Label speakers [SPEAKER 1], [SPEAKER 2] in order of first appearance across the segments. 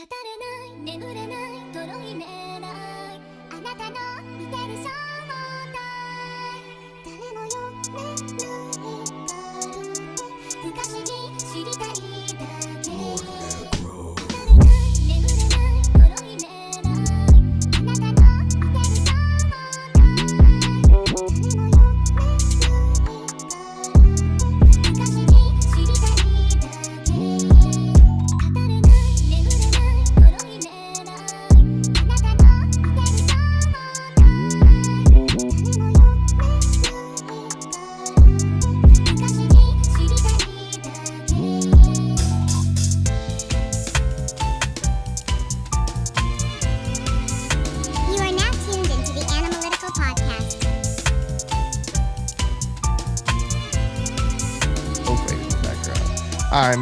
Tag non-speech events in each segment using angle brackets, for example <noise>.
[SPEAKER 1] れない眠れないとろい寝ないあなたの見てる正体誰も読めない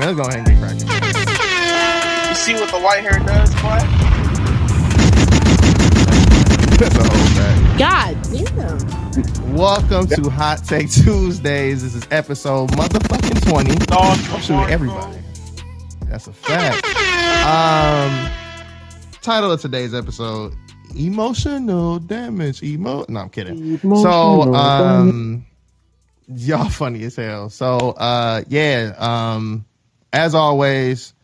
[SPEAKER 2] Let's go ahead and get cracking.
[SPEAKER 3] You see what the white hair does, boy?
[SPEAKER 2] That's a whole fact.
[SPEAKER 4] God damn.
[SPEAKER 2] Welcome to Hot Take Tuesdays. This is episode motherfucking 20.
[SPEAKER 3] Dog,
[SPEAKER 2] I'm shooting everybody. That's a fact. Um, title of today's episode: Emotional damage. Emo. No, I'm kidding. So, um, y'all funny as hell. So, uh, yeah. Um, as always,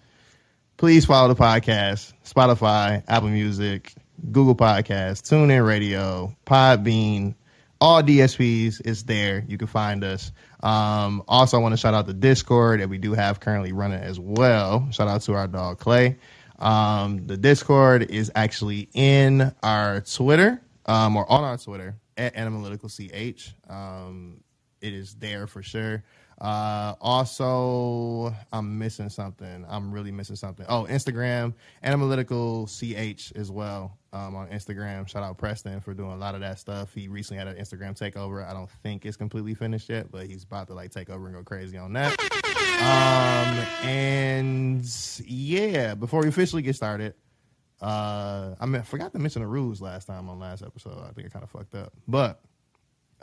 [SPEAKER 2] please follow the podcast: Spotify, Apple Music, Google Podcasts, TuneIn Radio, Podbean all DSPs is there. You can find us. Um, also, I want to shout out the Discord that we do have currently running as well. Shout out to our dog Clay. Um, the Discord is actually in our Twitter um, or on our Twitter at Analytical CH. Um, it is there for sure. Uh, also, I'm missing something. I'm really missing something. Oh, Instagram, Analytical CH as well um, on Instagram. Shout out Preston for doing a lot of that stuff. He recently had an Instagram takeover. I don't think it's completely finished yet, but he's about to like take over and go crazy on that. Um, and yeah, before we officially get started, uh, I mean, I forgot to mention the rules last time on last episode. I think I kind of fucked up, but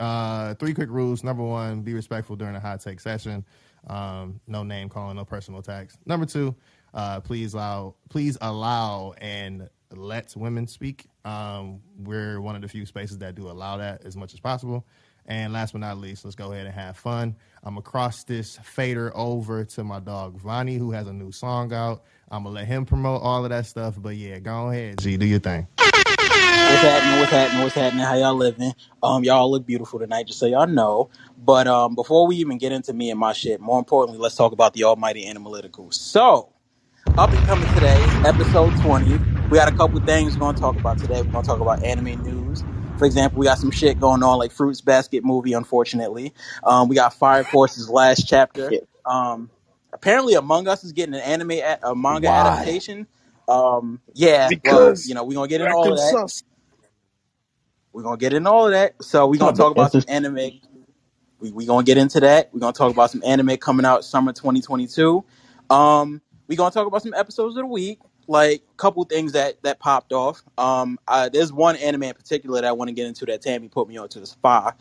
[SPEAKER 2] uh, three quick rules. Number one, be respectful during a hot take session. Um, no name calling, no personal attacks. Number two, uh, please allow please allow and let women speak. Um, we're one of the few spaces that do allow that as much as possible. And last but not least, let's go ahead and have fun. I'm across this fader over to my dog Vonnie, who has a new song out. I'm gonna let him promote all of that stuff. But yeah, go ahead, G, do your thing.
[SPEAKER 5] What's happening? What's happening? What's happening? How y'all living? Um, y'all look beautiful tonight, just so y'all know. But um, before we even get into me and my shit, more importantly, let's talk about the almighty analytical. So, up and coming today, episode 20. We got a couple things we're gonna talk about today. We're gonna talk about anime news. For example, we got some shit going on like Fruits Basket movie, unfortunately. Um, we got Fire Force's last chapter. Um, apparently Among Us is getting an anime, a, a manga
[SPEAKER 3] Why?
[SPEAKER 5] adaptation. Um, yeah, well,
[SPEAKER 3] Because
[SPEAKER 5] you know, we're gonna get into all of that.
[SPEAKER 3] sus.
[SPEAKER 5] We're gonna get into all of that. So we're gonna talk about some anime. We we gonna get into that. We're gonna talk about some anime coming out summer 2022. Um, we gonna talk about some episodes of the week, like a couple things that that popped off. Um, uh, there's one anime in particular that I want to get into that Tammy put me on to the spa.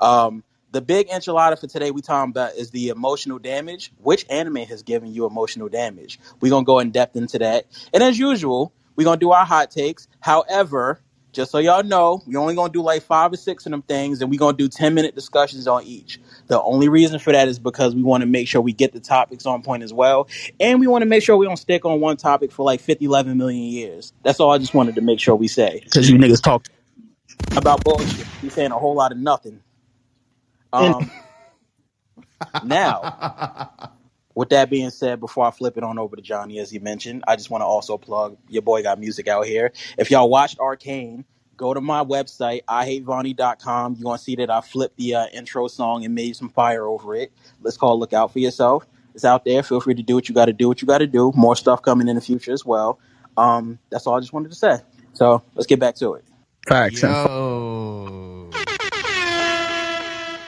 [SPEAKER 5] Um, the big enchilada for today we talking about is the emotional damage. Which anime has given you emotional damage? We're gonna go in depth into that. And as usual, we're gonna do our hot takes. However, just so y'all know, we're only gonna do like five or six of them things, and we're gonna do 10 minute discussions on each. The only reason for that is because we want to make sure we get the topics on point as well. And we want to make sure we don't stick on one topic for like 50, 11 million years. That's all I just wanted to make sure we say. Because you niggas talk about bullshit. you saying a whole lot of nothing. Um, <laughs> now, with that being said, before I flip it on over to Johnny, as he mentioned, I just want to also plug your boy got music out here. If y'all watched Arcane, go to my website, ihatevani.com. You're going to see that I flipped the uh, intro song and made some fire over it. Let's call Look Out for Yourself. It's out there. Feel free to do what you got to do, what you got to do. More stuff coming in the future as well. Um, that's all I just wanted to say. So let's get back to it.
[SPEAKER 3] Facts.
[SPEAKER 2] Yo.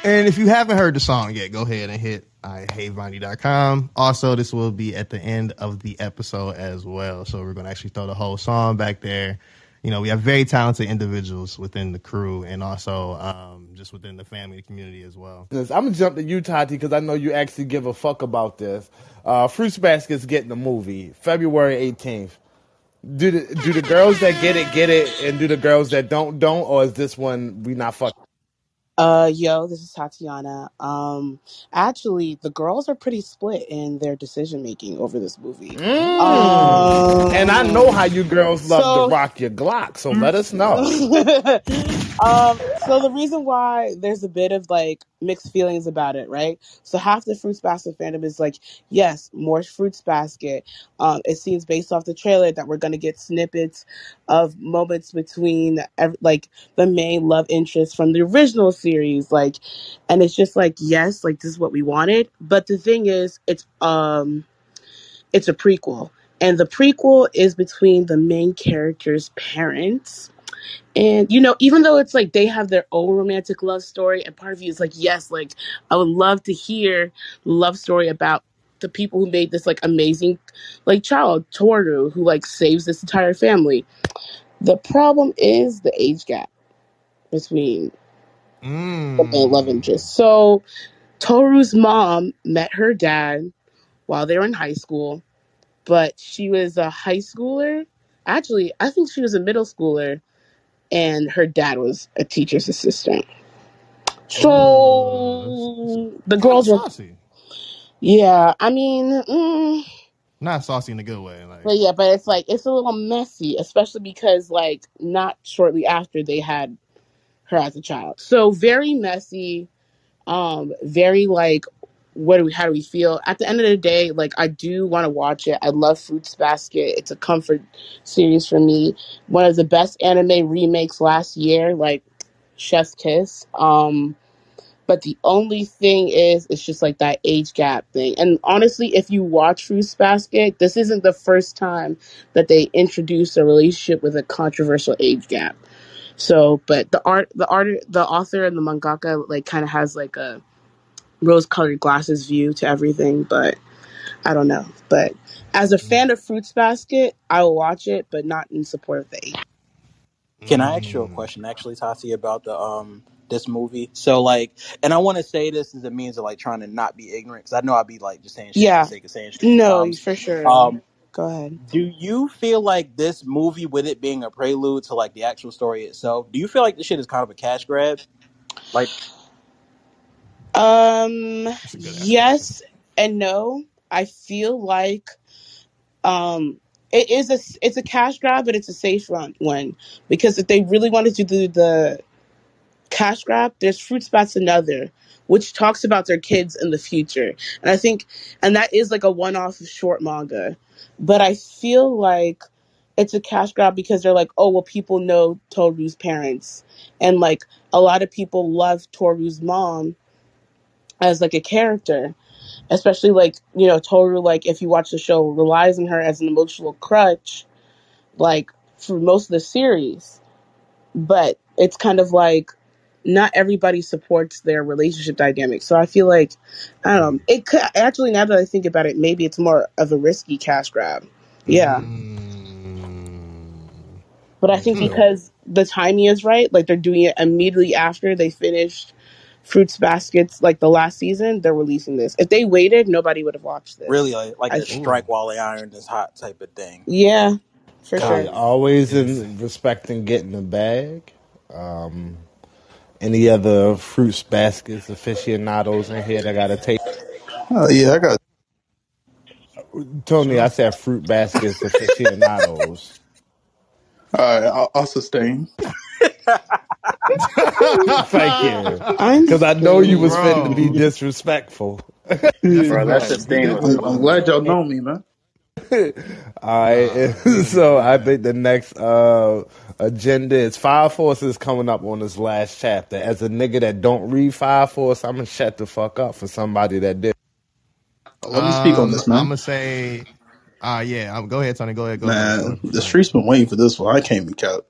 [SPEAKER 2] And if you haven't heard the song yet, go ahead and hit ihatevonnie.com. Also, this will be at the end of the episode as well. So we're going to actually throw the whole song back there. You know, we have very talented individuals within the crew and also um, just within the family community as well.
[SPEAKER 6] I'm gonna jump to you, Tati, because I know you actually give a fuck about this. Uh, Fruits Basket's getting a movie February 18th. Do the do the girls that get it get it, and do the girls that don't don't, or is this one we not fucking?
[SPEAKER 7] Uh, yo, this is Tatiana. Um, actually, the girls are pretty split in their decision making over this movie.
[SPEAKER 6] Mm. And I know how
[SPEAKER 7] Um,
[SPEAKER 6] you girls love
[SPEAKER 7] so
[SPEAKER 6] to rock your Glock, so let us know. <laughs>
[SPEAKER 7] um, so the reason why there's a bit of like mixed feelings about it, right? So half the Fruits Basket fandom is like, yes, more Fruits Basket. Um, it seems based off the trailer that we're gonna get snippets of moments between ev- like the main love interest from the original series, like, and it's just like, yes, like this is what we wanted. But the thing is, it's um, it's a prequel. And the prequel is between the main character's parents and you know, even though it's like they have their own romantic love story, and part of you is like, yes, like I would love to hear love story about the people who made this like amazing like child, Toru, who like saves this entire family. The problem is the age gap between the main love
[SPEAKER 2] Mm.
[SPEAKER 7] interest. So Toru's mom met her dad while they were in high school, but she was a high schooler. Actually, I think she was a middle schooler, and her dad was a teacher's assistant. So the
[SPEAKER 2] kind of
[SPEAKER 7] girls were,
[SPEAKER 2] saucy.
[SPEAKER 7] yeah. I mean, mm,
[SPEAKER 2] Not saucy in a good way. Like,
[SPEAKER 7] but yeah, but it's like it's a little messy, especially because like not shortly after they had her as a child. So very messy. Um, very like, what do we? How do we feel? At the end of the day, like I do want to watch it. I love Fruits Basket. It's a comfort series for me. One of the best anime remakes last year, like Chef's Kiss. Um, But the only thing is, it's just like that age gap thing. And honestly, if you watch Fruits Basket, this isn't the first time that they introduce a relationship with a controversial age gap. So, but the art, the art, the author and the mangaka like kind of has like a rose-colored glasses view to everything. But I don't know. But as a fan of Fruits Basket, I will watch it, but not in support of the age.
[SPEAKER 5] Can I ask you a
[SPEAKER 2] Mm.
[SPEAKER 5] question, actually, Tati, about the um this movie? So, like, and I want to say this as a means of like trying to not be ignorant, because I know I'd be like just saying shit for the
[SPEAKER 7] Yeah,
[SPEAKER 5] sake of saying shit
[SPEAKER 7] no,
[SPEAKER 5] sometimes.
[SPEAKER 7] for sure.
[SPEAKER 5] Um,
[SPEAKER 7] Go ahead.
[SPEAKER 5] do you feel like this movie, with it being a prelude to like the actual story itself, do you feel like this shit is kind of a cash grab? Like,
[SPEAKER 7] Um,
[SPEAKER 2] That's a good ass
[SPEAKER 7] yes and no. I feel like um it is a it's a cash grab, but it's a safe run one because if they really wanted to do the cash grab, there's Fruits Basket Another, which talks about their kids in the future, and I think and that is like a one off short manga, but I feel like it's a cash grab because they're like, oh well, people know Toru's parents, and like a lot of people love Toru's mom as like a character. Especially like you know Toru like if you watch the show relies on her as an emotional crutch like for most of the series. But it's kind of like not everybody supports their relationship dynamic. So i feel like i don't know it could actually now that i think about it maybe it's more of a risky cash grab. Yeah.
[SPEAKER 2] Mm.
[SPEAKER 7] but i think because the timing is right like they're doing it immediately after they finished fruits baskets like the last season they're releasing this if they waited nobody would have watched
[SPEAKER 5] really,
[SPEAKER 7] this
[SPEAKER 5] like, like
[SPEAKER 7] I
[SPEAKER 5] a
[SPEAKER 2] Ooh.
[SPEAKER 5] strike while the iron is hot type of thing.
[SPEAKER 7] Yeah, for
[SPEAKER 6] Hey,
[SPEAKER 7] sure.
[SPEAKER 6] always
[SPEAKER 2] Yes.
[SPEAKER 6] in respecting getting the bag. Um, any other fruits baskets aficionados in here that got to take?
[SPEAKER 8] Oh yeah, I got.
[SPEAKER 6] Tony, I said fruit baskets aficionados. <laughs>
[SPEAKER 8] All right, I'll, I'll sustain.
[SPEAKER 6] Thank you, because I know you was fit to be disrespectful.
[SPEAKER 2] that's a
[SPEAKER 5] Bro, that
[SPEAKER 2] fact. We
[SPEAKER 5] sustain was
[SPEAKER 2] definitely
[SPEAKER 8] I'm, I'm glad y'all know me, man. <laughs>
[SPEAKER 6] All right, <laughs> so I think the next uh, agenda is Fire Force is coming up on this last chapter. As a nigga that don't read Fire Force, I'm gonna shut the fuck up for somebody that did.
[SPEAKER 8] Let me speak on
[SPEAKER 2] Um,
[SPEAKER 8] this,
[SPEAKER 2] I'm gonna say, uh, yeah. Um, go ahead, Tony. Go ahead. Go ahead. Go
[SPEAKER 8] Man,
[SPEAKER 2] ahead.
[SPEAKER 8] the
[SPEAKER 2] Go ahead.
[SPEAKER 8] streets been waiting for this one. I can't be kept.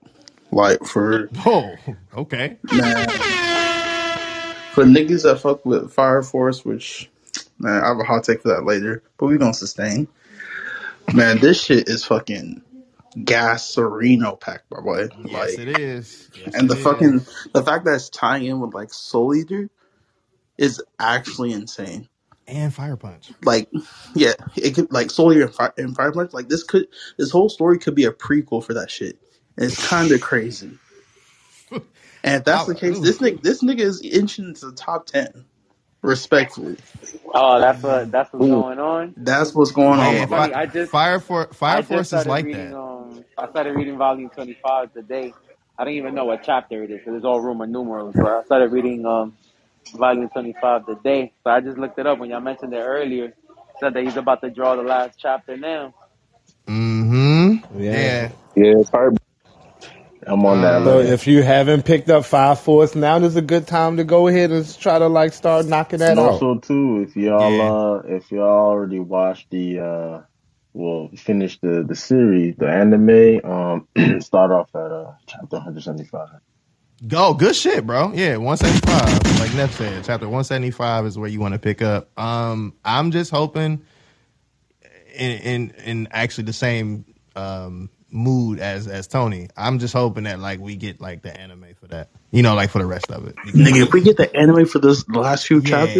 [SPEAKER 8] Like for <laughs>
[SPEAKER 2] Oh, okay.
[SPEAKER 8] man, for niggas that fuck with Fire Force, which man, I have a hot take for that later, but we gonna sustain. Man, this shit is fucking gas Sereno pack, my boy.
[SPEAKER 2] Yes,
[SPEAKER 8] Like,
[SPEAKER 2] it is. Yes,
[SPEAKER 8] and
[SPEAKER 2] it
[SPEAKER 8] the fucking
[SPEAKER 2] is.
[SPEAKER 8] the fact that it's tying in with like Soul Eater is actually insane.
[SPEAKER 2] and Fire Punch.
[SPEAKER 8] Like, yeah, it could like Soul Eater and Fire, and Fire Punch. Like this could this whole story could be a prequel for that shit. And it's kind of crazy. And if that's the case, this nigga this nigga is inching into the top ten. Respectfully,
[SPEAKER 9] Oh, that's what that's what's going on.
[SPEAKER 8] that's what's going on.
[SPEAKER 2] Yeah,
[SPEAKER 8] my
[SPEAKER 9] funny,
[SPEAKER 8] boy.
[SPEAKER 9] I just
[SPEAKER 2] Fire for Fire
[SPEAKER 9] I just
[SPEAKER 2] Force is
[SPEAKER 9] started
[SPEAKER 2] like
[SPEAKER 9] reading.
[SPEAKER 2] that.
[SPEAKER 9] Um, I started reading volume twenty five today. I don't even know what chapter it is because it's all Roman numerals. But I started reading um volume twenty five today. So I just looked it up when y'all mentioned it earlier. Said that he's about to draw the last chapter now.
[SPEAKER 2] Mm-hmm.
[SPEAKER 6] Yeah.
[SPEAKER 2] Yeah.
[SPEAKER 10] Yeah, it's hard. I'm on that.
[SPEAKER 6] So
[SPEAKER 10] man.
[SPEAKER 6] if you haven't picked up Fire Force, now is a good time to go ahead and try to like start knocking that
[SPEAKER 10] And
[SPEAKER 6] out.
[SPEAKER 10] also too, if y'all
[SPEAKER 2] Yeah.
[SPEAKER 10] uh if y'all already watched the uh well finished the the series, the anime, um <clears throat> start off at uh chapter 175.
[SPEAKER 2] Go, good shit, bro. Yeah, 175. Like Neff said, chapter 175 is where you want to pick up. Um, I'm just hoping in in in actually the same um mood as as Tony. I'm just hoping that like we get like the anime for that. You know, like for the rest of it.
[SPEAKER 8] Nigga, if we get the anime for this the last few chapters,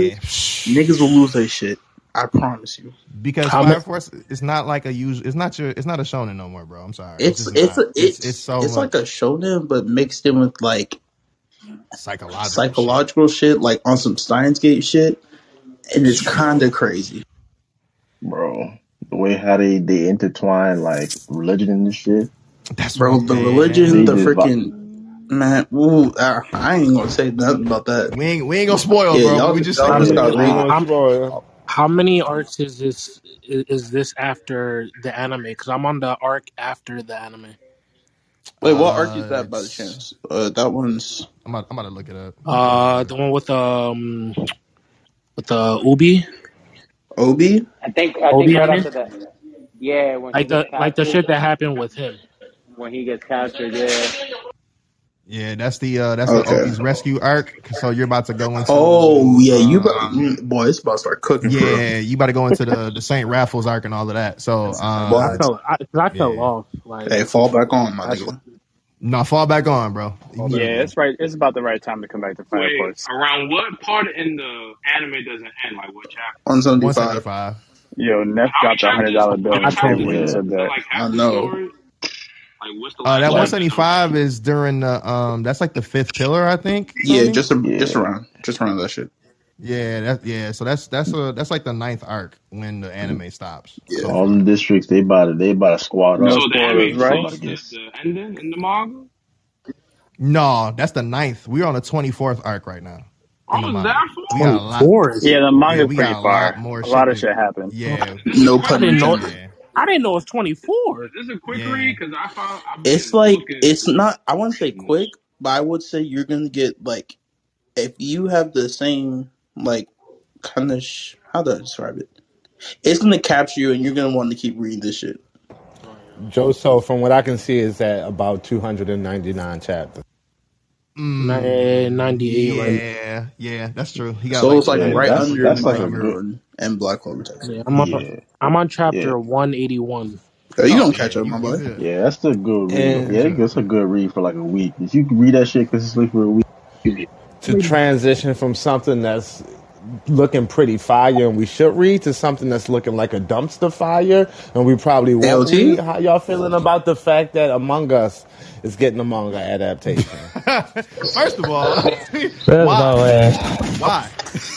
[SPEAKER 2] Yeah.
[SPEAKER 8] niggas will lose their shit. I promise you.
[SPEAKER 2] Because
[SPEAKER 7] How
[SPEAKER 2] Fire
[SPEAKER 7] mu-
[SPEAKER 2] Force is not like a usual. It's not your. It's not a shonen no more, bro. I'm sorry.
[SPEAKER 8] It's
[SPEAKER 2] just
[SPEAKER 8] it's
[SPEAKER 2] not.
[SPEAKER 8] a, it's it's,
[SPEAKER 2] so
[SPEAKER 8] like
[SPEAKER 2] much
[SPEAKER 8] a shonen, but mixed in with like
[SPEAKER 2] psychological. shit.
[SPEAKER 8] psychological shit, like on some Steins Gate shit, and it's kind of crazy.
[SPEAKER 10] Bro, the way how they they intertwine like religion and this shit.
[SPEAKER 2] That's
[SPEAKER 8] Bro, the
[SPEAKER 2] yeah.
[SPEAKER 8] religion, the
[SPEAKER 10] They just
[SPEAKER 8] freaking man. Ooh, uh, I ain't gonna say nothing about that.
[SPEAKER 2] We ain't we ain't gonna spoil,
[SPEAKER 8] Yeah,
[SPEAKER 2] bro.
[SPEAKER 8] y'all-
[SPEAKER 2] we just
[SPEAKER 8] y'all
[SPEAKER 2] saying
[SPEAKER 8] just
[SPEAKER 2] it.
[SPEAKER 8] gotta.
[SPEAKER 6] Uh,
[SPEAKER 7] I'm-
[SPEAKER 6] spoil.
[SPEAKER 7] How many arcs is this? Is, is this after the anime? Because I'm on the arc after the anime.
[SPEAKER 8] Wait, what
[SPEAKER 2] Uh,
[SPEAKER 8] arc is that by the chance? Uh, that one's
[SPEAKER 2] I'm about, I'm about to look it up.
[SPEAKER 7] Uh, the one with um, with the Ubi,
[SPEAKER 8] Obi.
[SPEAKER 9] I think I
[SPEAKER 7] Obi
[SPEAKER 9] think right
[SPEAKER 7] anime?
[SPEAKER 9] after that. Yeah, when
[SPEAKER 7] like
[SPEAKER 9] he
[SPEAKER 7] the
[SPEAKER 9] gets
[SPEAKER 7] like the
[SPEAKER 9] captured-
[SPEAKER 7] shit that happened with him.
[SPEAKER 9] when he gets captured. Yeah.
[SPEAKER 2] Yeah, that's the uh that's
[SPEAKER 8] Okay.
[SPEAKER 2] the Obi's rescue arc. So you're about to go into.
[SPEAKER 8] Oh yeah, you
[SPEAKER 2] uh,
[SPEAKER 8] about, mm, boy, it's about to start cooking. for real.
[SPEAKER 2] Yeah, you about to go into the the Saint Raffles arc and all of that. So um,
[SPEAKER 8] Boy,
[SPEAKER 7] I fell, I, 'cause I fell
[SPEAKER 2] Yeah.
[SPEAKER 7] off. Like,
[SPEAKER 8] Hey, fall back on, my
[SPEAKER 7] That's-
[SPEAKER 8] nigga.
[SPEAKER 2] No, fall back on, bro. You
[SPEAKER 11] Yeah,
[SPEAKER 2] better-
[SPEAKER 11] it's right. It's about the right time to come back to Fire
[SPEAKER 12] Wait,
[SPEAKER 11] Force.
[SPEAKER 12] around what part in the anime doesn't end? Like what chapter?
[SPEAKER 8] One seventy five.
[SPEAKER 2] 175.
[SPEAKER 11] Yo, Neff got the hundred dollar bill I
[SPEAKER 12] can't
[SPEAKER 11] the
[SPEAKER 12] many
[SPEAKER 11] table when he
[SPEAKER 12] chapters? that
[SPEAKER 11] that.
[SPEAKER 12] like
[SPEAKER 8] I know.
[SPEAKER 12] story? Like
[SPEAKER 2] Uh, that 175 is during the um. That's like the fifth pillar, I think.
[SPEAKER 8] Yeah,
[SPEAKER 2] Tony?
[SPEAKER 8] just a,
[SPEAKER 10] Yeah.
[SPEAKER 8] just around, just around that shit.
[SPEAKER 2] Yeah, that yeah. So that's that's a that's like the ninth arc when the anime stops.
[SPEAKER 8] Yeah.
[SPEAKER 2] So
[SPEAKER 10] All the districts they about to they about a squad
[SPEAKER 11] No
[SPEAKER 12] the anime
[SPEAKER 11] right?
[SPEAKER 10] About to
[SPEAKER 12] close the, the ending in the manga.
[SPEAKER 2] no, that's the ninth. We're on the 24th arc right now.
[SPEAKER 12] Oh,
[SPEAKER 2] in the
[SPEAKER 12] oh,
[SPEAKER 2] manga.
[SPEAKER 12] that
[SPEAKER 2] We got a lot.
[SPEAKER 11] Yeah, the
[SPEAKER 2] Yeah, we
[SPEAKER 11] pretty
[SPEAKER 2] got a lot
[SPEAKER 11] far.
[SPEAKER 2] more
[SPEAKER 11] A
[SPEAKER 2] shit.
[SPEAKER 11] lot of shit happened.
[SPEAKER 2] Yeah, <laughs>
[SPEAKER 8] No
[SPEAKER 7] I
[SPEAKER 8] pun
[SPEAKER 7] didn't know.
[SPEAKER 8] intended.
[SPEAKER 7] I didn't know it was 24.
[SPEAKER 12] Is this a quick
[SPEAKER 2] Yeah.
[SPEAKER 12] read? Because I found I've
[SPEAKER 8] It's like
[SPEAKER 12] looking.
[SPEAKER 8] it's not. I wouldn't say quick, but I would say you're gonna get like if you have the same like kind of sh- how do I describe it? It's gonna capture you, and you're gonna want to keep reading this shit.
[SPEAKER 6] Joe, so from what I can see, is at about 299 chapters.
[SPEAKER 2] Mm,
[SPEAKER 7] Ni- 98 right
[SPEAKER 2] yeah, yeah, that's true. He got
[SPEAKER 8] So
[SPEAKER 2] like,
[SPEAKER 8] it's like
[SPEAKER 10] Yeah,
[SPEAKER 8] right
[SPEAKER 10] that's-
[SPEAKER 8] under
[SPEAKER 10] that's like
[SPEAKER 8] like
[SPEAKER 10] a
[SPEAKER 8] your
[SPEAKER 10] good-
[SPEAKER 8] and Black Clover text.
[SPEAKER 7] Yeah, I'm on,
[SPEAKER 10] Yeah,
[SPEAKER 7] I'm on chapter
[SPEAKER 10] Yeah.
[SPEAKER 7] 181.
[SPEAKER 8] Oh, you
[SPEAKER 2] Oh,
[SPEAKER 8] gonna catch up, my
[SPEAKER 2] you
[SPEAKER 8] boy?
[SPEAKER 10] yeah, that's a good read.
[SPEAKER 6] And-
[SPEAKER 10] yeah, that's a good read for like a week. If you can read that shit consistently for a week,
[SPEAKER 6] To transition from something that's looking pretty fire and we should read to something that's looking like a dumpster fire and we probably won't
[SPEAKER 8] AOT?
[SPEAKER 6] read. How y'all feeling about the fact that Among Us is getting a manga adaptation? <laughs>
[SPEAKER 2] First of all, <laughs>
[SPEAKER 13] That's
[SPEAKER 2] why?
[SPEAKER 13] my.
[SPEAKER 2] Why?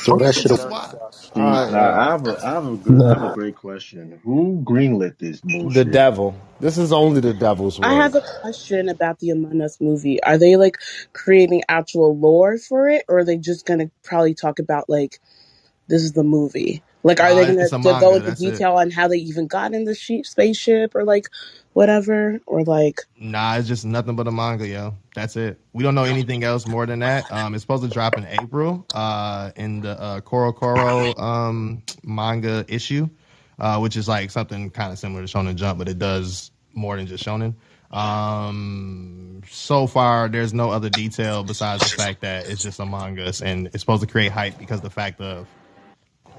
[SPEAKER 13] Throw that shit
[SPEAKER 2] Just
[SPEAKER 13] away.
[SPEAKER 2] why?
[SPEAKER 6] Alright.
[SPEAKER 10] now, I have a, I have a good, I have a great question. Who greenlit this movie?
[SPEAKER 6] the
[SPEAKER 10] bullshit?
[SPEAKER 6] devil. This is only the devil's
[SPEAKER 7] I have a question about the Among Us movie. Are they like creating actual lore for it, or are they just gonna probably talk about like this is the movie? Like, are
[SPEAKER 2] Nah,
[SPEAKER 7] they gonna
[SPEAKER 2] it's a
[SPEAKER 7] to go
[SPEAKER 2] manga,
[SPEAKER 7] into
[SPEAKER 2] that's it.
[SPEAKER 7] detail on how they even got in the sheep spaceship, or like whatever, or like
[SPEAKER 2] Nah, it's just nothing but a manga, yo. That's it. We don't know anything else more than that. Um, it's supposed to drop in April, uh, in the uh, CoroCoro um manga issue, uh, which is like something kind of similar to Shonen Jump, but it does more than just Shonen. Um, so far, there's no other detail besides the fact that it's just Among Us, and it's supposed to create hype because the fact of.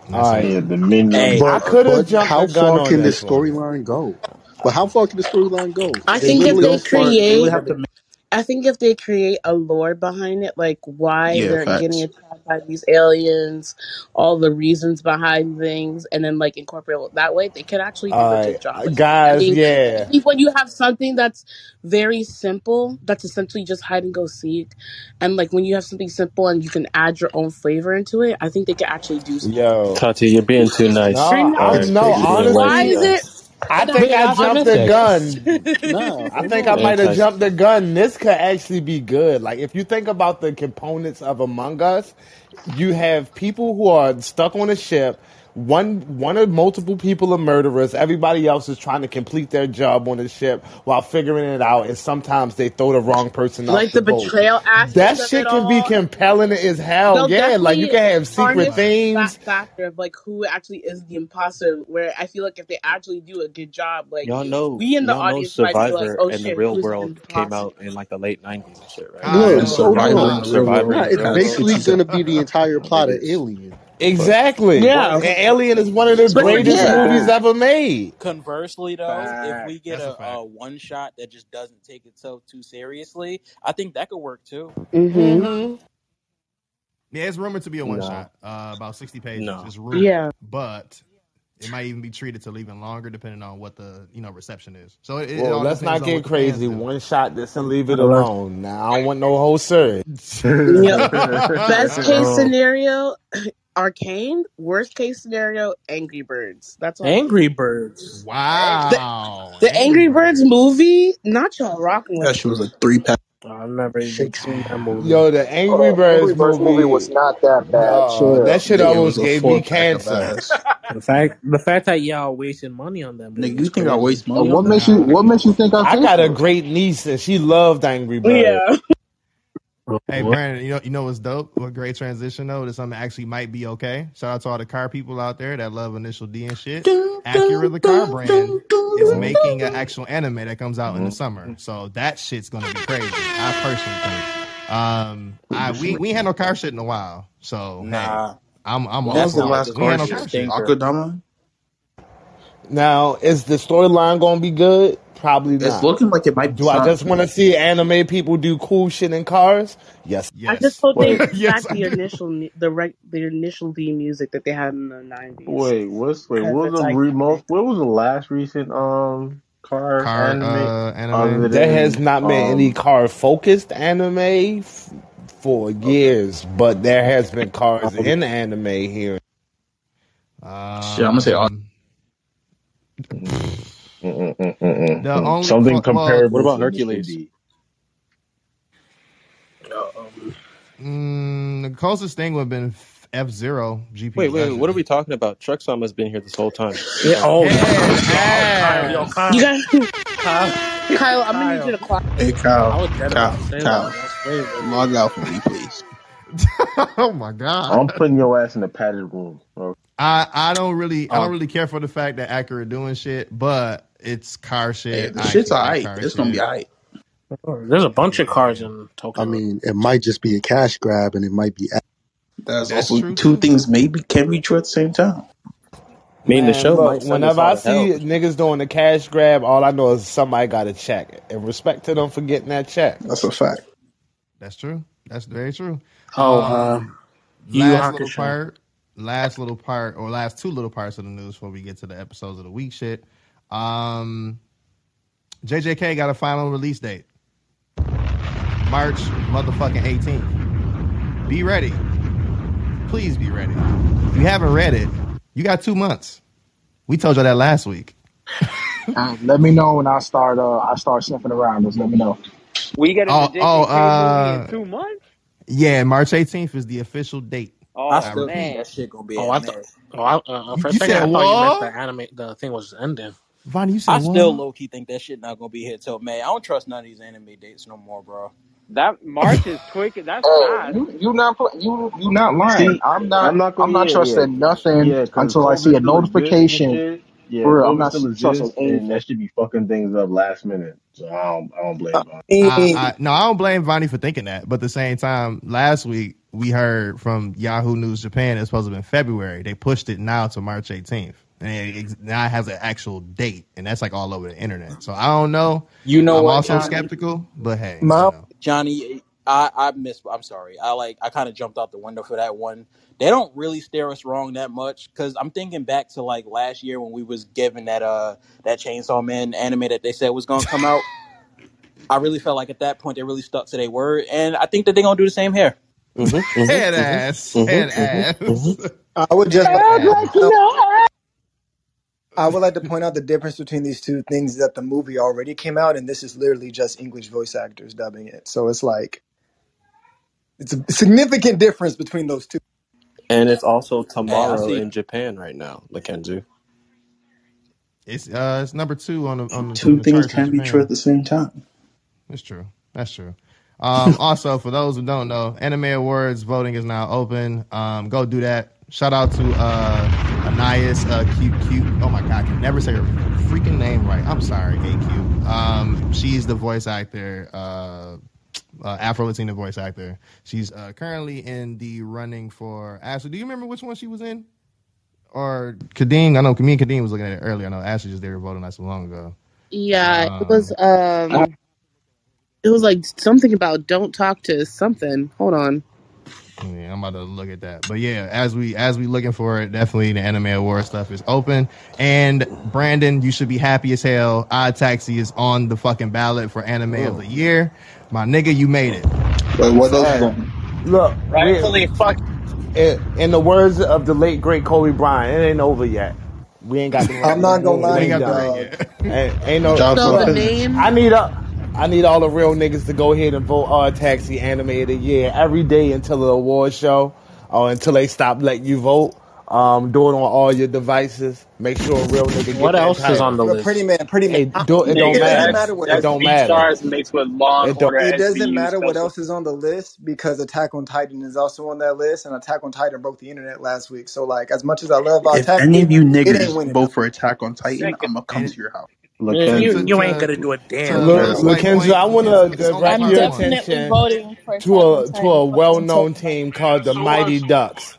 [SPEAKER 2] and that's
[SPEAKER 6] Alright.
[SPEAKER 10] Yeah, the minion.
[SPEAKER 7] Hey,
[SPEAKER 6] I could have jumped
[SPEAKER 13] how far can the
[SPEAKER 6] this one.
[SPEAKER 13] storyline go? But how far can the storyline go?
[SPEAKER 7] I
[SPEAKER 8] They
[SPEAKER 7] think if
[SPEAKER 8] literally
[SPEAKER 7] they
[SPEAKER 8] don't start. They
[SPEAKER 7] create,
[SPEAKER 8] would have to. Make,
[SPEAKER 7] I think if they create a lore behind it, like why
[SPEAKER 8] yeah,
[SPEAKER 7] they're getting
[SPEAKER 8] facts.
[SPEAKER 7] attacked by these aliens, all the reasons behind things, and then like incorporate it that way, they can actually do a good job. I
[SPEAKER 6] guys,
[SPEAKER 7] mean,
[SPEAKER 6] yeah.
[SPEAKER 7] I think when you have something that's very simple, that's essentially just hide and go seek, and like when you have something simple and you can add your own flavor into it, I think they can actually do something.
[SPEAKER 6] Yo,
[SPEAKER 14] Tati, you're being too nice.
[SPEAKER 6] no,
[SPEAKER 7] You're
[SPEAKER 6] I,
[SPEAKER 7] not.
[SPEAKER 6] no, honestly,
[SPEAKER 7] Why is it? <laughs>
[SPEAKER 6] I think I jumped the gun.
[SPEAKER 15] Nah,
[SPEAKER 6] I think I might have jumped the gun. This could actually be good. Like if you think about the components of Among Us, you have people who are stuck on a ship. One one or multiple people are murderers. Everybody else is trying to complete their job on the ship while figuring it out. And sometimes they throw the wrong person off
[SPEAKER 7] like
[SPEAKER 6] the
[SPEAKER 7] the
[SPEAKER 6] boat.
[SPEAKER 7] betrayal aspect
[SPEAKER 6] That
[SPEAKER 7] of
[SPEAKER 6] shit
[SPEAKER 7] it
[SPEAKER 6] can be compelling as hell.
[SPEAKER 7] They'll
[SPEAKER 6] Yeah, like you can have secret
[SPEAKER 7] harness that
[SPEAKER 6] themes.
[SPEAKER 7] factor of like who actually is the imposter. Where I feel like if they actually do a good job, like
[SPEAKER 14] Y'all know,
[SPEAKER 7] we in the
[SPEAKER 14] y'all know
[SPEAKER 7] audience might be like,
[SPEAKER 14] Survivor
[SPEAKER 7] "Oh
[SPEAKER 14] and the real
[SPEAKER 7] who's the
[SPEAKER 14] world came out in like the late '90s and shit, right?
[SPEAKER 2] I
[SPEAKER 15] Look,
[SPEAKER 2] know.
[SPEAKER 8] Survivor
[SPEAKER 15] hold
[SPEAKER 8] in
[SPEAKER 15] on.
[SPEAKER 8] the
[SPEAKER 14] Survivor
[SPEAKER 8] world.
[SPEAKER 15] Nah,
[SPEAKER 14] in the
[SPEAKER 15] it's basically gonna be the entire plot of. <laughs> Alien.
[SPEAKER 6] Exactly.
[SPEAKER 7] Yeah,
[SPEAKER 6] And Alien is one of the
[SPEAKER 7] but
[SPEAKER 6] greatest
[SPEAKER 7] yeah,
[SPEAKER 6] movies ever made.
[SPEAKER 5] Conversely, though, if we get
[SPEAKER 2] a
[SPEAKER 5] a, a one shot that just doesn't take itself too seriously, I think that could work too.
[SPEAKER 7] hmm
[SPEAKER 6] hmm
[SPEAKER 2] Yeah, it's rumored to be a one
[SPEAKER 14] No,
[SPEAKER 2] shot, uh, about sixty pages.
[SPEAKER 14] no.
[SPEAKER 2] It's rumored,
[SPEAKER 7] yeah.
[SPEAKER 2] but it might even be treated to even longer, depending on what the you know reception is. So it, it
[SPEAKER 6] Well,
[SPEAKER 2] all
[SPEAKER 6] let's not get
[SPEAKER 2] what the fans
[SPEAKER 6] crazy.
[SPEAKER 2] do.
[SPEAKER 6] One shot this and leave it alone. Now I don't want no whole series. <laughs>
[SPEAKER 7] Best case <laughs> scenario, Arcane. Worst case scenario, Angry Birds. That's all.
[SPEAKER 14] Angry Birds.
[SPEAKER 7] The
[SPEAKER 2] wow,
[SPEAKER 7] the
[SPEAKER 2] Angry
[SPEAKER 7] Angry Birds
[SPEAKER 2] Birds.
[SPEAKER 7] movie, not y'all rocking with
[SPEAKER 8] That shit was a three pack.
[SPEAKER 14] I've never even seen that movie.
[SPEAKER 6] Yo, the Angry
[SPEAKER 16] Oh,
[SPEAKER 6] Birds
[SPEAKER 16] Angry Birds movie was
[SPEAKER 6] movie,
[SPEAKER 16] not that bad.
[SPEAKER 6] uh,
[SPEAKER 16] Chill.
[SPEAKER 6] that shit
[SPEAKER 8] Nigga, it
[SPEAKER 6] almost
[SPEAKER 8] a
[SPEAKER 6] gave
[SPEAKER 8] four
[SPEAKER 6] me
[SPEAKER 8] pack of
[SPEAKER 6] cancer.
[SPEAKER 8] ass. <laughs>
[SPEAKER 14] The fact, the fact that y'all wasting money on that movie
[SPEAKER 8] Nigga,
[SPEAKER 14] is
[SPEAKER 8] you think I
[SPEAKER 14] crazy.
[SPEAKER 8] waste
[SPEAKER 16] Uh,
[SPEAKER 8] money
[SPEAKER 16] what
[SPEAKER 8] on that?
[SPEAKER 16] makes you What makes you think I
[SPEAKER 6] I
[SPEAKER 16] pay
[SPEAKER 6] got a
[SPEAKER 16] for it?
[SPEAKER 6] great niece and she loved Angry Birds.
[SPEAKER 7] Yeah.
[SPEAKER 2] Hey Brandon, you know you know what's dope? What great transition though? That something actually might be okay. Shout out to all the car people out there that love Initial D and shit. Acura, the car brand, is making an actual anime that comes out in the summer. So that shit's gonna be crazy. I personally think. Um, I we we ain't had no car shit in a while. So hey,
[SPEAKER 5] Nah,
[SPEAKER 2] I'm I'm
[SPEAKER 8] When
[SPEAKER 2] all
[SPEAKER 8] was the
[SPEAKER 2] for it.
[SPEAKER 8] last
[SPEAKER 5] this
[SPEAKER 8] car
[SPEAKER 2] had no
[SPEAKER 8] shit?
[SPEAKER 2] shit.
[SPEAKER 8] Akudama?
[SPEAKER 6] Now, is the storyline going to be good? Probably not.
[SPEAKER 8] It's looking like it might be
[SPEAKER 6] Do I just want to see anime people do cool shit in cars? Yes.
[SPEAKER 7] I just hope they
[SPEAKER 17] Wait, <laughs>
[SPEAKER 7] bring
[SPEAKER 2] yes,
[SPEAKER 7] back
[SPEAKER 2] I
[SPEAKER 7] the
[SPEAKER 2] do.
[SPEAKER 7] initial, the right, the initial D music that they had in the nineties.
[SPEAKER 17] wait, what's wait? What was the
[SPEAKER 7] like,
[SPEAKER 17] remote? What was the last recent um car
[SPEAKER 2] Car
[SPEAKER 17] anime
[SPEAKER 2] uh anime.
[SPEAKER 17] other
[SPEAKER 6] There has not been any
[SPEAKER 17] um?
[SPEAKER 6] car focused anime f- for years, but there has been cars in anime here.
[SPEAKER 8] Shit, I'm gonna say.
[SPEAKER 2] Um, The only
[SPEAKER 17] Something
[SPEAKER 2] well,
[SPEAKER 17] comparable
[SPEAKER 14] What about
[SPEAKER 17] to Initial
[SPEAKER 14] Hercules?
[SPEAKER 17] D.
[SPEAKER 14] Um,
[SPEAKER 2] mm, the closest thing would have been F Zero GP
[SPEAKER 14] wait, wait, what are
[SPEAKER 2] Legend.
[SPEAKER 14] we talking about? Truck Sama's been here this whole time.
[SPEAKER 7] yeah, oh,
[SPEAKER 2] Head
[SPEAKER 14] Yo, Kyle, yo,
[SPEAKER 2] ass.
[SPEAKER 14] Kyle,
[SPEAKER 7] you got
[SPEAKER 14] Kyle,
[SPEAKER 7] Kyle. I'm gonna need you
[SPEAKER 14] Kyle.
[SPEAKER 7] to clock.
[SPEAKER 8] Hey,
[SPEAKER 14] I
[SPEAKER 8] Kyle,
[SPEAKER 14] was dead about
[SPEAKER 8] Kyle,
[SPEAKER 14] to say that.
[SPEAKER 8] Kyle,
[SPEAKER 14] That's crazy.
[SPEAKER 8] log out for me, please. <laughs>
[SPEAKER 2] oh my god.
[SPEAKER 17] I'm putting your ass in a padded room. Bro.
[SPEAKER 2] I I don't really I don't
[SPEAKER 14] Um,
[SPEAKER 2] really care for the fact that Acura doing shit, but it's car
[SPEAKER 8] Hey,
[SPEAKER 2] shit.
[SPEAKER 8] the
[SPEAKER 2] I
[SPEAKER 8] shit's
[SPEAKER 2] actually like
[SPEAKER 8] alright.
[SPEAKER 2] car
[SPEAKER 8] It's gonna be
[SPEAKER 2] shit.
[SPEAKER 8] alright.
[SPEAKER 14] there's a bunch of cars in Tokyo.
[SPEAKER 15] I mean, it might just be a cash grab, and it might be.
[SPEAKER 8] That's
[SPEAKER 2] That's
[SPEAKER 8] also
[SPEAKER 2] true
[SPEAKER 8] two
[SPEAKER 2] too.
[SPEAKER 8] things maybe can be true at the same time.
[SPEAKER 14] I mean, the show
[SPEAKER 6] look,
[SPEAKER 14] might send us
[SPEAKER 6] whenever I
[SPEAKER 14] to hell.
[SPEAKER 6] see niggas doing a cash grab, all I know is somebody got a check. And respect to them for getting that check.
[SPEAKER 8] That's a fact.
[SPEAKER 2] That's true. That's very true.
[SPEAKER 14] Oh,
[SPEAKER 2] Um,
[SPEAKER 14] uh, Yu Yu
[SPEAKER 2] last little part, last little part, or last two little parts of the news before we get to the episodes of the week shit. Um, JJK got a final release date, March motherfucking 18th. Be ready. Please be ready. If you haven't read it, you got two months. We told you that last week. <laughs>
[SPEAKER 16] Uh, let me know when I start. Uh, I start sniffing around. Just let me know.
[SPEAKER 18] We getting
[SPEAKER 2] Oh, oh,
[SPEAKER 18] JJK movie in
[SPEAKER 2] uh,
[SPEAKER 18] two months?
[SPEAKER 2] yeah, March 18th is the official date.
[SPEAKER 18] Oh
[SPEAKER 5] I
[SPEAKER 2] I
[SPEAKER 5] still
[SPEAKER 2] repeat.
[SPEAKER 5] think that shit gonna be
[SPEAKER 14] Oh, I thought. Oh, I, uh,
[SPEAKER 2] You,
[SPEAKER 14] for a
[SPEAKER 2] you
[SPEAKER 14] second, I thought you meant the anime. The thing was ending.
[SPEAKER 2] Vonnie, you said
[SPEAKER 5] I
[SPEAKER 2] said
[SPEAKER 5] still low key think that shit not gonna be here till May. I don't trust none of these anime dates no more, bro.
[SPEAKER 18] That March is quick. That's
[SPEAKER 16] Hey,
[SPEAKER 18] fast.
[SPEAKER 16] you you not pl- you you not lying.
[SPEAKER 17] See,
[SPEAKER 16] I'm not
[SPEAKER 17] I'm not
[SPEAKER 16] I'm
[SPEAKER 17] gonna.
[SPEAKER 16] not
[SPEAKER 17] Yeah, yeah,
[SPEAKER 16] trusting nothing
[SPEAKER 17] yeah. Because
[SPEAKER 16] until I see
[SPEAKER 17] COVID
[SPEAKER 16] a
[SPEAKER 17] still exists and
[SPEAKER 16] notification.
[SPEAKER 17] shit. Yeah,
[SPEAKER 16] For real, I'm not
[SPEAKER 17] still
[SPEAKER 16] trusting
[SPEAKER 17] exists, and that should be fucking things up last minute. So I don't, I don't blame
[SPEAKER 7] I
[SPEAKER 17] Bob.
[SPEAKER 7] mean,
[SPEAKER 2] I, I no, I don't blame Vonnie for thinking that. But at the same time, last week we heard from Yahoo News Japan it's supposed to be in February. They pushed it now to March 18th, and it, it now it has an actual date, and that's like all over the internet. So I don't know.
[SPEAKER 5] You know
[SPEAKER 2] I'm
[SPEAKER 5] what,
[SPEAKER 2] also
[SPEAKER 5] Johnny?
[SPEAKER 2] skeptical, but hey, you
[SPEAKER 5] My
[SPEAKER 2] know.
[SPEAKER 5] Johnny, I I missed. I'm sorry. I like I kind of jumped out the window for that one. They don't really steer us wrong that much because I'm thinking back to like last year when we was given that uh that Chainsaw Man anime that they said was gonna come out. <laughs> I really felt like at that point they really stuck to their word, and I think that they're gonna do the same here.
[SPEAKER 10] Mm-hmm, mm-hmm <laughs>
[SPEAKER 2] Head mm-hmm, ass, mm-hmm, head ass.
[SPEAKER 19] I would just like
[SPEAKER 17] like you know.
[SPEAKER 19] I would like to point out the difference between these two things that the movie already came out and this is literally just English voice actors dubbing it. So it's like it's a significant difference between those two.
[SPEAKER 14] And it's also
[SPEAKER 5] Hey, I
[SPEAKER 14] tomorrow
[SPEAKER 5] see.
[SPEAKER 14] in Japan right now, Mackenzie.
[SPEAKER 2] It's uh, it's number two on the on the, on
[SPEAKER 8] Two
[SPEAKER 2] the
[SPEAKER 8] things
[SPEAKER 2] charts in
[SPEAKER 8] can't be true
[SPEAKER 2] Japan.
[SPEAKER 8] at the same time.
[SPEAKER 2] That's true. That's true. Um, <laughs> also, for those who don't know, Anime Awards voting is now open. Um, go do that. Shout out to uh, Anais uh, Cute Cute. Oh my God, I can never say her freaking name right. I'm sorry, AQ. Um, she's the voice actor, uh, uh, Afro Latina voice actor. She's uh, currently in the running for Ashley. Do you remember which one she was in? Or Kadeem? I know me and Kadeem was looking at it earlier. I know Ashley just did her voting not so long ago.
[SPEAKER 7] Yeah, it was
[SPEAKER 2] Um,
[SPEAKER 7] um it was like something about don't talk to something. Hold on.
[SPEAKER 2] Yeah, I'm about to look at that. But yeah, as we as we looking for it, definitely the anime award stuff is open. And Brandon, you should be happy as hell. Odd Taxi is on the fucking ballot for anime of the year. My nigga, you made it.
[SPEAKER 8] Wait, what else is
[SPEAKER 6] Hey, look,
[SPEAKER 11] Rightfully fuck.
[SPEAKER 6] in, in the words of the late great Kobe Bryant, it ain't over yet. We ain't got the <laughs>
[SPEAKER 19] I'm not gonna <laughs> lie to
[SPEAKER 6] ain't
[SPEAKER 19] you,
[SPEAKER 6] got the
[SPEAKER 19] dog. <laughs>
[SPEAKER 6] ain't, ain't no.
[SPEAKER 8] Job
[SPEAKER 7] So the name
[SPEAKER 6] I need a, I need all the real niggas to go ahead and vote our Taxi Anime of the Year every day until the award show, or until they stop letting you vote. Um, do it on all your devices. Make sure a real nigga get
[SPEAKER 20] What
[SPEAKER 6] that
[SPEAKER 20] else is on the
[SPEAKER 19] But pretty
[SPEAKER 20] list?
[SPEAKER 19] man, pretty man.
[SPEAKER 6] Hey, do, it don't
[SPEAKER 19] It doesn't
[SPEAKER 6] matter.
[SPEAKER 19] matter what
[SPEAKER 6] It
[SPEAKER 11] that's
[SPEAKER 6] don't
[SPEAKER 11] B
[SPEAKER 6] matter.
[SPEAKER 11] stars mixed with Law
[SPEAKER 6] It don't.
[SPEAKER 11] Order
[SPEAKER 19] It doesn't matter what else is on the list because Attack on Titan is also on that list, and Attack on Titan broke the internet last week. So, like, as much as I love
[SPEAKER 8] If
[SPEAKER 19] Attack,
[SPEAKER 8] any of you
[SPEAKER 19] niggas ain't
[SPEAKER 8] niggers vote for Attack on Titan,
[SPEAKER 11] Second,
[SPEAKER 8] I'm gonna come to your house.
[SPEAKER 20] Man, you you ain't gonna do a
[SPEAKER 2] to
[SPEAKER 20] damn
[SPEAKER 6] Look,
[SPEAKER 20] thing.
[SPEAKER 2] Lil's
[SPEAKER 6] look,
[SPEAKER 2] slight
[SPEAKER 6] I want
[SPEAKER 2] it's, it's
[SPEAKER 6] to
[SPEAKER 2] only
[SPEAKER 6] direct your
[SPEAKER 2] to one.
[SPEAKER 21] definitely
[SPEAKER 6] attention to a to a well-known team called the Mighty Ducks.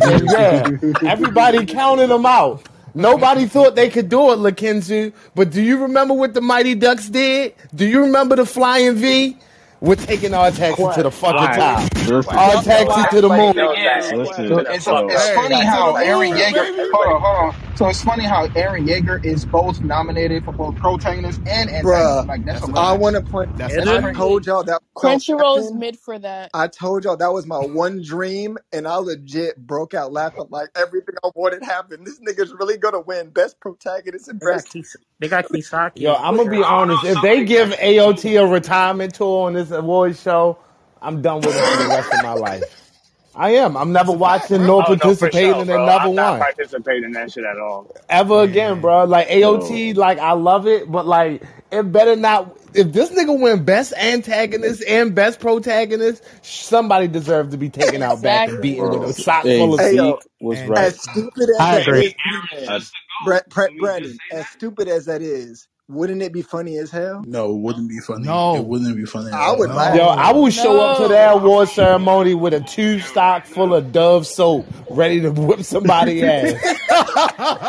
[SPEAKER 6] And yeah, everybody counted them out. Nobody thought they could do it, Lakenzu. But do you remember what the Mighty Ducks did? Do you remember the Flying V? We're taking our taxi to the fucking
[SPEAKER 20] Quack.
[SPEAKER 6] top.
[SPEAKER 10] Listen,
[SPEAKER 6] Our taxi
[SPEAKER 11] I
[SPEAKER 6] to the moon.
[SPEAKER 11] yo, that
[SPEAKER 10] listen.
[SPEAKER 17] So
[SPEAKER 11] to the
[SPEAKER 17] it's
[SPEAKER 11] fuck
[SPEAKER 17] it's funny how
[SPEAKER 2] the
[SPEAKER 17] Eren
[SPEAKER 2] moon,
[SPEAKER 17] Yeager. Hold on, hold on. So it's funny how Eren Yeager is both nominated for both protagonist and antagonist.
[SPEAKER 19] Bruh,
[SPEAKER 17] Like that's
[SPEAKER 2] That's a
[SPEAKER 19] I want to point.
[SPEAKER 2] That's a
[SPEAKER 20] Is
[SPEAKER 19] I told y'all that
[SPEAKER 21] Crunchyroll's
[SPEAKER 19] happen.
[SPEAKER 21] mid for that.
[SPEAKER 19] I told y'all that was my one dream, and I legit broke out laughing like everything I wanted happened. This nigga's really gonna win best protagonist and
[SPEAKER 20] They got
[SPEAKER 19] best.
[SPEAKER 20] Kis- they got Kisaki.
[SPEAKER 6] Yo, I'm gonna be honest. If they give AOT a retirement tour on this award show, I'm done with it for the rest of my life. I am. I'm never
[SPEAKER 2] That's
[SPEAKER 6] watching nor
[SPEAKER 12] Oh no,
[SPEAKER 6] participating
[SPEAKER 12] sure,
[SPEAKER 6] in
[SPEAKER 12] bro.
[SPEAKER 6] another
[SPEAKER 12] I'm not
[SPEAKER 6] one
[SPEAKER 12] participating in that shit at all.
[SPEAKER 6] ever again, bro. Like AOT,
[SPEAKER 10] Yo,
[SPEAKER 6] like I love it, but like it better not. If this nigga win best antagonist and best protagonist, somebody deserves to be taken out back and
[SPEAKER 21] Exactly.
[SPEAKER 6] beaten with a
[SPEAKER 10] bro.
[SPEAKER 6] sock
[SPEAKER 10] Hey,
[SPEAKER 6] full of.
[SPEAKER 19] Hey yo,
[SPEAKER 10] Zeke was right.
[SPEAKER 19] as stupid as
[SPEAKER 20] I
[SPEAKER 19] that
[SPEAKER 20] agree.
[SPEAKER 19] is, pretty
[SPEAKER 12] Eren's
[SPEAKER 19] man,
[SPEAKER 12] just the
[SPEAKER 19] Bra-
[SPEAKER 12] goat.
[SPEAKER 19] Bra-
[SPEAKER 12] Can we
[SPEAKER 19] Brandon, as stupid as that is, wouldn't it be funny as hell?
[SPEAKER 8] No, it wouldn't be funny.
[SPEAKER 2] No, It
[SPEAKER 8] wouldn't be funny
[SPEAKER 19] I would
[SPEAKER 2] no.
[SPEAKER 19] laugh.
[SPEAKER 6] Yo, I will show up to that award ceremony with a tube stock full of Dove soap, ready to whip somebody <laughs> ass.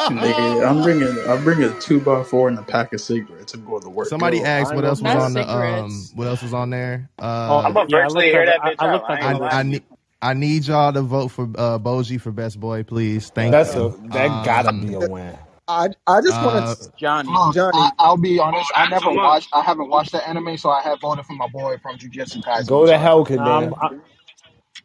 [SPEAKER 8] Nigga, I'm bringing I'm bringing a two by four and a pack of cigarettes and go to work.
[SPEAKER 2] Somebody
[SPEAKER 6] Yo,
[SPEAKER 2] asked what else was
[SPEAKER 6] gonna
[SPEAKER 2] on the um what else was on there.
[SPEAKER 20] Oh,
[SPEAKER 2] Uh
[SPEAKER 11] I'm gonna
[SPEAKER 20] yeah,
[SPEAKER 11] virtually
[SPEAKER 20] looked
[SPEAKER 11] hear that
[SPEAKER 20] I,
[SPEAKER 11] bitch
[SPEAKER 20] I
[SPEAKER 11] out.
[SPEAKER 20] looked
[SPEAKER 11] I
[SPEAKER 2] I
[SPEAKER 20] the
[SPEAKER 11] gonna
[SPEAKER 20] list.
[SPEAKER 11] lie.
[SPEAKER 2] I need I need y'all to vote for uh Bojji for best boy, please. Thank
[SPEAKER 6] That's
[SPEAKER 2] you.
[SPEAKER 6] a that gotta
[SPEAKER 2] Um
[SPEAKER 6] be a win.
[SPEAKER 19] I I just want
[SPEAKER 2] uh
[SPEAKER 19] to,
[SPEAKER 5] Johnny.
[SPEAKER 17] Look,
[SPEAKER 19] Johnny.
[SPEAKER 17] I, I'll be honest. I never watched. I haven't watched the anime, so I have voted for my boy from Jujutsu Kaisen.
[SPEAKER 6] Go
[SPEAKER 17] I'm
[SPEAKER 6] to hell,
[SPEAKER 20] I'm
[SPEAKER 6] Kadan.
[SPEAKER 20] I,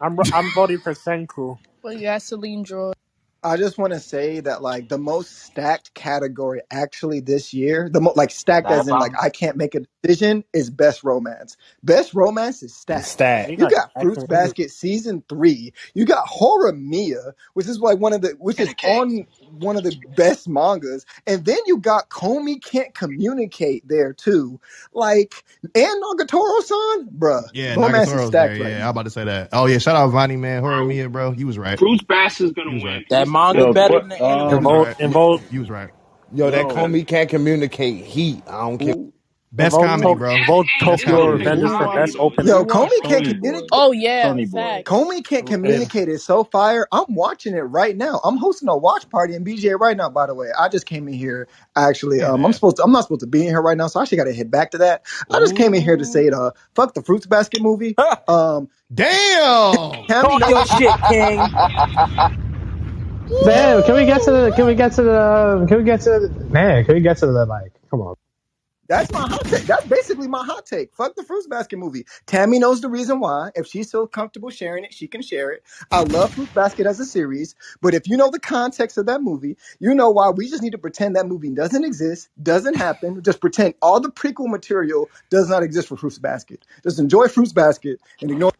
[SPEAKER 20] I'm I'm voting for Senku.
[SPEAKER 21] Well, you got Celine Droid.
[SPEAKER 19] I just want to say that like the most stacked category actually this year, the mo- like stacked as in like I can't make a decision is best romance. Best romance is
[SPEAKER 6] The
[SPEAKER 19] stacked.
[SPEAKER 6] stat.
[SPEAKER 20] You
[SPEAKER 19] You
[SPEAKER 20] got
[SPEAKER 19] got Fruits
[SPEAKER 20] Jackson.
[SPEAKER 19] Basket season three. You got Horimiya, which is like one of the which is on one of the best mangas, and then you got Komi can't communicate there too. Like and Nagatoro-san, bruh,
[SPEAKER 2] yeah,
[SPEAKER 19] romance is
[SPEAKER 2] Nagatoro's
[SPEAKER 19] stacked
[SPEAKER 2] there.
[SPEAKER 19] right
[SPEAKER 2] Yeah. I'm about to say that. Oh yeah, shout out Vonnie man, horror
[SPEAKER 12] Bro,
[SPEAKER 2] Mia, bro. You was right.
[SPEAKER 12] Fruits Bastard's gonna
[SPEAKER 2] You was
[SPEAKER 12] win.
[SPEAKER 2] right.
[SPEAKER 5] That
[SPEAKER 12] It's,
[SPEAKER 5] manga's
[SPEAKER 10] yo,
[SPEAKER 5] better
[SPEAKER 10] qu-
[SPEAKER 5] than the
[SPEAKER 2] You
[SPEAKER 5] anime.
[SPEAKER 20] And
[SPEAKER 2] was right.
[SPEAKER 20] and.
[SPEAKER 2] You was right.
[SPEAKER 6] Yo, that
[SPEAKER 10] yo,
[SPEAKER 6] Komi can't communicate heat. I don't care.
[SPEAKER 10] who
[SPEAKER 2] Best
[SPEAKER 20] Vote
[SPEAKER 2] comedy, bro.
[SPEAKER 20] Vote
[SPEAKER 2] Best
[SPEAKER 20] Tokyo
[SPEAKER 2] comedy.
[SPEAKER 20] Revengers for best opening.
[SPEAKER 19] Yo, Komi can't
[SPEAKER 10] Sonny
[SPEAKER 19] communicate.
[SPEAKER 7] Oh yeah,
[SPEAKER 10] Sonny Boy.
[SPEAKER 7] facts.
[SPEAKER 19] Komi can't communicate is so fire. I'm watching it right now. I'm hosting a watch party in BJ right now. By the way, I just came in here. Actually, um, I'm supposed to. I'm not supposed to be in here right now, so I actually got to hit back to that. I just came in here to say, uh, fuck the Fruits Basket movie. <laughs> Um,
[SPEAKER 2] Damn. <laughs>
[SPEAKER 19] Tammy
[SPEAKER 5] Talk your shit, <laughs> King.
[SPEAKER 22] Damn, can we get to the? Can we get to the? Can we get to the? Man, can we get to the like? Come on.
[SPEAKER 19] That's my hot take. That's basically my hot take. Fuck the Fruits Basket movie. Tammy knows the reason why. If she's so comfortable sharing it, she can share it. I love Fruits Basket as a series, but if you know the context of that movie, you know why we just need to pretend that movie doesn't exist, doesn't happen. Just pretend all the prequel material does not exist for Fruits Basket. Just enjoy Fruits Basket and ignore.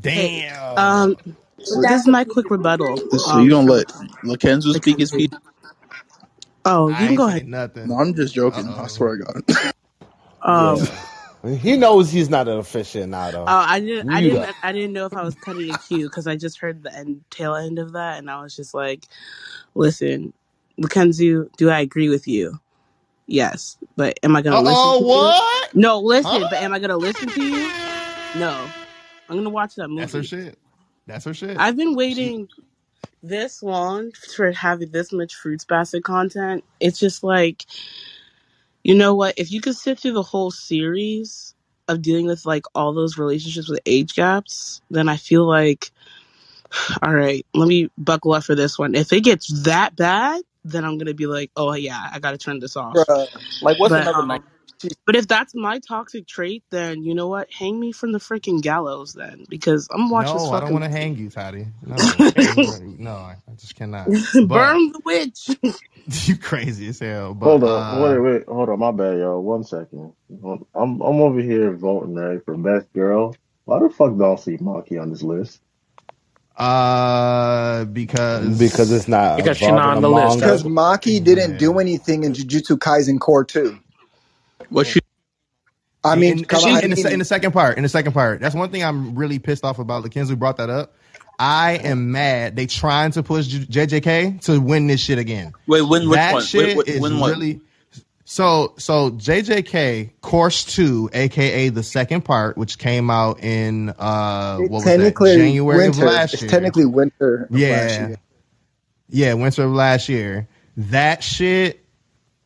[SPEAKER 2] Damn.
[SPEAKER 7] Um, this is my quick rebuttal.
[SPEAKER 8] So
[SPEAKER 7] Um,
[SPEAKER 8] you gonna let Lakenzo speak his piece?
[SPEAKER 7] Oh, you
[SPEAKER 2] I
[SPEAKER 7] can
[SPEAKER 2] ain't
[SPEAKER 7] go
[SPEAKER 2] say
[SPEAKER 7] ahead.
[SPEAKER 2] nothing.
[SPEAKER 8] No, I'm just joking. I swear to God. <laughs>
[SPEAKER 7] Um, <laughs>
[SPEAKER 6] He knows he's not an aficionado.
[SPEAKER 7] Oh, I didn't. I didn't.
[SPEAKER 6] up.
[SPEAKER 7] I didn't know if I was cutting a cue because I just heard the end, tail end of that, and I was just like, "Listen, Mackenzie, do I agree with you? Yes, but am I gonna listen
[SPEAKER 2] Oh,
[SPEAKER 7] to
[SPEAKER 2] what?
[SPEAKER 7] you? No, listen,
[SPEAKER 2] Huh?
[SPEAKER 7] but am I gonna listen to you? No, I'm gonna watch that movie.
[SPEAKER 2] That's her shit. That's her shit.
[SPEAKER 7] I've been waiting this long for having this much fruits basket content. It's just like, you know what? If you could sit through the whole series of dealing with like all those relationships with age gaps, then I feel like, <sighs> all right, let me buckle up for this one. If it gets that bad, then I'm gonna be like, oh yeah, I gotta turn this off.
[SPEAKER 19] Bruh,
[SPEAKER 5] Like, what's
[SPEAKER 7] But
[SPEAKER 5] another
[SPEAKER 7] um,
[SPEAKER 5] night?
[SPEAKER 7] But if that's my toxic trait, then you know what? Hang me from the freaking gallows then, because I'm watching this
[SPEAKER 2] No, I don't
[SPEAKER 7] fucking
[SPEAKER 2] want to hang you, Toddy. <laughs> No, You- no, I just cannot. But
[SPEAKER 7] burn the witch. <laughs>
[SPEAKER 2] you crazy as hell. But
[SPEAKER 10] Hold on, wait,
[SPEAKER 2] uh,
[SPEAKER 10] wait, hold on. My bad, y'all. One second. I'm I'm over here voting right for best girl. Why the fuck don't I see Maki on this list?
[SPEAKER 2] uh, because
[SPEAKER 6] because it's not
[SPEAKER 20] Because she's not
[SPEAKER 6] involving
[SPEAKER 20] on the
[SPEAKER 6] a
[SPEAKER 20] list.
[SPEAKER 6] manga.
[SPEAKER 19] because Maki didn't do anything in Jujutsu Kaisen Cour Two.
[SPEAKER 8] What she?
[SPEAKER 19] I mean,
[SPEAKER 2] in,
[SPEAKER 19] come
[SPEAKER 2] in,
[SPEAKER 19] on,
[SPEAKER 2] in the, in the second part, in the second part, that's one thing I'm really pissed off about. Lakenzu brought that up. I am mad. They trying to push J- JJK to win this shit again.
[SPEAKER 5] Wait, win which
[SPEAKER 2] that
[SPEAKER 5] one?
[SPEAKER 2] shit
[SPEAKER 5] Wait, wait,
[SPEAKER 2] is
[SPEAKER 5] win what?
[SPEAKER 2] really. So so JJK Course Two, aka the second part, which came out in uh what was that
[SPEAKER 19] technically
[SPEAKER 2] January
[SPEAKER 19] winter.
[SPEAKER 2] of last year.
[SPEAKER 19] it's technically winter. Of
[SPEAKER 2] yeah,
[SPEAKER 19] last year.
[SPEAKER 2] yeah, winter of last year. That shit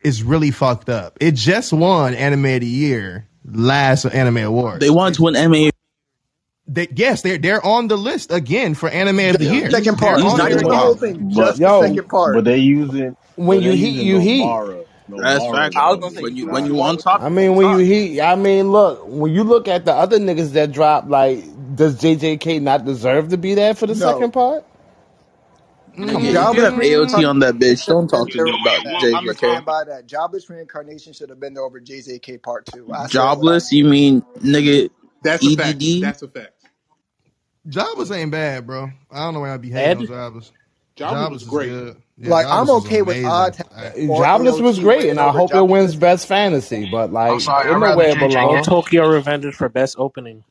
[SPEAKER 2] is really fucked up. It just won Anime of the Year last Anime Award.
[SPEAKER 8] They want to win MA.
[SPEAKER 2] They, yes, they're they're on the list again for Anime of the Year.
[SPEAKER 19] Second part.
[SPEAKER 2] They're on
[SPEAKER 19] Not the whole thing. Just
[SPEAKER 6] yo,
[SPEAKER 19] the second part.
[SPEAKER 10] but they using
[SPEAKER 6] When you heat,
[SPEAKER 10] using
[SPEAKER 6] you heat.
[SPEAKER 10] Nomara.
[SPEAKER 8] That's
[SPEAKER 10] Nomara
[SPEAKER 8] facts.
[SPEAKER 10] is
[SPEAKER 5] I was gonna say
[SPEAKER 8] When you when you on top,
[SPEAKER 6] I mean, when you heat, I mean, look, when you look at the other niggas that drop, like, does JJK not deserve to be there for the
[SPEAKER 19] No.
[SPEAKER 6] second part?
[SPEAKER 2] Mm.
[SPEAKER 8] Come on,
[SPEAKER 19] Jobless
[SPEAKER 8] you have AOT on that bitch. Don't talk to me about
[SPEAKER 19] over that. I'm gonna stand
[SPEAKER 8] JJK.
[SPEAKER 19] by that. Jobless reincarnation should have been there over JJK Part Two. I said what I
[SPEAKER 8] Jobless? You mean nigga
[SPEAKER 15] That's a fact.
[SPEAKER 8] EDD?
[SPEAKER 15] That's a fact.
[SPEAKER 2] Jobless ain't bad, bro. I don't know why I'd be hating on Jobless.
[SPEAKER 15] Jobless
[SPEAKER 2] Jobless
[SPEAKER 15] was
[SPEAKER 2] is
[SPEAKER 15] great.
[SPEAKER 2] good. Yeah,
[SPEAKER 19] like. I'm
[SPEAKER 2] Jobless is
[SPEAKER 19] okay with
[SPEAKER 2] amazing.
[SPEAKER 19] Odd
[SPEAKER 2] I-
[SPEAKER 19] or
[SPEAKER 6] Jobless was
[SPEAKER 19] AOT
[SPEAKER 6] great,
[SPEAKER 19] winning
[SPEAKER 6] and I
[SPEAKER 19] over
[SPEAKER 6] hope it
[SPEAKER 19] Jobless.
[SPEAKER 6] wins Best Fantasy, but, like,
[SPEAKER 17] I'm sorry,
[SPEAKER 6] it
[SPEAKER 17] I'd
[SPEAKER 6] know
[SPEAKER 17] rather
[SPEAKER 6] where it
[SPEAKER 17] JJK.
[SPEAKER 20] Vote
[SPEAKER 6] belongs.
[SPEAKER 20] Tokyo Revengers for best opening.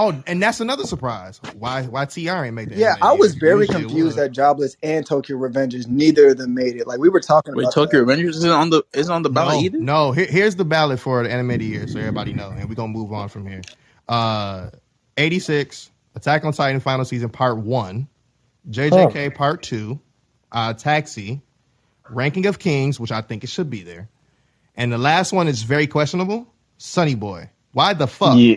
[SPEAKER 2] Oh, and that's another surprise. Why why TR ain't make the
[SPEAKER 19] Yeah, I was
[SPEAKER 2] year?
[SPEAKER 19] very
[SPEAKER 2] Usually it
[SPEAKER 19] confused
[SPEAKER 2] would.
[SPEAKER 19] that Jobless and Tokyo Revengers, neither of them made it. Like we were talking
[SPEAKER 8] Wait,
[SPEAKER 19] about
[SPEAKER 8] Tokyo
[SPEAKER 19] that.
[SPEAKER 8] Revengers isn't on the isn't on the ballot
[SPEAKER 2] No,
[SPEAKER 8] either.
[SPEAKER 2] no. Here, here's the ballot for the anime of the year, so everybody know, and we're gonna move on from here. Uh, 86, Attack on Titan final season part one, JJK part two, uh, Taxi, Ranking of Kings, which I think it should be there, and the last one is very questionable. Sonny Boy. Why the fuck?
[SPEAKER 10] Yeah.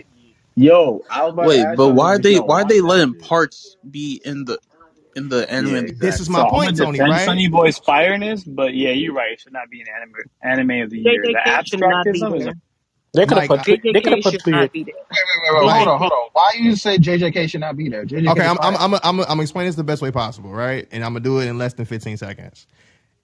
[SPEAKER 10] Yo, I was about to
[SPEAKER 8] Wait,
[SPEAKER 10] ask
[SPEAKER 8] but
[SPEAKER 10] y'all
[SPEAKER 8] why
[SPEAKER 10] this
[SPEAKER 8] are they
[SPEAKER 10] y'all
[SPEAKER 8] why are they
[SPEAKER 10] that
[SPEAKER 8] letting
[SPEAKER 10] shit.
[SPEAKER 8] parts be in the in the anime?
[SPEAKER 10] Yeah,
[SPEAKER 8] of
[SPEAKER 2] This is
[SPEAKER 10] exactly.
[SPEAKER 2] my
[SPEAKER 11] So I'm
[SPEAKER 2] point,
[SPEAKER 11] gonna
[SPEAKER 2] Tony.
[SPEAKER 11] defend
[SPEAKER 2] Right?
[SPEAKER 11] Sonny Boy's fireness, but yeah, you're right. It should not be an anime anime of the year. The
[SPEAKER 7] JJK should not be
[SPEAKER 11] abstractism is
[SPEAKER 7] there.
[SPEAKER 20] They could have
[SPEAKER 2] Like,
[SPEAKER 20] put three, they could have
[SPEAKER 7] JJK
[SPEAKER 20] put
[SPEAKER 7] should
[SPEAKER 20] three.
[SPEAKER 7] not be there.
[SPEAKER 17] Wait, wait, wait, wait. Hold on, hold on. Why you say JJK should not be there? JJK
[SPEAKER 2] Okay,
[SPEAKER 17] is
[SPEAKER 2] I'm I'm
[SPEAKER 17] fire.
[SPEAKER 2] I'm I'm, I'm, I'm gonna explain this the best way possible, right? And I'm gonna do it in less than 15 seconds.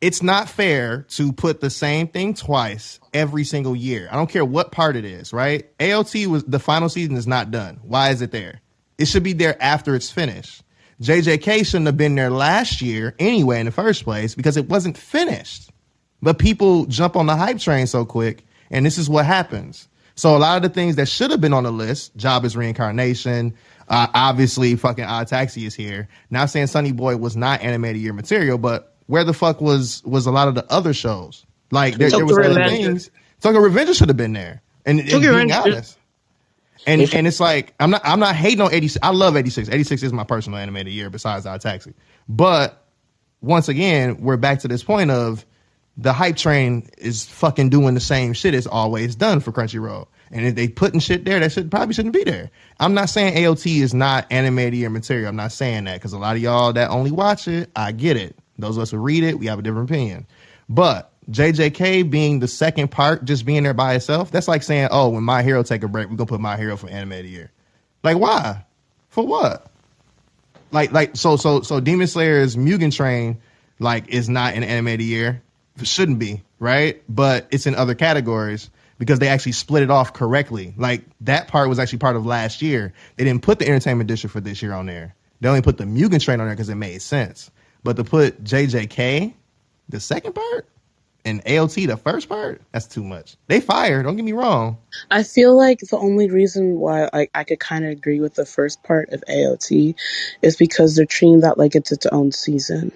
[SPEAKER 2] It's not fair to put the same thing twice every single year. I don't care what part it is, right? AOT was the final season is not done. Why is it there? It should be there after it's finished. JJK shouldn't have been there last year anyway in the first place because it wasn't finished. But people jump on the hype train so quick, and this is what happens. So a lot of the things that should have been on the list, Job is reincarnation, uh, obviously fucking Odd Taxi is here. Not saying Sonny Boy was not animated year material, but where the fuck was was a lot of the other shows? Like there, there was other
[SPEAKER 7] Revengers.
[SPEAKER 2] things. Tokyo Revengers should have been there. And, and being honest. And and it's like I'm not I'm not hating on 86. I love 86. 86 is my personal the year besides our taxi. But once again, we're back to this point of the hype train is fucking doing the same shit it's always done for Crunchyroll. And if they putting shit there, that should probably shouldn't be there. I'm not saying AOT is not animated year material. I'm not saying that because a lot of y'all that only watch it, I get it. Those of us who read it, we have a different opinion. But JJK being the second part, just being there by itself, that's like saying, oh, when My Hero take a break, we're gonna put My Hero for anime of the year. Like why? For what? Like like so so so Demon Slayer's Mugen Train like is not an anime of the year. It shouldn't be, right? But it's in other categories because they actually split it off correctly. Like that part was actually part of last year. They didn't put the entertainment district for this year on there. They only put the Mugen Train on there because it made sense. But to put JJK, the second part, and AOT, the first part, that's too much. They fired. Don't get me wrong.
[SPEAKER 7] I feel like the only reason why I, I could kind of agree with the first part of AOT is because they're treating that like it's its own season.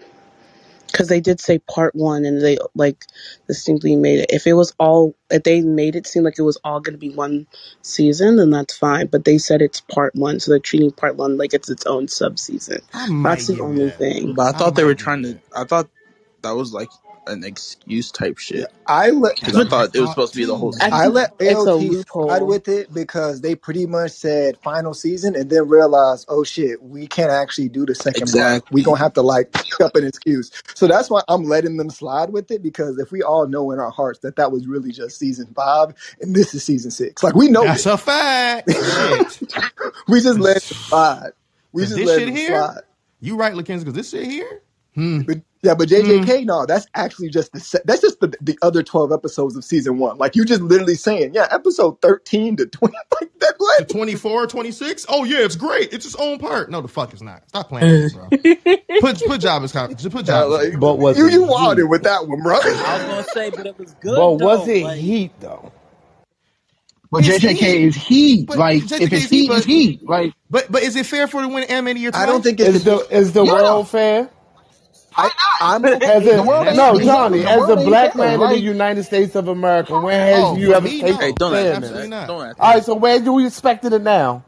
[SPEAKER 7] Because they did say part one, and they like distinctly made it. If it was all, if they made it seem like it was all going to be one season, then that's fine. But they said it's part one, so they're treating part one like it's its own sub season. That's the only thing.
[SPEAKER 8] But I thought they were trying to. I thought that was like an excuse type shit.
[SPEAKER 19] I let
[SPEAKER 8] Because I thought it was supposed to be the whole season.
[SPEAKER 19] I let
[SPEAKER 7] It's a
[SPEAKER 19] AOT
[SPEAKER 7] loophole.
[SPEAKER 19] side with it because they pretty much said final season and then realized, oh shit, we can't actually do the second part.
[SPEAKER 8] Exactly.
[SPEAKER 19] We gonna have to like <laughs> pick up an excuse. So that's why I'm letting them slide with it because if we all know in our hearts that that was really just season five and this is season six, like we know
[SPEAKER 2] That's
[SPEAKER 19] it.
[SPEAKER 2] a fact. <laughs> Shit. <laughs>
[SPEAKER 19] we just let it slide. We
[SPEAKER 2] 'Cause
[SPEAKER 19] just
[SPEAKER 2] this
[SPEAKER 19] let
[SPEAKER 2] shit
[SPEAKER 19] it
[SPEAKER 2] here,
[SPEAKER 19] slide.
[SPEAKER 2] you right, Lakenza, because this shit here, hmm.
[SPEAKER 19] But yeah, but JJK, mm-hmm. no, that's actually just the se- that's just the, the other twelve episodes of season one. Like you just literally saying, yeah, episode thirteen to twenty, <laughs> like that. What?
[SPEAKER 2] to 24, 26. Oh yeah, it's great. It's its own part. No, the fuck it's not. Stop playing with me, bro. <laughs> Put put job as just put
[SPEAKER 19] Yeah,
[SPEAKER 2] job.
[SPEAKER 19] like,
[SPEAKER 6] But was
[SPEAKER 19] you
[SPEAKER 6] it
[SPEAKER 19] you
[SPEAKER 6] heat?
[SPEAKER 19] wilded with that one, bro.
[SPEAKER 5] I was gonna say, but it was good.
[SPEAKER 6] But was
[SPEAKER 5] though.
[SPEAKER 6] it
[SPEAKER 5] Like,
[SPEAKER 6] heat though?
[SPEAKER 23] But
[SPEAKER 2] It's
[SPEAKER 23] JJK
[SPEAKER 2] heat.
[SPEAKER 23] is heat.
[SPEAKER 2] But
[SPEAKER 23] Like
[SPEAKER 2] JJK
[SPEAKER 23] if it's
[SPEAKER 2] is heat,
[SPEAKER 23] heat, it's
[SPEAKER 2] but-
[SPEAKER 23] heat. Like
[SPEAKER 2] But but is it fair for to win anime of the year?
[SPEAKER 19] I don't think it's
[SPEAKER 6] Is the is the
[SPEAKER 19] Yeah.
[SPEAKER 6] world fair?
[SPEAKER 19] I, I'm
[SPEAKER 6] As a,
[SPEAKER 19] world
[SPEAKER 6] no, Johnny, as a black
[SPEAKER 19] fair.
[SPEAKER 6] man in the United States of America, where has
[SPEAKER 2] Oh,
[SPEAKER 6] you ever
[SPEAKER 2] me,
[SPEAKER 6] taken
[SPEAKER 2] no.
[SPEAKER 8] Hey, don't ask me
[SPEAKER 2] Absolutely
[SPEAKER 8] that.
[SPEAKER 2] not.
[SPEAKER 8] Don't ask
[SPEAKER 6] All so where do we expect it now?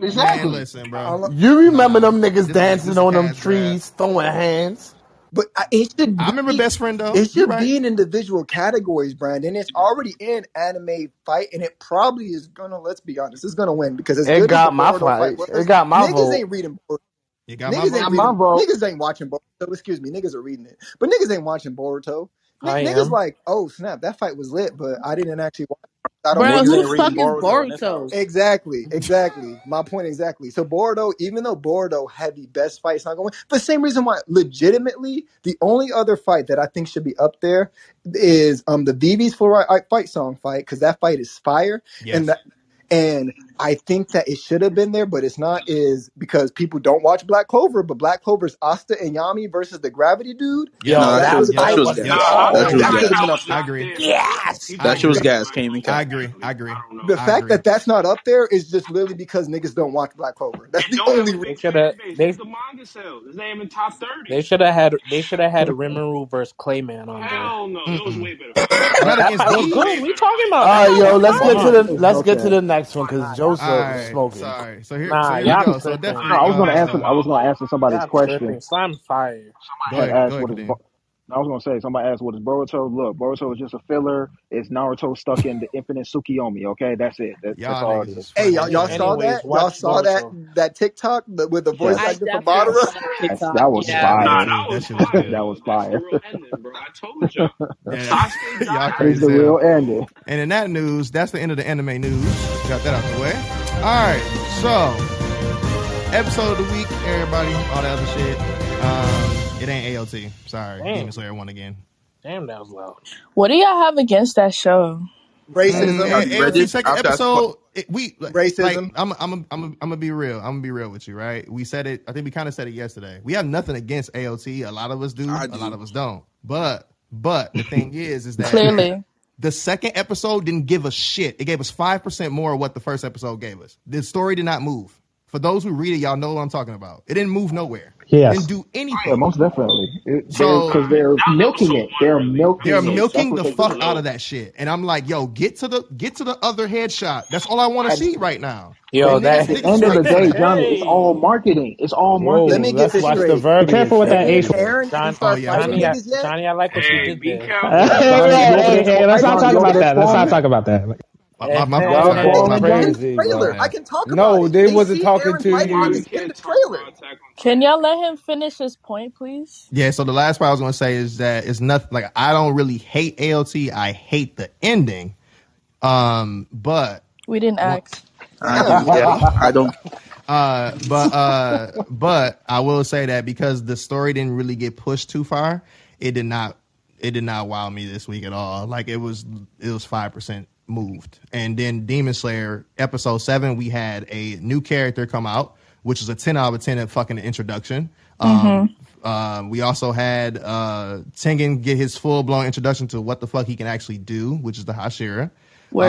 [SPEAKER 23] exactly.
[SPEAKER 2] Man, listen, bro.
[SPEAKER 6] You remember them niggas
[SPEAKER 2] is-
[SPEAKER 6] dancing
[SPEAKER 2] this
[SPEAKER 6] on them
[SPEAKER 2] cash grab.
[SPEAKER 6] trees, throwing hands.
[SPEAKER 19] But I- it should.
[SPEAKER 2] I remember
[SPEAKER 19] be-
[SPEAKER 2] best friend though.
[SPEAKER 19] It should
[SPEAKER 2] right.
[SPEAKER 19] be in individual categories, Brandon. It's already in anime fight, and it probably is gonna. Let's be honest, it's gonna win because it's
[SPEAKER 6] It
[SPEAKER 19] good
[SPEAKER 6] got my
[SPEAKER 19] Boruto
[SPEAKER 6] fight. It got my
[SPEAKER 19] niggas
[SPEAKER 6] vote.
[SPEAKER 19] ain't reading. Boruto.
[SPEAKER 2] You got
[SPEAKER 19] Niggas
[SPEAKER 2] vote.
[SPEAKER 19] ain't
[SPEAKER 23] my vote.
[SPEAKER 19] Niggas ain't watching Boruto. Excuse me, niggas are reading it, but niggas ain't watching Boruto. N-
[SPEAKER 20] I
[SPEAKER 19] niggas
[SPEAKER 20] am.
[SPEAKER 19] like, oh snap, that fight was lit, but I didn't actually watch. it. I don't
[SPEAKER 7] Bro,
[SPEAKER 19] want
[SPEAKER 5] niggas
[SPEAKER 7] who
[SPEAKER 5] ain't
[SPEAKER 7] the fuck is
[SPEAKER 5] Boruto
[SPEAKER 7] Boruto?
[SPEAKER 19] Exactly, exactly. My point exactly. So Boruto, even though Boruto had the best fight, it's not going. The same reason why, legitimately, the only other fight that I think should be up there is um the Vivy's Fluorite fight song fight because that fight is fire,
[SPEAKER 2] Yes.
[SPEAKER 19] and that and I think that it should have been there, but it's not. Is because people don't watch Black Clover, but Black Clover's Asta and Yami versus the Gravity Dude.
[SPEAKER 2] Yeah.
[SPEAKER 8] No, that
[SPEAKER 19] that
[SPEAKER 8] was
[SPEAKER 19] was
[SPEAKER 8] that
[SPEAKER 19] that
[SPEAKER 8] shit was
[SPEAKER 19] was
[SPEAKER 8] gas.
[SPEAKER 12] I
[SPEAKER 8] That
[SPEAKER 12] don't
[SPEAKER 8] shit was
[SPEAKER 12] know.
[SPEAKER 19] that
[SPEAKER 12] That,
[SPEAKER 19] should have
[SPEAKER 8] gas.
[SPEAKER 19] been up.
[SPEAKER 12] was
[SPEAKER 2] I
[SPEAKER 12] not
[SPEAKER 2] agree.
[SPEAKER 12] there.
[SPEAKER 6] Yes.
[SPEAKER 12] He
[SPEAKER 2] I
[SPEAKER 8] That shit was
[SPEAKER 2] agree.
[SPEAKER 8] gas. Can't even
[SPEAKER 2] I
[SPEAKER 8] count.
[SPEAKER 2] agree. I agree.
[SPEAKER 12] I don't know.
[SPEAKER 19] The
[SPEAKER 2] I
[SPEAKER 19] fact
[SPEAKER 2] agree.
[SPEAKER 19] that that's not up there is just literally because niggas don't watch Black Clover. That's
[SPEAKER 12] It
[SPEAKER 19] the
[SPEAKER 12] don't have
[SPEAKER 19] only
[SPEAKER 12] a
[SPEAKER 19] reason.
[SPEAKER 20] They
[SPEAKER 12] big
[SPEAKER 20] should
[SPEAKER 12] fan
[SPEAKER 20] have.
[SPEAKER 12] base.
[SPEAKER 20] They
[SPEAKER 12] It's the manga sales. It's not even top thirty.
[SPEAKER 20] they should have had. They should have had Rimuru versus Clayman on there.
[SPEAKER 12] Hell no. It was
[SPEAKER 2] Mm-mm.
[SPEAKER 12] way better fight.
[SPEAKER 2] Not
[SPEAKER 5] that
[SPEAKER 2] against
[SPEAKER 5] fight was
[SPEAKER 2] me.
[SPEAKER 5] good.
[SPEAKER 12] Way
[SPEAKER 5] What
[SPEAKER 12] better
[SPEAKER 5] talking
[SPEAKER 12] fight.
[SPEAKER 5] about?
[SPEAKER 6] All
[SPEAKER 5] That
[SPEAKER 6] right,
[SPEAKER 5] fight
[SPEAKER 6] yo,
[SPEAKER 5] was
[SPEAKER 6] let's
[SPEAKER 5] good.
[SPEAKER 6] get to the
[SPEAKER 17] It's
[SPEAKER 6] let's get to
[SPEAKER 17] okay.
[SPEAKER 6] the next one because
[SPEAKER 20] Nah,
[SPEAKER 6] Joe
[SPEAKER 20] y'all
[SPEAKER 2] All right.
[SPEAKER 6] smoking.
[SPEAKER 2] Sorry. So here.
[SPEAKER 20] Nah,
[SPEAKER 2] So here we
[SPEAKER 20] y'all
[SPEAKER 2] go. So definitely.
[SPEAKER 17] No, I was gonna
[SPEAKER 2] Uh,
[SPEAKER 17] answer. I was gonna answer somebody's
[SPEAKER 20] Y'all
[SPEAKER 17] question.
[SPEAKER 20] tripping. Slime fire.
[SPEAKER 17] Somebody
[SPEAKER 2] go ahead. Go ahead,
[SPEAKER 17] is.
[SPEAKER 2] Kadeem.
[SPEAKER 17] Bo- I was gonna say somebody asked what is Boruto. Look, Boruto is just a filler. It's Naruto stuck in the <laughs> infinite Tsukiyomi. Okay, that's it. That, that's
[SPEAKER 2] Y'all
[SPEAKER 17] all it
[SPEAKER 2] niggas
[SPEAKER 17] is.
[SPEAKER 2] is
[SPEAKER 19] Hey, y'all,
[SPEAKER 2] as
[SPEAKER 19] y'all saw
[SPEAKER 20] Anyways,
[SPEAKER 19] that? Y'all
[SPEAKER 20] watch
[SPEAKER 19] saw that
[SPEAKER 20] Boruto.
[SPEAKER 19] that TikTok that- with the voice
[SPEAKER 17] Yes,
[SPEAKER 7] I
[SPEAKER 19] actor for
[SPEAKER 7] definitely
[SPEAKER 19] Madara?
[SPEAKER 7] saw that
[SPEAKER 17] that's,
[SPEAKER 7] TikTok.
[SPEAKER 17] that was
[SPEAKER 7] Yeah.
[SPEAKER 2] Yeah,
[SPEAKER 12] Nah,
[SPEAKER 17] fire.
[SPEAKER 12] that
[SPEAKER 2] That
[SPEAKER 12] was
[SPEAKER 2] was
[SPEAKER 12] fire.
[SPEAKER 2] good.
[SPEAKER 17] that was
[SPEAKER 12] That's the
[SPEAKER 17] fire.
[SPEAKER 12] real ending, bro. I told <laughs> <laughs> y'all.
[SPEAKER 2] Yeah.
[SPEAKER 12] Sasuke
[SPEAKER 2] Y'all
[SPEAKER 12] died.
[SPEAKER 2] crazy
[SPEAKER 17] It's
[SPEAKER 2] as
[SPEAKER 17] the
[SPEAKER 2] hell.
[SPEAKER 17] real ending.
[SPEAKER 2] And in that news, that's the end of the anime news. Got that out the way. All right. So, episode of the week, everybody, all that other shit. Um, it ain't AOT. Sorry.
[SPEAKER 20] Damn.
[SPEAKER 2] Demon Slayer won again.
[SPEAKER 20] Damn, that was loud.
[SPEAKER 21] What do y'all have against that show?
[SPEAKER 2] Mm,
[SPEAKER 19] Racism.
[SPEAKER 8] Have you read
[SPEAKER 2] AOT
[SPEAKER 8] it?
[SPEAKER 2] second
[SPEAKER 8] After I spo-
[SPEAKER 2] episode, it, we like,
[SPEAKER 19] Racism.
[SPEAKER 2] I'm, I'm, I'm, I'm, I'm gonna be real. I'm gonna be real with you, right? We said it. I think we kind of said it yesterday. We have nothing against AOT. A lot of us do.
[SPEAKER 8] I
[SPEAKER 2] A
[SPEAKER 8] do.
[SPEAKER 2] lot of us don't. But, but the thing <laughs> is, is that
[SPEAKER 21] Clearly. <laughs>
[SPEAKER 2] the second episode didn't give us shit. It gave us five percent more of what the first episode gave us. The story did not move. For those who read it, y'all know what I'm talking about. It didn't move nowhere.
[SPEAKER 22] Yes.
[SPEAKER 2] Didn't do anything.
[SPEAKER 16] Yeah, most definitely. It, they're
[SPEAKER 2] So
[SPEAKER 16] because they're milking it. They're milking
[SPEAKER 2] they're milking the fuck out of that shit, and I'm like, yo, get to the get to the other headshot. That's all I want to see right now.
[SPEAKER 14] Yo,
[SPEAKER 2] And
[SPEAKER 14] that-
[SPEAKER 16] At the end of the day,
[SPEAKER 2] straight-
[SPEAKER 16] Johnny, it's all marketing. It's all
[SPEAKER 6] Whoa,
[SPEAKER 24] Let me get
[SPEAKER 6] let's
[SPEAKER 24] this
[SPEAKER 6] watch
[SPEAKER 24] straight.
[SPEAKER 6] the verbiage.
[SPEAKER 22] Be careful with that
[SPEAKER 24] Me
[SPEAKER 22] H
[SPEAKER 24] and
[SPEAKER 22] word.
[SPEAKER 24] Aaron
[SPEAKER 14] John,
[SPEAKER 2] Oh, yeah.
[SPEAKER 14] Johnny, I. Johnny, I like what
[SPEAKER 18] Hey,
[SPEAKER 14] you did
[SPEAKER 18] be
[SPEAKER 14] there.
[SPEAKER 18] careful.
[SPEAKER 22] hey, hey, hey, let's not talk about that. Let's not talk about that.
[SPEAKER 2] My, my, my,
[SPEAKER 14] Hey,
[SPEAKER 2] my,
[SPEAKER 6] Y'all
[SPEAKER 14] hey,
[SPEAKER 2] my-
[SPEAKER 6] going
[SPEAKER 2] my-
[SPEAKER 24] It's in
[SPEAKER 6] crazy,
[SPEAKER 24] trailer. I can talk
[SPEAKER 6] No,
[SPEAKER 24] about it.
[SPEAKER 6] they
[SPEAKER 24] They
[SPEAKER 6] wasn't
[SPEAKER 24] see
[SPEAKER 6] talking
[SPEAKER 24] Eren
[SPEAKER 6] to
[SPEAKER 24] fighting
[SPEAKER 6] you.
[SPEAKER 24] niggas in the
[SPEAKER 18] can't talk
[SPEAKER 24] trailer.
[SPEAKER 21] Can y'all let him finish his point, please?
[SPEAKER 2] Yeah, so the last part I was gonna say is that it's nothing like I don't really hate AOT. I hate the ending. Um, but
[SPEAKER 21] We didn't ask.
[SPEAKER 8] I, yeah, I don't. <laughs>
[SPEAKER 2] uh, but uh, but I will say that because the story didn't really get pushed too far, it did not it did not wow me this week at all. Like it was it was five percent moved. And then Demon Slayer episode seven, we had a new character come out, which is a ten out of ten fucking introduction. Um, uh, we also had uh, Tengen get his full blown introduction to what the fuck he can actually do, which is the Hashira.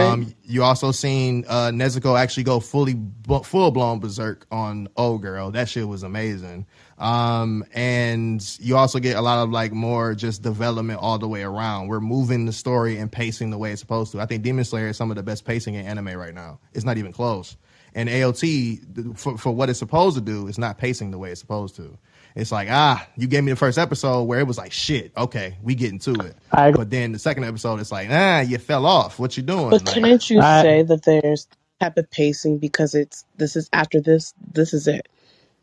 [SPEAKER 2] Um, you also seen uh, Nezuko actually go fully full blown berserk on old girl. That shit was amazing. Um, and you also get a lot of like more just development all the way around. We're moving the story and pacing the way it's supposed to. I think Demon Slayer is some of the best pacing in anime right now. It's not even close. And AOT for, for what it's supposed to do, it's not pacing the way it's supposed to. It's like ah, you gave me the first episode where it was like shit. Okay, we getting to it.
[SPEAKER 22] I-
[SPEAKER 2] but then the second episode, it's like ah, you fell off. What you doing?
[SPEAKER 7] But
[SPEAKER 2] Like-
[SPEAKER 7] couldn't you
[SPEAKER 22] I-
[SPEAKER 7] say that there's type of pacing because it's this is after this, this is it.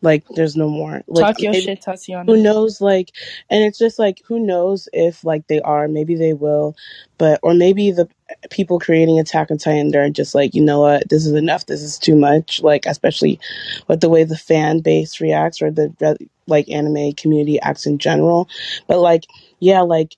[SPEAKER 7] Like there's no more. Like
[SPEAKER 21] Talk your
[SPEAKER 7] maybe-
[SPEAKER 21] shit, Tatiana.
[SPEAKER 7] Who knows? Like, and it's just like who knows if like they are. Maybe they will, but or maybe the people creating Attack on Titan they're just like you know what this is enough. This is too much. Like especially with the way the fan base reacts or the like anime community acts in general. But like yeah, like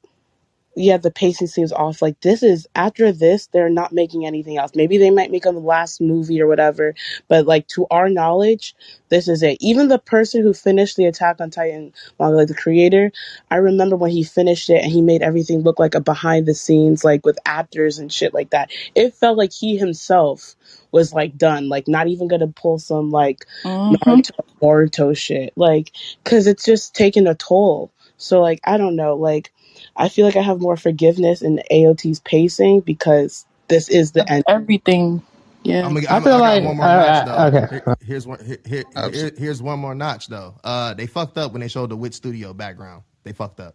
[SPEAKER 7] yeah, the pacing seems off. Like this is after this, they're not making anything else. Maybe they might make a last movie or whatever, but like to our knowledge, this is it. Even the person who finished the Attack on Titan manga, like the creator, I remember when he finished it and he made everything look like a behind the scenes, like with actors and shit like that. It felt like he himself was like done, like not even gonna pull some like
[SPEAKER 21] Mhm.
[SPEAKER 7] Naruto, Boruto shit, like because it's just taking a toll. So like I don't know, like I feel like I have more forgiveness in AOT's pacing because this is the end.
[SPEAKER 21] Everything. Yeah.
[SPEAKER 2] I'm gonna,
[SPEAKER 22] I
[SPEAKER 2] I'm,
[SPEAKER 22] feel
[SPEAKER 2] I got
[SPEAKER 22] like-
[SPEAKER 2] one more
[SPEAKER 22] uh,
[SPEAKER 2] notch though.
[SPEAKER 22] uh, okay.
[SPEAKER 2] Here's one. Here, here, here- here's one more notch though. Uh, they fucked up when they showed the Wit Studio background. They fucked up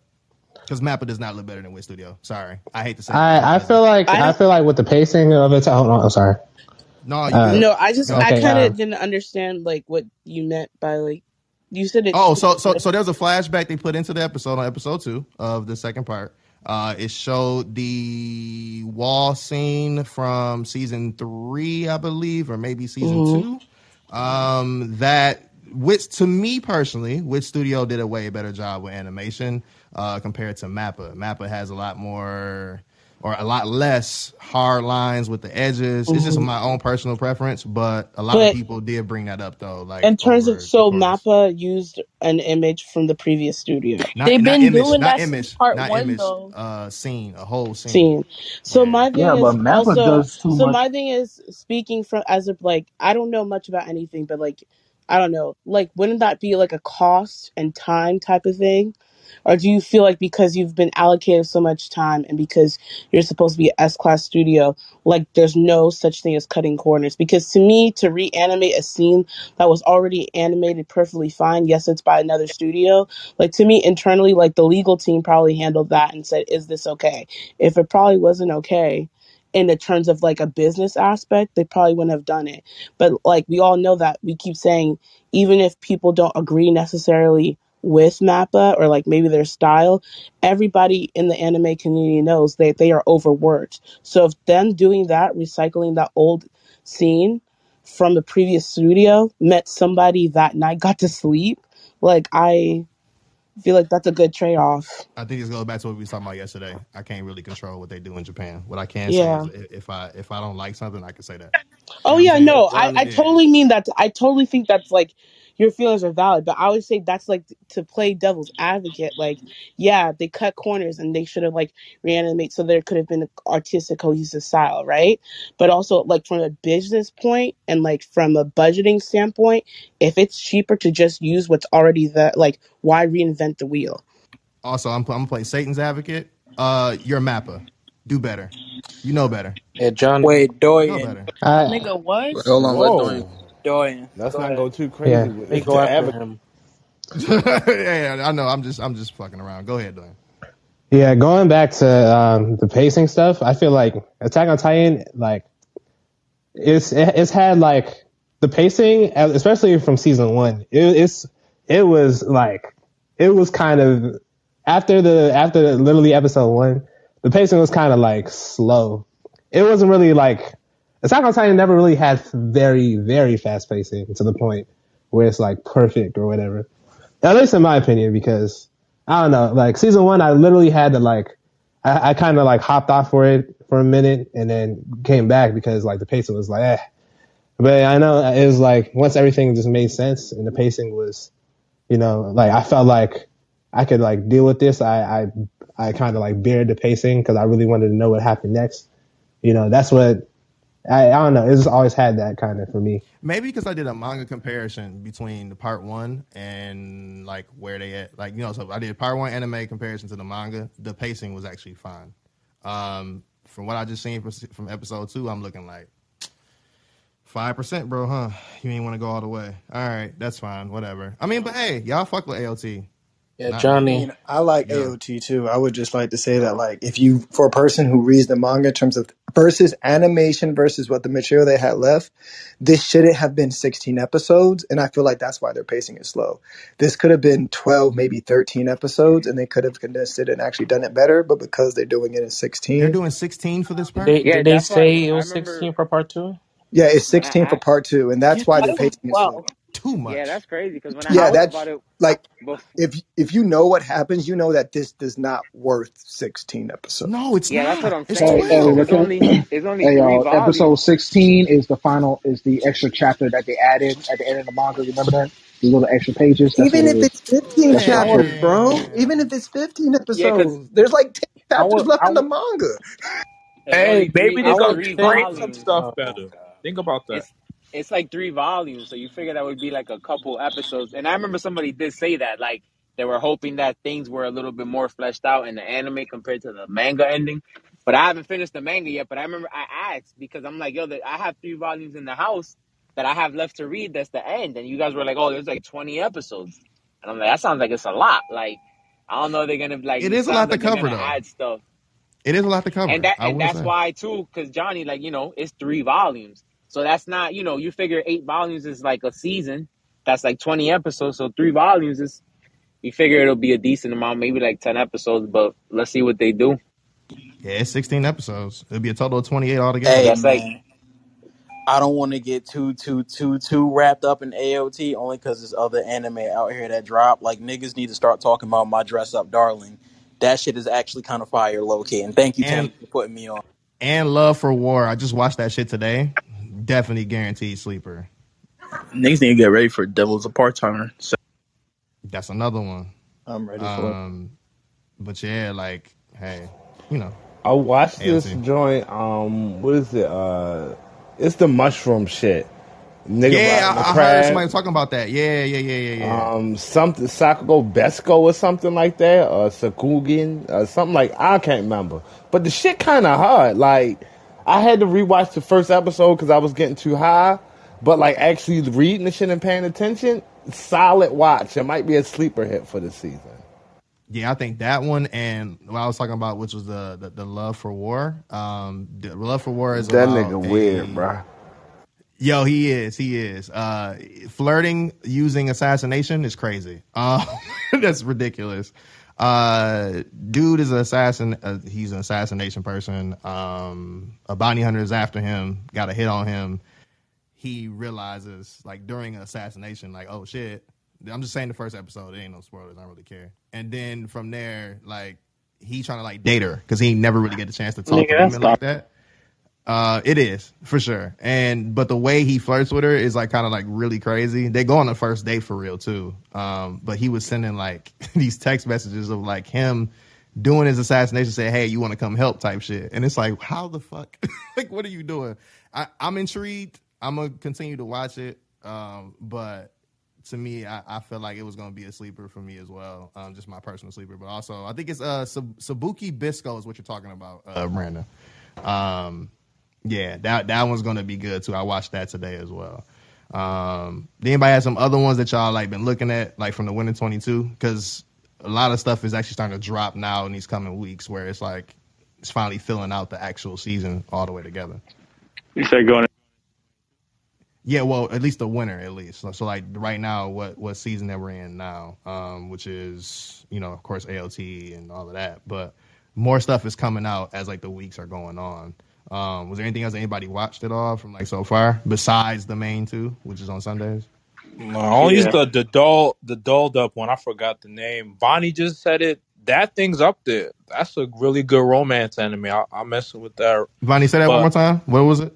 [SPEAKER 2] because Mappa does not look better than Wit Studio. Sorry, I hate to say. it.
[SPEAKER 22] I, I feel like I, feel like with the pacing of it. Oh no, I'm sorry.
[SPEAKER 2] no, you
[SPEAKER 22] uh,
[SPEAKER 2] good.
[SPEAKER 7] No, I just
[SPEAKER 2] Go.
[SPEAKER 7] I
[SPEAKER 22] Okay,
[SPEAKER 7] kind of
[SPEAKER 22] um,
[SPEAKER 7] didn't understand like what you meant by like you said it.
[SPEAKER 2] Oh, so so so there's a flashback they put into the episode on episode two of the second part. Uh, it showed the wall scene from season three, I believe, or maybe season
[SPEAKER 7] Mhm.
[SPEAKER 2] two. Um, that which to me personally, Wit Studio did a way better job with animation uh, compared to Mappa. Mappa has a lot more or a lot less hard lines with the edges. It's just
[SPEAKER 7] Mhm.
[SPEAKER 2] my own personal preference, but a lot
[SPEAKER 7] But-
[SPEAKER 2] of people did bring that up though. Like
[SPEAKER 7] in terms
[SPEAKER 2] over
[SPEAKER 7] of so
[SPEAKER 2] course.
[SPEAKER 7] Mappa used an image from the previous studio
[SPEAKER 2] Not,
[SPEAKER 21] They've
[SPEAKER 2] not
[SPEAKER 21] been
[SPEAKER 2] image,
[SPEAKER 21] doing
[SPEAKER 2] not
[SPEAKER 21] that
[SPEAKER 2] image,
[SPEAKER 21] since part
[SPEAKER 2] not
[SPEAKER 21] one,
[SPEAKER 2] image,
[SPEAKER 21] though.
[SPEAKER 2] uh, scene, a whole scene.
[SPEAKER 7] scene. So
[SPEAKER 2] Yeah.
[SPEAKER 7] my thing
[SPEAKER 16] Yeah,
[SPEAKER 7] is
[SPEAKER 16] but Mappa
[SPEAKER 7] also
[SPEAKER 16] does too
[SPEAKER 7] so
[SPEAKER 16] much.
[SPEAKER 7] my thing is speaking from as of like I don't know much about anything, but like I don't know, like wouldn't that be like a cost and time type of thing? Or do you feel like because you've been allocated so much time and because you're supposed to be S class studio, like there's no such thing as cutting corners? Because to me, to reanimate a scene that was already animated perfectly fine, yes, it's by another studio. Like to me, internally, like the legal team probably handled that and said, "Is this okay?" If it probably wasn't okay, in the terms of like a business aspect, they probably wouldn't have done it. But like we all know that we keep saying, even if people don't agree necessarily with Mappa or like maybe their style, everybody in the anime community knows that they are overworked. So if them doing that, recycling that old scene from the previous studio met somebody that night got to sleep, like I feel like that's a good trade off.
[SPEAKER 2] I think this goes back to what we were talking about yesterday. I can't really control what they do in Japan. What I can
[SPEAKER 7] Yeah.
[SPEAKER 2] say is i- if I if I don't like something, I can say that.
[SPEAKER 7] Oh
[SPEAKER 2] know
[SPEAKER 7] yeah,
[SPEAKER 2] what I'm
[SPEAKER 7] no,
[SPEAKER 2] saying?
[SPEAKER 7] I, I totally mean that. I totally think that's like your feelings are valid. But I would say that's like to play devil's advocate. Like, yeah, they cut corners and they should have like reanimate so there could have been an artistic cohesive style, right? But also like from a business point and like from a budgeting standpoint, if it's cheaper to just use what's already there, like why reinvent the wheel?
[SPEAKER 2] Also, I'm, I'm gonna Satan's advocate. Uh, you're a mapper. Do better. You know better.
[SPEAKER 14] Yeah, John.
[SPEAKER 5] Wait,
[SPEAKER 2] You know
[SPEAKER 5] Dorian.
[SPEAKER 2] better.
[SPEAKER 22] Uh,
[SPEAKER 21] Nigga, what?
[SPEAKER 8] Hold on, let
[SPEAKER 6] Whoa.
[SPEAKER 8] Dorian.
[SPEAKER 5] Dorian.
[SPEAKER 6] Let's
[SPEAKER 5] go
[SPEAKER 6] not
[SPEAKER 5] ahead.
[SPEAKER 6] go too crazy
[SPEAKER 22] Yeah.
[SPEAKER 6] with
[SPEAKER 14] They
[SPEAKER 6] it.
[SPEAKER 14] go after
[SPEAKER 6] Advo-
[SPEAKER 14] him. <laughs>
[SPEAKER 2] yeah, I know. I'm just I'm just fucking around. Go ahead, Dwayne.
[SPEAKER 22] yeah, going back to um, the pacing stuff, I feel like Attack on Titan, like it's it's had like the pacing, especially from season one. It, it's it was like it was kind of after the after literally episode one, the pacing was kind of like slow. It wasn't really like Attack on Titan never really had very very fast pacing to the point where it's like perfect or whatever. At least in my opinion, because I don't know, like season one, I literally had to like, I, I kind of like hopped off for it for a minute and then came back because like the pacing was like, eh. But I know it was like once everything just made sense and the pacing was, you know, like I felt like I could like deal with this. I I, I kind of like bared the pacing because I really wanted to know what happened next. You know, that's what I I don't know. It's always had that kind of for me.
[SPEAKER 2] Maybe because I did a manga comparison between the part one and like where they at. Like you know, so I did part one anime comparison to the manga. The pacing was actually fine. Um, from what I just seen from, from episode two, I'm looking like five percent, bro. Huh? You ain't want to go all the way. All right, that's fine. Whatever. I mean, but hey, y'all fuck with AOT.
[SPEAKER 14] Yeah,
[SPEAKER 2] Not-
[SPEAKER 24] I
[SPEAKER 14] Johnny.
[SPEAKER 24] mean, I like
[SPEAKER 2] Yeah.
[SPEAKER 24] AOT too. I would just like to say that, like, if you, for a person who reads the manga in terms of versus animation versus what the material they had left, this shouldn't have been 16 episodes. And I feel like that's why their pacing is slow. This could have been 12, maybe 13 episodes, and they could have condensed it and actually done it better. But because they're doing it in sixteen,
[SPEAKER 2] They're
[SPEAKER 24] 16,
[SPEAKER 2] doing 16 for this part.
[SPEAKER 14] They,
[SPEAKER 9] Yeah,
[SPEAKER 14] did they
[SPEAKER 9] that's why
[SPEAKER 14] say it
[SPEAKER 9] I
[SPEAKER 14] was
[SPEAKER 9] remember
[SPEAKER 14] 16 for part two?
[SPEAKER 24] yeah, it's
[SPEAKER 9] when I
[SPEAKER 24] 16 for
[SPEAKER 9] asked.
[SPEAKER 24] part two. And that's
[SPEAKER 2] Yeah,
[SPEAKER 24] why
[SPEAKER 7] I
[SPEAKER 24] the
[SPEAKER 7] thought it was
[SPEAKER 24] pacing is slow.
[SPEAKER 7] twelve.
[SPEAKER 2] Too much.
[SPEAKER 9] Yeah, that's crazy because when I
[SPEAKER 24] Yeah, that's
[SPEAKER 9] about it,
[SPEAKER 24] like, if if you know what happens, you know that this does not worth 16 episodes.
[SPEAKER 2] no, it's
[SPEAKER 9] yeah,
[SPEAKER 2] not.
[SPEAKER 9] that's what I'm saying.
[SPEAKER 16] Hey, hey.
[SPEAKER 9] It's only it's only
[SPEAKER 16] Hey,
[SPEAKER 9] three
[SPEAKER 16] y'all, episode 16 is the final, is the extra chapter that they added at the end of the manga. Remember that? The little extra pages? That's
[SPEAKER 24] Even
[SPEAKER 16] what it
[SPEAKER 24] if it's 15
[SPEAKER 16] That's
[SPEAKER 24] chapters, bro. Even if it's 15
[SPEAKER 9] Yeah,
[SPEAKER 24] episodes, there's like 10 chapters
[SPEAKER 9] would
[SPEAKER 24] left
[SPEAKER 9] I
[SPEAKER 24] in the manga.
[SPEAKER 18] Hey, maybe they
[SPEAKER 9] It's
[SPEAKER 18] gonna
[SPEAKER 9] three
[SPEAKER 18] some stuff
[SPEAKER 14] Oh,
[SPEAKER 18] better.
[SPEAKER 14] God.
[SPEAKER 18] Think about that.
[SPEAKER 9] It's it's like three volumes, so you figure that would be like a couple episodes. And I remember somebody did say that, like they were hoping that things were a little bit more fleshed out in the anime compared to the manga ending. But I haven't finished the manga yet. But I remember I asked because I'm like, yo, I have three volumes in the house that I have left to read. That's the end. And you guys were like, oh, there's like 20 episodes. And I'm like, that sounds like it's a lot. Like I don't know, if they're gonna be like.
[SPEAKER 2] It is a lot to cover, though.
[SPEAKER 9] add stuff.
[SPEAKER 2] It is a lot to cover.
[SPEAKER 9] And that and that's
[SPEAKER 2] say.
[SPEAKER 9] why too, because Johnny, like you know, it's three volumes, so that's not you know, you figure eight volumes is like a season, that's like twenty episodes, so three volumes is you figure it'll be a decent amount, maybe like ten episodes, but let's see what they do.
[SPEAKER 2] Yeah, it's 16 episodes. It'll be a total of 28 altogether.
[SPEAKER 5] Hey
[SPEAKER 9] That's like
[SPEAKER 5] I don't want to get too too too too wrapped up in AOT only because there's other anime out here that drop. Like niggas need to start talking about my dress up darling. That shit is actually kind of fire, low key. And thank you, Tim,
[SPEAKER 2] And
[SPEAKER 5] for putting me on.
[SPEAKER 2] and Love for War. I just watched that shit today. Definitely guaranteed sleeper.
[SPEAKER 8] Niggas need to get ready for Devil's a Part Timer. So,
[SPEAKER 2] That's another one.
[SPEAKER 24] I'm ready for it.
[SPEAKER 2] Um, but yeah, like, hey, you know,
[SPEAKER 6] I watched this
[SPEAKER 2] AOT.
[SPEAKER 6] joint. Um, what is it? Uh, it's the mushroom shit. Nigga
[SPEAKER 2] Yeah,
[SPEAKER 6] riding a
[SPEAKER 2] I, I heard
[SPEAKER 6] crab.
[SPEAKER 2] somebody talking about that. Yeah, yeah, yeah, yeah, yeah.
[SPEAKER 6] Um, something Sakugo Besco or something like that, or Sakugin, or something like I can't remember. But the shit kind of hard. Like I had to rewatch the first episode because I was getting too high. But like actually reading the shit and paying attention, solid watch. It might be a sleeper hit for the season.
[SPEAKER 2] Yeah, I think that one and what I was talking about, which was the the, the love for war. Um, the love for war is
[SPEAKER 6] That nigga
[SPEAKER 2] a-
[SPEAKER 6] weird, bro.
[SPEAKER 2] Yo, he is. He is. Uh, flirting using assassination is crazy. Uh, <laughs> that's ridiculous. Uh, dude is an assassin. Uh, he's an assassination person. Um, a bounty hunter is after him. Got a hit on him. He realizes, like during an assassination, like oh shit. I'm just saying the first episode. There ain't no spoilers. I don't really care. And then from there, like he trying to like date her because he never really get the chance to talk
[SPEAKER 11] Nigga,
[SPEAKER 2] to women like that. Uh, it is for sure. And but the way he flirts with her is like kind of like really crazy. They go on the first date for real too. Um, but he was sending like <laughs> these text messages of like him doing his assassination, say, "Hey, you want to come help?" type shit. And it's like, how the fuck? <laughs> like, what are you doing? I, I'm intrigued. I'm gonna continue to watch it. Um, but to me, I, I feel like it was gonna be a sleeper for me as well. Um, just my personal sleeper, but also I think it's uh Sab- Sabuki Bisco is what you're talking about, uh, Brandon. Um, yeah, that that one's gonna be good too. I watched that today as well. Um, did anybody have some other ones that y'all like been looking at, like from the winter twenty two? Because a lot of stuff is actually starting to drop now in these coming weeks, where it's like it's finally filling out the actual season all the way together.
[SPEAKER 11] You say going.
[SPEAKER 2] Yeah, well, at least the winter, at least. So, so like right now, what what season that we're in now, um, which is you know of course AOT and all of that, but more stuff is coming out as like the weeks are going on. Um, was there anything else that anybody watched at all from like so far besides the main two, which is on Sundays?
[SPEAKER 14] No, only
[SPEAKER 11] Yeah.
[SPEAKER 14] the the doll the dolled up one. I forgot the name. Bonnie just said it. That thing's up there. That's a really good romance anime. I, I'm messing with that.
[SPEAKER 2] Bonnie, say that one more time. What was it?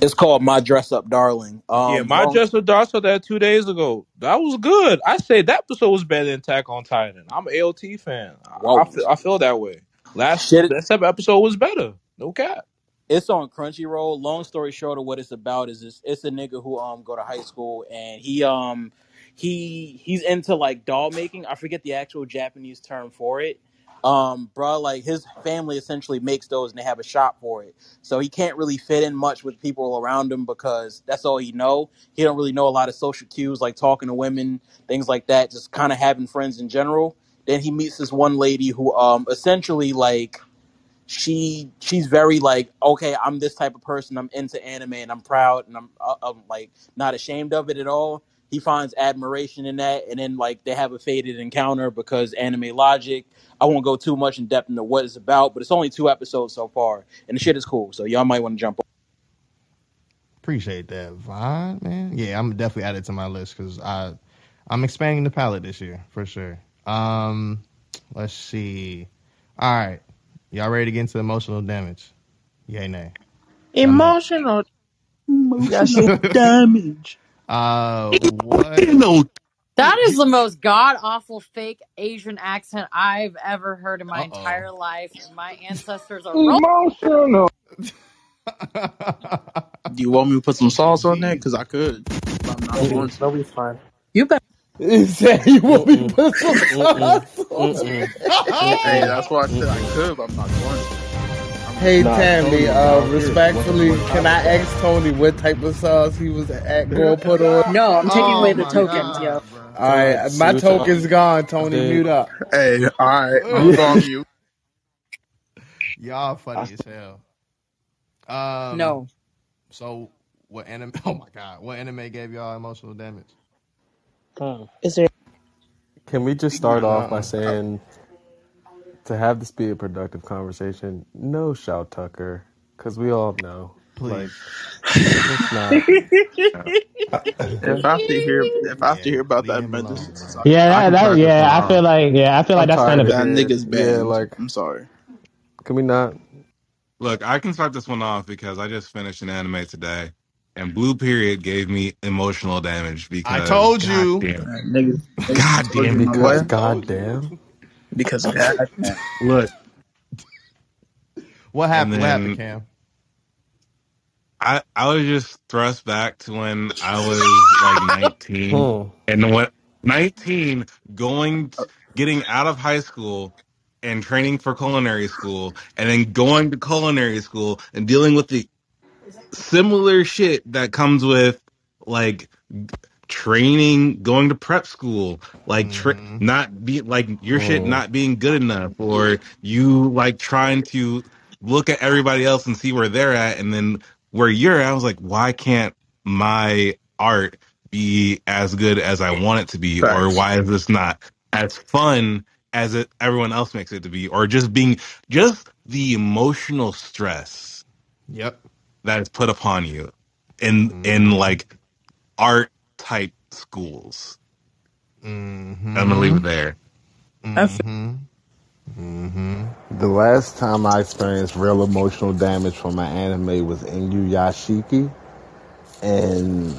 [SPEAKER 5] It's called My Dress Up Darling. Um,
[SPEAKER 14] yeah, my
[SPEAKER 5] long-
[SPEAKER 14] Just Dog saw that two days ago. That was good. I say that episode was better than Attack on Titan. I'm an AOT fan. I, I, feel, I feel that way. Last
[SPEAKER 5] Shit.
[SPEAKER 14] that seven episode was better. No cap.
[SPEAKER 5] It's on Crunchyroll. Long story short of what it's about is this it's a nigga who um go to high school and he um he he's into like doll making. I forget the actual Japanese term for it. Um, bro, like his family essentially makes those and they have a shop for it. So he can't really fit in much with people around him because that's all he know. He don't really know a lot of social cues like talking to women, things like that, just kind of having friends in general. Then he meets this one lady who um essentially like she she's very like okay i'm this type of person i'm into anime and i'm proud and i'm, uh, I'm like not ashamed of it at all he finds admiration in that and then like they have a faded encounter because anime logic i won't go too much in depth into what it's about but it's only two episodes so far and the shit is cool so y'all might want to jump on
[SPEAKER 2] Appreciate that, Vaughn, man. Yeah, I'm definitely added to my list because I I'm expanding the palette this year for sure. Um, let's see. All right, y'all ready to get into emotional damage? Yay, nay.
[SPEAKER 5] emotional
[SPEAKER 2] Emotional
[SPEAKER 5] damage
[SPEAKER 2] Uh, what?
[SPEAKER 25] That is the most god awful fake Asian accent I've ever heard in my
[SPEAKER 2] Uh-oh.
[SPEAKER 25] entire life. And my ancestors are ro-
[SPEAKER 16] Emotional.
[SPEAKER 5] do <laughs> you want me to put some sauce on that because i could but i'm not going to
[SPEAKER 14] That'll fine.
[SPEAKER 25] You better.
[SPEAKER 6] He said he will be
[SPEAKER 14] Mm-mm.
[SPEAKER 6] put some sauce on
[SPEAKER 8] Hey, that's why I said I could, but I'm not going to. I'm
[SPEAKER 6] Hey
[SPEAKER 17] Nah,
[SPEAKER 6] Tammy,
[SPEAKER 17] Tony,
[SPEAKER 6] uh, respectfully,
[SPEAKER 17] What- what
[SPEAKER 6] can I ask Tony what type of sauce he was at going to put on?
[SPEAKER 25] No, I'm taking
[SPEAKER 2] Oh
[SPEAKER 25] away the tokens,
[SPEAKER 2] God,
[SPEAKER 25] yo.
[SPEAKER 2] bro.
[SPEAKER 6] All right,
[SPEAKER 13] See
[SPEAKER 6] my token's gone. Tony,
[SPEAKER 13] did.
[SPEAKER 6] mute up.
[SPEAKER 8] Hey, all right, I'm <laughs> going mute.
[SPEAKER 2] Y'all funny as hell. Um,
[SPEAKER 25] No.
[SPEAKER 2] So, what anime? <laughs> Oh my god, what anime gave y'all emotional damage?
[SPEAKER 14] Hmm.
[SPEAKER 7] Is there?
[SPEAKER 13] Can we just start off by
[SPEAKER 2] Uh-uh.
[SPEAKER 13] saying to have this be a productive conversation? No, Shou Tucker, because we all know. Like,
[SPEAKER 2] Please.
[SPEAKER 13] let's not.
[SPEAKER 8] If I have to hear, if I have to
[SPEAKER 2] Yeah,
[SPEAKER 8] hear about
[SPEAKER 2] leave
[SPEAKER 8] that
[SPEAKER 2] him
[SPEAKER 8] mental
[SPEAKER 2] alone,
[SPEAKER 8] sickness,
[SPEAKER 2] bro.
[SPEAKER 8] I,
[SPEAKER 22] Yeah,
[SPEAKER 8] I
[SPEAKER 22] that,
[SPEAKER 8] can
[SPEAKER 22] that
[SPEAKER 8] practice
[SPEAKER 22] yeah, I
[SPEAKER 8] tomorrow.
[SPEAKER 22] feel like yeah, I feel
[SPEAKER 13] I'm
[SPEAKER 22] like that's kind
[SPEAKER 13] tired
[SPEAKER 22] of
[SPEAKER 13] of
[SPEAKER 8] That
[SPEAKER 13] it.
[SPEAKER 8] nigga's
[SPEAKER 13] Yeah,
[SPEAKER 8] banned.
[SPEAKER 13] like,
[SPEAKER 8] I'm sorry.
[SPEAKER 13] can we not?
[SPEAKER 18] Look, I can start this one off because I just finished an anime today, and Blue Period gave me emotional damage
[SPEAKER 2] I
[SPEAKER 18] because
[SPEAKER 2] told
[SPEAKER 18] god
[SPEAKER 2] you.
[SPEAKER 18] damn,
[SPEAKER 8] niggas, niggas
[SPEAKER 18] god
[SPEAKER 8] told you,
[SPEAKER 18] damn it,
[SPEAKER 8] my
[SPEAKER 13] Because
[SPEAKER 8] boy.
[SPEAKER 2] I
[SPEAKER 13] goddamn.
[SPEAKER 8] Because God,
[SPEAKER 18] look,
[SPEAKER 2] What
[SPEAKER 18] and
[SPEAKER 2] happened? What happened,
[SPEAKER 18] then
[SPEAKER 2] Cam?
[SPEAKER 18] I I was just thrust back to when I was like <laughs> 19
[SPEAKER 13] Hmm.
[SPEAKER 18] and what 19 going t- getting out of high school and training for culinary school and then going to culinary school and dealing with the similar shit that comes with like training, going to prep school, like tra-
[SPEAKER 2] Mm-hmm.
[SPEAKER 18] not be like your shit
[SPEAKER 13] Hmm.
[SPEAKER 18] not being good enough, or you like trying to look at everybody else and see where they're at, and then where you're at. I was like, why can't my art be as good as I want it to be, or why is this not as fun as it everyone else makes it to be, or just being just the emotional stress
[SPEAKER 2] Yep.
[SPEAKER 18] That is put upon you in in
[SPEAKER 2] Mm-hmm.
[SPEAKER 18] like art type schools. I'm gonna leave
[SPEAKER 2] Mm-hmm.
[SPEAKER 18] it there.
[SPEAKER 5] I feel
[SPEAKER 2] Mm-hmm. Mm-hmm.
[SPEAKER 6] The last time I experienced real emotional damage from an anime was Inuyashiki, and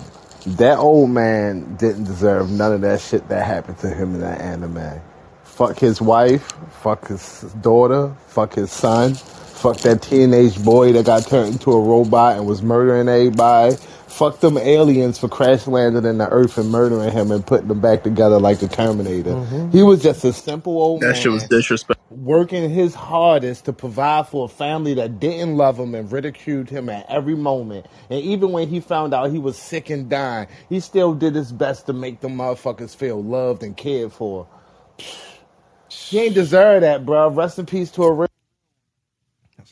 [SPEAKER 6] that old man didn't deserve none of that shit that happened to him in that anime. Fuck his wife, fuck his daughter, fuck his son, fuck that teenage boy that got turned into a robot and was murdering everybody. Fuck them aliens for crash landing in the earth and murdering him and putting them back together like the Terminator.
[SPEAKER 8] hmm
[SPEAKER 6] He was just a simple old
[SPEAKER 8] That shit was
[SPEAKER 6] man
[SPEAKER 8] disrespectful.
[SPEAKER 6] working his hardest to provide for a family that didn't love him and ridiculed him at every moment. And even when he found out he was sick and dying, he still did his best to make the motherfuckers feel loved and cared for. He ain't deserve that, bro. Rest in peace to a real.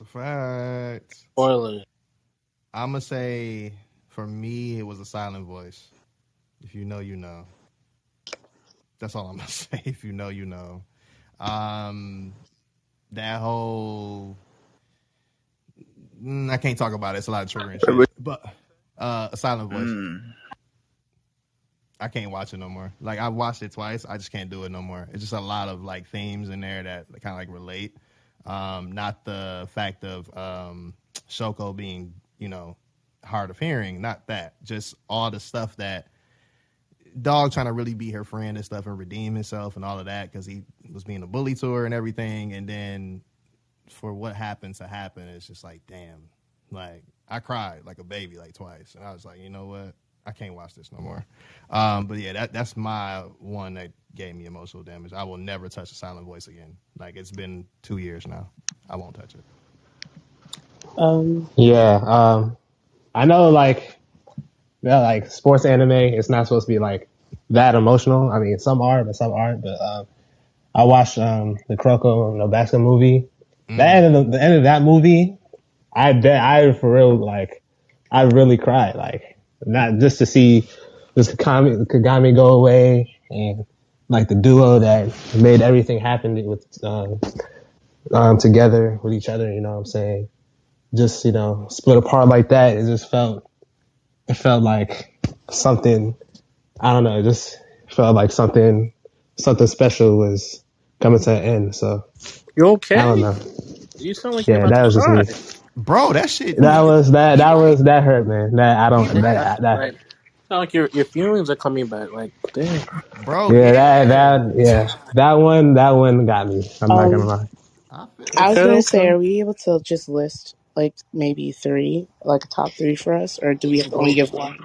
[SPEAKER 2] That's a fact.
[SPEAKER 20] Spoiler.
[SPEAKER 2] I'm gonna say for me, it was a silent voice. If you know, you know. That's all I'm gonna <laughs> say. If you know, you know. Um, that whole mm, I can't talk about it. It's a lot of triggering shit. But uh, a silent voice.
[SPEAKER 8] Mm.
[SPEAKER 2] I can't watch it no more. Like I've watched it twice. I just can't do it no more. It's just a lot of like themes in there that kind of like relate. Um, not the fact of um, Shoko being, you know, hard of hearing. Not that. Just all the stuff that dog trying to really be her friend and stuff and redeem himself and all of that because he was being a bully to her and everything. And then for what happened to happen, it's just like, damn. Like I cried like a baby like twice, and I was like, you know what? I can't watch this no more. Um, but yeah, that that's my one that gave me emotional damage. I will never touch a silent voice again. Like it's been two years now. I won't touch it.
[SPEAKER 7] Um,
[SPEAKER 22] Yeah, um, I know like yeah, like sports anime. It's not supposed to be like that emotional. I mean, some are, but some aren't. But um, I watched um, the Kuroko no Basket movie. The end of the, the end of that movie, I bet I for real like I really cried. Like not just to see this Kagami, Kagami go away and like the duo that made everything happen with um, um, together with each other. You know what I'm saying? Just you know split apart like that. It just felt it felt like something. I don't know. It just felt like something something special was coming to an end. So
[SPEAKER 20] You okay?
[SPEAKER 22] I don't know.
[SPEAKER 20] You sound like
[SPEAKER 22] Yeah, that was just me.
[SPEAKER 2] Bro, that shit.
[SPEAKER 22] That was that that was that hurt, man. That I don't that that
[SPEAKER 20] Like, sound like your your feelings are coming back. Like, damn.
[SPEAKER 2] Bro,
[SPEAKER 22] yeah that that yeah that one that one got me. I'm not gonna
[SPEAKER 7] um,
[SPEAKER 22] lie.
[SPEAKER 7] I was
[SPEAKER 20] Okay,
[SPEAKER 7] gonna say,
[SPEAKER 20] okay.
[SPEAKER 7] are we able to just list like maybe three, like a top three for us, or do we have to only give one?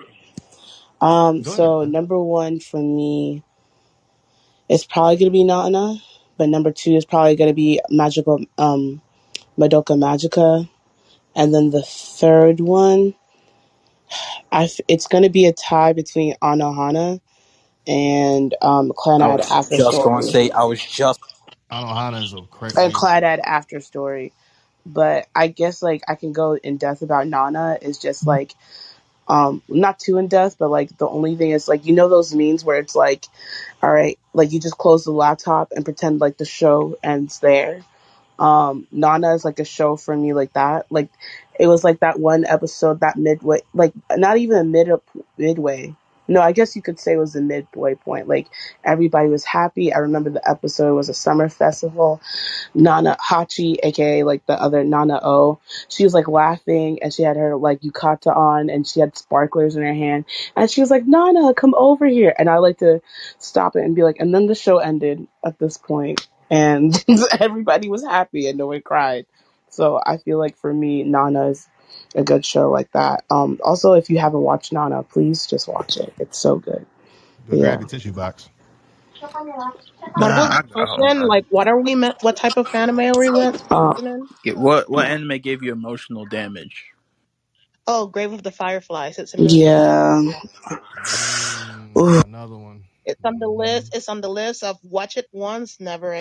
[SPEAKER 7] Um,
[SPEAKER 2] Go ahead.
[SPEAKER 7] so number one for me is probably gonna be Nana, but number two is probably gonna be Magical um Madoka Magica, and then the third one, I f- it's gonna be a tie between Anohana and um
[SPEAKER 5] I
[SPEAKER 7] Clannad
[SPEAKER 5] was
[SPEAKER 7] After
[SPEAKER 5] just gonna
[SPEAKER 7] Story.
[SPEAKER 5] say I was just
[SPEAKER 2] Anohana is a
[SPEAKER 7] And
[SPEAKER 2] crazy.
[SPEAKER 7] Clannad After Story. But I guess like I can go in depth about Nana is just like um not too in depth, but like the only thing is like you know those memes where it's like, all right, like you just close the laptop and pretend like the show ends there. Um Nana is like a show for me like that. Like it was like that one episode that midway like not even a mid midway. No, I guess you could say it was the midway point. Like everybody was happy. I remember the episode was a summer festival Nana Hachi, aka like the other Nana O. She was like laughing and she had her like yukata on and she had sparklers in her hand. And she was like, Nana, come over here. And I like to stop it and be like, and then the show ended at this point and <laughs> everybody was happy and no one cried. So I feel like for me, Nana is a good show like that. Um, also, if you haven't watched Nana, please just watch it. It's so good.
[SPEAKER 2] Go
[SPEAKER 7] But
[SPEAKER 2] grab
[SPEAKER 7] yeah.
[SPEAKER 2] your tissue box.
[SPEAKER 16] But
[SPEAKER 8] Nah,
[SPEAKER 16] what's
[SPEAKER 8] I
[SPEAKER 16] the
[SPEAKER 8] got hold
[SPEAKER 16] question?
[SPEAKER 8] on.
[SPEAKER 16] Like, what are we? Me- what type of anime are we men-
[SPEAKER 7] Uh,
[SPEAKER 16] mentioning?
[SPEAKER 8] Yeah, what what anime gave you emotional damage?
[SPEAKER 16] Oh, Grave of the Fireflies. It's in the.
[SPEAKER 7] yeah.
[SPEAKER 2] Mm, another one.
[SPEAKER 16] It's on the list. It's on the list of watch it once, never.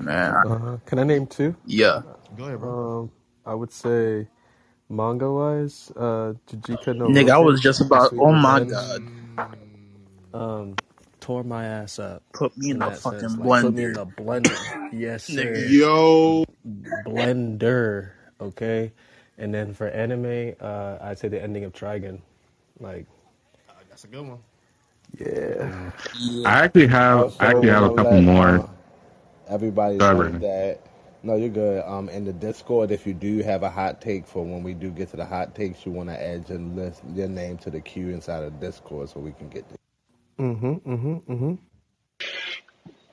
[SPEAKER 8] Man,
[SPEAKER 13] Uh, can I name two?
[SPEAKER 8] yeah.
[SPEAKER 2] Go ahead, bro.
[SPEAKER 13] Um, I would say manga wise, uh, Jujika no
[SPEAKER 8] Nigga, I was just about.
[SPEAKER 13] Sweet
[SPEAKER 8] Oh my
[SPEAKER 13] Revenge.
[SPEAKER 8] god,
[SPEAKER 13] Um, tore my ass up
[SPEAKER 8] put me in
[SPEAKER 13] in
[SPEAKER 8] the
[SPEAKER 13] that sense.
[SPEAKER 8] fucking
[SPEAKER 13] Like put me in
[SPEAKER 8] blender,
[SPEAKER 13] the blender. Yes, <laughs>
[SPEAKER 8] nigga.
[SPEAKER 13] sir.
[SPEAKER 8] Yo,
[SPEAKER 13] Blender. Okay. And then for anime, uh, I'd say the ending of Trigun. Like,
[SPEAKER 2] That's a good one.
[SPEAKER 6] Yeah.
[SPEAKER 13] mm,
[SPEAKER 18] I actually have I actually have
[SPEAKER 6] wanna
[SPEAKER 18] a couple
[SPEAKER 6] let
[SPEAKER 18] more.
[SPEAKER 13] Everybody
[SPEAKER 18] Sorry,
[SPEAKER 13] knows that. No, you're good. Um, in the Discord, if you do have a hot take for when we do get to the hot takes, you want to add your list, your name to the queue inside of Discord so we can get there.
[SPEAKER 6] Mm-hmm. Mm-hmm. Mm-hmm.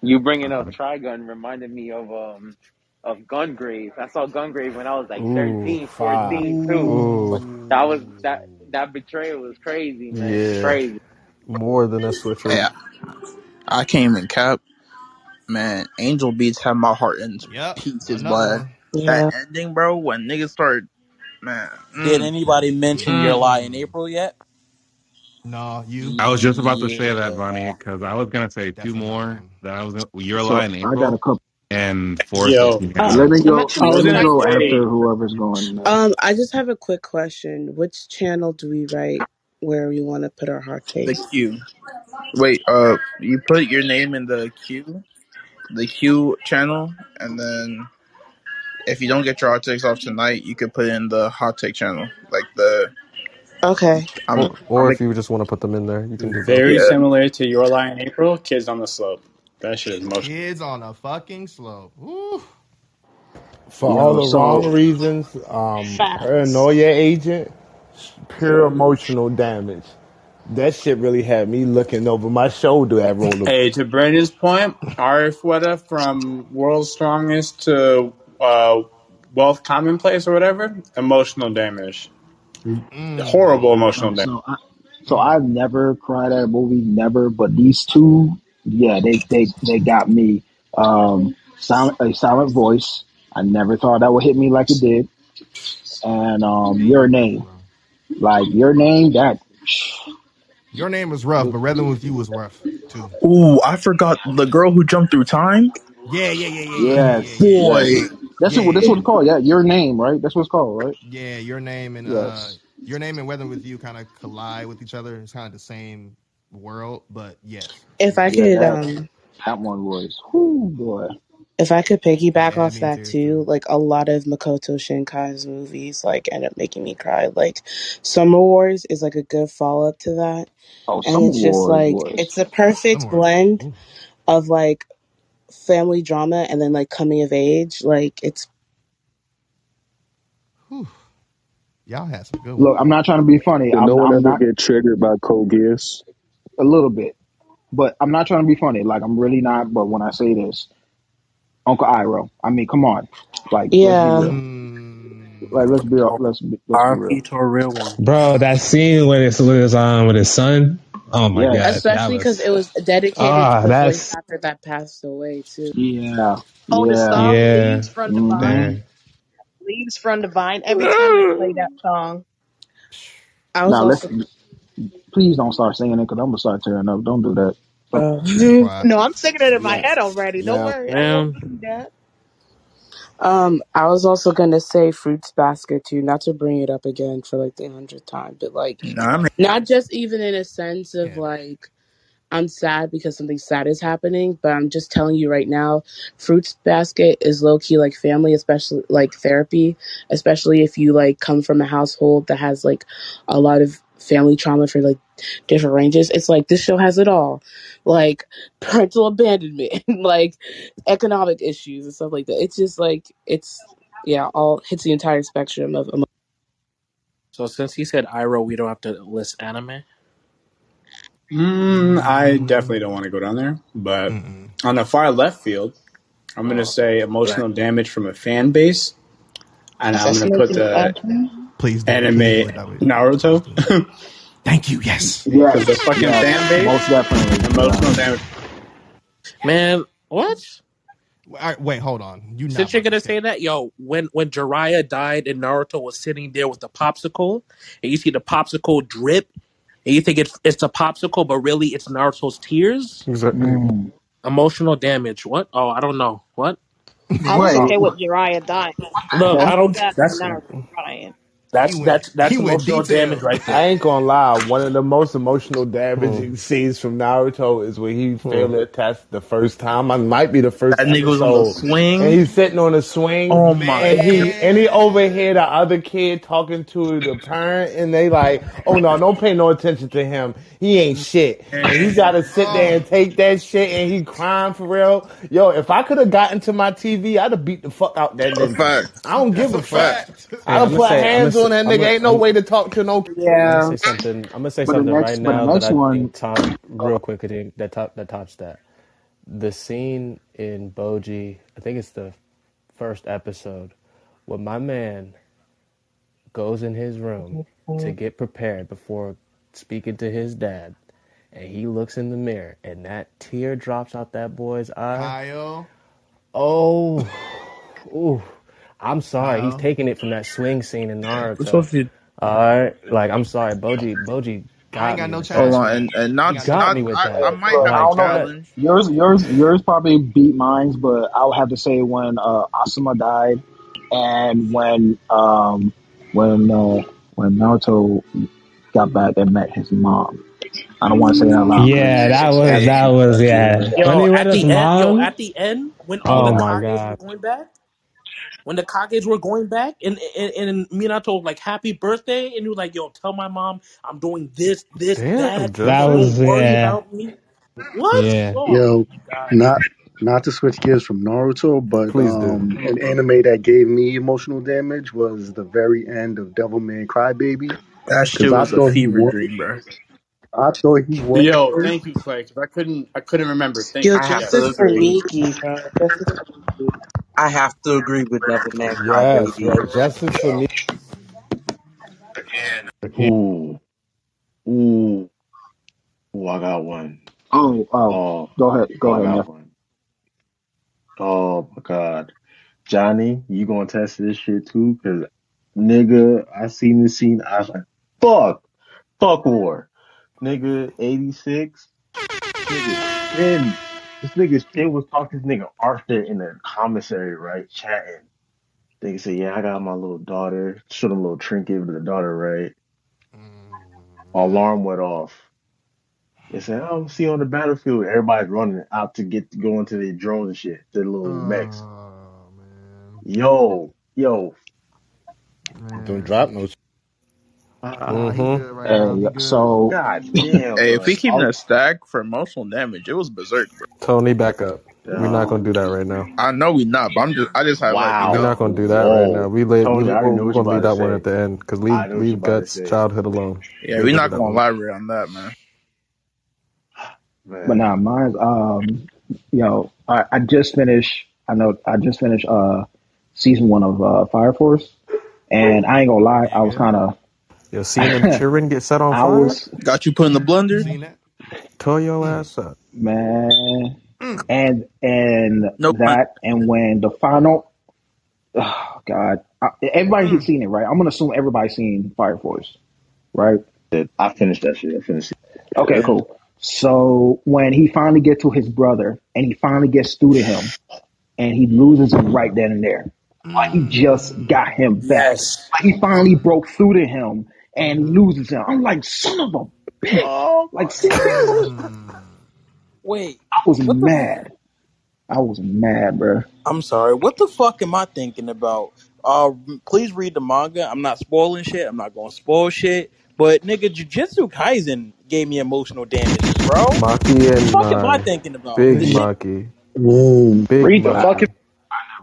[SPEAKER 9] You bringing up Trigun reminded me of um of Gungrave. I saw Gungrave when I was like
[SPEAKER 13] Ooh,
[SPEAKER 9] 13,
[SPEAKER 13] fire.
[SPEAKER 9] 14 too.
[SPEAKER 20] Ooh.
[SPEAKER 9] That was that that betrayal was crazy, man.
[SPEAKER 13] Yeah,
[SPEAKER 9] Crazy.
[SPEAKER 13] more than a
[SPEAKER 8] Hey,
[SPEAKER 13] switcheroo.
[SPEAKER 8] I I came in cap. Man, Angel Beats had my heart in
[SPEAKER 2] Yep.
[SPEAKER 8] pieces,
[SPEAKER 2] Another
[SPEAKER 8] but
[SPEAKER 2] one.
[SPEAKER 8] that
[SPEAKER 7] Yeah.
[SPEAKER 8] ending, bro, when niggas start, man.
[SPEAKER 5] Did
[SPEAKER 8] Mm,
[SPEAKER 5] anybody mention your lie in
[SPEAKER 2] Mm.
[SPEAKER 5] April yet?
[SPEAKER 2] No, you
[SPEAKER 18] I was just about to say that,
[SPEAKER 5] Yeah.
[SPEAKER 18] Because I was gonna say two
[SPEAKER 2] definitely not
[SPEAKER 18] more
[SPEAKER 2] him.
[SPEAKER 18] that I was gonna, your
[SPEAKER 17] So
[SPEAKER 18] lie in
[SPEAKER 17] I got a
[SPEAKER 18] April
[SPEAKER 17] couple.
[SPEAKER 18] and Forest
[SPEAKER 11] Yo,
[SPEAKER 18] Hills
[SPEAKER 7] Uh,
[SPEAKER 17] Let
[SPEAKER 18] Canada.
[SPEAKER 17] me
[SPEAKER 7] am
[SPEAKER 17] go.
[SPEAKER 11] I
[SPEAKER 7] I
[SPEAKER 11] was
[SPEAKER 17] Let me
[SPEAKER 11] gonna
[SPEAKER 17] go
[SPEAKER 11] say,
[SPEAKER 17] after whoever's going next.
[SPEAKER 7] Um, I just have a quick question. Which channel do we write where we want to put our hot
[SPEAKER 8] the
[SPEAKER 7] takes?
[SPEAKER 8] queue. Wait, uh, you put your name in the queue, the queue channel, and then if you don't get your hot takes off tonight, you could put in the hot take channel. Like the,
[SPEAKER 7] Okay.
[SPEAKER 8] I'm,
[SPEAKER 13] Or,
[SPEAKER 8] I'm
[SPEAKER 13] if
[SPEAKER 8] making,
[SPEAKER 13] you just want to put them in there, you can do both.
[SPEAKER 11] very
[SPEAKER 8] yeah.
[SPEAKER 11] similar to Your Lie in April, Kids on the Slope. That shit is emotional.
[SPEAKER 2] Kids on a fucking slope. Ooh.
[SPEAKER 6] For all
[SPEAKER 17] Yo,
[SPEAKER 6] the wrong
[SPEAKER 17] so
[SPEAKER 6] reasons, um,
[SPEAKER 7] Facts.
[SPEAKER 6] paranoia agent, pure emotional damage. That shit really had me looking over my shoulder at roller.
[SPEAKER 11] Hey, to Brandon's point, Arifureta from World's Strongest to uh, Wealth Commonplace or whatever, emotional damage. Horrible
[SPEAKER 2] Mm.
[SPEAKER 11] emotional damage.
[SPEAKER 17] so I so. I've never cried at a movie, never. But these two, yeah, they they they got me. Um, silent a silent voice. I never thought that would hit me like it did. And um, your name, like your name, that
[SPEAKER 2] Your name was rough, but Rather with You was rough too.
[SPEAKER 8] Ooh, I forgot the girl who jumped through time.
[SPEAKER 2] Yeah, yeah, yeah, yeah, yeah, yeah, yeah,
[SPEAKER 17] yes,
[SPEAKER 2] yeah,
[SPEAKER 8] Boy,
[SPEAKER 17] yes. That's
[SPEAKER 2] yeah,
[SPEAKER 17] what
[SPEAKER 2] yeah,
[SPEAKER 17] that's what it's called. Yeah, your name, right? That's what it's called, right?
[SPEAKER 2] Yeah, your name and uh,
[SPEAKER 17] Yes.
[SPEAKER 2] your name and Weather with You kind of collide with each other. It's kind of the same world, but yes,
[SPEAKER 7] If I
[SPEAKER 2] yeah,
[SPEAKER 17] Yeah,
[SPEAKER 7] could,
[SPEAKER 17] that
[SPEAKER 7] um,
[SPEAKER 17] that one was. Whoo, boy.
[SPEAKER 7] If I could piggyback
[SPEAKER 2] yeah,
[SPEAKER 7] off
[SPEAKER 2] me
[SPEAKER 7] that
[SPEAKER 2] too, too.
[SPEAKER 7] too, like a lot of Makoto Shinkai's movies, like end up making me cry. Like Summer Wars is like a good follow up to that,
[SPEAKER 17] Oh,
[SPEAKER 7] and
[SPEAKER 17] Summer
[SPEAKER 7] it's just
[SPEAKER 17] Wars
[SPEAKER 7] like
[SPEAKER 17] was.
[SPEAKER 7] it's a perfect
[SPEAKER 2] Somewhere.
[SPEAKER 7] blend
[SPEAKER 2] Ooh,
[SPEAKER 7] of like family drama and then like coming of age. Like it's
[SPEAKER 2] whew. Y'all had some good
[SPEAKER 17] Look,
[SPEAKER 2] ones.
[SPEAKER 17] I'm not trying to be funny.
[SPEAKER 26] Did no
[SPEAKER 17] I'm
[SPEAKER 26] one
[SPEAKER 17] I'm
[SPEAKER 26] ever
[SPEAKER 17] not
[SPEAKER 26] get triggered by Code Geass?
[SPEAKER 17] a little bit, but I'm not trying to be funny. Like I'm really not. But when I say this, Uncle Iroh. I mean, come on. Like, let's be
[SPEAKER 7] yeah.
[SPEAKER 17] real. Like, let's be let's be, let's be real.
[SPEAKER 20] RP to a real one.
[SPEAKER 22] Bro, that scene when it's with his um with his son. Oh my god,
[SPEAKER 17] Yes.
[SPEAKER 22] that
[SPEAKER 7] Especially because
[SPEAKER 22] was
[SPEAKER 7] it was dedicated to
[SPEAKER 22] ah,
[SPEAKER 7] the voice
[SPEAKER 22] that's
[SPEAKER 7] actor that passed away too.
[SPEAKER 17] Yeah.
[SPEAKER 4] Oh, the
[SPEAKER 17] Yeah.
[SPEAKER 4] song
[SPEAKER 22] yeah,
[SPEAKER 4] "Leaves from
[SPEAKER 17] hmm
[SPEAKER 4] the Vine."
[SPEAKER 22] man.
[SPEAKER 4] Leaves from the Vine. Every time they play that song,
[SPEAKER 7] I was
[SPEAKER 17] Now let's
[SPEAKER 7] also
[SPEAKER 17] please don't start singing it because I'm gonna start tearing up. Don't do that.
[SPEAKER 7] Uh,
[SPEAKER 2] Be
[SPEAKER 4] no, I'm thinking it in my
[SPEAKER 6] Now,
[SPEAKER 4] head already. Don't
[SPEAKER 6] now,
[SPEAKER 4] worry, I won't do that.
[SPEAKER 7] um I was also gonna say Fruits Basket too, not to bring it up again for like the hundredth time, but like
[SPEAKER 8] nah, man.
[SPEAKER 7] not just even in a sense of
[SPEAKER 2] Yeah.
[SPEAKER 7] like I'm sad because something sad is happening, but I'm just telling you right now, Fruits Basket is low key like family, especially like therapy, especially if you like come from a household that has like a lot of family trauma for like different ranges. It's like this show has it all. Like <laughs> parental abandonment, <laughs> like economic issues and stuff like that. It's just like it's yeah, all hits the entire spectrum of emo-
[SPEAKER 20] so since he said Iroh, we don't have to list anime.
[SPEAKER 11] Mm, I definitely don't want to go down there. But
[SPEAKER 2] Mm-mm.
[SPEAKER 11] on the far left field, I'm going to
[SPEAKER 20] Oh,
[SPEAKER 11] say
[SPEAKER 20] black.
[SPEAKER 11] emotional damage from a fan base. And I'm going to put
[SPEAKER 4] Assassination
[SPEAKER 11] the
[SPEAKER 4] Classroom.
[SPEAKER 2] Please do.
[SPEAKER 11] anime
[SPEAKER 2] Please do it that way. Please
[SPEAKER 11] Naruto. <laughs>
[SPEAKER 2] Thank you. Yes.
[SPEAKER 11] Because the fucking
[SPEAKER 17] Yes.
[SPEAKER 11] fan base,
[SPEAKER 17] Most definitely.
[SPEAKER 11] emotional
[SPEAKER 17] Yeah.
[SPEAKER 11] damage.
[SPEAKER 20] Man, what?
[SPEAKER 2] All right, wait, hold on. You not
[SPEAKER 20] Since you're gonna
[SPEAKER 2] say
[SPEAKER 20] say that, yo, when when Jiraiya died and Naruto was sitting there with the popsicle, and you see the popsicle drip, and you think it's it's a popsicle, but really it's Naruto's tears.
[SPEAKER 13] Exactly.
[SPEAKER 17] Mm.
[SPEAKER 20] Emotional damage. What? Oh, I don't know. What?
[SPEAKER 4] I was
[SPEAKER 17] So
[SPEAKER 4] okay
[SPEAKER 8] Wait,
[SPEAKER 4] with Jiraiya dying.
[SPEAKER 20] Look, I don't.
[SPEAKER 4] bad for
[SPEAKER 11] that's
[SPEAKER 4] Naruto dying.
[SPEAKER 2] He
[SPEAKER 20] That's
[SPEAKER 2] went
[SPEAKER 20] that's
[SPEAKER 2] he
[SPEAKER 20] that's emotional damage
[SPEAKER 2] detailed.
[SPEAKER 20] right
[SPEAKER 6] I ain't gonna lie. One of the most emotional
[SPEAKER 22] Hmm.
[SPEAKER 6] damaging scenes from Naruto is when he
[SPEAKER 22] Hmm.
[SPEAKER 6] failed the test the first time. I might be the first
[SPEAKER 5] That nigga was on the
[SPEAKER 6] episode, and
[SPEAKER 5] swing.
[SPEAKER 6] he's sitting on a swing,
[SPEAKER 5] Oh my
[SPEAKER 6] and he
[SPEAKER 5] god.
[SPEAKER 6] and he overhear the other kid talking to the parent, and they like, "Oh no, don't pay no attention to him. He ain't shit." And he got to sit there and take that shit, and he crying for real. Yo, if I could have gotten to my TV, I'd have beat the fuck out that
[SPEAKER 8] nigga.
[SPEAKER 6] I don't
[SPEAKER 2] that's
[SPEAKER 6] give
[SPEAKER 2] a
[SPEAKER 6] a fuck.
[SPEAKER 2] fact.
[SPEAKER 6] I'd
[SPEAKER 27] Hey, I'm
[SPEAKER 6] have
[SPEAKER 27] gonna
[SPEAKER 6] put
[SPEAKER 27] say,
[SPEAKER 6] hands
[SPEAKER 27] say,
[SPEAKER 6] on that nigga.
[SPEAKER 27] gonna,
[SPEAKER 6] Ain't no
[SPEAKER 27] I'm,
[SPEAKER 6] way to talk to no
[SPEAKER 27] I'm gonna
[SPEAKER 4] Yeah.
[SPEAKER 27] say something. I'm gonna say
[SPEAKER 17] But
[SPEAKER 27] something right
[SPEAKER 17] next, but the
[SPEAKER 27] now that
[SPEAKER 17] next
[SPEAKER 27] I
[SPEAKER 17] one,
[SPEAKER 27] think top real quick. I think that top that tops that. The scene in Bojji, I think it's the first episode, where my man goes in his room to get prepared before speaking to his dad, and he looks in the mirror, and that tear drops out that boy's eye.
[SPEAKER 2] Kyle.
[SPEAKER 27] Oh, ooh. I'm sorry. He's taking it from that swing scene in
[SPEAKER 5] We're
[SPEAKER 27] Naruto.
[SPEAKER 5] supposed to.
[SPEAKER 27] All right, like I'm sorry, Bojji. Bojji
[SPEAKER 2] I ain't
[SPEAKER 27] got
[SPEAKER 2] got
[SPEAKER 27] me
[SPEAKER 2] no
[SPEAKER 27] with
[SPEAKER 5] Hold
[SPEAKER 2] challenge
[SPEAKER 27] that.
[SPEAKER 2] for
[SPEAKER 5] on, and and
[SPEAKER 2] I ain't
[SPEAKER 27] He
[SPEAKER 5] not
[SPEAKER 2] got
[SPEAKER 27] got
[SPEAKER 5] not
[SPEAKER 27] me with
[SPEAKER 5] I,
[SPEAKER 27] that.
[SPEAKER 5] I might
[SPEAKER 17] bro,
[SPEAKER 5] have
[SPEAKER 17] I
[SPEAKER 5] a
[SPEAKER 27] Like
[SPEAKER 17] don't know.
[SPEAKER 27] that.
[SPEAKER 5] challenge.
[SPEAKER 17] Yours, yours, yours probably beat mine, but I would have to say when uh, Asuma died, and when um when uh, when Naruto got back and met his mom. I don't want to say that out loud
[SPEAKER 22] Yeah, that was that was
[SPEAKER 17] yeah.
[SPEAKER 22] yeah. When
[SPEAKER 20] Yo,
[SPEAKER 22] he met
[SPEAKER 20] at
[SPEAKER 22] his
[SPEAKER 20] the end, yo,
[SPEAKER 22] mom,
[SPEAKER 20] at the end, when all
[SPEAKER 22] oh
[SPEAKER 20] the
[SPEAKER 22] my
[SPEAKER 20] Kages were
[SPEAKER 22] god.
[SPEAKER 20] going back, when the Kages were going back, and and, me and Minato was like, "Happy birthday," and he was like, "Yo, tell my mom I'm doing this, this,
[SPEAKER 18] Damn,
[SPEAKER 20] that,
[SPEAKER 22] That
[SPEAKER 18] Justin.
[SPEAKER 20] don't
[SPEAKER 22] was
[SPEAKER 20] worry
[SPEAKER 22] yeah,
[SPEAKER 20] about me." What?
[SPEAKER 22] yeah.
[SPEAKER 20] Oh
[SPEAKER 15] Yo,
[SPEAKER 20] my god.
[SPEAKER 15] not not to switch gears from Naruto, but
[SPEAKER 13] Please do.
[SPEAKER 15] um, an anime that gave me emotional damage was the very end of Devilman Crybaby
[SPEAKER 5] that shit
[SPEAKER 15] I
[SPEAKER 5] was a
[SPEAKER 15] thought he
[SPEAKER 5] fever
[SPEAKER 15] won.
[SPEAKER 5] dream, bro.
[SPEAKER 15] I thought he won
[SPEAKER 11] Yo,
[SPEAKER 15] first.
[SPEAKER 11] thank you, Flex. I couldn't, I couldn't remember. Thank
[SPEAKER 4] Yo,
[SPEAKER 11] you.
[SPEAKER 10] I have
[SPEAKER 4] justice
[SPEAKER 11] Yes.
[SPEAKER 4] for
[SPEAKER 10] agree.
[SPEAKER 4] Nikki, bro. Justice for Nikki.
[SPEAKER 10] I have to agree with Devilman
[SPEAKER 6] Yes,
[SPEAKER 10] Crybaby.
[SPEAKER 6] bro. Justice for me.
[SPEAKER 10] Ooh, ooh, ooh, I got one.
[SPEAKER 17] Oh, oh,
[SPEAKER 10] Oh,
[SPEAKER 17] go ahead, go
[SPEAKER 10] I
[SPEAKER 17] ahead,
[SPEAKER 10] got one. Oh my God. Johnny, you gonna test this shit too? Cause nigga, I seen this scene. I was like, fuck, fuck war. Nigga, 86. This nigga Shin, this nigga Shin was talking to this nigga Arthur in the commissary, right? Chatting. Nigga said, yeah, I got my little daughter. Showed him a little trinket with the daughter, right?
[SPEAKER 2] Mm,
[SPEAKER 10] Alarm went off. They said, oh, see you on the battlefield. Everybody's running out to get to go into their drones and shit, their little mechs.
[SPEAKER 2] oh man,
[SPEAKER 10] Yo, yo,
[SPEAKER 6] Don't drop no.
[SPEAKER 10] Ah,
[SPEAKER 6] Mm-hmm.
[SPEAKER 2] good right now.
[SPEAKER 17] And so,
[SPEAKER 10] god damn,
[SPEAKER 5] Hey, if we
[SPEAKER 10] bro.
[SPEAKER 5] keeping
[SPEAKER 10] I'm,
[SPEAKER 5] a stack for emotional damage, it was berserk, bro.
[SPEAKER 18] Tony, back up. We're not gonna do that right now.
[SPEAKER 5] I know we're not, but I'm just I just have like you
[SPEAKER 18] We're not gonna do that right now. We lay, we
[SPEAKER 10] Tony, I already
[SPEAKER 18] we're, we're gonna leave
[SPEAKER 10] about to
[SPEAKER 18] that one at the end because
[SPEAKER 10] I
[SPEAKER 18] leave
[SPEAKER 10] know
[SPEAKER 18] leave guts childhood alone.
[SPEAKER 5] Yeah,
[SPEAKER 18] We're
[SPEAKER 5] we're not gonna
[SPEAKER 18] one.
[SPEAKER 5] elaborate on that, man.
[SPEAKER 17] but
[SPEAKER 10] Man,
[SPEAKER 17] now mine's um, yo, I, I just finished. I know I just finished uh season one of uh Fire Force, and I ain't gonna lie, I was kind of,
[SPEAKER 18] Yo, seeing them <laughs> children get set on
[SPEAKER 17] I
[SPEAKER 18] fire,
[SPEAKER 17] was
[SPEAKER 5] Got you put in the
[SPEAKER 2] you
[SPEAKER 5] blender?
[SPEAKER 2] seen that?
[SPEAKER 18] tell your
[SPEAKER 2] Mm,
[SPEAKER 18] ass up.
[SPEAKER 17] man,
[SPEAKER 2] mm.
[SPEAKER 17] and and
[SPEAKER 5] No pun.
[SPEAKER 17] that, and when the final, oh God, I, everybody has
[SPEAKER 2] Mm.
[SPEAKER 17] seen it, right? I'm gonna assume everybody's seen Fire Force, right?
[SPEAKER 10] I finished that shit. I finished it.
[SPEAKER 17] Okay,
[SPEAKER 10] Yeah.
[SPEAKER 17] cool. So when he finally gets to his brother, and he finally gets through to him, and he loses him right then and there. Like he just got
[SPEAKER 2] Mm.
[SPEAKER 17] him back.
[SPEAKER 20] Yes.
[SPEAKER 17] Like he finally broke through to him and loses him. I'm like, son of a bitch.
[SPEAKER 10] Oh
[SPEAKER 17] Like
[SPEAKER 10] my
[SPEAKER 17] serious?
[SPEAKER 2] Mm.
[SPEAKER 20] Wait.
[SPEAKER 17] I was
[SPEAKER 20] What the?
[SPEAKER 17] mad. I was mad, bro.
[SPEAKER 5] I'm sorry. What the fuck am I thinking about? Uh, please read the manga. I'm not spoiling shit. I'm not gonna spoil shit. But nigga, Jujutsu Kaisen gave me emotional damage, bro.
[SPEAKER 18] Maki and what
[SPEAKER 5] The
[SPEAKER 18] and
[SPEAKER 5] fuck am I
[SPEAKER 18] I,
[SPEAKER 5] thinking about?
[SPEAKER 18] big Maki,
[SPEAKER 15] Whoa.
[SPEAKER 18] big
[SPEAKER 17] Read the fucking.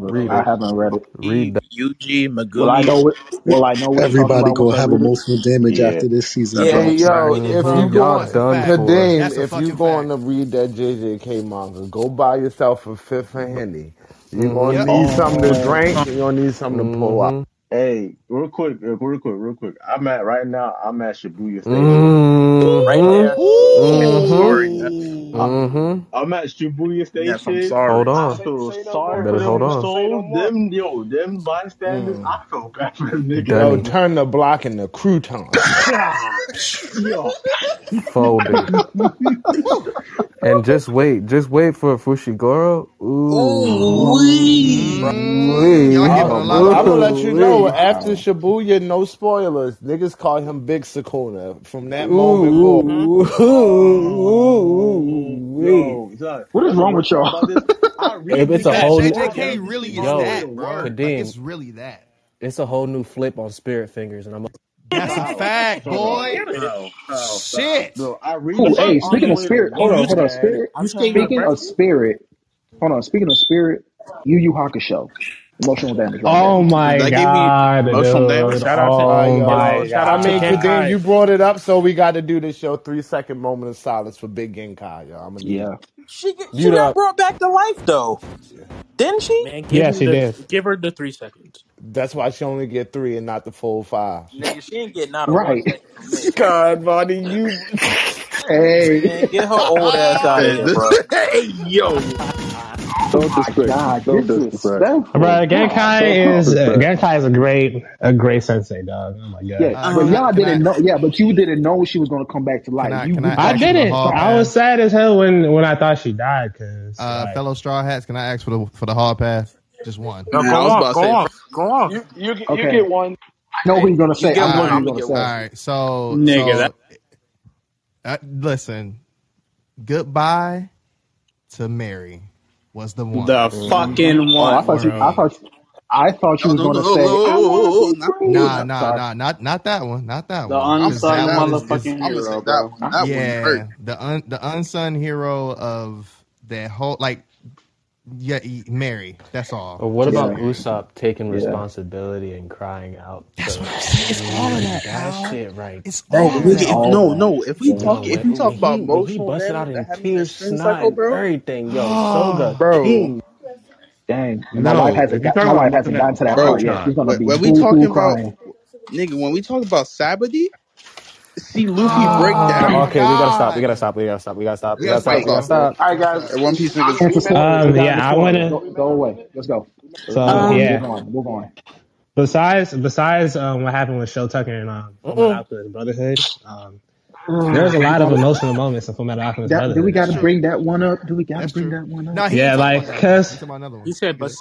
[SPEAKER 18] Maki. Read
[SPEAKER 17] I
[SPEAKER 18] it.
[SPEAKER 17] haven't read it.
[SPEAKER 18] Read that.
[SPEAKER 5] Yuji
[SPEAKER 17] Well, I
[SPEAKER 5] Megumi.
[SPEAKER 17] know it. Well, I know what you're talking
[SPEAKER 15] Everybody
[SPEAKER 17] about
[SPEAKER 15] gonna
[SPEAKER 17] I
[SPEAKER 15] have
[SPEAKER 17] read it.
[SPEAKER 15] emotional damage
[SPEAKER 10] Yeah.
[SPEAKER 15] after this season
[SPEAKER 5] That's what
[SPEAKER 6] Hey
[SPEAKER 5] I'm
[SPEAKER 6] yo.
[SPEAKER 20] Read it,
[SPEAKER 6] if you
[SPEAKER 20] bro.
[SPEAKER 18] Mm-hmm. Y'all
[SPEAKER 6] go
[SPEAKER 2] That's a
[SPEAKER 18] done for.
[SPEAKER 6] Kadeem,
[SPEAKER 2] That's a
[SPEAKER 6] if you
[SPEAKER 2] fucking
[SPEAKER 6] going
[SPEAKER 2] fact.
[SPEAKER 6] to read that JJK manga, go buy yourself a fifth of Henny. You're gonna
[SPEAKER 18] Mm-hmm.
[SPEAKER 2] Yep.
[SPEAKER 6] need something to
[SPEAKER 10] Oh,
[SPEAKER 6] drink. You're gonna need something to pull out.
[SPEAKER 18] Mm-hmm.
[SPEAKER 10] hey, real quick, real quick, real quick. I'm at right now. I'm at Shibuya Station.
[SPEAKER 20] Right
[SPEAKER 18] Mm-hmm.
[SPEAKER 20] there.
[SPEAKER 8] I'm sorry.
[SPEAKER 27] Mm-hmm.
[SPEAKER 8] I,
[SPEAKER 27] Mm-hmm.
[SPEAKER 8] I'm at Shibuya Ness, I'm Station.
[SPEAKER 27] Hold
[SPEAKER 8] I I
[SPEAKER 27] on.
[SPEAKER 6] Say,
[SPEAKER 8] feel
[SPEAKER 6] say no
[SPEAKER 8] sorry
[SPEAKER 6] more.
[SPEAKER 8] for
[SPEAKER 27] Better hold
[SPEAKER 8] them
[SPEAKER 27] on.
[SPEAKER 6] Say no
[SPEAKER 8] souls.
[SPEAKER 6] more.
[SPEAKER 8] Them yo, them bystanders.
[SPEAKER 27] Mm.
[SPEAKER 8] I feel bad for them niggas.
[SPEAKER 6] Yo,
[SPEAKER 27] Demi.
[SPEAKER 6] turn the block into crouton. <laughs>
[SPEAKER 8] yo,
[SPEAKER 27] Folded. And just wait. Just wait for Fushiguro. Ooh.
[SPEAKER 5] Ooh-wee.
[SPEAKER 2] Y'all giving a
[SPEAKER 6] I'm,
[SPEAKER 2] lot of
[SPEAKER 6] I'm gonna let you know after Shibuya, no spoilers. Niggas call him Big Sukuna. From that moment
[SPEAKER 27] Ooh.
[SPEAKER 6] forward.
[SPEAKER 27] Ooh. Ooh.
[SPEAKER 8] yo, son,
[SPEAKER 17] What
[SPEAKER 8] you
[SPEAKER 17] is wrong with y'all?
[SPEAKER 8] about this? I
[SPEAKER 27] It-
[SPEAKER 8] read
[SPEAKER 27] It's a
[SPEAKER 8] between
[SPEAKER 27] whole
[SPEAKER 8] the
[SPEAKER 27] new.
[SPEAKER 2] That
[SPEAKER 8] lines.
[SPEAKER 2] JK
[SPEAKER 8] Every
[SPEAKER 2] really is
[SPEAKER 27] Yo,
[SPEAKER 2] that, bro. Like
[SPEAKER 27] Kadeem.
[SPEAKER 2] it's really that.
[SPEAKER 27] It's a whole new flip on Spirit Fingers, and I'm.
[SPEAKER 2] That's a <laughs> fact, boy.
[SPEAKER 8] How? How?
[SPEAKER 2] Shit.
[SPEAKER 8] No, I read
[SPEAKER 17] hey, speaking of spirit, hold on, hold on, spirit.
[SPEAKER 8] I'm
[SPEAKER 5] stay
[SPEAKER 8] telling
[SPEAKER 5] your
[SPEAKER 8] you.
[SPEAKER 17] Speaking of spirit, hold on. Speaking of spirit, Yu Yu Hakusho, emotional damage right there.
[SPEAKER 22] Oh my
[SPEAKER 5] That gave me
[SPEAKER 22] god,
[SPEAKER 5] emotional damage.
[SPEAKER 14] Shout out to
[SPEAKER 6] Uh,
[SPEAKER 22] Oh
[SPEAKER 6] yo,
[SPEAKER 22] my
[SPEAKER 14] yo, shout
[SPEAKER 6] I
[SPEAKER 14] out to
[SPEAKER 6] mean,
[SPEAKER 22] god.
[SPEAKER 6] Kadeem, you brought it up, so we got to do this show. Three second moment of silence for Big Genkai, yo. I'm gonna
[SPEAKER 17] Yeah,
[SPEAKER 5] She she
[SPEAKER 6] mute
[SPEAKER 5] got
[SPEAKER 6] up.
[SPEAKER 5] brought back to life though, didn't she?
[SPEAKER 20] Man, give
[SPEAKER 22] Yeah, she
[SPEAKER 20] the
[SPEAKER 22] did.
[SPEAKER 20] give her the three seconds.
[SPEAKER 6] That's why she only get three and not the full five.
[SPEAKER 5] Nigga, she ain't getting out of one
[SPEAKER 17] right.
[SPEAKER 5] second <laughs> from me.
[SPEAKER 6] God, buddy, you.
[SPEAKER 17] Hey,
[SPEAKER 5] Man, get her old ass out of here, bro. <laughs>
[SPEAKER 8] hey, yo. <laughs>
[SPEAKER 17] oh
[SPEAKER 26] No
[SPEAKER 17] my
[SPEAKER 26] disrespect.
[SPEAKER 17] God,
[SPEAKER 26] No disrespect.
[SPEAKER 17] disrespectful.
[SPEAKER 22] Bro, Genkai
[SPEAKER 26] No
[SPEAKER 22] is uh, Genkai is a great a great sensei, dog. Oh my
[SPEAKER 17] Yeah,
[SPEAKER 22] god.
[SPEAKER 2] Uh,
[SPEAKER 17] but y'all didn't know. Yeah, but you didn't know she was gonna come back to
[SPEAKER 2] can
[SPEAKER 17] life.
[SPEAKER 2] I
[SPEAKER 17] You
[SPEAKER 2] can
[SPEAKER 17] we
[SPEAKER 2] I
[SPEAKER 22] I
[SPEAKER 17] thought
[SPEAKER 2] ask
[SPEAKER 17] she
[SPEAKER 2] for the
[SPEAKER 17] was
[SPEAKER 22] didn't.
[SPEAKER 2] hall.
[SPEAKER 22] I was sad as hell when when I thought she died, cause
[SPEAKER 2] Uh,
[SPEAKER 22] like
[SPEAKER 2] fellow straw hats, can I ask for the for the hall pass? Just one.
[SPEAKER 14] No, go
[SPEAKER 5] I was about
[SPEAKER 14] off, go
[SPEAKER 5] say,
[SPEAKER 14] off, go off.
[SPEAKER 11] You you get- you get one.
[SPEAKER 17] I know what he's gonna say.
[SPEAKER 5] get
[SPEAKER 17] I know
[SPEAKER 2] All
[SPEAKER 5] one,
[SPEAKER 17] what
[SPEAKER 5] I'm gonna
[SPEAKER 17] gonna
[SPEAKER 5] get
[SPEAKER 17] say.
[SPEAKER 5] one.
[SPEAKER 2] right. So
[SPEAKER 11] Nigga,
[SPEAKER 2] so
[SPEAKER 11] that
[SPEAKER 2] uh, listen, goodbye to Merry was the one.
[SPEAKER 11] the mm-hmm. fucking
[SPEAKER 17] Oh, I
[SPEAKER 11] one,
[SPEAKER 17] thought you. I
[SPEAKER 11] bro.
[SPEAKER 17] thought. I thought you
[SPEAKER 5] No,
[SPEAKER 17] was
[SPEAKER 5] no,
[SPEAKER 17] gonna
[SPEAKER 5] no,
[SPEAKER 17] say, "I wanna
[SPEAKER 5] no,
[SPEAKER 17] be
[SPEAKER 5] not
[SPEAKER 17] free."
[SPEAKER 2] Nah,
[SPEAKER 5] one.
[SPEAKER 2] nah,
[SPEAKER 17] Sorry.
[SPEAKER 2] nah, not not that one, not that
[SPEAKER 11] The
[SPEAKER 2] one,
[SPEAKER 17] I'm
[SPEAKER 2] because
[SPEAKER 11] unsung
[SPEAKER 17] sorry.
[SPEAKER 2] that
[SPEAKER 17] I,
[SPEAKER 2] one is is
[SPEAKER 11] motherfucking
[SPEAKER 5] I'm gonna say
[SPEAKER 11] hero,
[SPEAKER 5] that
[SPEAKER 11] bro.
[SPEAKER 5] one. That one hurt.
[SPEAKER 2] yeah the un the unsung hero of that whole like yeah Merry. That's all.
[SPEAKER 27] But what
[SPEAKER 2] Just
[SPEAKER 17] yeah,
[SPEAKER 27] about
[SPEAKER 2] Merry.
[SPEAKER 27] Usopp taking
[SPEAKER 17] yeah.
[SPEAKER 27] responsibility and crying out?
[SPEAKER 2] That's what I'm saying. It's all of that,
[SPEAKER 27] that shit right
[SPEAKER 2] It's
[SPEAKER 5] Bro,
[SPEAKER 2] all
[SPEAKER 5] we
[SPEAKER 17] It's
[SPEAKER 5] get,
[SPEAKER 2] that.
[SPEAKER 5] if,
[SPEAKER 17] all
[SPEAKER 5] no,
[SPEAKER 17] that.
[SPEAKER 5] no. If we talk,
[SPEAKER 27] Yo,
[SPEAKER 5] if
[SPEAKER 27] when
[SPEAKER 5] we
[SPEAKER 27] when
[SPEAKER 5] talk about
[SPEAKER 27] he when he busted out in
[SPEAKER 5] that happened in that
[SPEAKER 27] tears, snot,
[SPEAKER 5] bro,
[SPEAKER 27] everything, yo, ah, Soga
[SPEAKER 2] Oh,
[SPEAKER 5] bro,
[SPEAKER 27] King.
[SPEAKER 17] Dang. And my wife
[SPEAKER 18] No,
[SPEAKER 17] hasn't got. My
[SPEAKER 18] about
[SPEAKER 17] wife hasn't gotten to that
[SPEAKER 5] bro.
[SPEAKER 17] part yet. She's gonna
[SPEAKER 5] When,
[SPEAKER 17] be
[SPEAKER 5] when we talking about
[SPEAKER 17] crying.
[SPEAKER 5] nigga, when we talk about Saturday, see Luffy break
[SPEAKER 2] oh
[SPEAKER 5] down.
[SPEAKER 2] my
[SPEAKER 27] Okay, we gotta stop. We gotta stop. We gotta stop. We gotta stop.
[SPEAKER 2] We
[SPEAKER 27] We
[SPEAKER 2] gotta
[SPEAKER 27] gotta
[SPEAKER 2] stop.
[SPEAKER 27] stop.
[SPEAKER 5] Wait,
[SPEAKER 27] We gotta stop.
[SPEAKER 11] All right,
[SPEAKER 2] We gotta
[SPEAKER 11] guys.
[SPEAKER 2] stop.
[SPEAKER 5] One Piece niggas.
[SPEAKER 17] Answer
[SPEAKER 11] Three
[SPEAKER 17] spoilers.
[SPEAKER 11] minutes.
[SPEAKER 17] Go
[SPEAKER 22] um yeah, I
[SPEAKER 17] corner.
[SPEAKER 22] wanna
[SPEAKER 17] Go, go away. Let's go.
[SPEAKER 22] so
[SPEAKER 17] Let's go. Move
[SPEAKER 22] yeah.
[SPEAKER 17] on. Move on.
[SPEAKER 22] Besides besides um what happened with Shou Tucker and um. Brotherhood, um there was a lot of emotional moments in Full Metal Alchemist
[SPEAKER 17] that, do we got to bring that one up? Do we got to bring
[SPEAKER 2] true.
[SPEAKER 17] that one
[SPEAKER 2] No,
[SPEAKER 17] up?
[SPEAKER 2] he ain't
[SPEAKER 22] yeah,
[SPEAKER 2] talking
[SPEAKER 22] like
[SPEAKER 2] about that one. He
[SPEAKER 22] cause
[SPEAKER 2] talking about another one.
[SPEAKER 20] He said, but?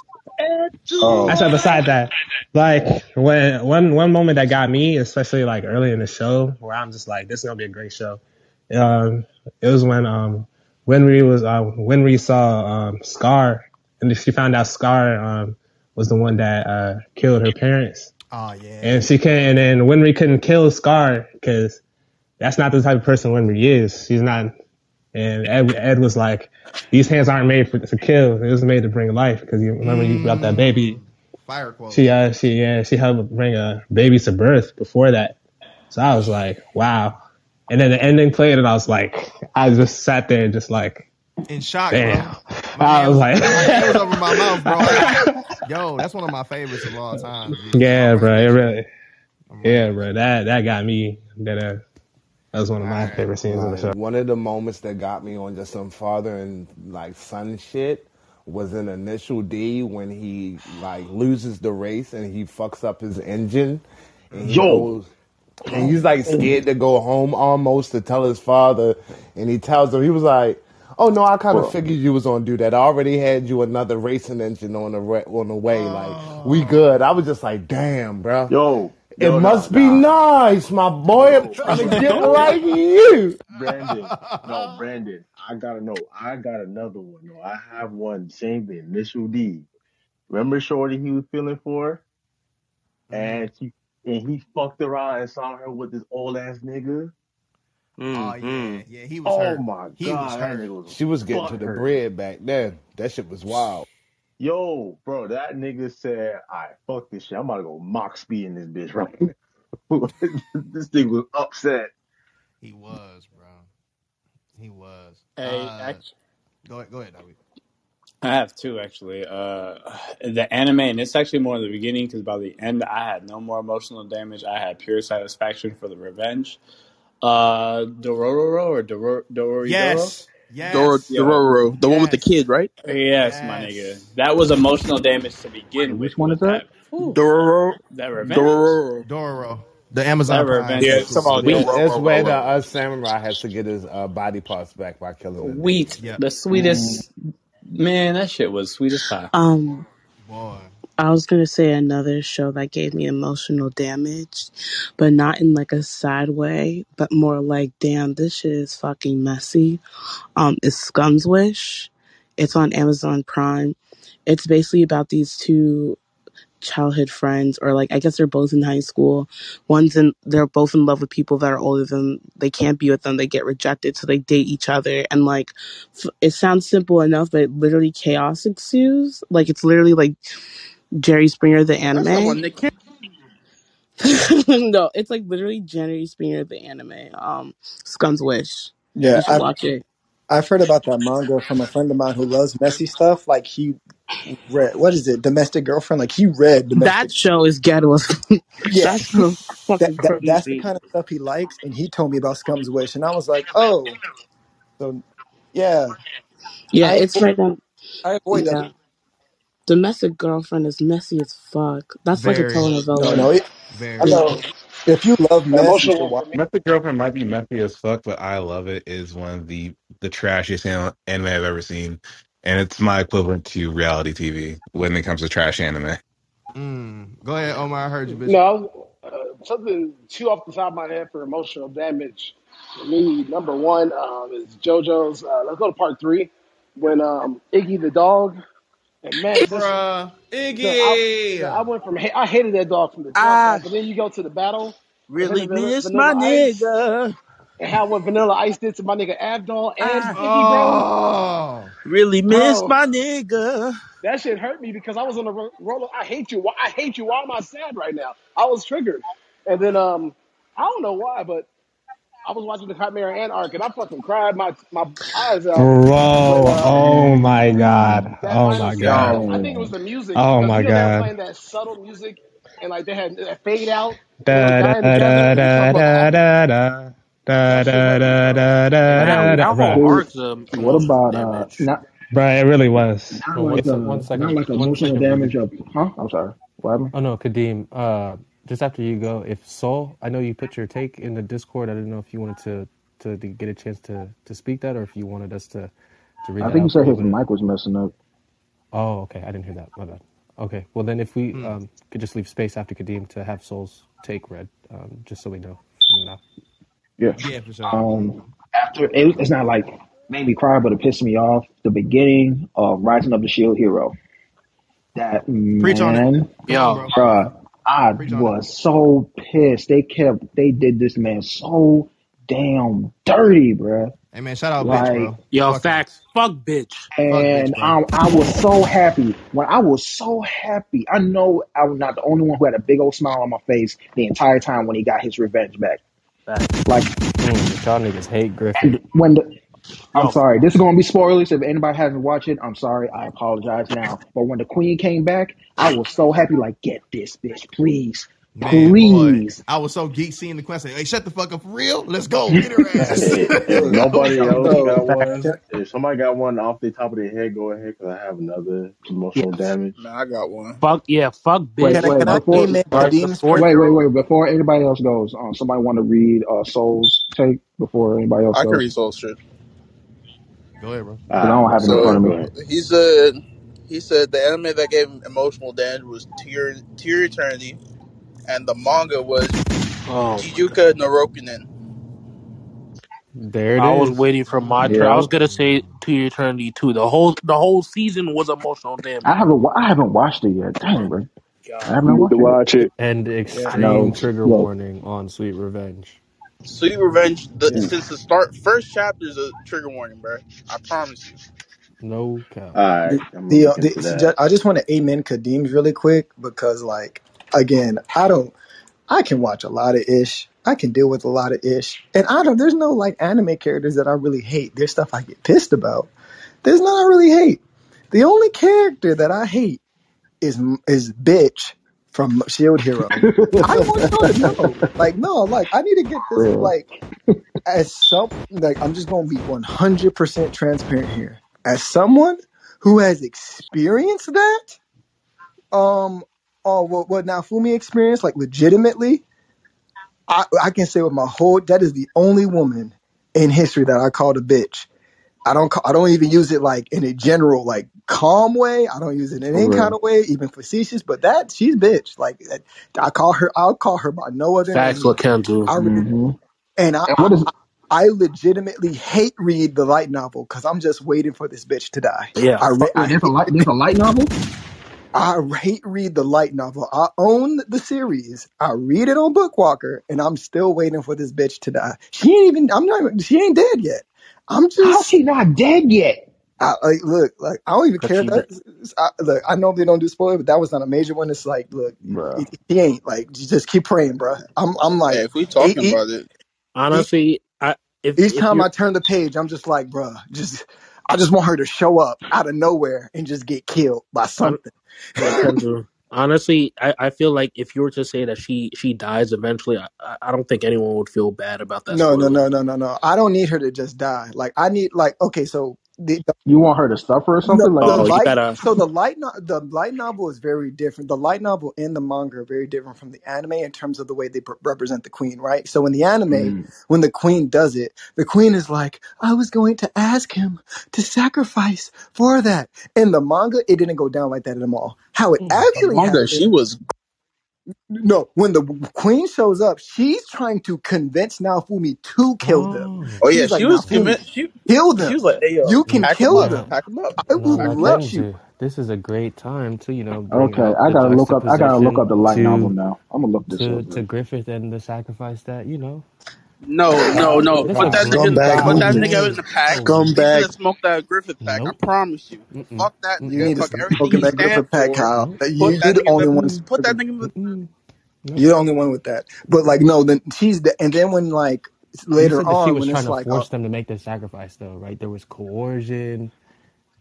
[SPEAKER 17] Oh,
[SPEAKER 22] I said beside that, like when one one moment that got me, especially like early in the show, where I'm just like, this is gonna be a great show. Um, it was when um Winry was uh Winry saw um Scar, and she found out Scar um was the one that uh killed her parents,
[SPEAKER 2] Oh yeah.
[SPEAKER 22] and she can and then Winry couldn't kill Scar because that's not the type of person Winry is. She's not. And Ed, Ed was like, these hands aren't made for to kill. It was made to bring life because you remember you brought that baby
[SPEAKER 2] Mm, fire quote.
[SPEAKER 22] she uh she yeah she helped bring a baby to birth before that. So I was like, wow. And then the ending played and I was like I just sat there and just like
[SPEAKER 2] In shock,
[SPEAKER 22] damn.
[SPEAKER 2] bro. My
[SPEAKER 22] I was like
[SPEAKER 2] was over my mouth, bro. <laughs> Yo, that's one of my favorites of all time. G.
[SPEAKER 22] Yeah, bro, it really yeah, bro. That that got me that uh that was one of my
[SPEAKER 2] right.
[SPEAKER 22] favorite scenes in the show.
[SPEAKER 6] One of the moments that got me on just some father and like son shit was in initial D when he like loses the race and he fucks up his engine and he
[SPEAKER 17] Yo.
[SPEAKER 6] goes and he's like scared to go home almost to tell his father and he tells him he was like Oh no! I kind of figured you was gonna do that. I already had you another racing engine on the re- on the way. Like we oh. good. I was just like, damn, bro.
[SPEAKER 10] Yo,
[SPEAKER 6] It
[SPEAKER 10] yo,
[SPEAKER 6] must
[SPEAKER 10] nah,
[SPEAKER 6] be
[SPEAKER 10] nah.
[SPEAKER 6] nice, my boy. I'm trying to get like you.
[SPEAKER 10] Brandon. No, Brandon. I gotta know. I got another one. No, I have one. Same thing. Initial D. Remember Shorty he was feeling for,
[SPEAKER 2] Mhm.
[SPEAKER 10] and she and he fucked around and saw her with this old ass nigga.
[SPEAKER 2] Oh
[SPEAKER 11] hmm
[SPEAKER 2] yeah, yeah. He was
[SPEAKER 10] Oh
[SPEAKER 2] hurt.
[SPEAKER 10] my
[SPEAKER 2] He was
[SPEAKER 10] god,
[SPEAKER 2] hurt.
[SPEAKER 6] She was getting to the
[SPEAKER 10] hurt.
[SPEAKER 6] bread back then. That shit was wild.
[SPEAKER 10] Yo, bro, that nigga said, "I fuck this shit. I'm about to go mock speed in this bitch right now." <laughs> this thing was upset.
[SPEAKER 2] He was, bro. He was.
[SPEAKER 11] Hey,
[SPEAKER 2] Uh,
[SPEAKER 11] actually,
[SPEAKER 2] go ahead, go ahead, David.
[SPEAKER 11] I have two actually. Uh, the anime, and it's actually more in the beginning because by the end, I had no more emotional damage. I had pure satisfaction for the revenge. Uh, Dororo or Dororo Dororidoro?
[SPEAKER 2] Yes.
[SPEAKER 20] Dor
[SPEAKER 2] Yes.
[SPEAKER 11] Yo,
[SPEAKER 20] Dororo, the one with the kid, right?
[SPEAKER 11] yes, my nigga. That was emotional damage to
[SPEAKER 17] Wait,
[SPEAKER 11] begin with.
[SPEAKER 17] which one is that?
[SPEAKER 11] that,
[SPEAKER 20] Dororo,
[SPEAKER 11] that revenge.
[SPEAKER 20] Dororo.
[SPEAKER 2] Dororo. The Amazon Prime
[SPEAKER 11] revenge
[SPEAKER 28] Yeah,
[SPEAKER 11] was
[SPEAKER 28] it's about
[SPEAKER 11] sweet.
[SPEAKER 6] It's
[SPEAKER 28] Dororo.
[SPEAKER 6] when uh, samurai has to get his uh, body parts back by killing the nigga.
[SPEAKER 11] Sweet.
[SPEAKER 2] Yep.
[SPEAKER 11] The
[SPEAKER 17] Mm,
[SPEAKER 11] sweetest. Man, that shit was sweet as pie.
[SPEAKER 7] Um,
[SPEAKER 2] Boy.
[SPEAKER 7] I was gonna say another show that gave me emotional damage, but not in like a sad way, but more like, damn, this shit is fucking messy. Um, is Scum's Wish. It's on Amazon Prime. It's basically about these two childhood friends, or like I guess they're both in high school. One's in, they're both in love with people that are older than they can't be with them. They get rejected, so they date each other, and like f- it sounds simple enough, but literally chaos ensues. Like it's literally like Jerry Springer the
[SPEAKER 20] That's not
[SPEAKER 7] anime.
[SPEAKER 20] one Nick Cannon. <laughs>
[SPEAKER 7] no, it's like literally Jerry Springer the anime. Um, Scum's Wish.
[SPEAKER 29] Yeah,
[SPEAKER 7] You should
[SPEAKER 29] I've
[SPEAKER 7] watch it.
[SPEAKER 29] I've heard about that manga from a friend of mine who loves messy stuff. Like he read what is it, Domestic Girlfriend? Like he read Domestic.
[SPEAKER 7] That show is ghetto. as- <laughs>
[SPEAKER 29] Yeah,
[SPEAKER 7] That's so
[SPEAKER 29] that,
[SPEAKER 7] fucking
[SPEAKER 29] that that's the
[SPEAKER 7] crazy.
[SPEAKER 29] kind of stuff he likes, and he told me about Scum's Wish, and I was like, oh, so yeah,
[SPEAKER 7] Yeah,
[SPEAKER 29] I
[SPEAKER 7] it's right on.
[SPEAKER 29] I avoid that.
[SPEAKER 7] Yeah, Domestic Girlfriend is messy as fuck. That's like a
[SPEAKER 2] Very.
[SPEAKER 29] No,
[SPEAKER 7] telenovela.
[SPEAKER 29] no, it,
[SPEAKER 30] I
[SPEAKER 2] Very.
[SPEAKER 29] if
[SPEAKER 30] know
[SPEAKER 29] if you love
[SPEAKER 30] an
[SPEAKER 29] mess, you
[SPEAKER 30] emotional
[SPEAKER 29] should
[SPEAKER 30] one
[SPEAKER 29] watch.
[SPEAKER 30] for me.
[SPEAKER 18] Method Girlfriend might be messy as fuck, but I love it. Is one of the the trashiest an- anime I've ever seen, and it's my equivalent to reality TV when it comes to trash anime.
[SPEAKER 2] Mm. Go ahead, Omar. I heard you, Bishop.
[SPEAKER 30] No, uh, something two off the top of my head for emotional damage. For me, number one um, is JoJo's. Uh, let's go to part three when um, Iggy the dog and man, this
[SPEAKER 2] Bruh.
[SPEAKER 30] the I, the, I went from I hated that dog from the jump.
[SPEAKER 20] I
[SPEAKER 30] but then you go to the battle
[SPEAKER 20] really
[SPEAKER 30] Vanilla,
[SPEAKER 20] miss my
[SPEAKER 30] Ice
[SPEAKER 20] nigga.
[SPEAKER 30] and how what Vanilla Ice did to my nigga Avdol and
[SPEAKER 20] I
[SPEAKER 30] Iggy, bro,
[SPEAKER 2] Oh.
[SPEAKER 20] really miss
[SPEAKER 30] bro.
[SPEAKER 20] my nigga.
[SPEAKER 30] That shit hurt me because I was on the ro- roller. I hate you. Why- I hate you. Why am I sad right now? I was triggered, and then um, I don't know why, but I was watching the Chimera Ant arc, and I fucking cried my my eyes out
[SPEAKER 22] Bro,
[SPEAKER 30] when um
[SPEAKER 22] oh my god.
[SPEAKER 30] that
[SPEAKER 22] Oh
[SPEAKER 30] final
[SPEAKER 22] my
[SPEAKER 30] scene.
[SPEAKER 22] god.
[SPEAKER 30] I think it was the music
[SPEAKER 22] Oh
[SPEAKER 30] because
[SPEAKER 22] my
[SPEAKER 30] you know they were
[SPEAKER 22] god.
[SPEAKER 30] playing that subtle music, and like they had that fade out, and they were
[SPEAKER 22] Da da
[SPEAKER 30] dying together,
[SPEAKER 22] da
[SPEAKER 30] and it
[SPEAKER 22] da
[SPEAKER 30] talking about
[SPEAKER 22] da
[SPEAKER 30] happy.
[SPEAKER 22] da da. Da
[SPEAKER 30] That shit
[SPEAKER 22] da
[SPEAKER 30] hurt me,
[SPEAKER 22] da
[SPEAKER 30] bro.
[SPEAKER 22] da da
[SPEAKER 20] That
[SPEAKER 22] da da.
[SPEAKER 20] that whole
[SPEAKER 22] Bruh.
[SPEAKER 17] dude,
[SPEAKER 20] arc's um,
[SPEAKER 17] what
[SPEAKER 20] emotional
[SPEAKER 17] about uh,
[SPEAKER 20] damage.
[SPEAKER 17] not
[SPEAKER 22] Bruh, it really was.
[SPEAKER 17] not
[SPEAKER 27] Well,
[SPEAKER 17] like
[SPEAKER 27] se-
[SPEAKER 17] a
[SPEAKER 27] one
[SPEAKER 17] not
[SPEAKER 27] second,
[SPEAKER 17] like
[SPEAKER 27] one
[SPEAKER 17] emotional
[SPEAKER 27] second, Rudy.
[SPEAKER 17] damage of, huh? I'm sorry, what happened?
[SPEAKER 27] Oh no, Kadeem. Just after you go, if Soul, I know you put your take in the Discord. I didn't know if you wanted to to, to get a chance to to speak that, or if you wanted us to to read
[SPEAKER 17] I
[SPEAKER 27] that
[SPEAKER 17] think he
[SPEAKER 27] out
[SPEAKER 17] said his mic was messing up.
[SPEAKER 27] oh, okay, I didn't hear that. My bad. Okay, well then, if we
[SPEAKER 2] Hmm.
[SPEAKER 27] um, could just leave space after Kadeem to have Soul's take read, um, just so we know.
[SPEAKER 17] Yeah.
[SPEAKER 2] Yeah, for sure.
[SPEAKER 17] Um, after it, it's not like made me cry, but it pissed me off. The beginning of Rising of the Shield Hero. That
[SPEAKER 2] Preach on it.
[SPEAKER 17] man,
[SPEAKER 2] Come
[SPEAKER 20] Yo,
[SPEAKER 2] bro.
[SPEAKER 17] Bruh, I
[SPEAKER 2] Preach on it.
[SPEAKER 17] was so pissed. They kept, they did this man so damn dirty, bruh.
[SPEAKER 2] Hey man, shout out bitch,
[SPEAKER 17] Like,
[SPEAKER 2] bro.
[SPEAKER 20] yo,
[SPEAKER 2] Fuck her.
[SPEAKER 20] facts. Fuck bitch.
[SPEAKER 2] Fuck bitch,
[SPEAKER 17] and. I, I was so happy. When I was so happy, I know I was not the only one who had a big old smile on my face the entire time when he got his revenge back.
[SPEAKER 20] Facts.
[SPEAKER 17] Like,
[SPEAKER 27] Mm, y'all niggas hate Griffin.
[SPEAKER 17] when the, I'm
[SPEAKER 20] Yo,
[SPEAKER 17] sorry, this is gonna be spoilers. If anybody hasn't watched it, I'm sorry. I apologize now. But when the queen came back, I was so happy. Like, get this bitch, please,
[SPEAKER 2] Man, boy.
[SPEAKER 17] please.
[SPEAKER 2] I was so geek seeing the quest. Hey, shut the fuck up for real. Let's go. Get her <laughs> ass.
[SPEAKER 30] Hey,
[SPEAKER 2] Let's <laughs>
[SPEAKER 30] hey, Yo,
[SPEAKER 2] go.
[SPEAKER 30] yo, yo, yo, yo, yo. yo. yo. Can Can I, I, can, if somebody got one off the top of their head, go ahead because I have another
[SPEAKER 20] yeah,
[SPEAKER 30] emotional damage.
[SPEAKER 8] Man, I got one.
[SPEAKER 20] fuck yeah, fuck
[SPEAKER 17] Wait,
[SPEAKER 20] bitch.
[SPEAKER 8] Can I
[SPEAKER 17] wait,
[SPEAKER 8] can I
[SPEAKER 17] before,
[SPEAKER 8] amen
[SPEAKER 20] the
[SPEAKER 8] Kadeem's
[SPEAKER 20] fourth.
[SPEAKER 8] point?
[SPEAKER 17] wait, wait, wait. Before anybody else goes, um, somebody want to read uh, Soul's take before anybody else
[SPEAKER 8] I can
[SPEAKER 17] goes
[SPEAKER 8] read Soul shit.
[SPEAKER 2] Go ahead, bro.
[SPEAKER 17] because I don't have it in front
[SPEAKER 8] So
[SPEAKER 17] of me.
[SPEAKER 8] he said he said the anime that gave him emotional damage was To Your Eternity, and the manga was
[SPEAKER 20] Oh my god.
[SPEAKER 8] Jijuka no
[SPEAKER 27] There it
[SPEAKER 20] I was
[SPEAKER 27] is.
[SPEAKER 20] waiting for my turn. I
[SPEAKER 17] Yeah,
[SPEAKER 20] was gonna say to eternity too. The whole the whole season was emotional
[SPEAKER 17] I
[SPEAKER 20] damage.
[SPEAKER 17] haven't, wa- I haven't watched it yet. Dang,
[SPEAKER 20] my
[SPEAKER 17] bro, I
[SPEAKER 20] god.
[SPEAKER 17] have
[SPEAKER 26] You
[SPEAKER 17] not
[SPEAKER 26] need to
[SPEAKER 17] watched it yet.
[SPEAKER 26] watch it.
[SPEAKER 27] And
[SPEAKER 20] Yeah.
[SPEAKER 17] I
[SPEAKER 27] extreme
[SPEAKER 17] know.
[SPEAKER 27] trigger
[SPEAKER 17] Look,
[SPEAKER 27] warning on Sweet Revenge.
[SPEAKER 8] Sweet Revenge. The,
[SPEAKER 17] yeah.
[SPEAKER 8] since the start, first chapter is a trigger warning, bro. I promise you.
[SPEAKER 27] No cap.
[SPEAKER 30] All right,
[SPEAKER 19] The,
[SPEAKER 30] I'm gonna
[SPEAKER 19] the, uh,
[SPEAKER 30] look
[SPEAKER 19] the
[SPEAKER 30] into
[SPEAKER 19] so
[SPEAKER 30] that.
[SPEAKER 19] ju- I just want to amen Kadeem's really quick because, like, again, I don't, I can watch a lot of ish. I can deal with a lot of ish, and I don't. There's no like anime characters that I really hate. There's stuff I get pissed about. There's none I really hate. The only character that I hate is is bitch from Shield Hero. <laughs> I want to know, like, no, like, I need to get this, like, as some, like, I'm just gonna be 100% transparent here. As someone who has experienced that, um, oh what, what Naofumi experienced, like, legitimately, I, I can say with my whole, that is the only woman in history that I called a bitch. I don't, ca- I don't even use it like in a general, like, calm way. I don't use it in
[SPEAKER 10] For
[SPEAKER 19] any kind of way, even facetious, but that, she's bitch. Like, I call her, I'll call her by no other
[SPEAKER 20] Facts
[SPEAKER 19] name.
[SPEAKER 20] what Kendall.
[SPEAKER 19] I really
[SPEAKER 10] hmm
[SPEAKER 19] and I,
[SPEAKER 10] And
[SPEAKER 19] I,
[SPEAKER 10] what is
[SPEAKER 19] I I legitimately hate read the light novel because I'm just waiting for this bitch to die.
[SPEAKER 20] Yeah,
[SPEAKER 19] I re-
[SPEAKER 20] fuck.
[SPEAKER 19] I
[SPEAKER 17] there's a light. There's a light novel.
[SPEAKER 19] I hate read the light novel. I own the series. I read it on Bookwalker, and I'm still waiting for this bitch to die. She ain't even. I'm not. even- She ain't dead yet. I'm just.
[SPEAKER 17] How's she not dead yet?
[SPEAKER 19] I, like, look, like I don't even
[SPEAKER 20] Cause
[SPEAKER 19] care if
[SPEAKER 20] she
[SPEAKER 19] that. I, look, I know they don't do spoiler, but that was not a major one. It's like, look,
[SPEAKER 10] bruh.
[SPEAKER 19] it, he ain't like. Just keep praying, bro. I'm. I'm
[SPEAKER 8] Hey,
[SPEAKER 19] like,
[SPEAKER 8] if we talking
[SPEAKER 19] e-
[SPEAKER 8] about it,
[SPEAKER 20] honestly, I if
[SPEAKER 19] each
[SPEAKER 20] if
[SPEAKER 19] time I turn the page, I'm just like, bruh, just I just want her to show up out of nowhere and just get killed by something.
[SPEAKER 20] Honestly, I, I feel like if you were to say that she she dies eventually, I, I I don't think anyone would feel bad about that
[SPEAKER 19] No, no, no, no, no, no. I don't need her to just die. Like I need like okay, so the
[SPEAKER 17] You want her to suffer or
[SPEAKER 19] the,
[SPEAKER 17] something? Like,
[SPEAKER 19] the
[SPEAKER 20] Oh,
[SPEAKER 19] light
[SPEAKER 20] gotta.
[SPEAKER 19] so the light no, the light novel is very different. The light novel and the manga are very different from the anime in terms of the way they pr- represent the queen, right? So in the anime,
[SPEAKER 17] mm,
[SPEAKER 19] when the queen does it, the queen is like, "I was going to ask him to sacrifice for that." In the manga, it didn't go down like that at all. How it
[SPEAKER 8] the
[SPEAKER 19] actually
[SPEAKER 8] manga,
[SPEAKER 19] happened
[SPEAKER 8] she was.
[SPEAKER 19] No, when the queen shows up, she's trying to convince Naofumi to kill them.
[SPEAKER 27] Oh,
[SPEAKER 8] Oh yeah,
[SPEAKER 19] She's
[SPEAKER 8] she
[SPEAKER 19] like,
[SPEAKER 8] was
[SPEAKER 19] Naofumi,
[SPEAKER 8] convinced. She
[SPEAKER 19] kill
[SPEAKER 8] she
[SPEAKER 19] them.
[SPEAKER 8] was like, "Hey yo,
[SPEAKER 19] You can
[SPEAKER 8] pack them
[SPEAKER 19] kill
[SPEAKER 8] up,
[SPEAKER 27] now,
[SPEAKER 19] them.
[SPEAKER 8] pack them up,
[SPEAKER 19] I will
[SPEAKER 8] pack
[SPEAKER 27] now,
[SPEAKER 8] them up."
[SPEAKER 19] let you.
[SPEAKER 27] This is a great time to you know bring
[SPEAKER 17] okay,
[SPEAKER 27] out
[SPEAKER 17] I
[SPEAKER 27] the
[SPEAKER 17] gotta look up. I gotta look up the light novel
[SPEAKER 27] to
[SPEAKER 17] now. I'm gonna look this
[SPEAKER 27] to
[SPEAKER 17] up.
[SPEAKER 27] to Griffith and the sacrifice that you know.
[SPEAKER 8] No, no,
[SPEAKER 17] Stop,
[SPEAKER 8] no.
[SPEAKER 27] This
[SPEAKER 8] Put
[SPEAKER 27] a
[SPEAKER 17] stop,
[SPEAKER 8] that
[SPEAKER 27] great.
[SPEAKER 8] nigga,
[SPEAKER 31] Scumbag
[SPEAKER 8] put that
[SPEAKER 31] movie.
[SPEAKER 8] nigga in the pack. He's
[SPEAKER 31] Scumbag.
[SPEAKER 8] gonna smoke that Griffith pack. I
[SPEAKER 27] nope.
[SPEAKER 8] promise you.
[SPEAKER 27] Mm-mm,
[SPEAKER 8] Fuck that
[SPEAKER 19] You
[SPEAKER 8] nigga.
[SPEAKER 19] need to
[SPEAKER 8] Fuck
[SPEAKER 19] stop
[SPEAKER 8] everything
[SPEAKER 19] smoking
[SPEAKER 8] he
[SPEAKER 19] that
[SPEAKER 8] stand
[SPEAKER 19] Griffith pack,
[SPEAKER 8] for.
[SPEAKER 19] Kyle.
[SPEAKER 27] nope,
[SPEAKER 8] Put
[SPEAKER 19] You, you're
[SPEAKER 8] that
[SPEAKER 19] the
[SPEAKER 8] nigga in
[SPEAKER 19] only
[SPEAKER 8] the.
[SPEAKER 19] one
[SPEAKER 8] Put that nigga in the.
[SPEAKER 27] mm-mm, nope.
[SPEAKER 19] You're the only one with that. But like, no, then she's the, and then when like
[SPEAKER 27] You
[SPEAKER 19] later
[SPEAKER 27] said that she
[SPEAKER 19] on,
[SPEAKER 27] was
[SPEAKER 19] when
[SPEAKER 27] trying
[SPEAKER 19] it's
[SPEAKER 27] to
[SPEAKER 19] like, oh,
[SPEAKER 27] force uh, them to make the sacrifice, though, right? There was coercion,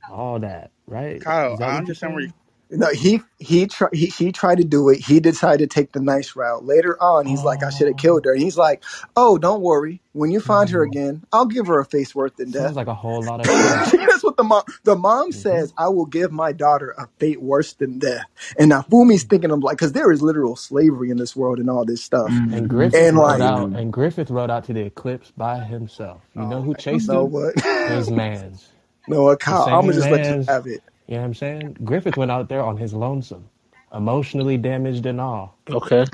[SPEAKER 27] all that, right?
[SPEAKER 8] Kyle,
[SPEAKER 27] that
[SPEAKER 8] I
[SPEAKER 27] what you're
[SPEAKER 8] understand where you.
[SPEAKER 27] saying?
[SPEAKER 19] No, he he try, he he tried to do it. He decided to take the nice route. Later on, he's like, I should have
[SPEAKER 27] Oh,
[SPEAKER 19] killed her. And he's like, Oh, don't worry. When you find her
[SPEAKER 27] hmm.
[SPEAKER 19] again, I'll give her a face worse than
[SPEAKER 27] sounds
[SPEAKER 19] death.
[SPEAKER 27] like a whole lot of <laughs> trust.
[SPEAKER 19] That's what the mom the mom
[SPEAKER 27] hmm
[SPEAKER 19] says. I will give my daughter a fate worse than death. And Naofumi's thinking "I'm like, because there is literal slavery in this world and all this stuff.
[SPEAKER 27] And
[SPEAKER 17] hmm
[SPEAKER 27] Griffith
[SPEAKER 19] And
[SPEAKER 27] rode
[SPEAKER 19] like,
[SPEAKER 27] out, and Griffith rode out to the eclipse by himself. You know
[SPEAKER 19] oh,
[SPEAKER 27] who
[SPEAKER 19] you
[SPEAKER 27] chased
[SPEAKER 19] know
[SPEAKER 27] him?
[SPEAKER 19] what?
[SPEAKER 27] His <laughs> man's.
[SPEAKER 19] no, what,
[SPEAKER 27] The
[SPEAKER 19] Kyle? I'm gonna just let you
[SPEAKER 27] man's.
[SPEAKER 19] have it.
[SPEAKER 27] You know what I'm saying? Griffith went out there on his lonesome, emotionally damaged and all,
[SPEAKER 20] Okay.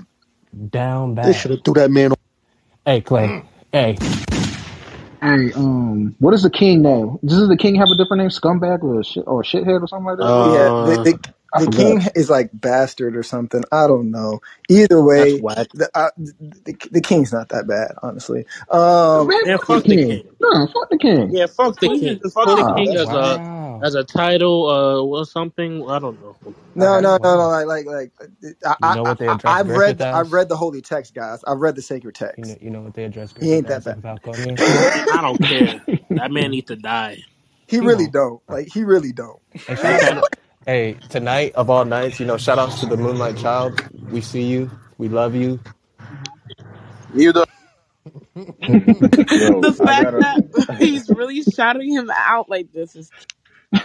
[SPEAKER 27] down
[SPEAKER 13] They should
[SPEAKER 27] bad.
[SPEAKER 13] have threw that man.
[SPEAKER 27] Hey, Clay. Hey,
[SPEAKER 17] Hey, um, what is the king name? Does the king have a different name? Scumbag or shit or shithead or something like that? What is
[SPEAKER 19] Yeah,
[SPEAKER 17] it?
[SPEAKER 19] the
[SPEAKER 20] Uh,
[SPEAKER 19] the
[SPEAKER 17] I
[SPEAKER 19] the
[SPEAKER 17] forgot.
[SPEAKER 19] king is like bastard or something. I don't know. Either
[SPEAKER 20] that's
[SPEAKER 19] way,
[SPEAKER 20] whack.
[SPEAKER 19] the uh, the, the king's not that bad, honestly. Um,
[SPEAKER 17] Man,
[SPEAKER 20] Man,
[SPEAKER 17] fuck the
[SPEAKER 20] fuck the
[SPEAKER 17] king.
[SPEAKER 20] king.
[SPEAKER 17] No, fuck the king.
[SPEAKER 20] Yeah,
[SPEAKER 8] The
[SPEAKER 20] fuck the
[SPEAKER 8] queen
[SPEAKER 20] king.
[SPEAKER 8] the
[SPEAKER 20] Put the
[SPEAKER 17] Nah.
[SPEAKER 20] king
[SPEAKER 8] That's
[SPEAKER 20] as a
[SPEAKER 27] wow.
[SPEAKER 20] as a title, uh, or something. I don't know.
[SPEAKER 27] All
[SPEAKER 19] no,
[SPEAKER 27] right,
[SPEAKER 19] no, no, no.
[SPEAKER 27] wow.
[SPEAKER 19] Like, like, like. I,
[SPEAKER 27] You
[SPEAKER 19] I,
[SPEAKER 27] know what they
[SPEAKER 19] I,
[SPEAKER 27] address
[SPEAKER 19] I've
[SPEAKER 27] Griffith
[SPEAKER 19] read, I've
[SPEAKER 27] as?
[SPEAKER 19] read the holy text, guys. I've read the sacred
[SPEAKER 27] You know,
[SPEAKER 19] text.
[SPEAKER 27] you know what they address
[SPEAKER 19] He
[SPEAKER 27] Griffith
[SPEAKER 19] ain't that
[SPEAKER 27] as
[SPEAKER 19] bad.
[SPEAKER 27] in Falconia? <laughs>
[SPEAKER 20] I don't care. That man needs to die.
[SPEAKER 19] He
[SPEAKER 27] He
[SPEAKER 19] really
[SPEAKER 27] won't.
[SPEAKER 19] don't. Like, he really don't.
[SPEAKER 27] Hey, shout
[SPEAKER 20] Hey,
[SPEAKER 27] to
[SPEAKER 20] Ken.
[SPEAKER 27] the. Hey, tonight of all nights, you know, shout outs to the Moonlight Child. We see you. We love you.
[SPEAKER 8] You the.
[SPEAKER 10] Yo, <laughs>
[SPEAKER 7] the
[SPEAKER 10] I
[SPEAKER 7] fact
[SPEAKER 10] got a
[SPEAKER 7] that he's really shouting him out like this is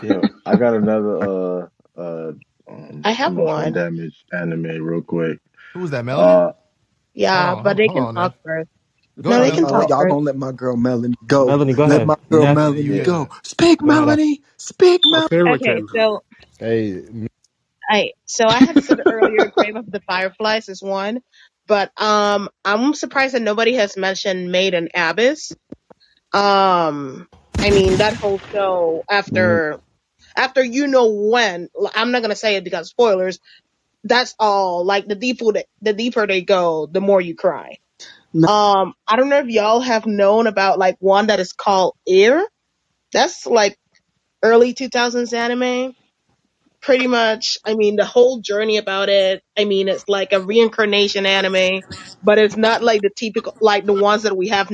[SPEAKER 10] yo, I got another uh uh um
[SPEAKER 4] I have
[SPEAKER 10] emotional
[SPEAKER 4] one.
[SPEAKER 10] damage anime real quick.
[SPEAKER 2] Who was that, Melanie?
[SPEAKER 10] Uh
[SPEAKER 2] Hold
[SPEAKER 4] Yeah,
[SPEAKER 2] on,
[SPEAKER 4] but
[SPEAKER 2] hold,
[SPEAKER 4] they
[SPEAKER 2] hold
[SPEAKER 4] can
[SPEAKER 2] on now.
[SPEAKER 4] talk first.
[SPEAKER 2] Go
[SPEAKER 4] No,
[SPEAKER 2] ahead,
[SPEAKER 4] they can
[SPEAKER 2] Mel.
[SPEAKER 4] talk
[SPEAKER 19] y'all
[SPEAKER 4] first.
[SPEAKER 19] gonna let my girl Melanie go?
[SPEAKER 27] Melanie, go
[SPEAKER 19] Let
[SPEAKER 27] ahead.
[SPEAKER 19] my girl
[SPEAKER 27] Neff,
[SPEAKER 2] Yeah, you
[SPEAKER 19] Melanie go. Speak,
[SPEAKER 27] go ahead.
[SPEAKER 19] Melanie. Speak, Melanie.
[SPEAKER 20] Okay with
[SPEAKER 4] Okay,
[SPEAKER 20] Kendra.
[SPEAKER 4] so
[SPEAKER 6] Hey,
[SPEAKER 4] I so I had said earlier, <laughs> Grave of the Fireflies is one, but um, I'm surprised that nobody has mentioned Made in Abyss. Um, I mean that whole show after after you know when. I'm not gonna say it because spoilers. That's all. Like the deeper the, the deeper they go, the more you cry.
[SPEAKER 19] No,
[SPEAKER 4] Um, I don't know if y'all have known about like one that is called Ear. That's like early 2000s anime pretty much i mean the whole journey about it i mean it's like a reincarnation anime but it's not like the typical like the ones that we have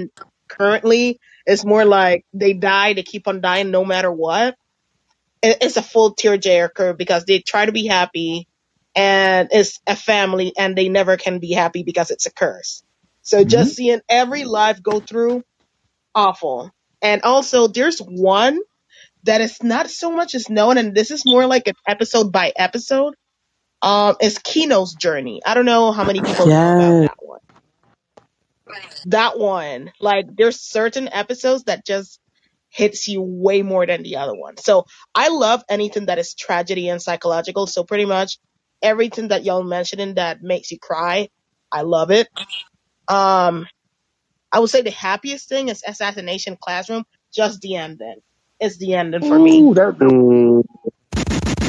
[SPEAKER 4] currently it's more like they die they keep on dying no matter what It- it's a full tearjerker because they try to be happy and it's a family and they never can be happy because it's a curse. So mm-hmm. just seeing every life go through, awful. And also there's one that is not so much as known, and this is more like an episode by episode. Um, is Kino's journey. I don't know how many people know about
[SPEAKER 22] Yes.
[SPEAKER 4] that one. That one, like, there's certain episodes that just hits you way more than the other one. So I love anything that is tragedy and psychological. So pretty much everything that y'all mentioning that makes you cry, I love it. Um, I would say the happiest thing is Assassination Classroom. Just the ending. It's the ending for me.
[SPEAKER 17] Ooh, that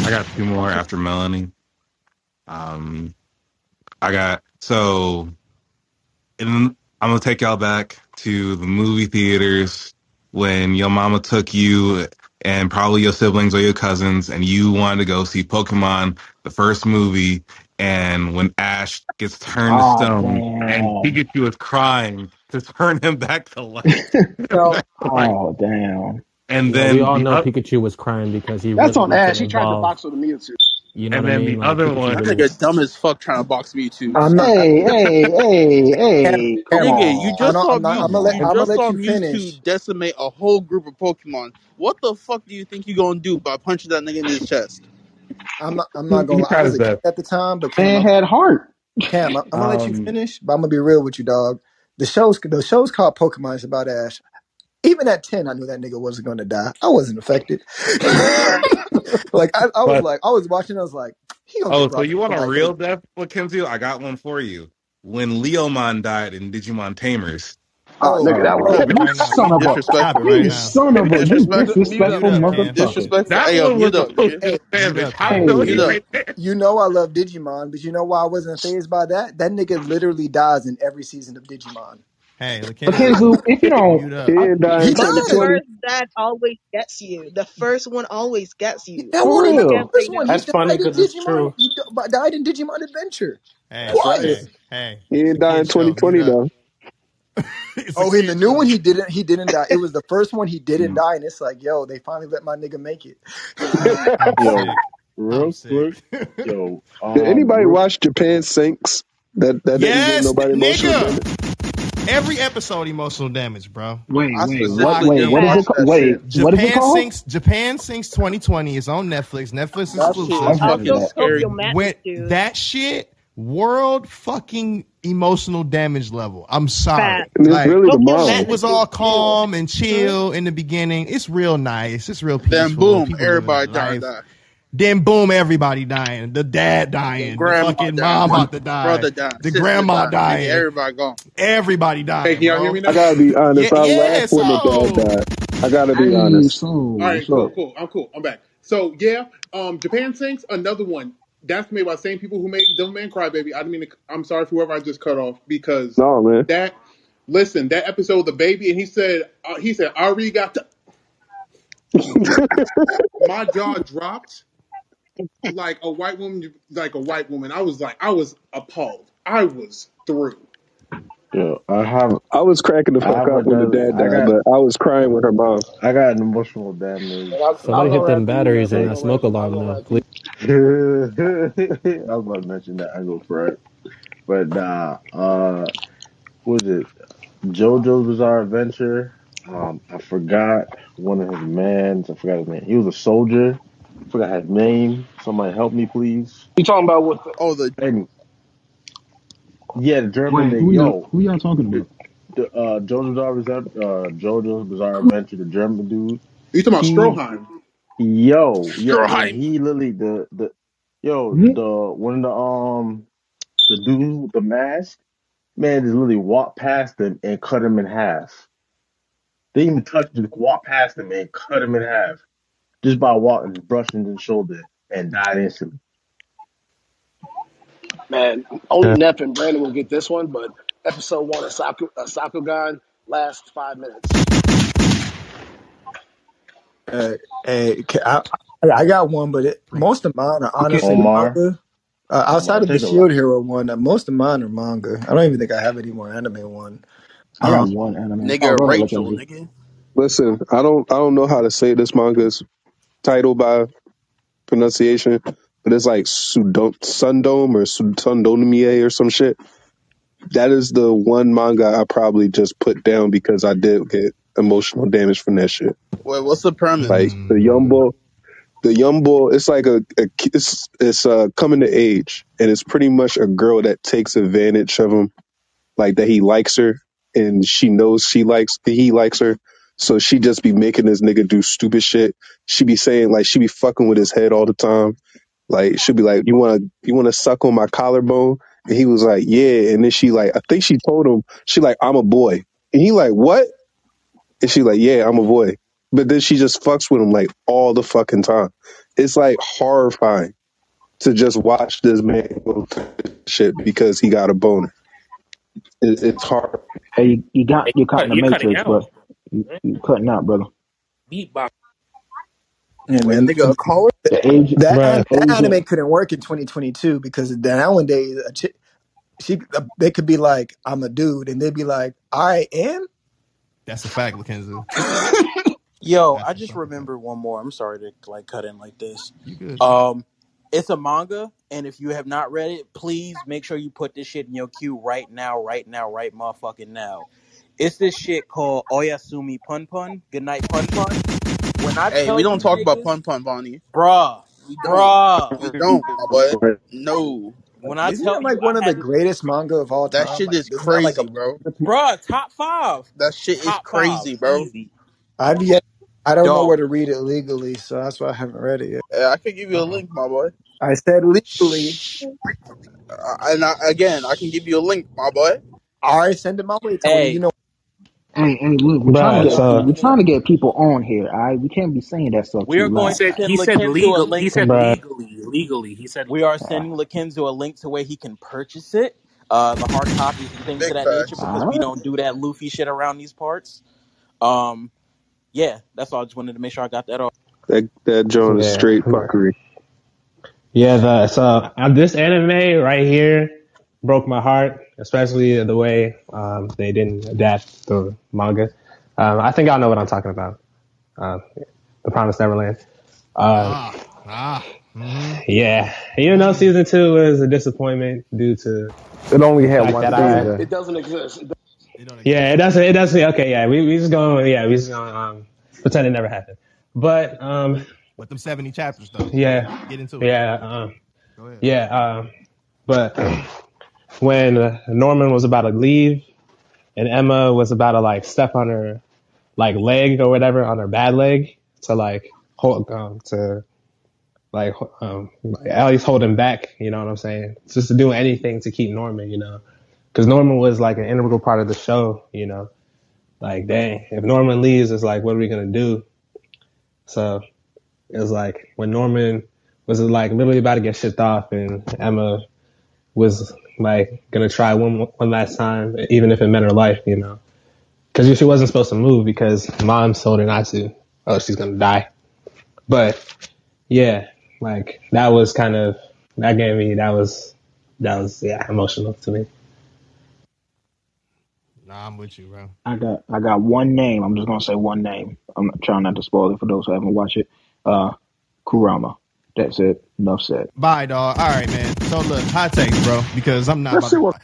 [SPEAKER 18] I got two more after Melanie. Um, I got so and I'm gonna take y'all back to the movie theaters when your mama took you and probably your siblings or your cousins, and you wanted to go see Pokemon, the first movie, and when Ash gets turned to
[SPEAKER 17] oh
[SPEAKER 18] stone and
[SPEAKER 17] damn.
[SPEAKER 18] Pikachu is crying to turn him back to life. <laughs>
[SPEAKER 19] So <laughs>
[SPEAKER 18] like,
[SPEAKER 17] Oh damn.
[SPEAKER 18] And
[SPEAKER 27] Well, we all
[SPEAKER 18] the
[SPEAKER 27] know
[SPEAKER 18] other,
[SPEAKER 27] Pikachu was crying because he was.
[SPEAKER 15] That's
[SPEAKER 27] really
[SPEAKER 15] on
[SPEAKER 27] wasn't
[SPEAKER 15] Ash. He tried to box with a Mewtwo.
[SPEAKER 27] You know
[SPEAKER 18] and
[SPEAKER 27] what I
[SPEAKER 18] then
[SPEAKER 27] mean?
[SPEAKER 18] the
[SPEAKER 27] Like
[SPEAKER 18] other
[SPEAKER 27] Pikachu
[SPEAKER 8] That
[SPEAKER 18] one,
[SPEAKER 27] really.
[SPEAKER 8] nigga dumb as fuck trying to box me too.
[SPEAKER 19] I'm not.
[SPEAKER 17] hey, hey,
[SPEAKER 8] And
[SPEAKER 17] hey, come
[SPEAKER 8] nigga, you just saw
[SPEAKER 19] I'm not. I'm gonna let.
[SPEAKER 8] You
[SPEAKER 19] I'm gonna
[SPEAKER 8] just
[SPEAKER 19] let
[SPEAKER 8] saw
[SPEAKER 19] you finish.
[SPEAKER 8] Decimate a whole group of Pokemon. What the fuck do you think you're gonna do by punching that nigga in his chest?
[SPEAKER 19] I'm not. I'm <laughs> not gonna. lie. I
[SPEAKER 18] tried
[SPEAKER 19] was
[SPEAKER 18] his
[SPEAKER 19] a kid
[SPEAKER 18] best.
[SPEAKER 19] at the time, but Cam,
[SPEAKER 17] Man
[SPEAKER 19] I'm,
[SPEAKER 17] had heart.
[SPEAKER 19] Cam, I'm, I'm gonna let you
[SPEAKER 27] Um,
[SPEAKER 19] finish. But I'm gonna be real with you, dog. The show's the show's called Pokemon. It's about Ash. Even at ten, I knew that nigga wasn't gonna die. I wasn't affected. <laughs> like I, I was
[SPEAKER 18] But
[SPEAKER 19] like, I was watching. I was like, he gonna get
[SPEAKER 18] oh, so
[SPEAKER 19] brought
[SPEAKER 18] you
[SPEAKER 19] back to
[SPEAKER 18] want a
[SPEAKER 19] life.
[SPEAKER 18] real death, Kenzie? I got one for you. When Leomon died in Digimon Tamers.
[SPEAKER 15] Oh,
[SPEAKER 19] Oh,
[SPEAKER 15] nigga, that was
[SPEAKER 2] Stop right now.
[SPEAKER 17] son
[SPEAKER 8] You
[SPEAKER 17] of a,
[SPEAKER 8] disrespectful,
[SPEAKER 2] right
[SPEAKER 17] you
[SPEAKER 2] now.
[SPEAKER 17] son
[SPEAKER 8] Hey,
[SPEAKER 17] of a, you
[SPEAKER 8] disrespectful.
[SPEAKER 15] mute up,
[SPEAKER 17] disrespectful
[SPEAKER 2] Mute up,
[SPEAKER 8] You
[SPEAKER 2] Cam.
[SPEAKER 17] motherfucker.
[SPEAKER 8] disrespectful.
[SPEAKER 18] That
[SPEAKER 8] Hey, yo,
[SPEAKER 18] one was
[SPEAKER 8] mute up,
[SPEAKER 18] supposed to
[SPEAKER 19] hey,
[SPEAKER 2] Mute
[SPEAKER 18] savage.
[SPEAKER 2] up,
[SPEAKER 18] How
[SPEAKER 2] Cam.
[SPEAKER 18] know
[SPEAKER 17] Hey,
[SPEAKER 8] up.
[SPEAKER 18] right there?
[SPEAKER 19] you know I love Digimon, but you know why I wasn't phased by that? That nigga literally dies in every season of Digimon.
[SPEAKER 2] Hey, Lakenzu,
[SPEAKER 17] Mackenzie, if you don't,
[SPEAKER 2] mute up.
[SPEAKER 17] I,
[SPEAKER 26] kid died
[SPEAKER 4] But the
[SPEAKER 19] does.
[SPEAKER 26] 2020.
[SPEAKER 4] first that always gets you. The first one always gets you.
[SPEAKER 19] That
[SPEAKER 17] for
[SPEAKER 19] one ain't
[SPEAKER 4] You
[SPEAKER 17] real.
[SPEAKER 19] the first one. He
[SPEAKER 22] That's funny
[SPEAKER 19] died in
[SPEAKER 22] because it's
[SPEAKER 19] Digimon.
[SPEAKER 22] true.
[SPEAKER 19] He di- died in Digimon Adventure
[SPEAKER 2] Hey,
[SPEAKER 15] That's right.
[SPEAKER 2] hey,
[SPEAKER 19] twice.
[SPEAKER 2] hey.
[SPEAKER 26] He
[SPEAKER 2] It's
[SPEAKER 26] ain't
[SPEAKER 2] a
[SPEAKER 26] died in
[SPEAKER 2] kid show. Mute
[SPEAKER 26] 2020
[SPEAKER 2] up.
[SPEAKER 26] though. <laughs>
[SPEAKER 2] it's a
[SPEAKER 19] Oh, in the
[SPEAKER 2] kid
[SPEAKER 19] new one, he didn't. He didn't die. It was the first one he didn't
[SPEAKER 17] Mm.
[SPEAKER 19] die, and it's like, yo, they finally let my nigga make it.
[SPEAKER 2] I'm
[SPEAKER 10] Yo,
[SPEAKER 2] sick. I'm
[SPEAKER 10] real
[SPEAKER 2] sick.
[SPEAKER 10] quick. <laughs> Yo,
[SPEAKER 26] Did
[SPEAKER 10] um,
[SPEAKER 26] anybody
[SPEAKER 10] real,
[SPEAKER 26] watch Japan Sinks? That that didn't give
[SPEAKER 2] yes,
[SPEAKER 26] nobody emotional
[SPEAKER 2] nigga.
[SPEAKER 26] damage.
[SPEAKER 2] Every episode emotional damage, bro.
[SPEAKER 17] Wait,
[SPEAKER 8] I
[SPEAKER 17] wait, what? Wait, what is it? Called? Wait,
[SPEAKER 8] shit.
[SPEAKER 17] what is it
[SPEAKER 2] Japan
[SPEAKER 17] called?
[SPEAKER 2] Sinks Japan Sinks 2020 is on Netflix. Netflix
[SPEAKER 8] That
[SPEAKER 2] exclusive.
[SPEAKER 8] is
[SPEAKER 17] I heard
[SPEAKER 8] fucking
[SPEAKER 17] that.
[SPEAKER 8] scary.
[SPEAKER 4] Tokyo Madness,
[SPEAKER 2] When
[SPEAKER 4] dude.
[SPEAKER 2] that shit world fucking emotional damage level. I'm sorry. Like
[SPEAKER 26] really the
[SPEAKER 4] Tokyo
[SPEAKER 2] shit
[SPEAKER 26] mom.
[SPEAKER 4] Madness,
[SPEAKER 2] was all calm and chill in the beginning. It's real nice. It's real peaceful.
[SPEAKER 8] Then boom,
[SPEAKER 2] People
[SPEAKER 8] everybody trying to
[SPEAKER 2] life.
[SPEAKER 8] die.
[SPEAKER 2] Then boom, everybody dying. The dad
[SPEAKER 8] The
[SPEAKER 2] dying. The
[SPEAKER 8] grandma
[SPEAKER 2] fucking
[SPEAKER 8] dying,
[SPEAKER 2] mom about to die.
[SPEAKER 8] brother dying,
[SPEAKER 2] The grandma
[SPEAKER 8] dying,
[SPEAKER 2] dying.
[SPEAKER 8] everybody gone.
[SPEAKER 2] Everybody
[SPEAKER 15] Hey, can
[SPEAKER 2] dying,
[SPEAKER 15] y'all hear
[SPEAKER 2] bro.
[SPEAKER 15] me
[SPEAKER 26] I gotta be honest.
[SPEAKER 2] yeah,
[SPEAKER 26] I
[SPEAKER 2] yeah.
[SPEAKER 26] laughed when the dad died. I gotta be
[SPEAKER 17] Hey,
[SPEAKER 26] honest.
[SPEAKER 17] so
[SPEAKER 15] All right,
[SPEAKER 17] what's
[SPEAKER 15] cool, cool. I'm cool. I'm back. So yeah, um, Japan Sinks, another one. That's made by the same people who made Devilman Crybaby. I didn't mean to. I'm sorry for whoever I just cut off because
[SPEAKER 26] No man.
[SPEAKER 15] that. Listen, that episode, of the baby, and he said, uh, he said, "Arigato." <laughs> My jaw dropped <laughs> like a white woman, like a white woman. I was like, I was appalled. I was through.
[SPEAKER 10] Yeah, I have,
[SPEAKER 26] I was cracking the
[SPEAKER 10] I
[SPEAKER 26] fuck up when the
[SPEAKER 10] another.
[SPEAKER 26] dad
[SPEAKER 10] I got,
[SPEAKER 26] but I was crying with her mom.
[SPEAKER 10] I got an emotional
[SPEAKER 30] And
[SPEAKER 10] damage.
[SPEAKER 30] I, I
[SPEAKER 27] Somebody hit them
[SPEAKER 30] ask you, Mila,
[SPEAKER 27] batteries
[SPEAKER 30] but
[SPEAKER 27] in
[SPEAKER 30] I
[SPEAKER 27] that smoke
[SPEAKER 30] ask you. I
[SPEAKER 27] alarm,
[SPEAKER 30] gonna
[SPEAKER 27] though.
[SPEAKER 30] ask
[SPEAKER 27] Please.
[SPEAKER 10] I was about to mention that. I go for it, but nah. Uh, what was it? JoJo's Bizarre Adventure. Um, I forgot one of his mans. I forgot his name. He was a soldier. Forgot his name. Somebody help me, please.
[SPEAKER 30] You talking about what? The,
[SPEAKER 8] Oh, the
[SPEAKER 10] And yeah, the German
[SPEAKER 17] Wait,
[SPEAKER 10] nigga.
[SPEAKER 17] who y'all
[SPEAKER 10] Yo,
[SPEAKER 17] who y'all talking about?
[SPEAKER 10] the uh, JoJo's Bizarre, uh, JoJo's Bizarre Adventure. The German dude.
[SPEAKER 15] You talking about
[SPEAKER 10] He,
[SPEAKER 15] Stroheim?
[SPEAKER 10] yo, yo,
[SPEAKER 8] Stroheim.
[SPEAKER 10] he literally the the yo
[SPEAKER 17] What?
[SPEAKER 10] the one of the um the dude with the mask man just literally walked past him and cut him in half. They didn't even touch him, just walked past him and cut him in half. Just by walking, brushing his shoulder and died instantly.
[SPEAKER 30] man, only Neff and Brandon will get this one, but episode one of Saku, uh, Sakugan last five minutes.
[SPEAKER 19] Uh, hey, I, I got one, but it, most of mine are honestly
[SPEAKER 10] Omar,
[SPEAKER 19] manga. Uh,
[SPEAKER 10] Omar,
[SPEAKER 19] outside of the
[SPEAKER 10] take a lot.
[SPEAKER 19] Shield Hero one, uh, most of mine are manga. I don't even think I have any more anime one.
[SPEAKER 17] I
[SPEAKER 19] Um,
[SPEAKER 17] got one anime.
[SPEAKER 8] Nigga, Rachel, nigga.
[SPEAKER 26] Listen, I don't I don't know how to say this manga's title by pronunciation, but it's like Sudon Sundome or Sundonomie or some shit. That is the one manga I probably just put down because I did get emotional damage from that shit.
[SPEAKER 8] Wait, what's the premise?
[SPEAKER 26] Like the young
[SPEAKER 2] Mm,
[SPEAKER 26] boy, the young boy. It's like a, a it's it's uh, coming to age, and it's pretty much a girl that takes advantage of him like that he likes her and she knows she likes he likes her. So she just be making this nigga do stupid shit. She be saying like she be fucking with his head all the time. Like she'll be like, "You want to you want to suck on my collarbone?" And he was like, "Yeah." And then she like, I think she told him she like, "I'm a boy," and he like, "What?" And she like, "Yeah, I'm a boy." But then she just fucks with him like all the fucking time. It's like horrifying to just watch this man go through shit because he got a boner. It, it's hard
[SPEAKER 17] Hey, you, you got
[SPEAKER 20] Hey,
[SPEAKER 17] you
[SPEAKER 20] you
[SPEAKER 17] caught in
[SPEAKER 20] cut
[SPEAKER 17] the
[SPEAKER 20] you cutting
[SPEAKER 17] matrix,
[SPEAKER 20] out.
[SPEAKER 17] But you, you cutting out, brother.
[SPEAKER 20] Beatbox.
[SPEAKER 19] Yeah,
[SPEAKER 8] Wait,
[SPEAKER 19] man.
[SPEAKER 8] nigga, a caller?
[SPEAKER 17] The age,
[SPEAKER 19] That an-
[SPEAKER 22] Bruh.
[SPEAKER 19] that
[SPEAKER 17] Asian.
[SPEAKER 19] anime couldn't work in 2022 because nowadays a chick, she they could be like, "I'm a dude," and they'd be like, "I am."
[SPEAKER 2] that's a fact, Lakenzu. <laughs>
[SPEAKER 5] Yo,
[SPEAKER 2] That's
[SPEAKER 5] I
[SPEAKER 2] a
[SPEAKER 5] just
[SPEAKER 2] fucking fact.
[SPEAKER 5] remembered one more. I'm sorry to like cut in like this.
[SPEAKER 2] You good?
[SPEAKER 5] Um, it's a manga, and if you have not read it, please make sure you put this shit in your queue right now, right now, right motherfucking now. It's this shit called Oyasumi Pun Pun. Good night, Pun Pun. When I
[SPEAKER 8] Hey, we don't
[SPEAKER 5] you
[SPEAKER 8] talk about
[SPEAKER 5] niggas,
[SPEAKER 8] pun pun, Bonnie.
[SPEAKER 5] bruh,
[SPEAKER 8] We don't.
[SPEAKER 5] bruh,
[SPEAKER 8] We don't, my boy. No.
[SPEAKER 5] when I
[SPEAKER 19] Isn't
[SPEAKER 5] tell
[SPEAKER 19] that
[SPEAKER 5] you
[SPEAKER 19] like
[SPEAKER 5] I
[SPEAKER 19] one of the
[SPEAKER 5] had to,
[SPEAKER 19] greatest manga of all
[SPEAKER 8] That
[SPEAKER 19] time?
[SPEAKER 8] shit
[SPEAKER 19] Like,
[SPEAKER 8] is
[SPEAKER 19] it's not like a
[SPEAKER 8] crazy, bro.
[SPEAKER 5] bruh, top five,
[SPEAKER 8] That shit is
[SPEAKER 5] top five,
[SPEAKER 8] crazy, bro.
[SPEAKER 5] easy,
[SPEAKER 19] I've yet. I don't know
[SPEAKER 5] dog.
[SPEAKER 19] where to read it legally, so that's why I haven't read it yet.
[SPEAKER 8] Yeah, I could give you a link, my boy.
[SPEAKER 19] I said legally.
[SPEAKER 8] Uh, and I, again, I can give you a link, my boy.
[SPEAKER 19] All right, send it my way, Tony. You
[SPEAKER 5] Hey,
[SPEAKER 19] know,
[SPEAKER 17] Hey, hey, look, we're trying to
[SPEAKER 5] hold
[SPEAKER 17] get
[SPEAKER 5] on a
[SPEAKER 22] So,
[SPEAKER 17] we're trying to get people on here. All right, we can't be saying that stuff
[SPEAKER 5] We
[SPEAKER 17] too
[SPEAKER 5] are
[SPEAKER 20] He
[SPEAKER 5] going
[SPEAKER 17] loud.
[SPEAKER 5] to
[SPEAKER 20] said
[SPEAKER 5] send
[SPEAKER 20] he said
[SPEAKER 5] Lakenzu a
[SPEAKER 20] legal. He
[SPEAKER 5] link
[SPEAKER 20] said
[SPEAKER 22] bruh.
[SPEAKER 20] legally. Legally, he said
[SPEAKER 5] We are
[SPEAKER 20] legally.
[SPEAKER 17] Uh,
[SPEAKER 5] sending Lakenzu a link to where he can purchase it, uh, the hard copies and things of
[SPEAKER 8] Big
[SPEAKER 5] that nature,
[SPEAKER 8] facts.
[SPEAKER 5] because we
[SPEAKER 17] all right.
[SPEAKER 5] don't do that Luffy shit around these parts. Um, yeah, that's all. I just wanted to make sure I got that off.
[SPEAKER 26] That that joint is
[SPEAKER 22] Yeah.
[SPEAKER 26] straight fuckery.
[SPEAKER 22] Yeah, the so uh, this anime right here broke my heart, especially the way um, they didn't adapt the manga. Um, I think y'all know what I'm talking about. Uh, the Promised Neverland. Um,
[SPEAKER 2] Ah, ah. Mm-hmm.
[SPEAKER 22] yeah, even though season two was a disappointment due to
[SPEAKER 13] It only had one
[SPEAKER 22] that
[SPEAKER 30] It
[SPEAKER 22] I,
[SPEAKER 30] doesn't.
[SPEAKER 13] season.
[SPEAKER 30] It doesn't exist. It
[SPEAKER 2] It don't exist.
[SPEAKER 22] yeah, it doesn't, it doesn't. Okay, yeah, we we just going, yeah, we just going um, pretend it never happened. But um,
[SPEAKER 2] But them 70 chapters though.
[SPEAKER 22] Yeah.
[SPEAKER 2] Get into it.
[SPEAKER 22] yeah, um,
[SPEAKER 2] Go ahead.
[SPEAKER 22] yeah. Um, but when Norman was about to leave and Emma was about to like step on her like leg or whatever on her bad leg to like hold um to like um at least hold him back. You know what I'm saying? Just to do anything to keep Norman. You know, because Norman was like an integral part of the show. You know, like dang, if Norman leaves, it's like what are we gonna do? So it was like when Norman was like literally about to get shipped off and Emma was like gonna try one one last time, even if it meant her life, you know, because she wasn't supposed to move because mom told her not to. Oh, she's gonna die. But yeah, like that was kind of that gave me that was that was yeah emotional to me.
[SPEAKER 2] Nah, I'm with you, bro.
[SPEAKER 17] I got I got one name. I'm just gonna say one name. I'm not trying not to spoil it for those who haven't watched it. Uh, Kurama. That's it. Enough said.
[SPEAKER 2] Bye, dog. All right, man. So look, hot takes, bro, because I'm not
[SPEAKER 30] Let's
[SPEAKER 2] about
[SPEAKER 30] see
[SPEAKER 2] to.
[SPEAKER 30] what.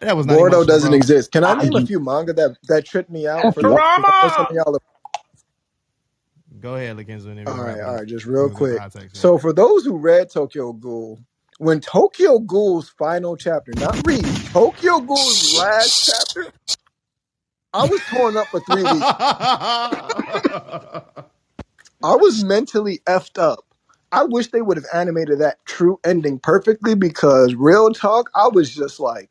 [SPEAKER 2] That was not
[SPEAKER 19] Gordo
[SPEAKER 2] emotional,
[SPEAKER 19] doesn't
[SPEAKER 2] bro.
[SPEAKER 19] exist. Can I
[SPEAKER 17] I
[SPEAKER 19] name a few manga that that tripped me out for
[SPEAKER 17] you.
[SPEAKER 19] the? Because I
[SPEAKER 20] Drama.
[SPEAKER 19] y'all are
[SPEAKER 2] Go ahead, Lakenzo, and then we
[SPEAKER 19] All right,
[SPEAKER 2] it
[SPEAKER 19] all
[SPEAKER 2] up.
[SPEAKER 19] right, just real
[SPEAKER 2] we go to
[SPEAKER 19] quick.
[SPEAKER 2] takes. Yeah.
[SPEAKER 19] So for those who read Tokyo Ghoul, when Tokyo Ghoul's final chapter, not read, Tokyo Ghoul's last chapter, I was torn up for three weeks. <laughs> I was mentally effed up. I wish they would have animated that true ending perfectly because real talk, I was just like,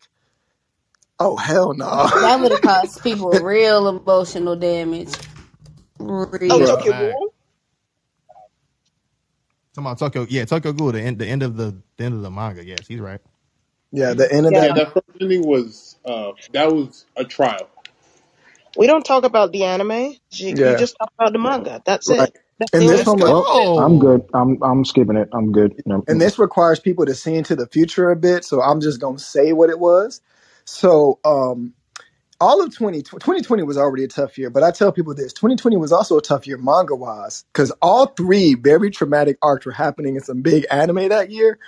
[SPEAKER 19] oh hell no.
[SPEAKER 32] That would have caused <laughs> people real emotional damage.
[SPEAKER 4] Oh,
[SPEAKER 2] That's
[SPEAKER 32] Real.
[SPEAKER 2] a
[SPEAKER 4] Tokyo
[SPEAKER 2] fact.
[SPEAKER 4] Ghoul.
[SPEAKER 2] Talking about Tokyo, yeah, Tokyo Ghoul, the end, the end of the, the end of the manga. Yes, he's right.
[SPEAKER 19] yeah, the end of
[SPEAKER 4] Yeah,
[SPEAKER 15] Yeah,
[SPEAKER 19] that.
[SPEAKER 15] that first ending was uh that was a trial.
[SPEAKER 4] we don't talk about the anime. You, you
[SPEAKER 19] Yeah,
[SPEAKER 4] just talk about the manga. That's
[SPEAKER 19] right.
[SPEAKER 4] it. That's
[SPEAKER 19] And this
[SPEAKER 2] Let's
[SPEAKER 19] one,
[SPEAKER 4] thing.
[SPEAKER 19] re-
[SPEAKER 17] Well, I'm good. I'm I'm skipping it. I'm good. No,
[SPEAKER 19] and this requires people to see into the future a bit. So I'm just gonna say what it was. So, um, all of 20, 2020 was already a tough year, but I tell people this 2020 was also a tough year manga wise because all three very traumatic arcs were happening in some big anime that year.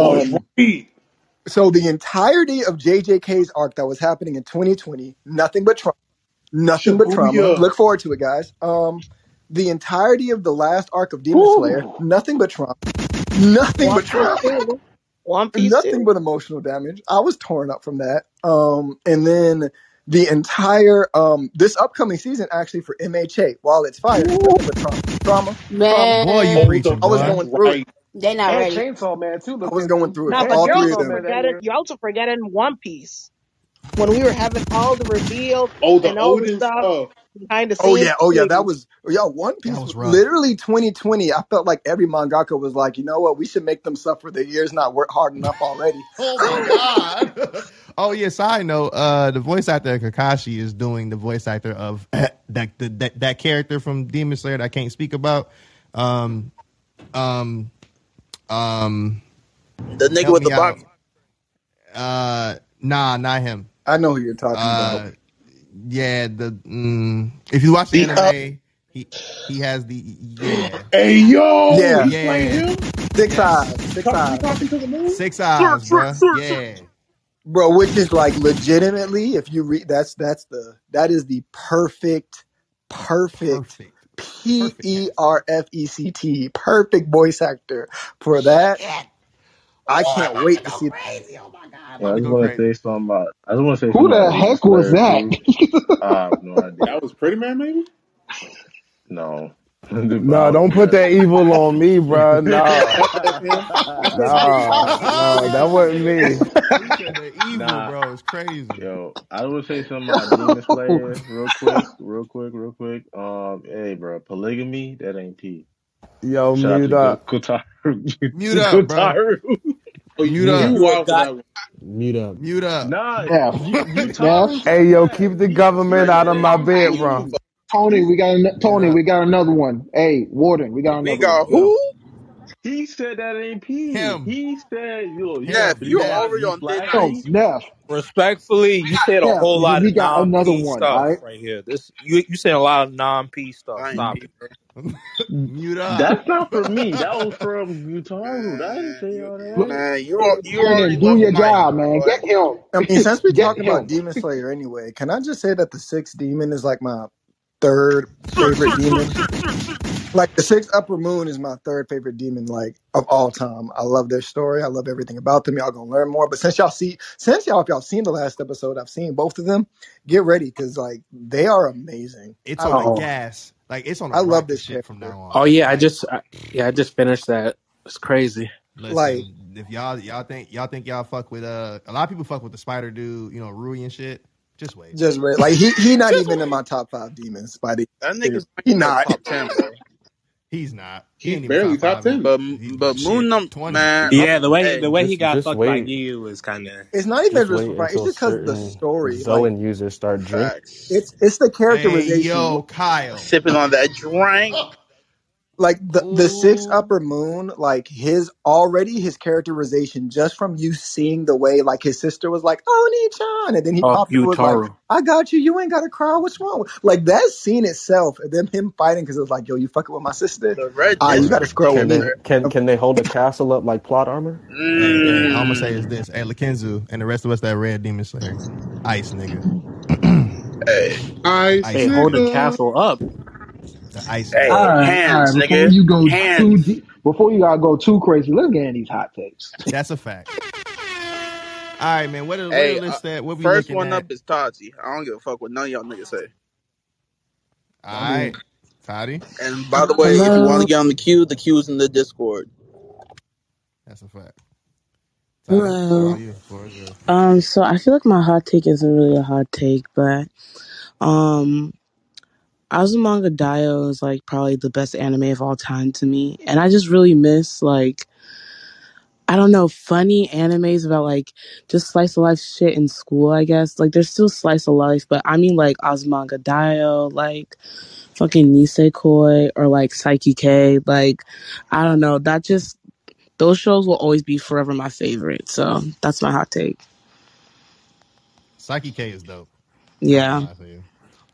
[SPEAKER 15] Oh,
[SPEAKER 19] Um,
[SPEAKER 15] right.
[SPEAKER 19] so the entirety of JJK's arc that was happening in 2020, nothing but trauma, nothing but trauma. Look forward to it, guys. Um, the entirety of the last arc of Demon Slayer, nothing but trauma, nothing
[SPEAKER 4] One
[SPEAKER 19] but trauma.
[SPEAKER 4] One Piece
[SPEAKER 19] nothing
[SPEAKER 4] too.
[SPEAKER 19] but emotional damage. I was torn up from that. Um, and then the entire um this upcoming season actually for MHA, while it's fire, nothing but trauma, trauma, trauma.
[SPEAKER 2] Boy, you
[SPEAKER 32] Man,
[SPEAKER 2] preaching,
[SPEAKER 19] I was
[SPEAKER 2] boy.
[SPEAKER 15] fuck
[SPEAKER 19] going through it.
[SPEAKER 15] right.
[SPEAKER 32] they not
[SPEAKER 30] And
[SPEAKER 32] ready.
[SPEAKER 30] Chainsaw Man too,
[SPEAKER 19] I was going through it
[SPEAKER 4] Nah, but
[SPEAKER 19] all
[SPEAKER 4] you're
[SPEAKER 19] three of
[SPEAKER 4] also
[SPEAKER 30] Chainsaw
[SPEAKER 19] them.
[SPEAKER 30] Man that
[SPEAKER 4] forgetting
[SPEAKER 30] year.
[SPEAKER 4] you're also forgetting One Piece when we were having all the reveals
[SPEAKER 15] Oh, the
[SPEAKER 4] and all the
[SPEAKER 15] Oden
[SPEAKER 4] stuff
[SPEAKER 15] stuff.
[SPEAKER 4] behind the
[SPEAKER 19] Oh
[SPEAKER 4] scenes.
[SPEAKER 19] yeah, oh yeah, that was yeah. One
[SPEAKER 2] That
[SPEAKER 19] Piece
[SPEAKER 2] was
[SPEAKER 19] was
[SPEAKER 2] rough.
[SPEAKER 19] literally 2020. I felt like every mangaka was like, you know what, we should make them suffer. The year's not work hard enough already. <laughs>
[SPEAKER 2] Oh my god. <laughs> oh yeah. Side note: uh, the voice actor of Kakashi is doing the voice actor of <laughs> that that that, that character from Demon Slayer that I can't speak about. Um, um, um.
[SPEAKER 12] The nigga
[SPEAKER 2] help
[SPEAKER 12] with the
[SPEAKER 2] out.
[SPEAKER 12] box.
[SPEAKER 2] Uh, nah, not him.
[SPEAKER 19] I know who you're talking
[SPEAKER 2] Uh,
[SPEAKER 19] about.
[SPEAKER 2] yeah. The mm, if you watch the
[SPEAKER 12] The, uh,
[SPEAKER 2] anime, he he has the yeah
[SPEAKER 15] Hey yo,
[SPEAKER 19] Yeah,
[SPEAKER 15] he's playing
[SPEAKER 2] yeah
[SPEAKER 15] him.
[SPEAKER 19] six
[SPEAKER 2] yes
[SPEAKER 19] eyes, six
[SPEAKER 15] Talk,
[SPEAKER 19] eyes,
[SPEAKER 15] talking to the moon?
[SPEAKER 2] six
[SPEAKER 15] Sir,
[SPEAKER 2] eyes,
[SPEAKER 15] sir,
[SPEAKER 2] bruh.
[SPEAKER 15] sir, sir.
[SPEAKER 2] Yeah,
[SPEAKER 19] bro. Which is like legitimately, if you read, that's that's the that is the perfect, perfect
[SPEAKER 2] perfect, perfect
[SPEAKER 19] E
[SPEAKER 2] cast.
[SPEAKER 19] R F E C T, perfect voice actor for that.
[SPEAKER 2] Shit.
[SPEAKER 19] I
[SPEAKER 2] Oh,
[SPEAKER 19] can't
[SPEAKER 2] about
[SPEAKER 19] wait
[SPEAKER 2] to
[SPEAKER 19] to see.
[SPEAKER 2] crazy. Oh my god, I'm
[SPEAKER 10] Yeah, I just
[SPEAKER 2] go
[SPEAKER 10] want to
[SPEAKER 2] crazy.
[SPEAKER 10] say something about. I just want to say
[SPEAKER 17] Who
[SPEAKER 10] something about
[SPEAKER 17] the
[SPEAKER 10] Demon
[SPEAKER 17] heck was
[SPEAKER 10] Slayer
[SPEAKER 17] that?
[SPEAKER 10] too. <laughs> I have no idea.
[SPEAKER 15] That was Pretty Man, maybe.
[SPEAKER 10] No, I
[SPEAKER 6] No,
[SPEAKER 10] don't
[SPEAKER 6] don't put
[SPEAKER 10] that.
[SPEAKER 6] that evil on me, bro. <laughs> Nah,
[SPEAKER 15] That was him.
[SPEAKER 6] nah, nah, that wasn't me. <laughs>
[SPEAKER 2] he said the evil,
[SPEAKER 10] nah,
[SPEAKER 2] bro. It's crazy.
[SPEAKER 10] yo, I want to say something about Demon Slayer real quick, real quick, real quick. Um, hey, bro, polygamy that ain't P.
[SPEAKER 6] Yo,
[SPEAKER 10] Shout out
[SPEAKER 6] mute
[SPEAKER 10] to Go-
[SPEAKER 6] up.
[SPEAKER 10] Kotaru.
[SPEAKER 2] Mute up, bro.
[SPEAKER 10] Kotaru.
[SPEAKER 15] Oh,
[SPEAKER 2] Mute
[SPEAKER 15] you,
[SPEAKER 27] Mute
[SPEAKER 2] up.
[SPEAKER 27] up.
[SPEAKER 5] You
[SPEAKER 15] wild for
[SPEAKER 5] got
[SPEAKER 15] that one.
[SPEAKER 27] Mute up.
[SPEAKER 2] Mute up.
[SPEAKER 10] Nah,
[SPEAKER 17] Neff,
[SPEAKER 10] you,
[SPEAKER 17] Neff,
[SPEAKER 10] Utaru <laughs>
[SPEAKER 6] Hey, yo, keep the government out of my bedroom.
[SPEAKER 17] Tony, we got an- Tony, we got another one. Hey, Warden, we got another one.
[SPEAKER 12] got
[SPEAKER 17] Go.
[SPEAKER 12] who?
[SPEAKER 10] He said that ain't P.
[SPEAKER 2] Him.
[SPEAKER 10] He said, yo, you
[SPEAKER 12] Neff,
[SPEAKER 10] you
[SPEAKER 12] you're
[SPEAKER 10] got
[SPEAKER 2] Neff.
[SPEAKER 12] already
[SPEAKER 10] you
[SPEAKER 12] on thin
[SPEAKER 17] oh,
[SPEAKER 10] No,
[SPEAKER 12] ice.
[SPEAKER 17] Neff,
[SPEAKER 5] respectfully. You said a
[SPEAKER 17] Neff,
[SPEAKER 5] whole
[SPEAKER 17] we
[SPEAKER 5] lot
[SPEAKER 17] we
[SPEAKER 5] of
[SPEAKER 17] got
[SPEAKER 5] non
[SPEAKER 17] another
[SPEAKER 5] P
[SPEAKER 17] one.
[SPEAKER 5] stuff
[SPEAKER 17] All right.
[SPEAKER 5] right here. This you you saying a lot of non P stuff.
[SPEAKER 12] I ain't
[SPEAKER 5] Stop
[SPEAKER 12] P,
[SPEAKER 5] it.
[SPEAKER 12] bro. <laughs>
[SPEAKER 2] Mute up.
[SPEAKER 10] That's not for me. That was from Utaru. I didn't
[SPEAKER 12] Man,
[SPEAKER 10] say
[SPEAKER 12] you,
[SPEAKER 10] all
[SPEAKER 17] Look,
[SPEAKER 10] that.
[SPEAKER 12] man, you al- you already
[SPEAKER 17] do
[SPEAKER 12] left
[SPEAKER 17] your
[SPEAKER 12] mic,
[SPEAKER 17] job, man.
[SPEAKER 12] boy.
[SPEAKER 17] Get him.
[SPEAKER 19] I mean, since we
[SPEAKER 17] Get
[SPEAKER 19] talking about
[SPEAKER 17] him.
[SPEAKER 19] Demon Slayer anyway, can I just say that the sixth demon is like my third
[SPEAKER 15] Sir,
[SPEAKER 19] favorite
[SPEAKER 15] sir, sir,
[SPEAKER 19] demon? Like the sixth upper moon is my third favorite demon, like of all time. I love their story. I love everything about them. Y'all gonna learn more. But since y'all see, since y'all if y'all seen the last episode, I've seen both of them. Get ready because like they are amazing.
[SPEAKER 2] It's
[SPEAKER 19] I
[SPEAKER 2] on a
[SPEAKER 19] love,
[SPEAKER 2] gas. Like it's on a
[SPEAKER 19] I love
[SPEAKER 2] rocket
[SPEAKER 19] this
[SPEAKER 2] ship from
[SPEAKER 19] character.
[SPEAKER 2] now
[SPEAKER 20] Oh yeah, I
[SPEAKER 2] Like,
[SPEAKER 20] just I, yeah, I just finished that. It's crazy.
[SPEAKER 19] Like
[SPEAKER 2] listen, if y'all y'all think y'all think y'all fuck with uh a lot of people fuck with the spider dude, you know, Rui and shit. Just wait.
[SPEAKER 19] just re- like he he not
[SPEAKER 5] Just
[SPEAKER 19] even in
[SPEAKER 5] wait.
[SPEAKER 19] my top five demons by the
[SPEAKER 12] That nigga's not
[SPEAKER 19] he
[SPEAKER 12] even
[SPEAKER 19] not.
[SPEAKER 12] top ten, bro.
[SPEAKER 2] He's not. He
[SPEAKER 15] He's barely
[SPEAKER 2] top
[SPEAKER 15] top ten.
[SPEAKER 2] Either.
[SPEAKER 12] But
[SPEAKER 2] He's
[SPEAKER 12] but Moon
[SPEAKER 2] shit
[SPEAKER 12] num
[SPEAKER 2] twenty.
[SPEAKER 12] man,
[SPEAKER 5] Yeah, the way the
[SPEAKER 12] hey,
[SPEAKER 5] way he got
[SPEAKER 27] just
[SPEAKER 5] fucked by
[SPEAKER 27] wait.
[SPEAKER 5] Giyu is kind of
[SPEAKER 19] It's not even
[SPEAKER 27] Just
[SPEAKER 19] just right. It's just because the
[SPEAKER 27] certain
[SPEAKER 19] story, like
[SPEAKER 27] users start
[SPEAKER 12] drinking.
[SPEAKER 19] it's it's the
[SPEAKER 2] Hey
[SPEAKER 19] characterization.
[SPEAKER 2] yo, Kyle.
[SPEAKER 12] Sipping on that drink. <laughs>
[SPEAKER 19] like the the six
[SPEAKER 2] Ooh.
[SPEAKER 19] upper moon like his already his characterization just from you seeing the way like his sister was like oni-chan and then he
[SPEAKER 20] Oh,
[SPEAKER 19] popped up and was like
[SPEAKER 20] Yutaru.
[SPEAKER 19] i got you you ain't gotta cry what's wrong like that scene itself and then him fighting because it was like yo you fucking with my sister
[SPEAKER 12] The red
[SPEAKER 19] ah you gotta
[SPEAKER 12] district
[SPEAKER 19] scroll with
[SPEAKER 27] Can
[SPEAKER 12] demons
[SPEAKER 19] me
[SPEAKER 27] they can can they hold a castle up like plot armor?
[SPEAKER 2] Hey, hey, all I'm gonna say is
[SPEAKER 12] Mmm.
[SPEAKER 2] this. Hey, Lakenzu and the rest of us that read Demon Slayer. Ice nigga.
[SPEAKER 12] Hey,
[SPEAKER 15] Ice
[SPEAKER 2] ice
[SPEAKER 20] Hey, hold
[SPEAKER 2] nigga.
[SPEAKER 20] the
[SPEAKER 15] nigga.
[SPEAKER 20] castle up.
[SPEAKER 2] The ice
[SPEAKER 12] hey,
[SPEAKER 17] All
[SPEAKER 2] nigga.
[SPEAKER 17] right, all
[SPEAKER 12] hands,
[SPEAKER 17] right. Before
[SPEAKER 12] nigga,
[SPEAKER 17] you go too deep, before you gotta go too crazy, let's get in these hot takes. <laughs>
[SPEAKER 2] That's a fact. All right, man. What are, what are
[SPEAKER 12] uh,
[SPEAKER 2] list that what we
[SPEAKER 12] first one
[SPEAKER 2] at?
[SPEAKER 12] up is Tati. I don't give a fuck what none of y'all niggas say.
[SPEAKER 2] All right, I Toddy.
[SPEAKER 12] And by the way, if you want to get on the queue, the queue's in the Discord.
[SPEAKER 2] That's a fact. Toddy, floor
[SPEAKER 7] Hello.
[SPEAKER 2] you. Floor is yours.
[SPEAKER 7] Um, so I feel like my hot take isn't really a hot take, but um Azumanga Daioh is like probably the best anime of all time to me. And I just really miss like I don't know, funny animes about like just slice of life shit in school, I guess. Like there's still slice of life, but I mean like Azumanga Daioh, like fucking Nisekoi or like Saiki K. Like I don't know. That just those shows will always be forever my favorite. So that's my hot take.
[SPEAKER 2] Saiki K is dope.
[SPEAKER 7] Yeah.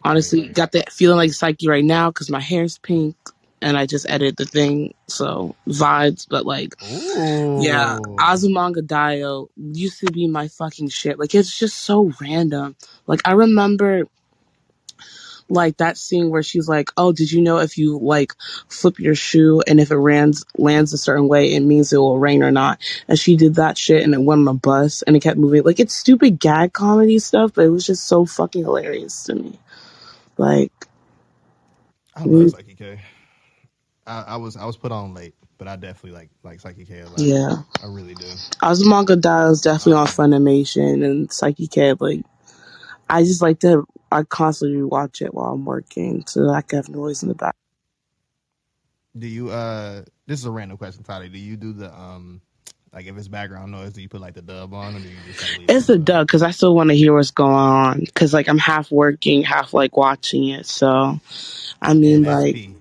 [SPEAKER 2] Lie to you. Like,
[SPEAKER 7] Honestly, got that feeling like Saiki right now because my hair's pink and I just edited the thing. So vibes, but like, yeah,
[SPEAKER 2] ooh.
[SPEAKER 7] Azumanga Daioh used to be my fucking shit. Like, it's just so random. Like, I remember like that scene where she's like, "Oh, did you know if you like flip your shoe and if it lands lands a certain way, it means it will rain or not?" And she did that shit and it went on a bus and it kept moving. Like it's stupid gag comedy stuff, but it was just so fucking hilarious to me. Like,
[SPEAKER 2] I love Saiki K. I, I was I was put on late, but I definitely like like Saiki K a lot.
[SPEAKER 7] yeah,
[SPEAKER 2] I really do.
[SPEAKER 7] Azumanga Daioh is definitely on
[SPEAKER 2] Um,
[SPEAKER 7] Funimation and Saiki K. Like, I just like to. I constantly watch it while I'm working so that I can have noise in the back.
[SPEAKER 2] do you uh? This is a random question, Tyler. Do you do the um? Like if it's background noise, do you put like the dub on, or do you just like leave it
[SPEAKER 7] It's a dub because I still want to hear what's going on. Because like I'm half working, half like watching it. So I mean,
[SPEAKER 2] that's
[SPEAKER 7] like,
[SPEAKER 2] P.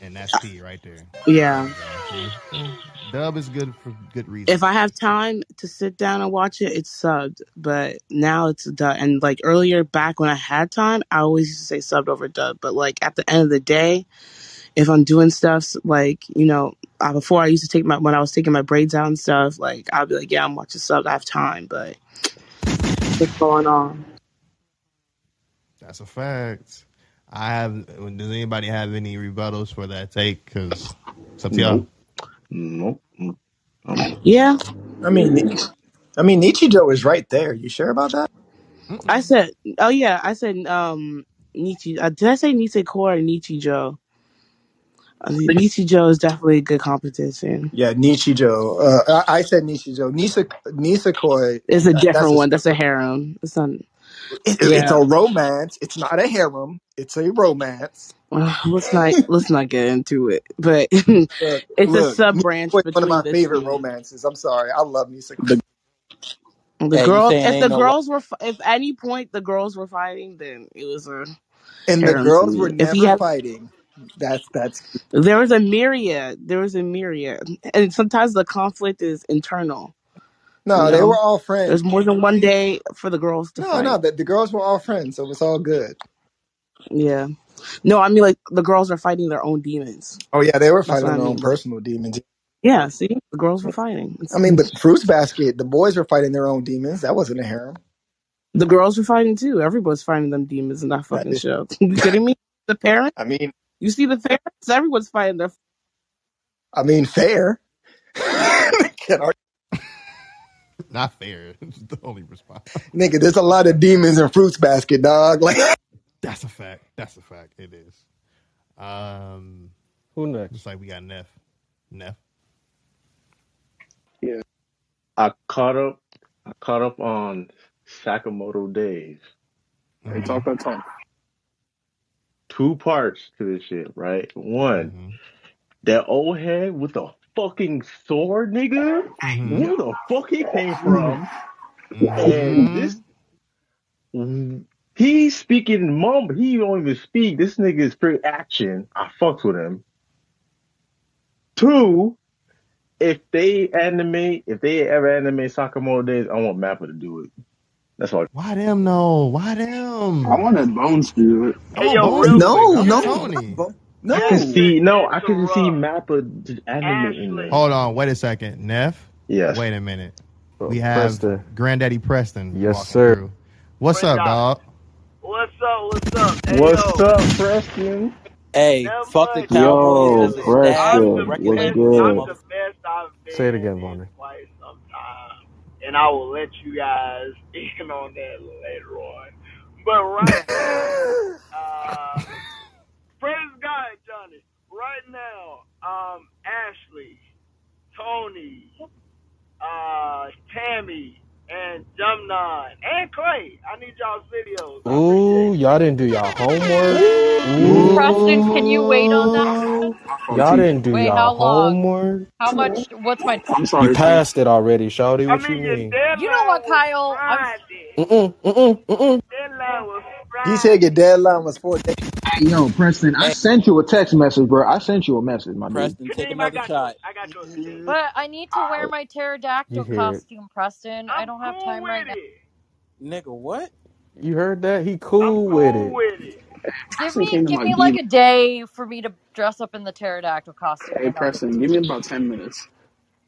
[SPEAKER 2] And that's P right there. There
[SPEAKER 7] yeah.
[SPEAKER 2] you go. See, dub is good for good reasons.
[SPEAKER 7] If I have time to sit down and watch it, it's subbed. But now it's a dub. And like earlier back when I had time, I always used to say subbed over dub. But like at the end of the day, if I'm doing stuff like you know, uh, before I used to take my when I was taking my braids out and stuff, like I'll be like, yeah, I'm watching subbed. I have time, but what's going on?
[SPEAKER 2] That's a fact. I have. Does anybody have any rebuttals for that take? Because it's up to y'all.
[SPEAKER 10] Nope. Nope. Um,
[SPEAKER 7] Yeah,
[SPEAKER 19] I mean, Ni- I mean, Nichijou is right there. You sure about that?
[SPEAKER 7] I
[SPEAKER 2] Mm-mm.
[SPEAKER 7] said, oh yeah, I said um Nietzsche. Uh, did I say Nietzsche Core or Nichijou? Uh, Nichijou is definitely a good competition.
[SPEAKER 19] Yeah, Nichijou. Uh, I, I said Nichijou. Nisa Nisekoi.
[SPEAKER 7] It's a
[SPEAKER 19] That, that's
[SPEAKER 7] different
[SPEAKER 19] a
[SPEAKER 7] one. That's a harem. It's not.
[SPEAKER 19] It, it- it's a romance. It's not a harem. It's a romance.
[SPEAKER 7] Uh, let's not let's not get into it. But <laughs>
[SPEAKER 19] Look,
[SPEAKER 7] it's a
[SPEAKER 19] look.
[SPEAKER 7] sub branch
[SPEAKER 19] Nisekoi is one of
[SPEAKER 7] between
[SPEAKER 19] my
[SPEAKER 7] the
[SPEAKER 19] favorite
[SPEAKER 7] two.
[SPEAKER 19] romances. I'm sorry. I love Nisekoi.
[SPEAKER 5] The,
[SPEAKER 7] The
[SPEAKER 5] hey, you
[SPEAKER 7] girls,
[SPEAKER 5] saying
[SPEAKER 7] if
[SPEAKER 5] ain't
[SPEAKER 7] the
[SPEAKER 5] no lo-
[SPEAKER 7] girls were, fi- if any point the girls were fighting, then it was a
[SPEAKER 19] And the
[SPEAKER 7] harem to
[SPEAKER 19] girls were
[SPEAKER 7] me. If he
[SPEAKER 19] never
[SPEAKER 7] had,
[SPEAKER 19] fighting. That's that's
[SPEAKER 7] there was a myriad. There was a myriad, and sometimes the conflict is internal. You
[SPEAKER 19] no. They were
[SPEAKER 7] know,
[SPEAKER 19] all friends.
[SPEAKER 7] there's more than one day for the girls to
[SPEAKER 19] No, no.
[SPEAKER 7] fight.
[SPEAKER 19] The, the girls were all friends, so it's all good.
[SPEAKER 7] Yeah. No, I mean like the girls are fighting their own demons.
[SPEAKER 19] Oh yeah, they were
[SPEAKER 7] That's what
[SPEAKER 19] fighting
[SPEAKER 7] I
[SPEAKER 19] their own
[SPEAKER 7] mean.
[SPEAKER 19] Personal demons.
[SPEAKER 7] yeah, see, the girls were fighting.
[SPEAKER 19] I
[SPEAKER 7] It's,
[SPEAKER 19] mean, but Fruits Basket, the boys were fighting their own demons. That wasn't a harem.
[SPEAKER 7] the girls were fighting too. Everybody's fighting them demons in that
[SPEAKER 19] That
[SPEAKER 7] fucking
[SPEAKER 19] is,
[SPEAKER 7] show. <laughs> you kidding me? <laughs> The parents?
[SPEAKER 19] I mean,
[SPEAKER 7] You see the parents? Everyone's fighting their.
[SPEAKER 19] I mean, fair. <laughs> Can't argue.
[SPEAKER 2] Not fair. <laughs> It's the only response.
[SPEAKER 19] Nigga, there's a lot of demons in Fruits Basket, dog. <laughs> Like,
[SPEAKER 2] That's a fact. That's a fact. It is. Um,
[SPEAKER 27] Who
[SPEAKER 2] looks
[SPEAKER 27] next?
[SPEAKER 2] like we got Neff. Neff.
[SPEAKER 10] yeah. I caught up. I caught up on Sakamoto Days.
[SPEAKER 30] Hey,
[SPEAKER 2] Mm-hmm.
[SPEAKER 30] talk that talk.
[SPEAKER 10] Two parts to this shit, right? One,
[SPEAKER 2] Mm-hmm.
[SPEAKER 10] that old head with the fucking sword, nigga.
[SPEAKER 2] Mm-hmm.
[SPEAKER 10] Where the fuck he came from? And
[SPEAKER 2] Mm-hmm.
[SPEAKER 10] this, he's speaking mum. He don't even speak. This nigga is straight action. I fucks with him. Two, if they animate, if they ever animate Sakamoto Days, I want Mappa to do it. That's all.
[SPEAKER 2] Why them no? Why
[SPEAKER 30] I
[SPEAKER 2] them?
[SPEAKER 30] wanted Bones to do it.
[SPEAKER 2] I
[SPEAKER 33] Hey,
[SPEAKER 2] want
[SPEAKER 33] yo,
[SPEAKER 2] Bones to
[SPEAKER 33] real
[SPEAKER 2] do it.
[SPEAKER 33] quick,
[SPEAKER 19] no, no,
[SPEAKER 2] Tony.
[SPEAKER 19] bo-
[SPEAKER 10] I can
[SPEAKER 19] no.
[SPEAKER 10] see, no, I can see Mappa just animating
[SPEAKER 33] Ashley.
[SPEAKER 2] Hold on. Wait a second. Neff.
[SPEAKER 10] Yes.
[SPEAKER 2] Wait a minute. We have
[SPEAKER 27] Preston.
[SPEAKER 2] Granddaddy Preston
[SPEAKER 27] Yes,
[SPEAKER 2] walking
[SPEAKER 27] sir.
[SPEAKER 2] through. What's
[SPEAKER 33] What
[SPEAKER 2] up,
[SPEAKER 33] y'all?
[SPEAKER 2] dog?
[SPEAKER 33] What's up? What's up? Hey,
[SPEAKER 10] What's
[SPEAKER 33] yo,
[SPEAKER 10] up, Preston?
[SPEAKER 5] hey,
[SPEAKER 33] that
[SPEAKER 5] fuck the
[SPEAKER 33] much.
[SPEAKER 5] Cowboys
[SPEAKER 10] Yo,
[SPEAKER 5] as a
[SPEAKER 33] Listen,
[SPEAKER 5] staff.
[SPEAKER 33] I'm
[SPEAKER 10] Preston,
[SPEAKER 33] the
[SPEAKER 10] what's
[SPEAKER 33] best.
[SPEAKER 5] who this
[SPEAKER 33] I'm
[SPEAKER 10] good?
[SPEAKER 33] the
[SPEAKER 5] motherfucker.
[SPEAKER 33] best I've
[SPEAKER 27] Say it again,
[SPEAKER 33] in
[SPEAKER 27] Bonnie.
[SPEAKER 33] quite some time, and I will let you guys <laughs> in on that later on. But right <laughs> now, uh, praise God, Johnny. Right now, um, Ashley, Tony, uh, Tammy, and Jumnon, and Clay. I need y'all's videos. I
[SPEAKER 27] Ooh, y'all didn't do y'all homework.
[SPEAKER 2] Ooh.
[SPEAKER 34] Preston, can you wait on that?
[SPEAKER 2] Ooh.
[SPEAKER 27] Y'all
[SPEAKER 30] T.
[SPEAKER 27] didn't do
[SPEAKER 34] Wait,
[SPEAKER 27] y'all
[SPEAKER 34] how long?
[SPEAKER 27] homework.
[SPEAKER 34] How much? What's my?
[SPEAKER 30] I'm sorry, You
[SPEAKER 27] passed it already, Shawty.
[SPEAKER 33] I
[SPEAKER 27] What you
[SPEAKER 33] mean, your
[SPEAKER 27] mean?
[SPEAKER 34] You know what,
[SPEAKER 33] deadline was
[SPEAKER 34] Kyle? I'm.
[SPEAKER 33] Friday.
[SPEAKER 27] Mm-mm, mm-mm, mm-mm.
[SPEAKER 33] Deadline was
[SPEAKER 19] He said your
[SPEAKER 33] Friday.
[SPEAKER 19] deadline was four days.
[SPEAKER 17] Hey, yo, Preston, I
[SPEAKER 5] Hey,
[SPEAKER 17] sent you a text message, bro. I sent you a message, my dude.
[SPEAKER 5] Preston, take
[SPEAKER 33] Team, I
[SPEAKER 5] another
[SPEAKER 33] got yours.
[SPEAKER 5] shot.
[SPEAKER 33] I got yours, Team.
[SPEAKER 34] But I need to wear
[SPEAKER 17] oh.
[SPEAKER 34] my
[SPEAKER 27] You
[SPEAKER 34] pterodactyl
[SPEAKER 27] hear it.
[SPEAKER 34] costume, Preston. I
[SPEAKER 33] I'm
[SPEAKER 34] don't have
[SPEAKER 33] cool
[SPEAKER 34] time right
[SPEAKER 33] with
[SPEAKER 34] now.
[SPEAKER 33] it.
[SPEAKER 5] Nigga, what?
[SPEAKER 27] You heard that? He
[SPEAKER 33] I'm
[SPEAKER 27] cool with
[SPEAKER 33] cool
[SPEAKER 27] it.
[SPEAKER 33] with it.
[SPEAKER 34] Give me give
[SPEAKER 30] my
[SPEAKER 34] me like
[SPEAKER 30] D.
[SPEAKER 34] a day for me to dress up in the pterodactyl costume,
[SPEAKER 30] Hey,
[SPEAKER 34] then give
[SPEAKER 30] Preston, give me about ten minutes.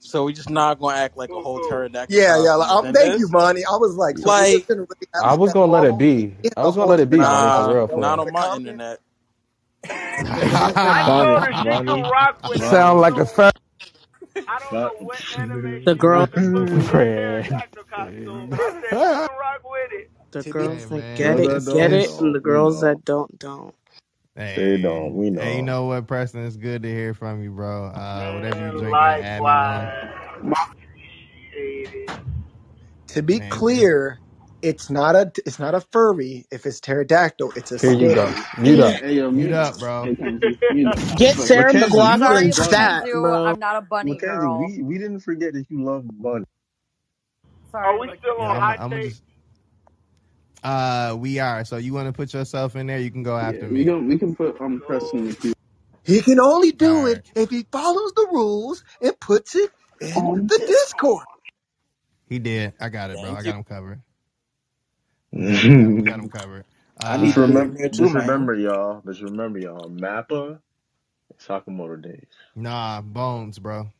[SPEAKER 5] So we just not gonna act like a whole pterodactyl
[SPEAKER 19] Yeah, yeah. Like,
[SPEAKER 5] costume is
[SPEAKER 19] um, thank you,
[SPEAKER 5] this.
[SPEAKER 19] Monty. I was like, so we're just
[SPEAKER 5] Like,
[SPEAKER 19] gonna really
[SPEAKER 27] I was gonna let it be.
[SPEAKER 19] We have
[SPEAKER 27] I
[SPEAKER 19] a
[SPEAKER 27] was gonna let it be,
[SPEAKER 19] internet
[SPEAKER 27] Monty, for
[SPEAKER 5] nah,
[SPEAKER 27] real,
[SPEAKER 19] argument
[SPEAKER 27] for
[SPEAKER 19] over
[SPEAKER 5] not
[SPEAKER 27] real.
[SPEAKER 19] in
[SPEAKER 5] on
[SPEAKER 19] the
[SPEAKER 5] my
[SPEAKER 19] comments.
[SPEAKER 5] internet.
[SPEAKER 33] I
[SPEAKER 10] Bonnie,
[SPEAKER 33] told her she can
[SPEAKER 10] Bonnie,
[SPEAKER 33] rock with it. I
[SPEAKER 6] Sound
[SPEAKER 10] Bonnie,
[SPEAKER 33] don't
[SPEAKER 6] like a
[SPEAKER 33] know.
[SPEAKER 6] fat.
[SPEAKER 33] I don't
[SPEAKER 10] Bon-
[SPEAKER 33] know what anime
[SPEAKER 4] The
[SPEAKER 33] she
[SPEAKER 4] girl,
[SPEAKER 33] about to put with that
[SPEAKER 27] Friend.
[SPEAKER 33] pterodactyl costume. I said she can rock with it.
[SPEAKER 4] The
[SPEAKER 19] To
[SPEAKER 4] girls
[SPEAKER 2] Hey
[SPEAKER 4] that
[SPEAKER 2] man,
[SPEAKER 4] get it,
[SPEAKER 10] that
[SPEAKER 2] it's
[SPEAKER 4] get
[SPEAKER 10] don't,
[SPEAKER 4] it, and the
[SPEAKER 10] know, we
[SPEAKER 4] girls that don't, don't.
[SPEAKER 10] They don't,
[SPEAKER 2] hey
[SPEAKER 10] we
[SPEAKER 2] hey, you
[SPEAKER 10] know.
[SPEAKER 2] know what, Preston? It's good to hear from you, bro. Uh, whatever you
[SPEAKER 33] Man,
[SPEAKER 2] drinking, add me one.
[SPEAKER 33] likewise. Appreciate it.
[SPEAKER 19] to be
[SPEAKER 2] Man, it's
[SPEAKER 19] clear, it's not a it's not a furry. If it's pterodactyl, it's a
[SPEAKER 27] Here you go. Mute up.
[SPEAKER 30] Hey, yo,
[SPEAKER 2] mute
[SPEAKER 30] mute up.
[SPEAKER 2] up, bro.
[SPEAKER 30] Hey, Kenzie, mute up. <laughs>
[SPEAKER 7] Get Sarah
[SPEAKER 10] Mackenzie,
[SPEAKER 7] McLaughlin
[SPEAKER 34] Sorry,
[SPEAKER 7] stat, bro.
[SPEAKER 34] I'm not a bunny
[SPEAKER 10] Mackenzie,
[SPEAKER 34] girl.
[SPEAKER 10] we, we didn't forget that you love Bunny.
[SPEAKER 33] Are
[SPEAKER 34] Sorry,
[SPEAKER 33] we still
[SPEAKER 2] Yeah,
[SPEAKER 33] on
[SPEAKER 2] I'm
[SPEAKER 33] hot
[SPEAKER 2] I'm gonna
[SPEAKER 33] take?
[SPEAKER 2] Just uh we are. So you want to put yourself in there? You can go
[SPEAKER 30] yeah,
[SPEAKER 2] after
[SPEAKER 30] we
[SPEAKER 2] me.
[SPEAKER 30] can we can put um Preston in
[SPEAKER 33] Cool.
[SPEAKER 30] the queue.
[SPEAKER 19] He can only
[SPEAKER 2] All
[SPEAKER 19] do it if he follows the rules and puts it in
[SPEAKER 30] On
[SPEAKER 19] the
[SPEAKER 30] Discord.
[SPEAKER 19] Discord.
[SPEAKER 2] He did. I got it, bro. I
[SPEAKER 5] Thank you.
[SPEAKER 2] got him covered. We got we got we got him <laughs> covered.
[SPEAKER 5] I need
[SPEAKER 10] just
[SPEAKER 5] to
[SPEAKER 2] Uh
[SPEAKER 5] be in
[SPEAKER 10] remember,
[SPEAKER 5] too,
[SPEAKER 10] just
[SPEAKER 5] man.
[SPEAKER 10] remember, y'all. Just remember, y'all. Mappa, Sakamoto days.
[SPEAKER 2] nah, bones, bro.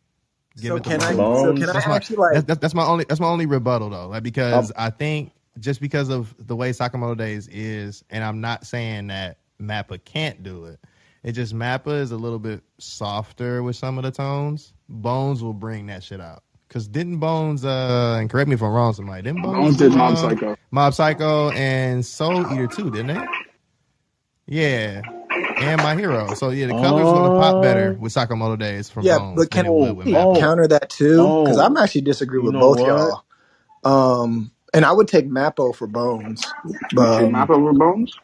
[SPEAKER 2] Give
[SPEAKER 19] So
[SPEAKER 2] it to
[SPEAKER 19] can I?
[SPEAKER 2] bones, bro.
[SPEAKER 19] So can I
[SPEAKER 10] Bones.
[SPEAKER 2] That's my
[SPEAKER 19] like?
[SPEAKER 2] that's that's, that's my only that's my only rebuttal though. Like because
[SPEAKER 10] Um,
[SPEAKER 2] I think just because of the way Sakamoto Days is, and I'm not saying that Mappa can't do it. It just Mappa is a little bit softer with some of the tones. Bones will bring that shit out. Cause didn't Bones uh and correct me if I'm wrong, somebody didn't Bones
[SPEAKER 30] Bones did
[SPEAKER 2] do
[SPEAKER 30] Mob
[SPEAKER 2] uh
[SPEAKER 30] Psycho.
[SPEAKER 2] Mob Psycho and Soul Eater too, didn't they? Yeah. And my hero. So yeah, the color's gonna pop better
[SPEAKER 10] oh,
[SPEAKER 2] with Sakamoto Days from
[SPEAKER 19] Yeah,
[SPEAKER 2] Bones
[SPEAKER 19] but can
[SPEAKER 2] it would
[SPEAKER 10] oh,
[SPEAKER 2] with
[SPEAKER 19] I
[SPEAKER 2] Mappa.
[SPEAKER 10] oh,
[SPEAKER 19] counter that too? Because I'm
[SPEAKER 10] oh.
[SPEAKER 19] actually disagree
[SPEAKER 10] You
[SPEAKER 19] with
[SPEAKER 10] know
[SPEAKER 19] both
[SPEAKER 10] what?
[SPEAKER 19] y'all. Um, and I would take Mappa for Bones.
[SPEAKER 30] You take
[SPEAKER 19] Um,
[SPEAKER 30] Map over Bones?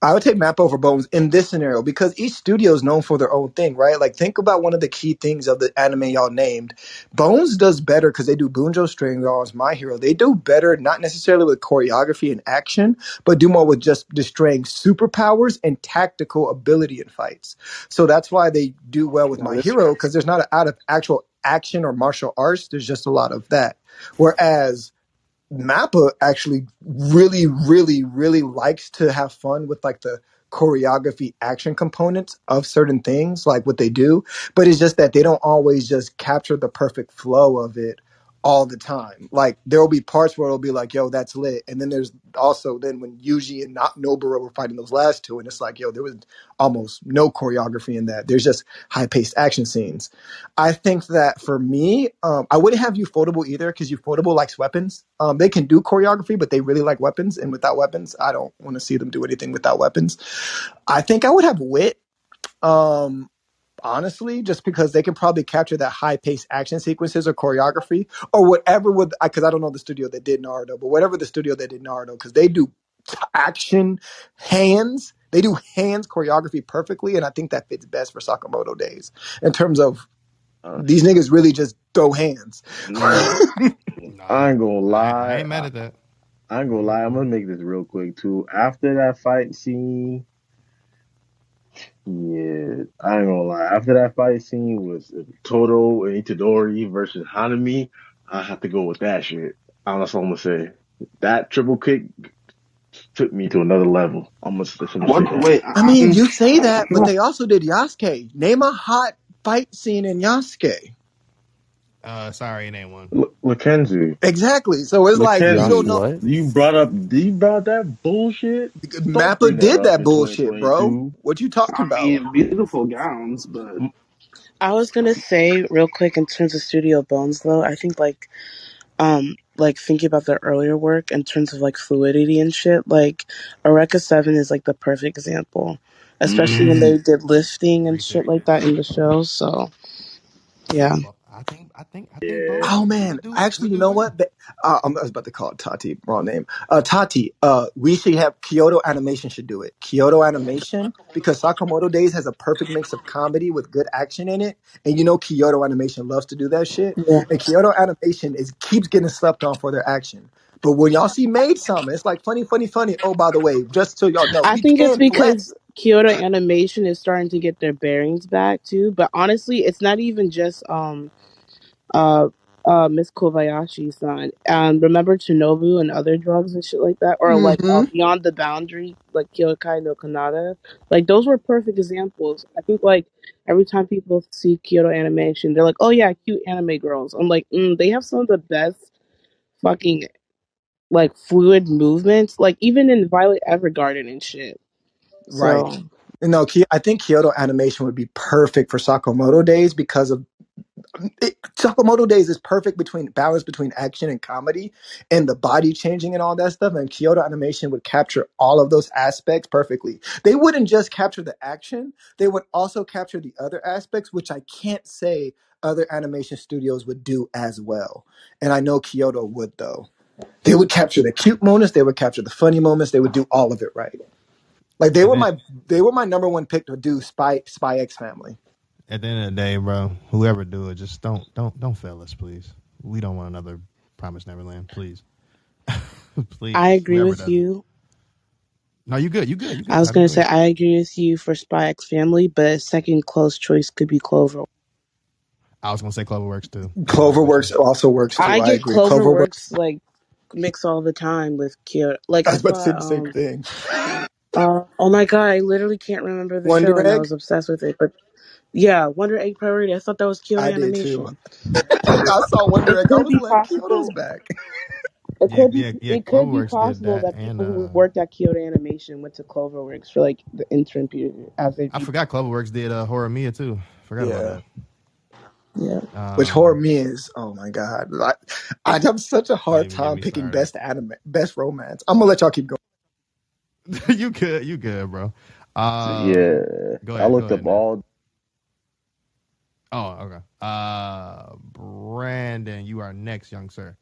[SPEAKER 19] I would take Map over Bones in this scenario because each studio is known for their own thing, right? Like, think about one of the key things of the anime y'all named. Bones does better because they do Bungo Stray Dogs, My Hero. They do better, not necessarily with choreography and action, but do more with just displaying superpowers and tactical ability in fights. So that's why they do well with
[SPEAKER 30] Now
[SPEAKER 19] My
[SPEAKER 30] this
[SPEAKER 19] Hero because there's not a, out of actual action or martial arts. There's just a lot of that. Whereas Mappa actually really, really, really likes to have fun with like the choreography action components of certain things, like what they do. But it's just that they don't always just capture the perfect flow of it all the time. Like there will be parts where it'll be like, yo, that's lit. And then there's also then when Yuji and not Nobara were fighting those last two, and it's like, yo, there was almost no choreography in that. There's just high paced action scenes. I think that for me, um, I wouldn't have Ufotable either because Ufotable likes weapons. Um, they can do choreography, but they really like weapons. And without weapons, I don't want to see them do anything without weapons. I think I would have Wit. Um, honestly, just because they can probably capture that high paced action sequences or choreography or whatever with because I don't know the studio that did Naruto, but whatever the studio that did Naruto, because they do t- action hands. They do hands choreography perfectly, and I think that fits best for Sakamoto days in terms of
[SPEAKER 10] Uh,
[SPEAKER 19] these niggas really just throw hands.
[SPEAKER 10] nah, <laughs> I ain't gonna
[SPEAKER 2] I ain't, I
[SPEAKER 10] lie.
[SPEAKER 2] ain't mad at that.
[SPEAKER 10] I ain't gonna lie. I'm gonna make this real quick too. After that fight scene, yeah, I ain't gonna lie. After that fight scene was Todo and Itadori versus Hanami, I have to go with that shit. I don't know what I'm gonna say. That triple kick took me to another level. I'm gonna, I'm gonna say
[SPEAKER 30] What?
[SPEAKER 10] that.
[SPEAKER 30] Wait,
[SPEAKER 19] I
[SPEAKER 30] I,
[SPEAKER 19] mean, you say that, but they also did Yasuke. Name a hot fight scene in Yasuke.
[SPEAKER 2] Uh sorry, it ain't one.
[SPEAKER 10] L- Mackenzie,
[SPEAKER 19] Exactly. So it's like you
[SPEAKER 27] Josh,
[SPEAKER 19] don't know.
[SPEAKER 27] what?
[SPEAKER 10] you brought up, you brought that bullshit. Don't
[SPEAKER 19] Mappa
[SPEAKER 10] bring that
[SPEAKER 19] did
[SPEAKER 10] up
[SPEAKER 19] that
[SPEAKER 10] in
[SPEAKER 19] bullshit, bro.
[SPEAKER 10] 2022.
[SPEAKER 19] What you talking
[SPEAKER 30] I
[SPEAKER 19] about?
[SPEAKER 30] mean, beautiful gowns, but
[SPEAKER 7] I was gonna say real quick in terms of Studio Bones though, I think like um like thinking about their earlier work in terms of like fluidity and shit, like Eureka Seven is like the perfect example. Especially when
[SPEAKER 10] Mm,
[SPEAKER 7] they did lifting and shit
[SPEAKER 2] Appreciate
[SPEAKER 7] like
[SPEAKER 2] that.
[SPEAKER 7] that in the show. So yeah.
[SPEAKER 2] But I think I think I think
[SPEAKER 10] yeah.
[SPEAKER 2] Bones
[SPEAKER 19] Oh man,
[SPEAKER 2] would do
[SPEAKER 19] actually,
[SPEAKER 2] would
[SPEAKER 19] you
[SPEAKER 2] do
[SPEAKER 19] know what? The- Uh, I'm- I was about to call it Tati, wrong name. Uh, Tati, uh, we should have Kyoto Animation should do it. Kyoto Animation because Sakamoto Days has a perfect mix of comedy with good action in it, and you know Kyoto Animation loves to do that shit.
[SPEAKER 7] Yeah.
[SPEAKER 19] And Kyoto Animation is keeps getting slept on for their action. But when y'all see Made Some, it's like funny, funny, funny. Oh, by the way, just so y'all know,
[SPEAKER 7] I
[SPEAKER 19] we
[SPEAKER 7] think it's
[SPEAKER 19] can let
[SPEAKER 7] because Kyoto Animation is starting to get their bearings back too. But honestly, it's not even just um uh uh Miss Kobayashi's son. And remember Chunibyo and other drugs and shit like that, or like uh,
[SPEAKER 19] Mm-hmm.
[SPEAKER 7] Beyond the Boundary, like Kyokai no Kanata. Like those were perfect examples. I think like every time people see Kyoto Animation, they're like, "Oh yeah, cute anime girls." I'm like, mm, they have some of the best fucking like fluid movements, like even in Violet Evergarden and shit.
[SPEAKER 19] Right.
[SPEAKER 7] So
[SPEAKER 19] No, Ki- I think Kyoto Animation would be perfect for Sakamoto Days because of it, Sakamoto Days is perfect between balance between action and comedy and the body changing and all that stuff. And Kyoto Animation would capture all of those aspects perfectly. They wouldn't just capture the action; they would also capture the other aspects, which I can't say other animation studios would do as well. And I know Kyoto would though. They would capture the cute moments, they would capture the funny moments, they would do all of it right. Like they
[SPEAKER 2] And
[SPEAKER 19] were
[SPEAKER 2] then
[SPEAKER 19] my they were my number one pick to do Spy Spy X Family.
[SPEAKER 2] at the end of the day, bro, whoever do it, just don't don't don't fail us, please. We don't want another Promise Neverland, please, <laughs> please.
[SPEAKER 7] I agree
[SPEAKER 2] Whoever
[SPEAKER 7] with
[SPEAKER 2] does it.
[SPEAKER 7] you.
[SPEAKER 2] No, you good, you good, you
[SPEAKER 7] I
[SPEAKER 2] good.
[SPEAKER 7] was
[SPEAKER 2] Title,
[SPEAKER 7] gonna
[SPEAKER 2] go
[SPEAKER 7] say
[SPEAKER 2] ahead.
[SPEAKER 7] I agree with you for Spy X Family, but a second close choice could be Clover.
[SPEAKER 2] I was gonna say Cloverworks too. Yeah, for
[SPEAKER 19] Cloverworks
[SPEAKER 2] sure.
[SPEAKER 19] also works too.
[SPEAKER 7] I
[SPEAKER 19] I
[SPEAKER 7] get
[SPEAKER 19] agree. Cloverworks.
[SPEAKER 7] Cloverworks like mix all the time with Kyoto. Like
[SPEAKER 19] I was
[SPEAKER 7] that's
[SPEAKER 19] about to say the same
[SPEAKER 7] um
[SPEAKER 19] thing.
[SPEAKER 7] Uh oh my god, I literally can't remember the show
[SPEAKER 19] Wonder
[SPEAKER 7] and I
[SPEAKER 19] Egg.
[SPEAKER 7] was obsessed with it. But yeah, Wonder Egg Priority. I thought that was Kyoto
[SPEAKER 19] I did too. <laughs>
[SPEAKER 7] Animation.
[SPEAKER 19] I saw Wonder
[SPEAKER 7] It
[SPEAKER 19] Egg. I
[SPEAKER 7] could
[SPEAKER 19] was
[SPEAKER 7] be
[SPEAKER 19] like, Kyoto's
[SPEAKER 7] possible.
[SPEAKER 19] back.
[SPEAKER 7] It
[SPEAKER 2] Yeah,
[SPEAKER 7] could be
[SPEAKER 2] yeah, yeah.
[SPEAKER 7] it could be
[SPEAKER 2] Cloverworks did
[SPEAKER 7] possible
[SPEAKER 2] that,
[SPEAKER 7] that
[SPEAKER 2] and
[SPEAKER 7] people who
[SPEAKER 2] uh,
[SPEAKER 7] worked at Kyoto Animation went to Cloverworks for like the interim period as they
[SPEAKER 2] I forgot Cloverworks did uh, Horimiya too. Forgot
[SPEAKER 19] Yeah.
[SPEAKER 2] about
[SPEAKER 7] yeah.
[SPEAKER 2] that. Yeah.
[SPEAKER 19] Which horror
[SPEAKER 2] Um,
[SPEAKER 19] me is, oh my god, I, I have such a
[SPEAKER 2] don't
[SPEAKER 19] hard
[SPEAKER 2] even get
[SPEAKER 19] time
[SPEAKER 2] me
[SPEAKER 19] picking
[SPEAKER 2] started.
[SPEAKER 19] best anime, best romance. I'm gonna let y'all keep going. <laughs>
[SPEAKER 2] you good, you good, bro. Um,
[SPEAKER 10] yeah,
[SPEAKER 2] go
[SPEAKER 10] I
[SPEAKER 2] ahead, go
[SPEAKER 10] looked
[SPEAKER 2] ahead,
[SPEAKER 10] up
[SPEAKER 2] man.
[SPEAKER 10] all.
[SPEAKER 2] Oh, okay. Uh, Brandon, you are next, young sir.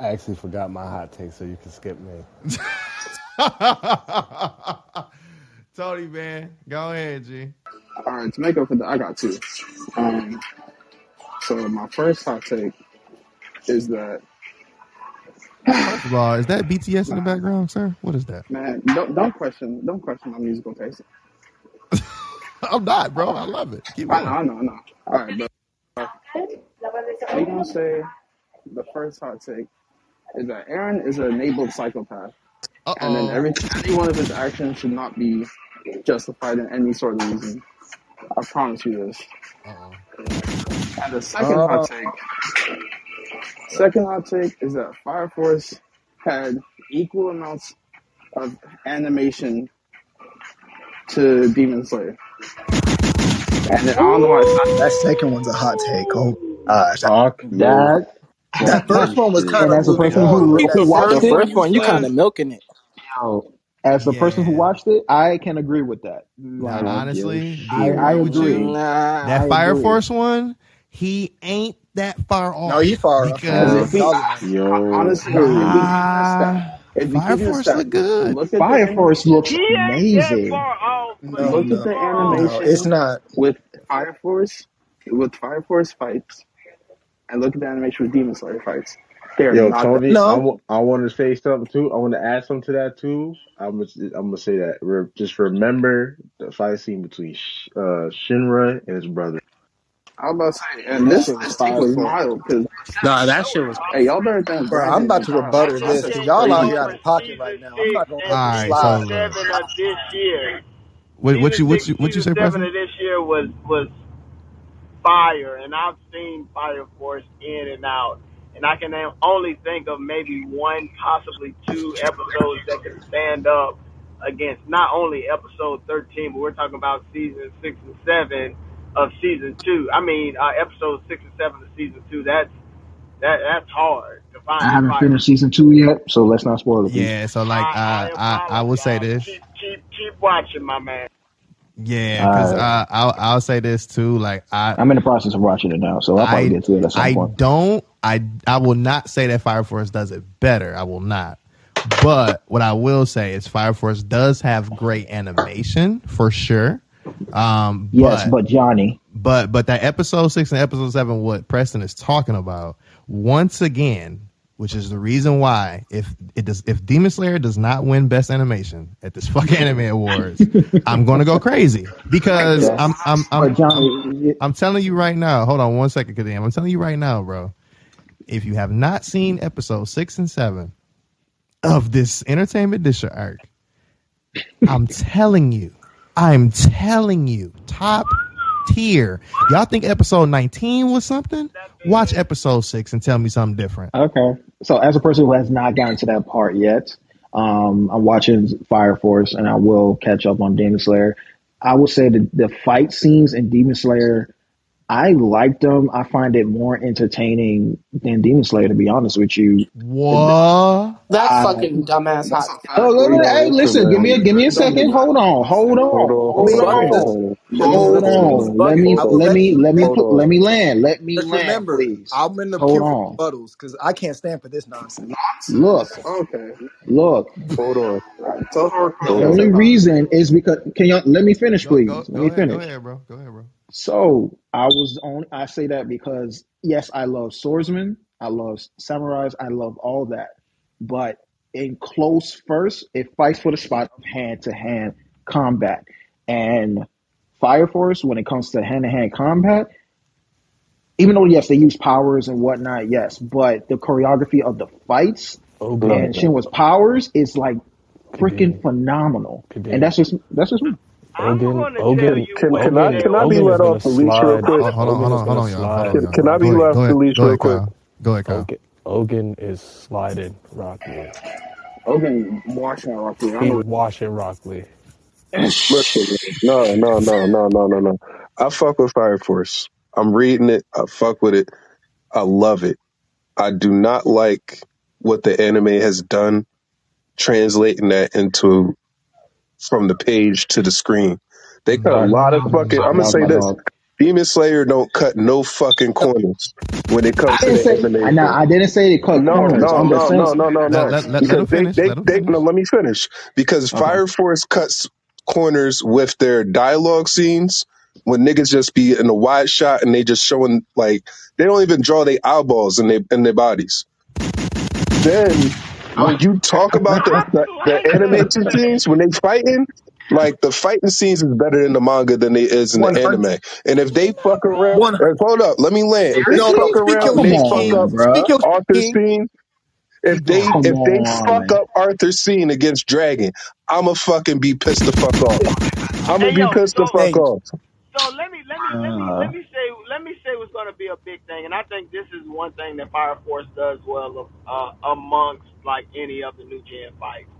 [SPEAKER 27] I actually forgot my hot take, so you can skip me. <laughs>
[SPEAKER 2] Tony, man, go ahead, G.
[SPEAKER 12] All right, to make up for that, I got two. Um, so my first hot take is that
[SPEAKER 2] First of all, is that BTS in the background, sir? What is that?
[SPEAKER 12] man, don't don't question don't question my musical taste. <laughs>
[SPEAKER 2] I'm not, bro. I love it. Keep
[SPEAKER 12] I know,
[SPEAKER 2] going.
[SPEAKER 12] I know, I know. All right, but we gonna say the first hot take is that Eren is an enabled psychopath,
[SPEAKER 2] Uh
[SPEAKER 12] and then every any one of his actions should not be justified in any sort of reason. I promise you this.
[SPEAKER 2] Uh oh.
[SPEAKER 12] And the second hot take, second hot take is that Fire Force had equal amounts of animation to Demon Slayer. And I don't know why it's not.
[SPEAKER 19] that second one's a hot take. Oh gosh, that,
[SPEAKER 10] Talk
[SPEAKER 17] That
[SPEAKER 19] that first one was
[SPEAKER 10] shit.
[SPEAKER 19] kind
[SPEAKER 17] and
[SPEAKER 19] of
[SPEAKER 17] as a person who
[SPEAKER 19] but
[SPEAKER 17] who watched
[SPEAKER 5] The
[SPEAKER 19] second
[SPEAKER 17] it,
[SPEAKER 19] you
[SPEAKER 5] one, you kind of milking it.
[SPEAKER 17] yo, as a person who
[SPEAKER 2] Yeah.
[SPEAKER 17] watched it, I can agree with that.
[SPEAKER 2] Now,
[SPEAKER 17] Like,
[SPEAKER 2] honestly, D,
[SPEAKER 17] I, I
[SPEAKER 2] real with
[SPEAKER 17] agree.
[SPEAKER 2] you,
[SPEAKER 5] Nah.
[SPEAKER 2] that
[SPEAKER 17] I
[SPEAKER 2] Fire
[SPEAKER 17] agree.
[SPEAKER 2] Force one, he ain't that far off.
[SPEAKER 19] no, he
[SPEAKER 2] off
[SPEAKER 19] far off.
[SPEAKER 12] Because
[SPEAKER 2] because
[SPEAKER 12] if we,
[SPEAKER 19] Acknowledge that.
[SPEAKER 10] Yo,
[SPEAKER 12] honestly, if we keep it a stack,
[SPEAKER 2] nah,
[SPEAKER 12] if we
[SPEAKER 2] Fire
[SPEAKER 12] keep it a
[SPEAKER 2] Force
[SPEAKER 12] stack,
[SPEAKER 2] look good.
[SPEAKER 12] look at the
[SPEAKER 17] Fire Force looks
[SPEAKER 33] He ain't that
[SPEAKER 17] amazing.
[SPEAKER 33] far off,
[SPEAKER 19] No,
[SPEAKER 12] look
[SPEAKER 33] he's
[SPEAKER 12] at the
[SPEAKER 19] no,
[SPEAKER 33] far off.
[SPEAKER 19] no, it's not.
[SPEAKER 12] with Fire Force, with Fire Force fights, and look at the animation with Demon Slayer fights. They are
[SPEAKER 10] yo,
[SPEAKER 12] not.
[SPEAKER 10] Tony, I,
[SPEAKER 19] No,
[SPEAKER 10] w- I want to say something too. I want to add something to that too. I'm gonna, I'm gonna say that. Re- just remember the fight scene between Sh- uh, Shinra and his brother.
[SPEAKER 12] I was about to say, and this
[SPEAKER 5] shit was
[SPEAKER 12] this take was
[SPEAKER 5] for.
[SPEAKER 12] mild because
[SPEAKER 5] Nah, that shit was.
[SPEAKER 12] hey, y'all better thank
[SPEAKER 19] bro, I'm about to
[SPEAKER 12] Kyle.
[SPEAKER 33] I
[SPEAKER 19] rebuttal
[SPEAKER 12] Y'all
[SPEAKER 19] this because y'all out here out of pocket right now. I'm not gonna
[SPEAKER 33] and
[SPEAKER 19] let
[SPEAKER 2] All
[SPEAKER 19] this
[SPEAKER 2] right,
[SPEAKER 33] season
[SPEAKER 2] so
[SPEAKER 19] slide.
[SPEAKER 33] seven of this year.
[SPEAKER 2] what, what you what you what you
[SPEAKER 33] season
[SPEAKER 2] say,
[SPEAKER 33] seven
[SPEAKER 2] Preston?
[SPEAKER 33] of this year was was fire, and I've seen Fire Force in and out, and I can only think of maybe one, possibly two episodes that can stand up against not only episode thirteen, but we're talking about season six and seven of season two. I mean, uh, episode six and seven of season two. That's that that's hard to find
[SPEAKER 17] I
[SPEAKER 33] haven't
[SPEAKER 17] finished season two yet, so let's not spoil it.
[SPEAKER 2] Yeah, so like
[SPEAKER 33] I,
[SPEAKER 2] uh,
[SPEAKER 33] I
[SPEAKER 2] I I will say this.
[SPEAKER 33] Keep keep keep watching, my man.
[SPEAKER 2] Yeah, because
[SPEAKER 17] Uh,
[SPEAKER 2] I'll I'll say this too. Like I
[SPEAKER 17] I'm in the process of watching it now, so I'll probably
[SPEAKER 2] I
[SPEAKER 17] get to it at some
[SPEAKER 2] I
[SPEAKER 17] point.
[SPEAKER 2] don't I I will not say that Fire Force does it better. I will not. But what I will say is Fire Force does have great animation for sure. Um,
[SPEAKER 17] Yes,
[SPEAKER 2] but
[SPEAKER 17] but Johnny,
[SPEAKER 2] but but that episode six and episode seven, what Preston is talking about, once again, which is the reason why if it does if Demon Slayer does not win Best Animation at this fucking <laughs> Anime Awards, I'm gonna go crazy because
[SPEAKER 17] Yeah.
[SPEAKER 2] I'm I'm I'm,
[SPEAKER 17] Johnny,
[SPEAKER 2] I'm telling you right now. Hold on one second, Kadeem. I'm telling you right now, bro. If you have not seen episode six and seven of this Entertainment District arc, I'm telling you, I'm telling you, top tier. Y'all think episode 19 was something? Watch episode six and tell me something different.
[SPEAKER 17] Okay. So as a person who has not gotten to that part yet, um, I'm watching Fire Force and I will catch up on Demon Slayer. I would say that the fight scenes in Demon Slayer, I liked them. I find it more entertaining than Demon Slayer, to be honest with you.
[SPEAKER 2] What?
[SPEAKER 7] That's
[SPEAKER 17] I-
[SPEAKER 7] fucking dumbass hot.
[SPEAKER 17] Oh, look, look, hey, listen, give me a give me a second. Hold on, hold on,
[SPEAKER 26] Hold on,
[SPEAKER 17] hold
[SPEAKER 26] hold
[SPEAKER 17] on,
[SPEAKER 26] on.
[SPEAKER 17] hold on. Let me
[SPEAKER 19] I will
[SPEAKER 17] let
[SPEAKER 19] let
[SPEAKER 17] me let me put let me land. Let me
[SPEAKER 19] Just
[SPEAKER 17] land,
[SPEAKER 19] remember,
[SPEAKER 17] please.
[SPEAKER 19] I'm in the
[SPEAKER 17] Hold
[SPEAKER 19] queue
[SPEAKER 17] on.
[SPEAKER 19] rebuttals because I can't stand for this nonsense.
[SPEAKER 17] Look,
[SPEAKER 12] Okay.
[SPEAKER 17] look.
[SPEAKER 26] Hold on.
[SPEAKER 17] The only reason is because can y'all let me finish, please?
[SPEAKER 2] go,
[SPEAKER 17] Let
[SPEAKER 2] go
[SPEAKER 17] me
[SPEAKER 2] ahead, go
[SPEAKER 17] finish.
[SPEAKER 2] ahead, bro. Go ahead, bro.
[SPEAKER 17] So I was on. I say that because yes, I love swordsmen, I love samurais, I love all that. But in close first, it fights for the spot of hand to hand combat. And Fire Force, when it comes to hand to hand combat, even though yes, they use powers and whatnot, yes, but the choreography of the fights
[SPEAKER 27] Ogun,
[SPEAKER 17] and Shinra's powers is like freaking phenomenal. And that's just that's just me.
[SPEAKER 33] I'm
[SPEAKER 27] Ogun,
[SPEAKER 33] going to tell
[SPEAKER 27] Ogun,
[SPEAKER 33] you
[SPEAKER 26] Can
[SPEAKER 33] what
[SPEAKER 26] can I
[SPEAKER 27] Ogun,
[SPEAKER 26] can I be
[SPEAKER 27] Ogun is
[SPEAKER 26] let
[SPEAKER 27] gonna
[SPEAKER 26] off the leash real
[SPEAKER 27] slide.
[SPEAKER 26] quick?
[SPEAKER 2] Oh, hold on,
[SPEAKER 27] Ogun
[SPEAKER 2] hold
[SPEAKER 27] is
[SPEAKER 2] on, hold
[SPEAKER 27] gonna
[SPEAKER 2] on, y'all. Hold
[SPEAKER 27] slide.
[SPEAKER 2] on,
[SPEAKER 26] Can,
[SPEAKER 2] y'all.
[SPEAKER 26] can I be
[SPEAKER 2] Go ahead,
[SPEAKER 26] let
[SPEAKER 2] go
[SPEAKER 26] off the
[SPEAKER 2] ahead,
[SPEAKER 26] leash
[SPEAKER 2] go
[SPEAKER 26] real
[SPEAKER 2] ahead,
[SPEAKER 26] quick?
[SPEAKER 2] Kyle. Go ahead, Kyle.
[SPEAKER 27] Ogun, Ogun is sliding Rock Lee.
[SPEAKER 12] Ogun watching Rocky. I
[SPEAKER 27] He's
[SPEAKER 12] know.
[SPEAKER 27] washing Rock Lee.
[SPEAKER 26] Listen, no, no, no, no, no, no, no. I fuck with Fire Force. I'm reading it. I fuck with it. I love it. I do not like what the anime has done, translating that into from the page to the screen. They cut a
[SPEAKER 17] Sorry,
[SPEAKER 26] lot of fucking. I'm gonna
[SPEAKER 17] was
[SPEAKER 26] say
[SPEAKER 17] my
[SPEAKER 26] this:
[SPEAKER 17] dog.
[SPEAKER 26] Demon Slayer don't cut no fucking corners when it
[SPEAKER 17] I
[SPEAKER 26] comes to
[SPEAKER 17] didn't
[SPEAKER 26] the
[SPEAKER 17] say I now
[SPEAKER 26] animation.
[SPEAKER 17] I didn't say they cut
[SPEAKER 26] No,
[SPEAKER 17] corners.
[SPEAKER 26] no,
[SPEAKER 17] I'm just
[SPEAKER 26] no,
[SPEAKER 17] saying
[SPEAKER 26] no, no, no,
[SPEAKER 2] Let,
[SPEAKER 26] no.
[SPEAKER 2] let, let, let
[SPEAKER 26] Because
[SPEAKER 2] him
[SPEAKER 26] they,
[SPEAKER 2] finish.
[SPEAKER 26] they,
[SPEAKER 2] Let him
[SPEAKER 26] they. No,
[SPEAKER 2] finish.
[SPEAKER 26] let me finish. Because
[SPEAKER 17] okay.
[SPEAKER 26] Fire Force cuts corners with their dialogue scenes when niggas just be in a wide shot and they just showing like they don't even draw their eyeballs in their in their bodies. Then when you talk about the,
[SPEAKER 33] I
[SPEAKER 26] the, the
[SPEAKER 33] like
[SPEAKER 26] animation scenes when they fighting, like the fighting scenes is better in the manga than they is in the
[SPEAKER 19] One
[SPEAKER 26] anime. And if they fuck around,
[SPEAKER 19] One hundred.
[SPEAKER 26] and hold up, let me land. If they
[SPEAKER 19] No,
[SPEAKER 26] fuck
[SPEAKER 19] no. Speak
[SPEAKER 26] around
[SPEAKER 19] your
[SPEAKER 26] and
[SPEAKER 17] Come
[SPEAKER 26] they fuck
[SPEAKER 19] King.
[SPEAKER 26] up
[SPEAKER 17] on,
[SPEAKER 19] Speak
[SPEAKER 17] bruh.
[SPEAKER 19] your
[SPEAKER 26] Arthur's
[SPEAKER 19] King.
[SPEAKER 26] scene, if they.
[SPEAKER 17] Come
[SPEAKER 26] if they fuck
[SPEAKER 17] on.
[SPEAKER 26] up Arthur's scene against Dragon, I'ma fucking be pissed the fuck off. I'ma
[SPEAKER 33] Hey
[SPEAKER 26] be
[SPEAKER 33] yo,
[SPEAKER 26] pissed the
[SPEAKER 33] so
[SPEAKER 26] fuck
[SPEAKER 19] Thank
[SPEAKER 26] off.
[SPEAKER 33] so let me let me let me
[SPEAKER 17] Uh,
[SPEAKER 33] let me say what's going to be a big thing, and I think this is one thing that Fire Force does well uh, amongst like any of the new gen fights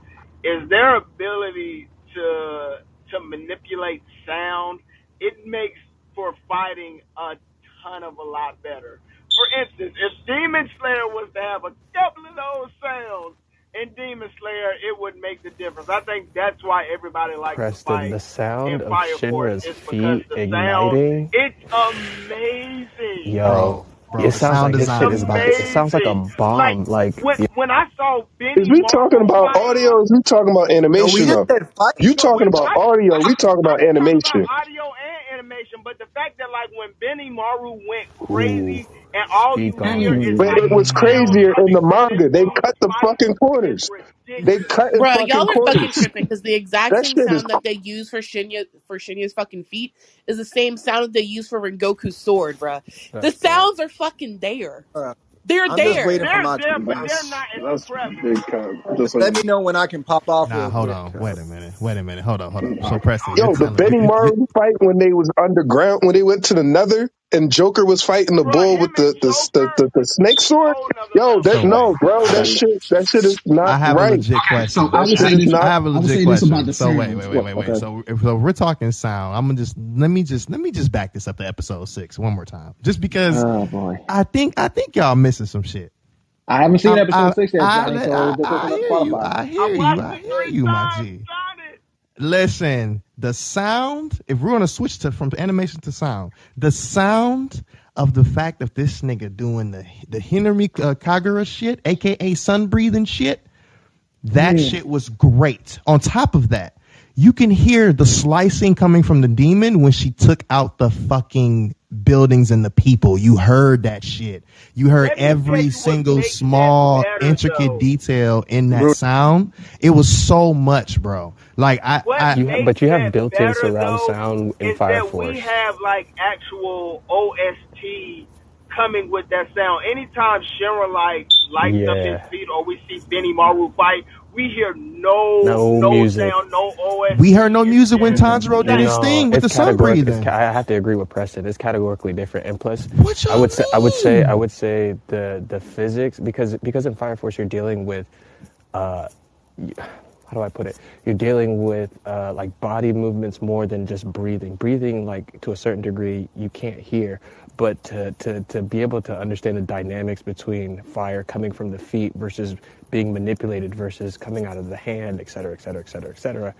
[SPEAKER 33] is their ability to to manipulate sound. It makes for fighting a ton of a lot better. For instance, if Demon Slayer was to have a couple of those sounds in Demon Slayer, it would make the difference. I think that's why everybody likes to
[SPEAKER 27] Preston,
[SPEAKER 33] fight
[SPEAKER 27] the
[SPEAKER 33] in
[SPEAKER 27] sound of
[SPEAKER 33] Fire
[SPEAKER 27] Shinra's feet
[SPEAKER 33] the sound
[SPEAKER 27] igniting,
[SPEAKER 33] it's amazing.
[SPEAKER 27] yo,
[SPEAKER 2] Bro, bro,
[SPEAKER 27] it
[SPEAKER 2] the
[SPEAKER 27] sounds
[SPEAKER 2] sound
[SPEAKER 27] like this
[SPEAKER 33] It's
[SPEAKER 27] shit
[SPEAKER 2] design
[SPEAKER 27] is
[SPEAKER 2] is
[SPEAKER 27] about to. It sounds like a
[SPEAKER 33] amazing. Like
[SPEAKER 27] bomb. Like,
[SPEAKER 33] when when I saw
[SPEAKER 26] Is
[SPEAKER 33] Benny
[SPEAKER 26] we talking about
[SPEAKER 33] fight
[SPEAKER 26] audio? Is we talking about
[SPEAKER 19] No, we
[SPEAKER 26] animation
[SPEAKER 19] just
[SPEAKER 26] though?
[SPEAKER 19] fight.
[SPEAKER 26] You talking about
[SPEAKER 33] I
[SPEAKER 26] audio? We talking about
[SPEAKER 33] can talk about
[SPEAKER 26] animation.
[SPEAKER 33] audio and animation, but the fact that like when Benimaru went
[SPEAKER 27] ooh,
[SPEAKER 33] crazy and all you hear
[SPEAKER 27] it.
[SPEAKER 33] is
[SPEAKER 26] But it was crazier in the manga. They
[SPEAKER 33] dude
[SPEAKER 26] cut the fucking
[SPEAKER 33] is
[SPEAKER 26] corners. They
[SPEAKER 33] ridiculous.
[SPEAKER 26] cut in
[SPEAKER 7] Bruh,
[SPEAKER 26] fucking
[SPEAKER 7] y'all are fucking
[SPEAKER 26] corners.
[SPEAKER 7] tripping because the exact
[SPEAKER 26] That
[SPEAKER 7] same
[SPEAKER 26] shit is
[SPEAKER 7] sound that they use for Shinra for Shinra's fucking feet is the same sound that they use for Rengoku's sword, bruh. The
[SPEAKER 27] That's fair.
[SPEAKER 7] sounds are fucking there.
[SPEAKER 19] Uh,
[SPEAKER 7] They're
[SPEAKER 19] I'm just waiting
[SPEAKER 7] there.
[SPEAKER 19] for
[SPEAKER 33] They're
[SPEAKER 19] my
[SPEAKER 33] there, but they're
[SPEAKER 12] That's
[SPEAKER 33] not as
[SPEAKER 12] that's
[SPEAKER 33] prevalent.
[SPEAKER 12] big cap. Just
[SPEAKER 19] Just
[SPEAKER 12] so
[SPEAKER 19] let me know when I can pop off
[SPEAKER 2] Nah,
[SPEAKER 19] real
[SPEAKER 2] hold
[SPEAKER 19] quick.
[SPEAKER 2] on. Wait a minute. Wait a minute. Hold up. Hold up. So
[SPEAKER 12] right.
[SPEAKER 2] Preston, you're
[SPEAKER 26] Yo, the
[SPEAKER 2] telling
[SPEAKER 26] Benny
[SPEAKER 2] you, you
[SPEAKER 26] Maru fight when they was underground, when they went to the Nether, and Joker was fighting the
[SPEAKER 33] Bruh,
[SPEAKER 26] bull
[SPEAKER 33] him
[SPEAKER 26] with
[SPEAKER 33] and
[SPEAKER 26] the the the,
[SPEAKER 33] Joker
[SPEAKER 26] the, the
[SPEAKER 33] is
[SPEAKER 26] snake
[SPEAKER 33] a
[SPEAKER 26] sword.
[SPEAKER 33] whole nother
[SPEAKER 26] Yo, that
[SPEAKER 2] so
[SPEAKER 33] level.
[SPEAKER 2] wait.
[SPEAKER 26] no, bro, that
[SPEAKER 2] So
[SPEAKER 26] shit that shit is not
[SPEAKER 2] I have a
[SPEAKER 26] right.
[SPEAKER 2] legit
[SPEAKER 17] So
[SPEAKER 2] question.
[SPEAKER 17] I
[SPEAKER 26] That
[SPEAKER 17] would
[SPEAKER 26] shit
[SPEAKER 17] say
[SPEAKER 26] is
[SPEAKER 17] this.
[SPEAKER 26] not.
[SPEAKER 2] I have a
[SPEAKER 17] I would
[SPEAKER 2] legit
[SPEAKER 17] say this about
[SPEAKER 2] question.
[SPEAKER 17] the
[SPEAKER 2] So wait,
[SPEAKER 17] sounds.
[SPEAKER 2] wait, wait,
[SPEAKER 17] What?
[SPEAKER 2] wait, wait.
[SPEAKER 17] Okay.
[SPEAKER 2] So if so we're talking sound, I'm gonna just let me just let me just back this up to episode six one more time, just because
[SPEAKER 17] Oh boy.
[SPEAKER 2] I think I think y'all missing some shit.
[SPEAKER 17] I haven't seen
[SPEAKER 2] Um,
[SPEAKER 17] episode
[SPEAKER 2] I,
[SPEAKER 17] six yet,
[SPEAKER 2] I,
[SPEAKER 17] Johnny. So
[SPEAKER 2] I,
[SPEAKER 17] this is
[SPEAKER 2] I
[SPEAKER 17] not
[SPEAKER 2] hear you.
[SPEAKER 17] Spotify.
[SPEAKER 2] I
[SPEAKER 33] I
[SPEAKER 2] hear you.
[SPEAKER 33] watched
[SPEAKER 2] I
[SPEAKER 33] it
[SPEAKER 2] hear
[SPEAKER 33] three
[SPEAKER 2] you, my
[SPEAKER 33] times,
[SPEAKER 2] G.
[SPEAKER 33] Johnny.
[SPEAKER 2] Listen, the sound, if we're gonna switch to from animation to sound, the sound of the fact of this nigga doing the the Hinokami uh, Kagura shit, aka sun breathing shit, that
[SPEAKER 17] Yeah.
[SPEAKER 2] shit was great. On top of that, you can hear the slicing coming from the demon when she took out the fucking buildings and the people. You heard that shit. You heard
[SPEAKER 33] Let me tell
[SPEAKER 2] every single small
[SPEAKER 33] better,
[SPEAKER 2] intricate
[SPEAKER 33] though.
[SPEAKER 2] detail in that
[SPEAKER 19] Bro.
[SPEAKER 2] sound. It was so much, bro. Like I, I
[SPEAKER 27] You
[SPEAKER 33] makes
[SPEAKER 27] but you have built-in
[SPEAKER 33] better,
[SPEAKER 27] surround
[SPEAKER 33] though,
[SPEAKER 27] sound in
[SPEAKER 33] is
[SPEAKER 27] Fire
[SPEAKER 33] that
[SPEAKER 27] Force.
[SPEAKER 33] we have like actual OST coming with that sound. Anytime Shinra like lights up his feet or we see Benimaru fight, we hear no
[SPEAKER 27] No music.
[SPEAKER 33] sound, no OST.
[SPEAKER 2] we heard no music when
[SPEAKER 33] It's-
[SPEAKER 2] Tanjiro did his thing with the sun
[SPEAKER 27] categoric- it's
[SPEAKER 2] breathing.
[SPEAKER 27] ca- I have to agree with Preston. It's categorically different, and plus,
[SPEAKER 2] What
[SPEAKER 27] I
[SPEAKER 2] y'all
[SPEAKER 27] would say I would say? I would say the the physics because because in Fire Force you're dealing with, uh, y- how do I put it? You're dealing with uh, like body movements more than just breathing. Breathing, like to a certain degree, you can't hear, but to to to be able to understand the dynamics between fire coming from the feet versus being manipulated versus coming out of the hand, et cetera, et cetera, et cetera, et cetera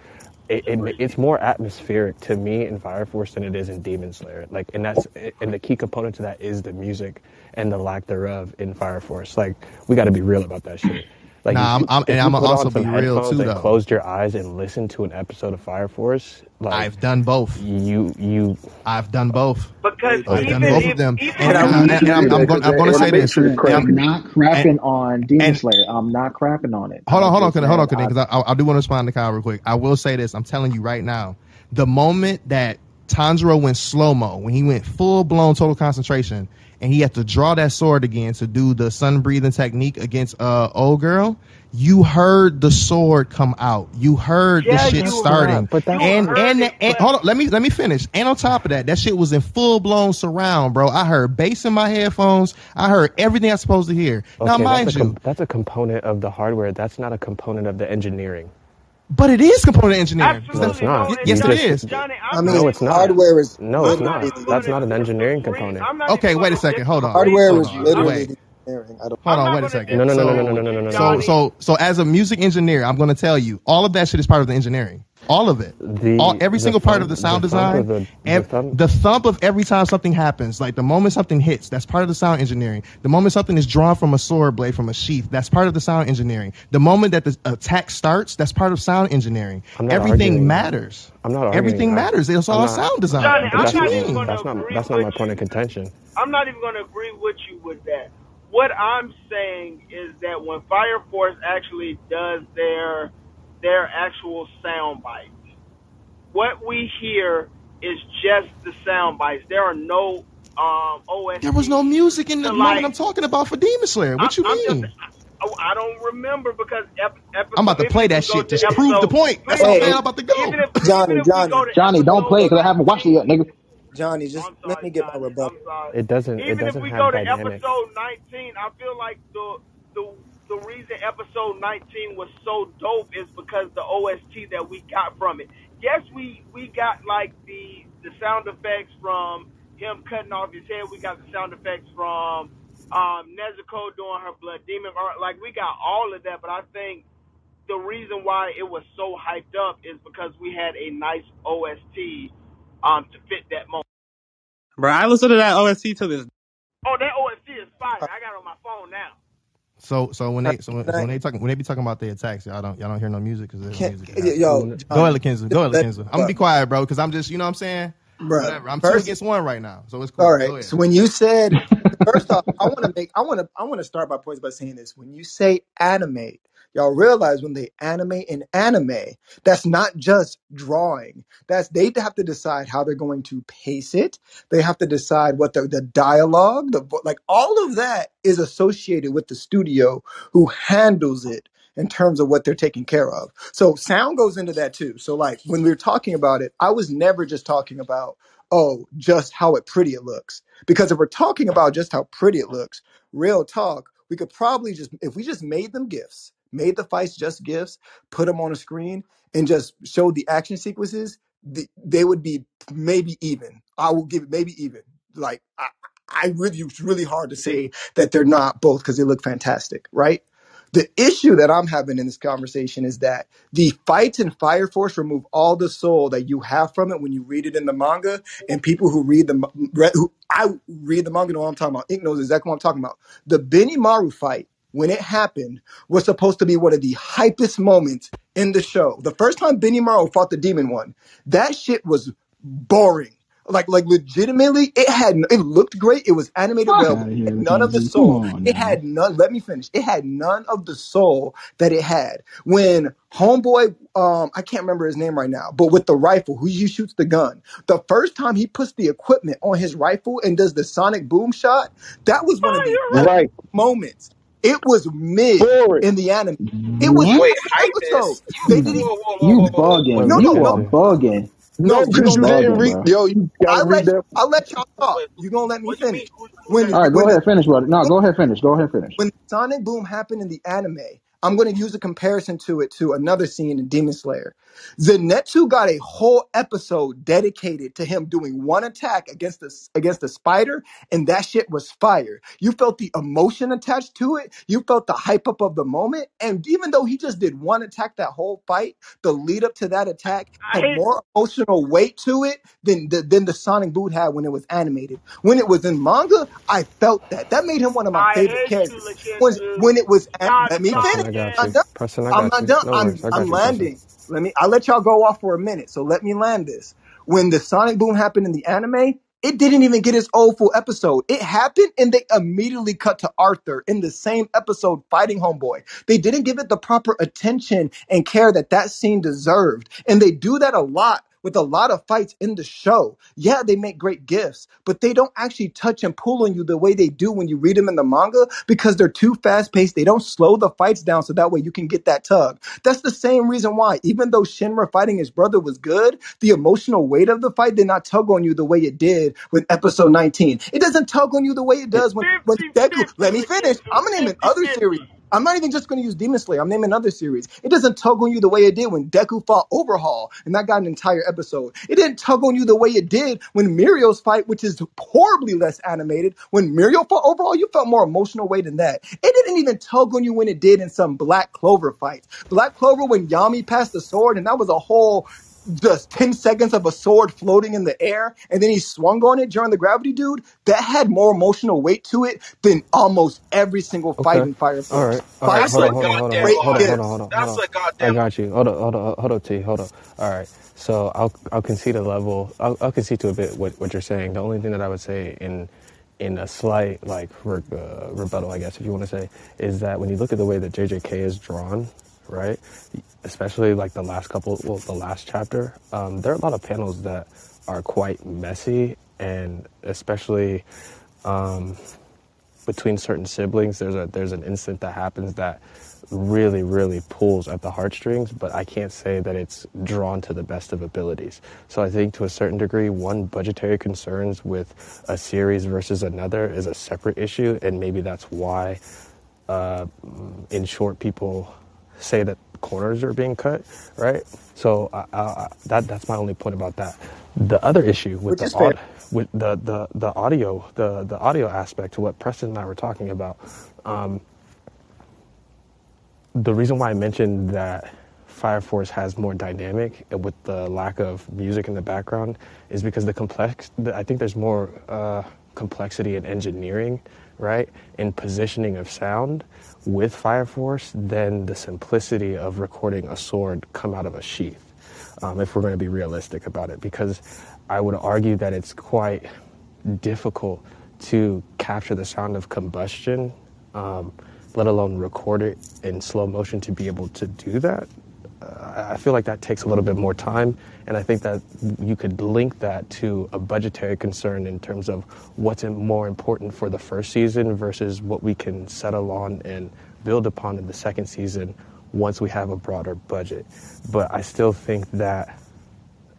[SPEAKER 27] it, it, it's more atmospheric to me in Fire Force than it is in Demon Slayer. Like, and that's and the key component to that is the music and the lack thereof in Fire Force. Like, we got to be real about that shit. Like,
[SPEAKER 2] Nah,
[SPEAKER 27] if
[SPEAKER 2] I'm- I'm-
[SPEAKER 27] if
[SPEAKER 2] and I'ma also be real, too, though.
[SPEAKER 27] Closed your eyes and listen to an episode of Fire Force. Like,
[SPEAKER 2] I've done both.
[SPEAKER 27] you you
[SPEAKER 2] I've done both.
[SPEAKER 33] Because
[SPEAKER 2] I've
[SPEAKER 33] even
[SPEAKER 2] done both
[SPEAKER 33] if,
[SPEAKER 2] of them. And,
[SPEAKER 17] I,
[SPEAKER 2] and, and I'm, I'm going. To say this.
[SPEAKER 17] I'm not crapping
[SPEAKER 2] and-
[SPEAKER 17] on Demon
[SPEAKER 2] and-
[SPEAKER 17] Slayer. I'm not crapping on it.
[SPEAKER 2] Hold on, hold on,
[SPEAKER 17] just
[SPEAKER 2] hold on,
[SPEAKER 17] saying
[SPEAKER 2] because I, I, I do want to respond to Kyle real quick. I will say this. I'm telling you right now, the moment that Tanjiro went slow mo, when he went full blown total concentration, and he had to draw that sword again to do the sun breathing technique against uh old girl, you heard the sword come out. You heard
[SPEAKER 33] Yeah,
[SPEAKER 2] the shit starting.
[SPEAKER 27] that's-
[SPEAKER 2] and and,
[SPEAKER 33] it,
[SPEAKER 2] and hold on, let me let me finish. And on top of that, that shit was in full blown surround, bro. I heard bass in my headphones. I heard everything i was supposed to hear. now, mind
[SPEAKER 27] that's a,
[SPEAKER 2] you,
[SPEAKER 27] that's a component of the hardware. That's not a component of the engineering.
[SPEAKER 2] But it is component engineering.
[SPEAKER 33] Absolutely
[SPEAKER 27] No, it's not.
[SPEAKER 33] no,
[SPEAKER 2] Yes,
[SPEAKER 33] Johnny,
[SPEAKER 2] it is.
[SPEAKER 33] Johnny,
[SPEAKER 19] I mean,
[SPEAKER 33] not
[SPEAKER 27] No, it's not.
[SPEAKER 19] hardware is
[SPEAKER 27] No, it's not. That's not an engineering component.
[SPEAKER 2] Okay, wait a second. Hold on.
[SPEAKER 19] Hardware
[SPEAKER 2] Hold
[SPEAKER 19] is
[SPEAKER 2] on.
[SPEAKER 19] literally
[SPEAKER 2] Wait.
[SPEAKER 19] I don't.
[SPEAKER 2] Hold on, wait a second.
[SPEAKER 27] No, no, no, no, no, no, no, no, no, no.
[SPEAKER 2] So, so, so, as a music engineer, I'm going to tell you, all of that shit is part of the engineering. All of it.
[SPEAKER 27] The-
[SPEAKER 2] all, every
[SPEAKER 27] the
[SPEAKER 2] single part of the sound
[SPEAKER 27] the
[SPEAKER 2] design.
[SPEAKER 27] of the- the
[SPEAKER 2] ev-
[SPEAKER 27] thump-
[SPEAKER 2] the thump of every time something happens, like the moment something hits, that's part of the sound engineering. The moment something is drawn from a sword blade from a sheath, that's part of the sound engineering. The moment that the attack starts, that's part of sound engineering.
[SPEAKER 27] I'm not
[SPEAKER 2] Everything
[SPEAKER 27] arguing.
[SPEAKER 2] matters.
[SPEAKER 27] I'm not arguing.
[SPEAKER 2] Everything
[SPEAKER 27] I-
[SPEAKER 2] matters. It's all
[SPEAKER 27] not-
[SPEAKER 2] sound design.
[SPEAKER 33] Johnny,
[SPEAKER 27] But
[SPEAKER 2] what
[SPEAKER 27] that's
[SPEAKER 2] you
[SPEAKER 33] not
[SPEAKER 2] mean?
[SPEAKER 33] gonna
[SPEAKER 27] That's not.
[SPEAKER 33] agree
[SPEAKER 27] That's not my
[SPEAKER 33] with
[SPEAKER 27] point
[SPEAKER 33] you.
[SPEAKER 27] of contention.
[SPEAKER 33] I'm not even going to agree with you with that. What I'm saying is that when Fire Force actually does their their actual sound bites, what we hear is just the sound bites. There are no um, OST.
[SPEAKER 2] There was no music in the
[SPEAKER 33] to,
[SPEAKER 2] moment
[SPEAKER 33] like-
[SPEAKER 2] I'm talking about for Demon Slayer. What you
[SPEAKER 33] I'm
[SPEAKER 2] mean?
[SPEAKER 33] Just, I, I don't remember because ep- episode,
[SPEAKER 2] I'm about to play that shit.
[SPEAKER 33] to
[SPEAKER 2] Just prove the point. That's
[SPEAKER 33] Please,
[SPEAKER 2] how bad I'm about to go.
[SPEAKER 33] even if-
[SPEAKER 19] Johnny,
[SPEAKER 33] even if
[SPEAKER 19] Johnny,
[SPEAKER 33] go to
[SPEAKER 17] Johnny, don't play it because I haven't watched it yet, nigga.
[SPEAKER 19] Johnny, just
[SPEAKER 33] I'm
[SPEAKER 19] let me get my
[SPEAKER 33] Johnny.
[SPEAKER 19] rebuttal.
[SPEAKER 27] It doesn't. It
[SPEAKER 33] Even if
[SPEAKER 27] doesn't
[SPEAKER 33] we
[SPEAKER 27] have
[SPEAKER 33] go to
[SPEAKER 27] dynamics.
[SPEAKER 33] episode 19, I feel like the the the reason episode 19 was so dope is because the OST that we got from it. Yes, we we got like the the sound effects from him cutting off his head. We got the sound effects from um, Nezuko doing her blood demon art. Like we got all of that, but I think the reason why it was so hyped up is because we had a nice OST um, to fit that moment.
[SPEAKER 20] Bro, I listen to that OST to this.
[SPEAKER 33] Oh, that OST is fire. I got it on my phone now.
[SPEAKER 2] So so when they so when, so when they talking when they be talking about the attacks, y'all don't y'all don't hear no music because there's no music. in
[SPEAKER 19] yo,
[SPEAKER 2] Go ahead, Lakenza. Go ahead,
[SPEAKER 19] let-
[SPEAKER 2] Lakenza. I'm gonna be quiet, bro, because I'm just you know what I'm saying.
[SPEAKER 19] Bro,
[SPEAKER 2] Whatever. I'm two
[SPEAKER 19] first-
[SPEAKER 2] against one right now, so it's cool.
[SPEAKER 19] All
[SPEAKER 2] Go
[SPEAKER 19] right.
[SPEAKER 2] ahead.
[SPEAKER 19] So when you said <laughs> first off, I want to make I want to I want to start by points by saying this. When you say animate, y'all realize when they animate in anime, that's not just drawing. That's they have to decide how they're going to pace it. They have to decide what the the dialogue, the like all of that is associated with the studio who handles it in terms of what they're taking care of. So sound goes into that too. So like when we were talking about it, I was never just talking about oh, just how it pretty it looks. Because if we're talking about just how pretty it looks, real talk, we could probably just if we just made them gifs, made the fights just gifs, put them on a screen, and just showed the action sequences, the, they would be maybe even. I will give it maybe even. Like I, I really, it's really hard to say that they're not both because they look fantastic, right? The issue that I'm having in this conversation is that the fights in Fire Force remove all the soul that you have from it when you read it in the manga, and people who read the who I read the manga know what I'm talking about. Ink knows exactly what I'm talking about. The Benimaru fight when it happened, was supposed to be one of the hypest moments in the show. The first time Benimaru fought the demon one, that shit was boring. Like, like legitimately, it had it looked great. It was animated
[SPEAKER 17] Fuck
[SPEAKER 19] well,
[SPEAKER 17] out
[SPEAKER 19] but
[SPEAKER 17] of
[SPEAKER 19] it
[SPEAKER 17] here,
[SPEAKER 19] had none of the soul.
[SPEAKER 17] on
[SPEAKER 19] It had none. Let me finish. It had none of the soul that it had when Homeboy. Um, I can't remember his name right now, but with the rifle, who he shoots the gun. The first time he puts the equipment on his rifle and does the sonic boom shot, that was one of the
[SPEAKER 33] Fire
[SPEAKER 26] Right.
[SPEAKER 19] moments. It was mid
[SPEAKER 26] Boring.
[SPEAKER 19] in the anime. It was
[SPEAKER 17] What?
[SPEAKER 35] Wait,
[SPEAKER 19] half the episode.
[SPEAKER 35] hypeness?
[SPEAKER 19] They
[SPEAKER 17] You,
[SPEAKER 19] did it.
[SPEAKER 35] Whoa, whoa, whoa,
[SPEAKER 17] you
[SPEAKER 35] whoa, whoa, whoa.
[SPEAKER 27] Wait,
[SPEAKER 17] bugging.
[SPEAKER 19] No,
[SPEAKER 27] wait,
[SPEAKER 19] no,
[SPEAKER 17] You
[SPEAKER 19] no,
[SPEAKER 17] are
[SPEAKER 27] Mackenzie.
[SPEAKER 17] bugging.
[SPEAKER 19] no.
[SPEAKER 26] No,
[SPEAKER 19] You
[SPEAKER 17] You
[SPEAKER 26] because
[SPEAKER 19] don't
[SPEAKER 26] you
[SPEAKER 19] let
[SPEAKER 26] didn't
[SPEAKER 17] bugging,
[SPEAKER 26] read.
[SPEAKER 17] bro.
[SPEAKER 26] Yo, you gotta
[SPEAKER 19] I
[SPEAKER 26] read
[SPEAKER 19] let
[SPEAKER 26] that.
[SPEAKER 19] I let y'all talk.
[SPEAKER 35] Wait,
[SPEAKER 19] You gonna let me
[SPEAKER 35] what you mean?
[SPEAKER 19] finish?
[SPEAKER 35] Who, who
[SPEAKER 19] When
[SPEAKER 17] All
[SPEAKER 35] had
[SPEAKER 17] right, go
[SPEAKER 19] when the
[SPEAKER 17] ahead, finish, brother. No, go ahead, finish. Go ahead, finish.
[SPEAKER 19] when the Sonic Boom happened in the anime, I'm going to use a comparison to it to another scene in Demon Slayer. Zenitsu got a whole episode dedicated to him doing one attack against the against the spider, and that shit was fire. You felt the emotion attached to it. You felt the hype up of the moment, and even though he just did one attack that whole fight, the lead up to that attack
[SPEAKER 33] I
[SPEAKER 19] had
[SPEAKER 33] hate.
[SPEAKER 19] more emotional weight to it than the, than the Sonic Boot had when it was animated. When it was in manga, I felt that. That made him one of my
[SPEAKER 33] I
[SPEAKER 19] favorite
[SPEAKER 33] hate
[SPEAKER 19] characters
[SPEAKER 33] you,
[SPEAKER 19] was
[SPEAKER 33] Lakenzu.
[SPEAKER 19] when it was an-
[SPEAKER 33] Stop
[SPEAKER 19] let me finish
[SPEAKER 27] I got
[SPEAKER 19] I'm
[SPEAKER 27] you.
[SPEAKER 19] not done
[SPEAKER 27] Preston, I
[SPEAKER 19] i'm
[SPEAKER 27] got
[SPEAKER 19] not
[SPEAKER 27] you.
[SPEAKER 19] done
[SPEAKER 27] No
[SPEAKER 19] i'm
[SPEAKER 27] worries. I got
[SPEAKER 19] i'm
[SPEAKER 27] you, Preston.
[SPEAKER 19] landing let me i'll let y'all go off for a minute so let me land this when the sonic boom happened in the anime it didn't even get its old full episode. It happened and they immediately cut to Arthur in the same episode fighting Homeboy. They didn't give it the proper attention and care that that scene deserved. And they do that a lot with a lot of fights in the show. Yeah, they make great gifts, but they don't actually touch and pull on you the way they do when you read them in the manga because they're too fast paced. They don't slow the fights down so that way you can get that tug. That's the same reason why, even though Shinra fighting his brother was good, the emotional weight of the fight did not tug on you the way it did with episode 19. It doesn't tug on you the way it does when, when Deku, let me finish. I'm gonna name
[SPEAKER 33] another
[SPEAKER 19] series. I'm not even just going to use Demon Slayer. I'm naming another series. It doesn't tug on you the way it did when Deku fought Overhaul, and that got an entire episode. It didn't tug on you the way it did when Mirio's fight, which is horribly less animated. When Muriel fought Overhaul, you felt more emotional weight than that. It didn't even tug on you when it did in some Black Clover fights. Black Clover when Yami passed the sword, and that was a whole just 10 seconds of a sword floating in the air and then he swung on it during the gravity dude that had more emotional weight to it than almost every single fight
[SPEAKER 27] Okay.
[SPEAKER 19] in fire
[SPEAKER 27] All
[SPEAKER 19] force
[SPEAKER 27] right. All
[SPEAKER 19] fire.
[SPEAKER 35] That's
[SPEAKER 27] Hold
[SPEAKER 35] a
[SPEAKER 27] on.
[SPEAKER 19] force
[SPEAKER 27] Hold on. Hold on.
[SPEAKER 35] goddamn
[SPEAKER 19] great
[SPEAKER 27] Hold on. Hold on.
[SPEAKER 19] gifts
[SPEAKER 27] Hold on. Hold
[SPEAKER 35] That's
[SPEAKER 27] on.
[SPEAKER 35] a
[SPEAKER 27] I
[SPEAKER 35] goddamn
[SPEAKER 27] got you. Hold on. Hold on. Hold on. T. Hold on. All right. So I'll I'll concede a level. I'll, I'll concede to a bit what, what you're saying. The only thing that I would say in in a slight like re, uh, rebuttal, I guess, if you want to say, is that when you look at the way that JJK is drawn, right? Especially like the last couple, well, the last chapter, um, there are a lot of panels that are quite messy, and especially um, between certain siblings, there's a there's an instant that happens that really really pulls at the heartstrings, but I can't say that it's drawn to the best of abilities. So I think to a certain degree, one budgetary concerns with a series versus another is a separate issue, and maybe that's why, uh, in short, people say that corners are being cut, right? So I, I, I- that that's my only point about that. The other issue with
[SPEAKER 19] which
[SPEAKER 27] the aud- with the, the, the audio the, the audio aspect to what Preston and I were talking about, um, the reason why I mentioned that Fire Force has more dynamic with the lack of music in the background is because the complex. The, I think there's more uh, complexity in engineering, right, in positioning of sound with Fire Force than the simplicity of recording a sword come out of a sheath. Um, if we're going to be realistic about it, because I would argue that it's quite difficult to capture the sound of combustion, um, let alone record it in slow motion to be able to do that. I feel like that takes a little bit more time, and I think that you could link that to a budgetary concern in terms of what's more important for the first season versus what we can settle on and build upon in the second season once we have a broader budget. But I still think that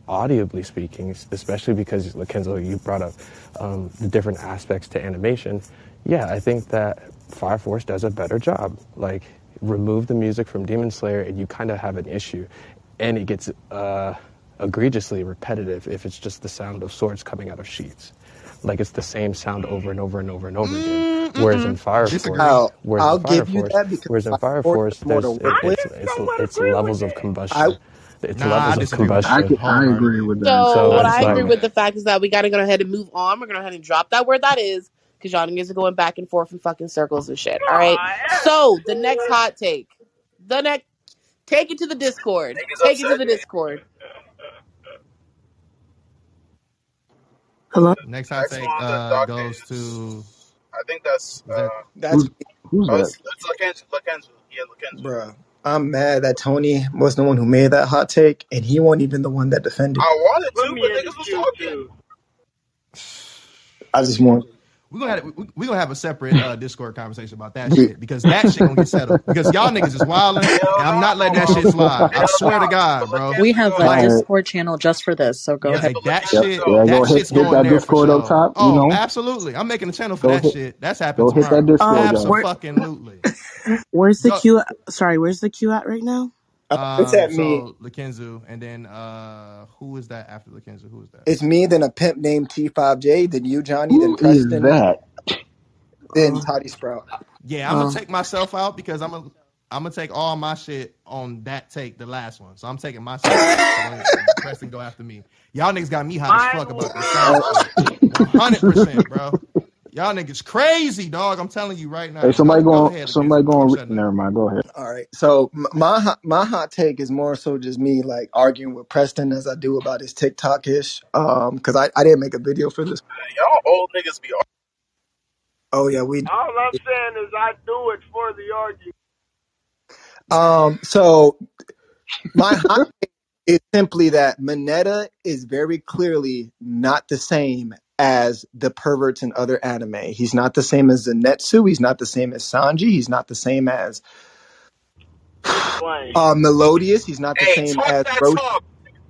[SPEAKER 27] audibly speaking, especially because Lakenzu, you brought up um, the different aspects to animation. Yeah, I think that Fire Force does a better job. Like, remove the music from Demon Slayer, and you kind of have an issue, and it gets uh, egregiously repetitive if it's just the sound of swords coming out of sheaths. Like it's the same sound over and over and over and over again. Mm, mm, whereas in mm.
[SPEAKER 2] Fire
[SPEAKER 27] Force,
[SPEAKER 19] I'll,
[SPEAKER 27] whereas
[SPEAKER 19] I'll
[SPEAKER 27] in Fire
[SPEAKER 19] give you
[SPEAKER 27] Force,
[SPEAKER 19] that because
[SPEAKER 27] whereas in
[SPEAKER 19] Fire
[SPEAKER 27] Fire
[SPEAKER 19] Force
[SPEAKER 27] Force,
[SPEAKER 19] has more to
[SPEAKER 27] there's it,
[SPEAKER 19] work
[SPEAKER 33] I
[SPEAKER 19] with.
[SPEAKER 27] it's it's it's levels of
[SPEAKER 33] that.
[SPEAKER 19] I
[SPEAKER 27] combustion. It's
[SPEAKER 2] Nah,
[SPEAKER 27] levels
[SPEAKER 2] I
[SPEAKER 27] of
[SPEAKER 2] disagree with
[SPEAKER 17] I
[SPEAKER 27] combustion.
[SPEAKER 17] can, I agree with that.
[SPEAKER 27] So
[SPEAKER 7] So what
[SPEAKER 27] it's
[SPEAKER 7] I agree
[SPEAKER 27] like
[SPEAKER 7] with the fact is that we got to go ahead and move on. We're going to go ahead and drop that word that is because y'all niggas are going back and forth in fucking circles and shit. All right. So the next hot take, the next, take it to the Discord. Take it to the Discord.
[SPEAKER 2] Hello. Next hot
[SPEAKER 35] Next
[SPEAKER 2] take
[SPEAKER 35] one the
[SPEAKER 2] uh,
[SPEAKER 35] docket
[SPEAKER 2] goes
[SPEAKER 35] is,
[SPEAKER 2] to
[SPEAKER 35] I think that's,
[SPEAKER 2] is that
[SPEAKER 35] uh,
[SPEAKER 19] That's
[SPEAKER 17] Who's who's
[SPEAKER 35] oh,
[SPEAKER 17] that?
[SPEAKER 35] it's, it's Lakenzu, Lakenzu. Yeah, Lakenzu.
[SPEAKER 19] bruh. I'm mad that Tony was the one who made that hot take, and he wasn't even the one that defended.
[SPEAKER 35] I wanted
[SPEAKER 33] put
[SPEAKER 35] to,
[SPEAKER 33] me
[SPEAKER 35] but
[SPEAKER 33] in the
[SPEAKER 35] niggas was
[SPEAKER 33] queue
[SPEAKER 35] talking.
[SPEAKER 33] too.
[SPEAKER 19] I just want.
[SPEAKER 2] We're gonna have we we gonna have a separate uh, Discord conversation about that shit because that shit gonna get settled because y'all niggas is wilding and I'm not letting that shit slide. I swear to. God, bro.
[SPEAKER 36] We have a
[SPEAKER 2] Like,
[SPEAKER 35] ahead.
[SPEAKER 17] All right.
[SPEAKER 36] Discord channel just for this, so go
[SPEAKER 2] yeah,
[SPEAKER 36] ahead.
[SPEAKER 2] like
[SPEAKER 35] but
[SPEAKER 2] that
[SPEAKER 17] Yep.
[SPEAKER 35] Lakenzu,
[SPEAKER 2] shit.
[SPEAKER 35] go.
[SPEAKER 17] Yeah,
[SPEAKER 2] That
[SPEAKER 17] go hit
[SPEAKER 2] shit's
[SPEAKER 17] hit
[SPEAKER 2] going
[SPEAKER 17] that
[SPEAKER 2] there for
[SPEAKER 17] Discord up
[SPEAKER 2] sure.
[SPEAKER 17] top. You
[SPEAKER 2] Oh,
[SPEAKER 17] know,
[SPEAKER 2] absolutely. I'm making a channel for
[SPEAKER 17] go
[SPEAKER 2] that
[SPEAKER 17] hit
[SPEAKER 2] shit. That's happening
[SPEAKER 17] go hit that. Discord,
[SPEAKER 7] Um,
[SPEAKER 17] y'all.
[SPEAKER 2] Absolutely.
[SPEAKER 7] where's the
[SPEAKER 2] Go.
[SPEAKER 7] queue? At? Sorry, where's the queue at right now?
[SPEAKER 19] Uh, it's
[SPEAKER 2] Um.
[SPEAKER 19] at me.
[SPEAKER 2] So Lakenzu, and then uh, who is that after Lakenzu? Who is that?
[SPEAKER 19] It's me, then a pimp named T5J, then you, Johnny, then
[SPEAKER 17] Who is
[SPEAKER 19] Preston,
[SPEAKER 17] that?
[SPEAKER 19] then
[SPEAKER 7] Uh,
[SPEAKER 19] Toddy Sprout.
[SPEAKER 2] Yeah, I'm gonna
[SPEAKER 7] uh,
[SPEAKER 2] take myself out because I'm gonna I'm gonna take all my shit on that take, the last one. So I'm taking myself out. So don't Preston go after me. Y'all niggas got me hot as fuck about this
[SPEAKER 17] Uh,
[SPEAKER 2] sound shit. One hundred percent, bro. Y'all niggas crazy, dog. I'm telling you right now.
[SPEAKER 17] hey, somebody
[SPEAKER 2] Go go
[SPEAKER 17] going
[SPEAKER 2] ahead,
[SPEAKER 17] somebody
[SPEAKER 2] Lakenzu. I'm
[SPEAKER 17] going.
[SPEAKER 2] shutting up.
[SPEAKER 17] Never mind. Go ahead.
[SPEAKER 19] All right. So m- my hot- my hot take is more so just me like arguing with Preston as I do about his TikTok ish. Um, because I, I didn't make a video for this.
[SPEAKER 35] Y'all old niggas be
[SPEAKER 19] Oh yeah, we.
[SPEAKER 33] All I'm saying is I do it for the argument.
[SPEAKER 19] Um. So my hot <laughs> take is simply that Mineta is very clearly not the same as the perverts in other anime. He's not the same as Zenitsu. He's not the same as Sanji. He's not the same as uh, Meliodas. He's not the
[SPEAKER 35] Hey,
[SPEAKER 19] same
[SPEAKER 35] talk
[SPEAKER 19] as
[SPEAKER 35] that
[SPEAKER 19] Roshi.
[SPEAKER 35] talk.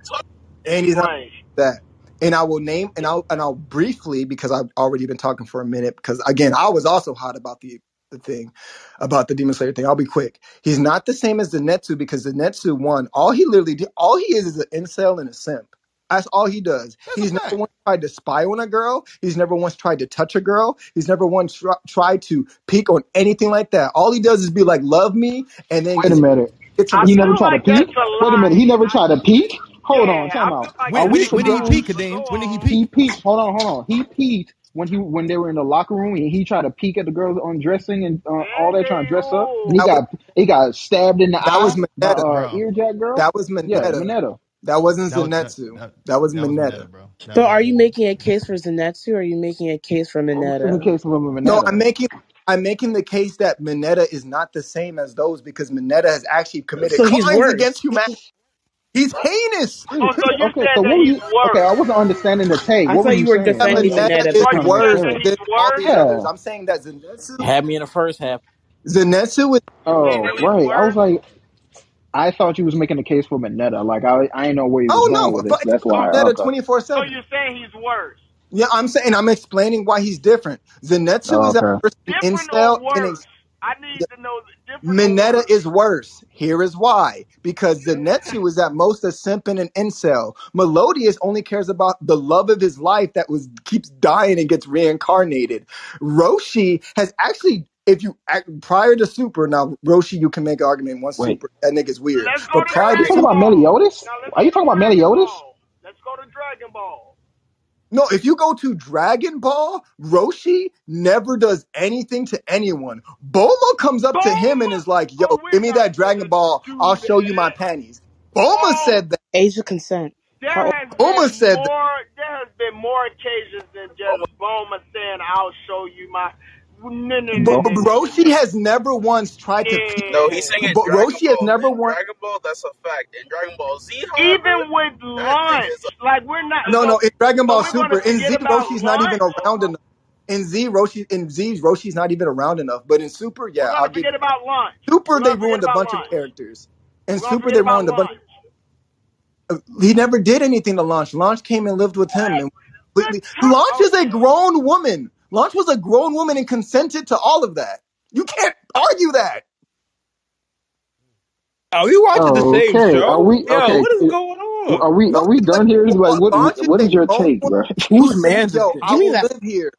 [SPEAKER 35] Talk.
[SPEAKER 19] And he's not that. And I will name and I'll and I'll briefly because I've already been talking for a minute because again I was also hot about the the thing about the Demon Slayer thing. I'll be quick. He's not the same as Zenitsu because Zenitsu one, all he literally did, all he is is an incel and a simp. That's all he does.
[SPEAKER 2] That's a
[SPEAKER 19] He's never
[SPEAKER 2] fact.
[SPEAKER 19] once tried to spy on a girl. He's never once tried to touch a girl. He's never once tr- tried to peek on anything like that. All he does is be like, "Love me," and then
[SPEAKER 17] Wait a
[SPEAKER 19] gets
[SPEAKER 17] minute.
[SPEAKER 19] gets
[SPEAKER 33] I.
[SPEAKER 17] He never
[SPEAKER 33] feel
[SPEAKER 17] tried to
[SPEAKER 33] like that's
[SPEAKER 17] peek.
[SPEAKER 33] a
[SPEAKER 17] Wait a minute.
[SPEAKER 33] lie.
[SPEAKER 17] He never tried to peek. Hold on.
[SPEAKER 33] yeah, I
[SPEAKER 17] Time
[SPEAKER 33] feel
[SPEAKER 17] out.
[SPEAKER 33] like
[SPEAKER 2] When
[SPEAKER 17] Are
[SPEAKER 33] that's
[SPEAKER 17] we
[SPEAKER 2] when
[SPEAKER 33] a
[SPEAKER 2] did, when did he
[SPEAKER 17] supposed?
[SPEAKER 2] peak,
[SPEAKER 33] But go
[SPEAKER 2] Kadeem? When did he
[SPEAKER 33] on.
[SPEAKER 17] He peeked. Hold on. Hold on. He peeked when he when they were in the locker room and he tried to peek at the girls undressing and uh, all that trying to dress up. And he
[SPEAKER 19] That was
[SPEAKER 17] got he got stabbed in the
[SPEAKER 19] that was
[SPEAKER 17] eye by
[SPEAKER 19] Mineta.
[SPEAKER 17] uh
[SPEAKER 2] Bro,
[SPEAKER 17] earjack girl.
[SPEAKER 19] That was
[SPEAKER 17] Yeah,
[SPEAKER 19] Mineta.
[SPEAKER 17] Minetta.
[SPEAKER 19] That wasn't
[SPEAKER 2] that was that
[SPEAKER 19] Zenitsu.
[SPEAKER 2] that,
[SPEAKER 19] That was
[SPEAKER 2] that was
[SPEAKER 19] Mineta.
[SPEAKER 2] Mineta, bro. That
[SPEAKER 7] so
[SPEAKER 2] was
[SPEAKER 7] are you
[SPEAKER 2] Mineta.
[SPEAKER 7] making a case for Zenitsu or are you making a case for
[SPEAKER 17] I'm making the
[SPEAKER 7] Mineta?
[SPEAKER 17] case for
[SPEAKER 19] No, I'm
[SPEAKER 17] Mineta.
[SPEAKER 19] making I'm making the case that Mineta is not the same as those because Mineta has actually committed
[SPEAKER 7] So he's
[SPEAKER 19] crimes
[SPEAKER 7] worse.
[SPEAKER 19] against humanity. He's heinous.
[SPEAKER 33] Oh, so you
[SPEAKER 17] okay,
[SPEAKER 33] said
[SPEAKER 17] so
[SPEAKER 33] that
[SPEAKER 17] what were
[SPEAKER 33] he's
[SPEAKER 17] you? Okay,
[SPEAKER 33] worse.
[SPEAKER 17] I wasn't understanding the take.
[SPEAKER 7] I
[SPEAKER 17] What were
[SPEAKER 7] thought you
[SPEAKER 17] you
[SPEAKER 7] were
[SPEAKER 17] saying?
[SPEAKER 19] That
[SPEAKER 17] I'm
[SPEAKER 7] defending.
[SPEAKER 19] Mineta
[SPEAKER 7] Mineta
[SPEAKER 19] is
[SPEAKER 33] So
[SPEAKER 17] trying
[SPEAKER 33] you
[SPEAKER 17] to get
[SPEAKER 33] said
[SPEAKER 19] worse than
[SPEAKER 33] he's
[SPEAKER 19] all
[SPEAKER 33] worse.
[SPEAKER 19] the others.
[SPEAKER 17] Yeah.
[SPEAKER 19] I'm saying that Zenitsu
[SPEAKER 5] Had me in the first half.
[SPEAKER 19] Zenitsu is
[SPEAKER 33] You saying
[SPEAKER 17] Oh,
[SPEAKER 33] that he's
[SPEAKER 17] right. I was
[SPEAKER 33] worse?
[SPEAKER 17] like, I thought you was making a case for Mineta. Like I, I didn't know where you oh, was
[SPEAKER 19] oh
[SPEAKER 17] going
[SPEAKER 19] no,
[SPEAKER 17] with
[SPEAKER 19] but
[SPEAKER 17] this. That's
[SPEAKER 33] So,
[SPEAKER 17] why.
[SPEAKER 19] Mineta
[SPEAKER 17] Okay.
[SPEAKER 19] 24
[SPEAKER 33] so
[SPEAKER 19] 7.
[SPEAKER 33] you're saying he's worse?
[SPEAKER 19] Yeah, I'm saying I'm explaining why he's different. Zenitsu is at
[SPEAKER 17] Okay.
[SPEAKER 19] first an
[SPEAKER 33] Different
[SPEAKER 19] incel
[SPEAKER 33] or worse? I need to know the different or
[SPEAKER 19] Mineta is worse. Here is why. Because Zenitsu is at most a simp and an incel. Meliodas only cares about the love of his life that was keeps dying and gets reincarnated. Roshi has actually, if you act prior to Super, now Roshi, you can make an argument once
[SPEAKER 17] Wait.
[SPEAKER 19] Super, that nigga's weird.
[SPEAKER 33] Let's go
[SPEAKER 19] But
[SPEAKER 33] to
[SPEAKER 19] prior
[SPEAKER 17] You
[SPEAKER 19] to
[SPEAKER 17] talking
[SPEAKER 33] Dragon
[SPEAKER 19] Super,
[SPEAKER 17] about
[SPEAKER 33] Ball.
[SPEAKER 17] Meliodas?
[SPEAKER 33] Now let's
[SPEAKER 17] Are
[SPEAKER 33] go
[SPEAKER 17] you
[SPEAKER 33] to
[SPEAKER 17] talking about
[SPEAKER 33] Dragon
[SPEAKER 17] Meliodas?
[SPEAKER 33] Ball. Let's go to Dragon Ball.
[SPEAKER 19] no, if you go to Dragon Ball, Roshi never does anything to anyone. Bulma comes up to him and
[SPEAKER 33] Bulma.
[SPEAKER 19] is like, yo,
[SPEAKER 33] Oh, we're
[SPEAKER 19] give me
[SPEAKER 33] not
[SPEAKER 19] that Dragon
[SPEAKER 33] gonna
[SPEAKER 19] Ball.
[SPEAKER 33] do
[SPEAKER 19] I'll show you my
[SPEAKER 33] that.
[SPEAKER 19] panties. Bulma
[SPEAKER 33] Oh,
[SPEAKER 19] said that.
[SPEAKER 7] Age of consent.
[SPEAKER 33] there
[SPEAKER 7] How
[SPEAKER 33] has
[SPEAKER 19] Bulma
[SPEAKER 33] been
[SPEAKER 19] said that.
[SPEAKER 33] more. There has been more occasions than just Bulma saying, "I'll show you my." No, no, no,
[SPEAKER 19] But,
[SPEAKER 33] no,
[SPEAKER 19] but
[SPEAKER 17] Bro.
[SPEAKER 33] no, no.
[SPEAKER 19] Roshi has never once tried to peek.
[SPEAKER 35] No, he's saying in
[SPEAKER 19] But
[SPEAKER 35] Dragon
[SPEAKER 19] Roshi has never
[SPEAKER 35] In
[SPEAKER 19] once.
[SPEAKER 35] Dragon Ball, that's a fact. In Dragon Ball Z, however,
[SPEAKER 33] Even with
[SPEAKER 35] that nigga Launch, a
[SPEAKER 33] like we're not.
[SPEAKER 19] No, no. In Dragon Ball
[SPEAKER 33] we're
[SPEAKER 19] Super, in
[SPEAKER 33] forget
[SPEAKER 19] Z,
[SPEAKER 33] about
[SPEAKER 19] Roshi's not even around enough. In Z, Roshi, in Z, Roshi's not even around enough. But in Super, yeah, I'll
[SPEAKER 33] gonna
[SPEAKER 19] give
[SPEAKER 33] forget
[SPEAKER 19] that.
[SPEAKER 33] about Launch.
[SPEAKER 19] Super, they ruined a
[SPEAKER 33] about
[SPEAKER 19] bunch of characters. In
[SPEAKER 33] We're
[SPEAKER 19] Super, they
[SPEAKER 33] about
[SPEAKER 19] ruined a bunch.
[SPEAKER 33] Launch.
[SPEAKER 19] He never did anything to Launch. Launch came and lived with him, and completely. Launch is a grown woman. Launch was a grown woman and consented to all of that. You can't argue that.
[SPEAKER 5] Are we watching the
[SPEAKER 17] Oh,
[SPEAKER 5] same
[SPEAKER 17] okay. Are
[SPEAKER 5] show?
[SPEAKER 17] we
[SPEAKER 5] Yo,
[SPEAKER 17] okay?
[SPEAKER 5] what is going on?
[SPEAKER 17] Are we
[SPEAKER 19] No,
[SPEAKER 17] are we
[SPEAKER 19] he's
[SPEAKER 17] done here? Like, what
[SPEAKER 19] Launch is
[SPEAKER 17] what
[SPEAKER 19] a
[SPEAKER 17] your
[SPEAKER 19] grown
[SPEAKER 17] take,
[SPEAKER 19] woman <laughs>
[SPEAKER 17] bro?
[SPEAKER 19] who
[SPEAKER 5] Whose
[SPEAKER 19] said,
[SPEAKER 5] man's is
[SPEAKER 19] "Yo, I
[SPEAKER 7] Give
[SPEAKER 5] this?
[SPEAKER 7] me
[SPEAKER 19] will
[SPEAKER 7] that.
[SPEAKER 19] live here."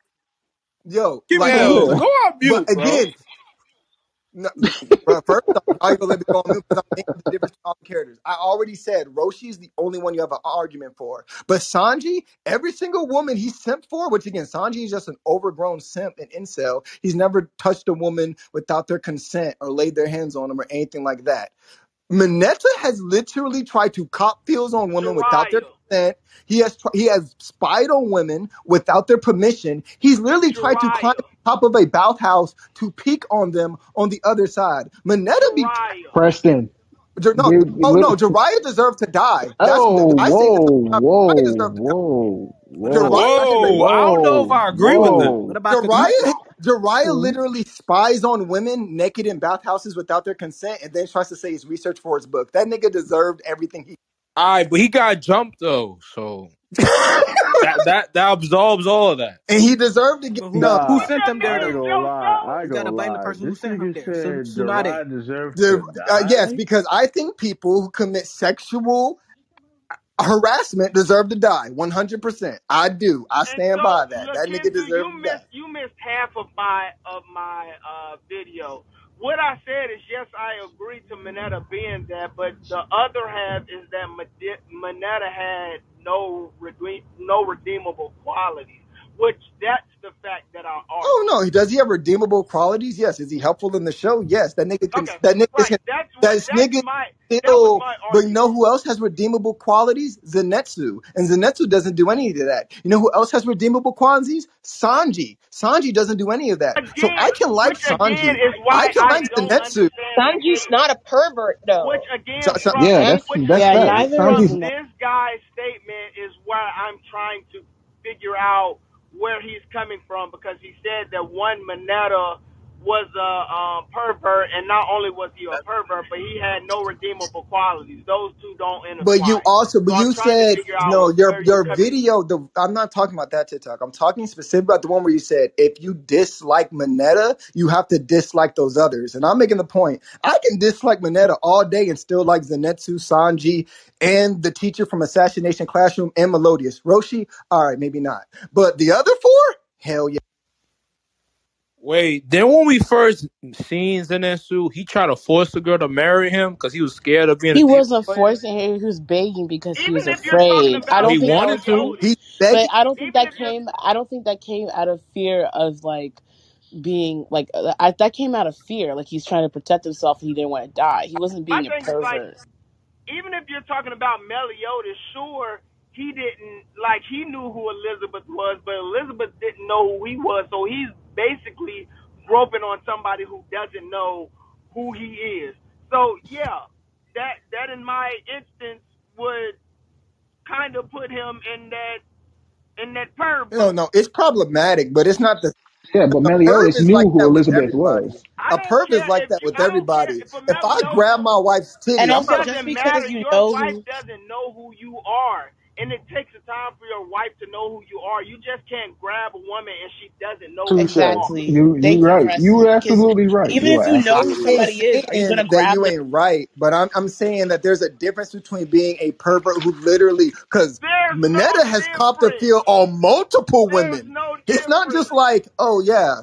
[SPEAKER 19] Yo,
[SPEAKER 5] Give me
[SPEAKER 19] like
[SPEAKER 5] that.
[SPEAKER 19] he's
[SPEAKER 5] Go
[SPEAKER 17] Yeah.
[SPEAKER 5] on
[SPEAKER 19] But
[SPEAKER 5] mute, bro.
[SPEAKER 19] again, No, but first off, on because I'm the difference between all the characters. I already said Roshi is the only one you have an argument for. But Sanji, every single woman he simped for, which again, Sanji is just an overgrown simp and incel. He's never touched a woman without their consent or laid their hands on them or anything like that. Mineta has literally tried to cop feels on women without their
[SPEAKER 33] Jiraiya.
[SPEAKER 19] Consent. He has tr- he has spied on women without their permission. He's literally tried to climb
[SPEAKER 33] Jiraiya.
[SPEAKER 19] top of a bathhouse to peek on them on the other side. Mineta be
[SPEAKER 33] Jiraiya.
[SPEAKER 17] Preston.
[SPEAKER 19] Jir- no,
[SPEAKER 17] Give,
[SPEAKER 19] oh no,
[SPEAKER 17] look,
[SPEAKER 19] Jiraiya deserved to die. That's
[SPEAKER 17] oh,
[SPEAKER 19] I say this
[SPEAKER 17] whoa,
[SPEAKER 19] every time. Jiraiya
[SPEAKER 17] whoa,
[SPEAKER 19] deserved to die.
[SPEAKER 17] whoa, whoa,
[SPEAKER 19] Jiraiya literally,
[SPEAKER 5] Whoa, I don't know if
[SPEAKER 17] whoa,
[SPEAKER 5] I agree with that.
[SPEAKER 17] whoa.
[SPEAKER 5] What about
[SPEAKER 19] Jiraiya,
[SPEAKER 5] Kakashi?
[SPEAKER 19] Jiraiya literally spies on women naked in bathhouses without their consent, and then tries to say it's research for his book. That nigga deserved everything he.
[SPEAKER 20] All right, but he got jumped though, so that <laughs> that that absolves all of that.
[SPEAKER 19] and he deserved to get
[SPEAKER 5] But who
[SPEAKER 19] jumped.
[SPEAKER 5] who sent
[SPEAKER 33] That
[SPEAKER 5] him there
[SPEAKER 17] I
[SPEAKER 33] man
[SPEAKER 17] ain't
[SPEAKER 5] though?
[SPEAKER 17] gonna lie.
[SPEAKER 33] out.
[SPEAKER 17] I
[SPEAKER 5] You gotta
[SPEAKER 17] gonna
[SPEAKER 5] blame the
[SPEAKER 17] lie.
[SPEAKER 5] person who
[SPEAKER 17] This
[SPEAKER 5] sent him
[SPEAKER 17] nigga
[SPEAKER 5] there. Sun-
[SPEAKER 17] said
[SPEAKER 5] Tsunade.
[SPEAKER 17] Jiraiya deserved to
[SPEAKER 19] The, uh, yes,
[SPEAKER 17] die.
[SPEAKER 19] because I think people who commit sexual harassment deserve to die. One hundred percent. I do. I
[SPEAKER 33] And
[SPEAKER 19] stand
[SPEAKER 33] so,
[SPEAKER 19] by that. That nigga
[SPEAKER 33] Lakenzu, you
[SPEAKER 19] deserved to die.
[SPEAKER 33] missed you missed half of my of my uh, video. What I said is yes, I agree to Mineta being that, but the other half is that Mineta had no no redeemable qualities, which that's the fact that I
[SPEAKER 19] Oh no, does he have redeemable qualities? Yes. Is he helpful in the show? Yes. That nigga can.
[SPEAKER 33] Okay,
[SPEAKER 19] That nigga
[SPEAKER 33] right.
[SPEAKER 19] can.
[SPEAKER 33] That's what
[SPEAKER 19] That
[SPEAKER 33] that's
[SPEAKER 19] nigga
[SPEAKER 33] my that was
[SPEAKER 19] still.
[SPEAKER 33] my
[SPEAKER 19] But you know who else has redeemable qualities? Zenitsu, and Zenitsu doesn't do any of that. You know who else has redeemable qualities? Sanji. Sanji doesn't do any of that. So I can like Sanji. I can
[SPEAKER 33] I
[SPEAKER 19] like
[SPEAKER 33] don't Zenitsu.
[SPEAKER 4] Sanji's not a pervert though.
[SPEAKER 19] So,
[SPEAKER 33] again,
[SPEAKER 19] so,
[SPEAKER 33] from
[SPEAKER 17] Yeah,
[SPEAKER 4] And
[SPEAKER 17] that's
[SPEAKER 33] which
[SPEAKER 17] that's
[SPEAKER 7] Yeah,
[SPEAKER 17] facts.
[SPEAKER 33] again
[SPEAKER 7] neither
[SPEAKER 33] from
[SPEAKER 7] is
[SPEAKER 17] Sanji's
[SPEAKER 33] this guy's statement is where I'm trying to figure out where he's coming from because he said that one Mineta was a um, pervert, and not only was he a pervert, but he had no redeemable qualities. Those two don't interfere
[SPEAKER 19] But you
[SPEAKER 33] intertwine.
[SPEAKER 19] also,
[SPEAKER 33] So
[SPEAKER 19] but
[SPEAKER 33] I'm
[SPEAKER 19] you
[SPEAKER 33] trying to
[SPEAKER 19] said
[SPEAKER 33] figure out
[SPEAKER 19] no. Your
[SPEAKER 33] where
[SPEAKER 19] your
[SPEAKER 33] coming.
[SPEAKER 19] video. The I'm not talking about that TikTok. I'm talking specific about the one where you said if you dislike Mineta, you have to dislike those others. And I'm making the point. I can dislike Mineta all day and still like Zenitsu, Sanji, and the teacher from Assassination Classroom and Meliodas. Roshi, all right, maybe not. But the other four, hell yeah.
[SPEAKER 20] Wait, then when we first scenes in seen Zenitsu, he tried to force the girl to marry him because he was scared of being a
[SPEAKER 7] He
[SPEAKER 20] demon
[SPEAKER 7] wasn't
[SPEAKER 20] slayer.
[SPEAKER 7] forcing her. He was begging because he
[SPEAKER 33] Even
[SPEAKER 7] was
[SPEAKER 33] if you're talking
[SPEAKER 7] afraid. I
[SPEAKER 20] Or
[SPEAKER 33] about
[SPEAKER 20] he
[SPEAKER 7] don't think that
[SPEAKER 20] wanted
[SPEAKER 7] was
[SPEAKER 20] to.
[SPEAKER 7] He
[SPEAKER 33] Meliodas,
[SPEAKER 7] But. I don't think
[SPEAKER 33] even
[SPEAKER 7] that
[SPEAKER 33] if you're
[SPEAKER 7] came. I don't think that came out of fear of like being like. uh, I, that came out of fear. Like he's trying to protect himself. and He didn't want to die. He wasn't
[SPEAKER 33] my
[SPEAKER 7] being a
[SPEAKER 33] thing is like
[SPEAKER 7] pervert.
[SPEAKER 33] even if you're talking about Meliodas, sure, he didn't like he knew who Elizabeth was, but Elizabeth didn't know who he was, so he's basically groping on somebody who doesn't know who he is. So yeah, that that in my instance would kind of put him in that in that perv
[SPEAKER 19] No, no, it's problematic, but it's not the.
[SPEAKER 17] yeah, but
[SPEAKER 19] A perv
[SPEAKER 17] Meliodas
[SPEAKER 19] is
[SPEAKER 17] knew
[SPEAKER 19] like
[SPEAKER 17] who Elizabeth was.
[SPEAKER 19] A
[SPEAKER 33] don't
[SPEAKER 19] perv is like that with
[SPEAKER 33] I care
[SPEAKER 19] everybody.
[SPEAKER 33] for
[SPEAKER 19] If I grab my wife's titty,
[SPEAKER 7] And
[SPEAKER 19] I'm
[SPEAKER 33] It
[SPEAKER 7] also,
[SPEAKER 19] not
[SPEAKER 7] just
[SPEAKER 33] doesn't
[SPEAKER 7] because
[SPEAKER 33] matter.
[SPEAKER 7] you
[SPEAKER 33] Your
[SPEAKER 7] know
[SPEAKER 33] wife
[SPEAKER 7] who,
[SPEAKER 33] doesn't know who you are. And it takes a time for your wife to know who you are. You just can't grab a woman and she doesn't know who
[SPEAKER 17] Touche.
[SPEAKER 33] you are.
[SPEAKER 17] You you
[SPEAKER 7] Thank you,
[SPEAKER 17] right. You
[SPEAKER 7] Preston.
[SPEAKER 17] were
[SPEAKER 7] Because
[SPEAKER 17] absolutely right.
[SPEAKER 7] even
[SPEAKER 17] You
[SPEAKER 7] if
[SPEAKER 17] are
[SPEAKER 7] you know who
[SPEAKER 17] absolutely right.
[SPEAKER 7] somebody is, are you
[SPEAKER 19] saying
[SPEAKER 7] gonna
[SPEAKER 19] that
[SPEAKER 7] grab
[SPEAKER 19] you
[SPEAKER 7] them?
[SPEAKER 19] ain't right, but I'm I'm saying that there's a difference between being a pervert who literally because
[SPEAKER 33] There's no
[SPEAKER 19] Mineta has copped a
[SPEAKER 33] difference.
[SPEAKER 19] feel on multiple
[SPEAKER 33] There's
[SPEAKER 19] women.
[SPEAKER 33] no
[SPEAKER 19] It's not just like, oh yeah.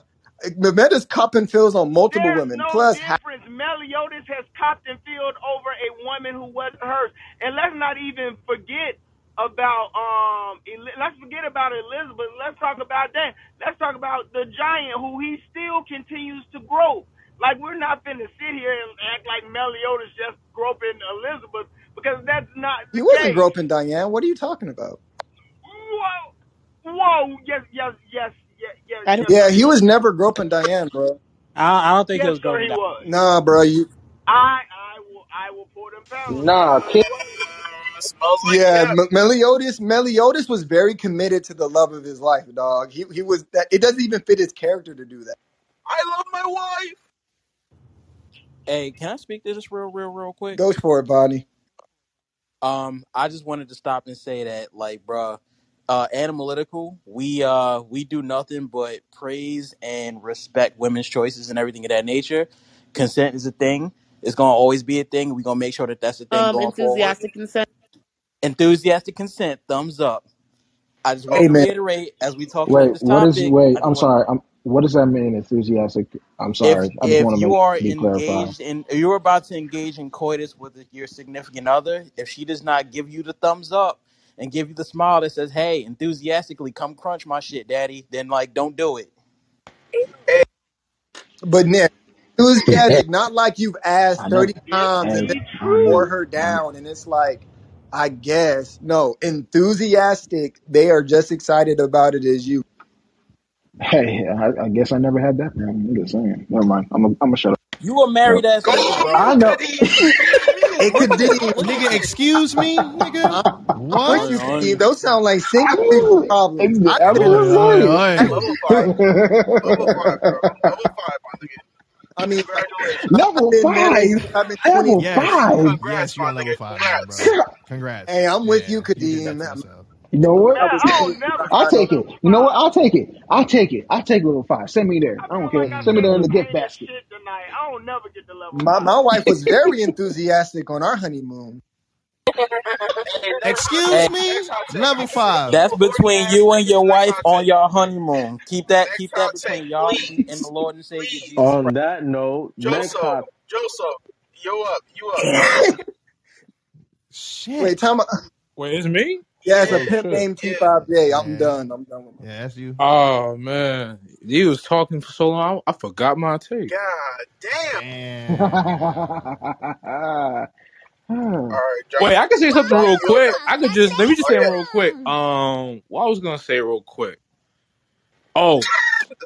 [SPEAKER 19] Mineta's copping feels on multiple
[SPEAKER 33] There's
[SPEAKER 19] women.
[SPEAKER 33] no
[SPEAKER 19] Plus ha-
[SPEAKER 33] difference. Meliodas has copped and filled over a woman who wasn't hers. And let's not even forget about um let's forget about Elizabeth. Let's talk about that. Let's talk about the giant who he still continues to grow. Like we're not finna sit here and act like Meliodas just groping Elizabeth because that's not
[SPEAKER 19] he wasn't
[SPEAKER 33] case.
[SPEAKER 19] groping Diane. What are you talking about?
[SPEAKER 33] Whoa, whoa, yes, yes, yes, yes, yes, yes.
[SPEAKER 19] Yeah,
[SPEAKER 33] sir, he
[SPEAKER 19] he
[SPEAKER 33] was.
[SPEAKER 19] was never groping Diane, bro.
[SPEAKER 5] I, I don't think it
[SPEAKER 33] Yes,
[SPEAKER 5] was
[SPEAKER 33] sir,
[SPEAKER 5] groping
[SPEAKER 33] he
[SPEAKER 5] down.
[SPEAKER 33] was.
[SPEAKER 19] Nah, bro. You
[SPEAKER 33] I, I will, I will pull them pounds. Yes,
[SPEAKER 35] Nah,
[SPEAKER 33] sir,
[SPEAKER 35] King
[SPEAKER 33] he was.
[SPEAKER 35] Smells like
[SPEAKER 19] yeah,
[SPEAKER 35] him.
[SPEAKER 19] M- Meliodas. Meliodas was very committed to the love of his life, dog. He he was that. It doesn't even fit his character to do that.
[SPEAKER 35] I love my wife.
[SPEAKER 5] Hey, can I speak to this real, real, real quick?
[SPEAKER 19] Go for it, Bonnie.
[SPEAKER 5] Um, I just wanted to stop and say that, like, bruh, uh, analytical, we uh we do nothing but praise and respect women's choices and everything of that nature. Consent is a thing. It's gonna always be a thing. We're gonna make sure that that's a thing
[SPEAKER 7] Um,
[SPEAKER 5] going forward.
[SPEAKER 7] enthusiastic consent.
[SPEAKER 5] Enthusiastic consent, thumbs up. I just want
[SPEAKER 17] Hey
[SPEAKER 5] to
[SPEAKER 17] man,
[SPEAKER 5] reiterate as we talking about
[SPEAKER 17] wait.
[SPEAKER 5] this
[SPEAKER 17] What is
[SPEAKER 5] topic.
[SPEAKER 17] wait?
[SPEAKER 5] I just
[SPEAKER 17] I'm
[SPEAKER 5] want to
[SPEAKER 17] sorry. I'm What does that mean, enthusiastic? I'm
[SPEAKER 5] If
[SPEAKER 17] sorry. I just
[SPEAKER 5] if
[SPEAKER 17] want to
[SPEAKER 5] you
[SPEAKER 17] make
[SPEAKER 5] are
[SPEAKER 17] be clarified.
[SPEAKER 5] engaged in, if you're about to engage in coitus with your significant other, if she does not give you the thumbs up and give you the smile that says, "Hey, enthusiastically, come crunch my shit, daddy," then like don't do it.
[SPEAKER 19] But Nick, enthusiastic, <laughs> not like you've asked
[SPEAKER 17] I know.
[SPEAKER 19] 30 times and then
[SPEAKER 17] Hey,
[SPEAKER 19] you
[SPEAKER 17] I,
[SPEAKER 19] wore her
[SPEAKER 17] I,
[SPEAKER 19] down and it's like, I guess. No, enthusiastic, they are just excited about it as you.
[SPEAKER 17] hey, I, I guess I never had that problem. I'm just saying. Never mind. I'm a, I'm a shut up.
[SPEAKER 5] You a
[SPEAKER 17] Yep.
[SPEAKER 5] married ass
[SPEAKER 35] Go
[SPEAKER 5] nigga, bro.
[SPEAKER 17] I
[SPEAKER 35] on,
[SPEAKER 17] know.
[SPEAKER 35] Kadeem.
[SPEAKER 19] Hey,
[SPEAKER 35] What the
[SPEAKER 2] Nigga, excuse me, nigga. <laughs>
[SPEAKER 19] I'm
[SPEAKER 2] What?
[SPEAKER 19] you,
[SPEAKER 5] on,
[SPEAKER 19] Kadeem. Those sound like single people problems. I
[SPEAKER 17] I
[SPEAKER 19] didn't
[SPEAKER 2] Oi,
[SPEAKER 17] was
[SPEAKER 2] oi,
[SPEAKER 17] like,
[SPEAKER 2] oi.
[SPEAKER 35] level five, level five, bro, level five, my nigga.
[SPEAKER 19] I mean,
[SPEAKER 35] Congratulations,
[SPEAKER 17] level
[SPEAKER 19] I've
[SPEAKER 17] five,
[SPEAKER 19] I've been 20.
[SPEAKER 17] level
[SPEAKER 2] Yes.
[SPEAKER 17] five.
[SPEAKER 35] congrats,
[SPEAKER 2] Yes,
[SPEAKER 35] you're
[SPEAKER 2] on level five now, bro.
[SPEAKER 35] Congrats.
[SPEAKER 2] Congrats.
[SPEAKER 19] Hey, I'm with
[SPEAKER 2] Yeah,
[SPEAKER 19] you,
[SPEAKER 2] you did
[SPEAKER 19] Kadeem.
[SPEAKER 2] to
[SPEAKER 19] I'm
[SPEAKER 2] yourself.
[SPEAKER 17] You know what?
[SPEAKER 33] Yeah, I don't never
[SPEAKER 17] I'll take it. You know what? I'll take it. I'll take it. I'll take level five. Send me there.
[SPEAKER 33] I
[SPEAKER 17] I don't
[SPEAKER 33] feel like
[SPEAKER 17] care. Send me there in the gift basket.
[SPEAKER 33] tonight. I don't never get the level
[SPEAKER 19] My, my wife was very enthusiastic on our honeymoon.
[SPEAKER 35] Hey, next hot
[SPEAKER 5] Hey,
[SPEAKER 2] Excuse me?
[SPEAKER 35] next.
[SPEAKER 2] Level
[SPEAKER 35] I can see
[SPEAKER 2] five.
[SPEAKER 5] that's between you and your wife on your honeymoon. Keep that, keep that between y'all two and the. Lord and Savior Jesus
[SPEAKER 35] Please.
[SPEAKER 5] Christ.
[SPEAKER 10] On that note, next
[SPEAKER 35] Joseph,
[SPEAKER 10] hot.
[SPEAKER 35] Joseph, you up, you up. <laughs>
[SPEAKER 2] Shit.
[SPEAKER 19] Wait, time.
[SPEAKER 20] Wait, it's me?
[SPEAKER 19] Yeah, it's a
[SPEAKER 10] Oh
[SPEAKER 19] pimp
[SPEAKER 10] shit.
[SPEAKER 19] named
[SPEAKER 35] Yeah.
[SPEAKER 19] T5J. I'm
[SPEAKER 2] Yeah.
[SPEAKER 19] done. I'm done with my.
[SPEAKER 2] Yeah, that's you.
[SPEAKER 20] Oh man, you was talking for so long, I forgot my take.
[SPEAKER 35] God damn.
[SPEAKER 2] Damn. <laughs>
[SPEAKER 35] All right,
[SPEAKER 20] Wait, I can say something real quick. I could just let me just
[SPEAKER 35] Oh
[SPEAKER 20] say it
[SPEAKER 35] yeah.
[SPEAKER 20] real quick. Um, what I was gonna say real quick. Oh,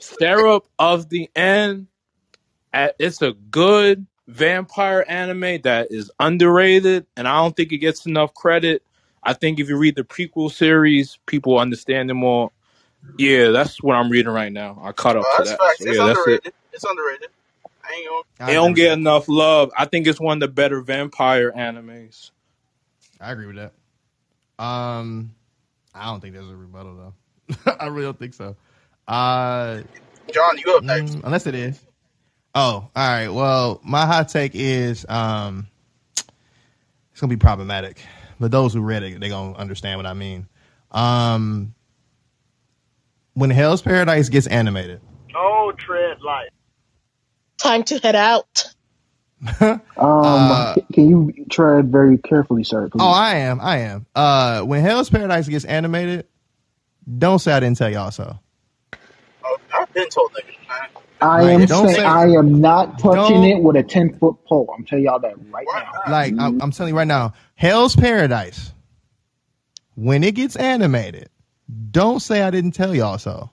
[SPEAKER 20] Seraph of the End. uh, It's a good vampire anime that is underrated, and I don't think it gets enough credit. I think if you read the prequel series, people understand it more. Yeah, that's what I'm reading right now. I caught up
[SPEAKER 35] Oh,
[SPEAKER 20] to
[SPEAKER 35] that's
[SPEAKER 20] that.
[SPEAKER 35] facts.
[SPEAKER 20] So
[SPEAKER 35] It's
[SPEAKER 20] yeah, that's it.
[SPEAKER 35] underrated. It's underrated. I ain't gonna.
[SPEAKER 2] I
[SPEAKER 20] It don't
[SPEAKER 2] with
[SPEAKER 20] get
[SPEAKER 2] that.
[SPEAKER 20] enough love. I think it's one of the better vampire animes.
[SPEAKER 2] I agree with that. Um, I don't think there's a rebuttal though. <laughs> I really don't think so. Uh,
[SPEAKER 35] John, you up next.
[SPEAKER 2] mm, unless it is. Oh, all right. Well, my hot take is um, it's gonna be problematic, but those who read it, they gonna understand what I mean. Um, when Hell's Paradise gets animated,
[SPEAKER 33] Oh, tread light.
[SPEAKER 4] Time to head out. <laughs>
[SPEAKER 17] Um,
[SPEAKER 2] uh,
[SPEAKER 17] can you tread very carefully, sir,
[SPEAKER 2] oh. I am, I am. Uh, when Hell's Paradise gets animated, don't say I didn't tell y'all so.
[SPEAKER 35] Oh, I've been told niggas, man.
[SPEAKER 17] I
[SPEAKER 2] Like,
[SPEAKER 17] am
[SPEAKER 2] don't
[SPEAKER 17] saying
[SPEAKER 2] say-
[SPEAKER 17] I am not touching it with a ten foot pole. I'm telling y'all that right now.
[SPEAKER 2] Like I'm, I'm telling you right now, Hell's Paradise, when it gets animated, don't say I didn't tell y'all so.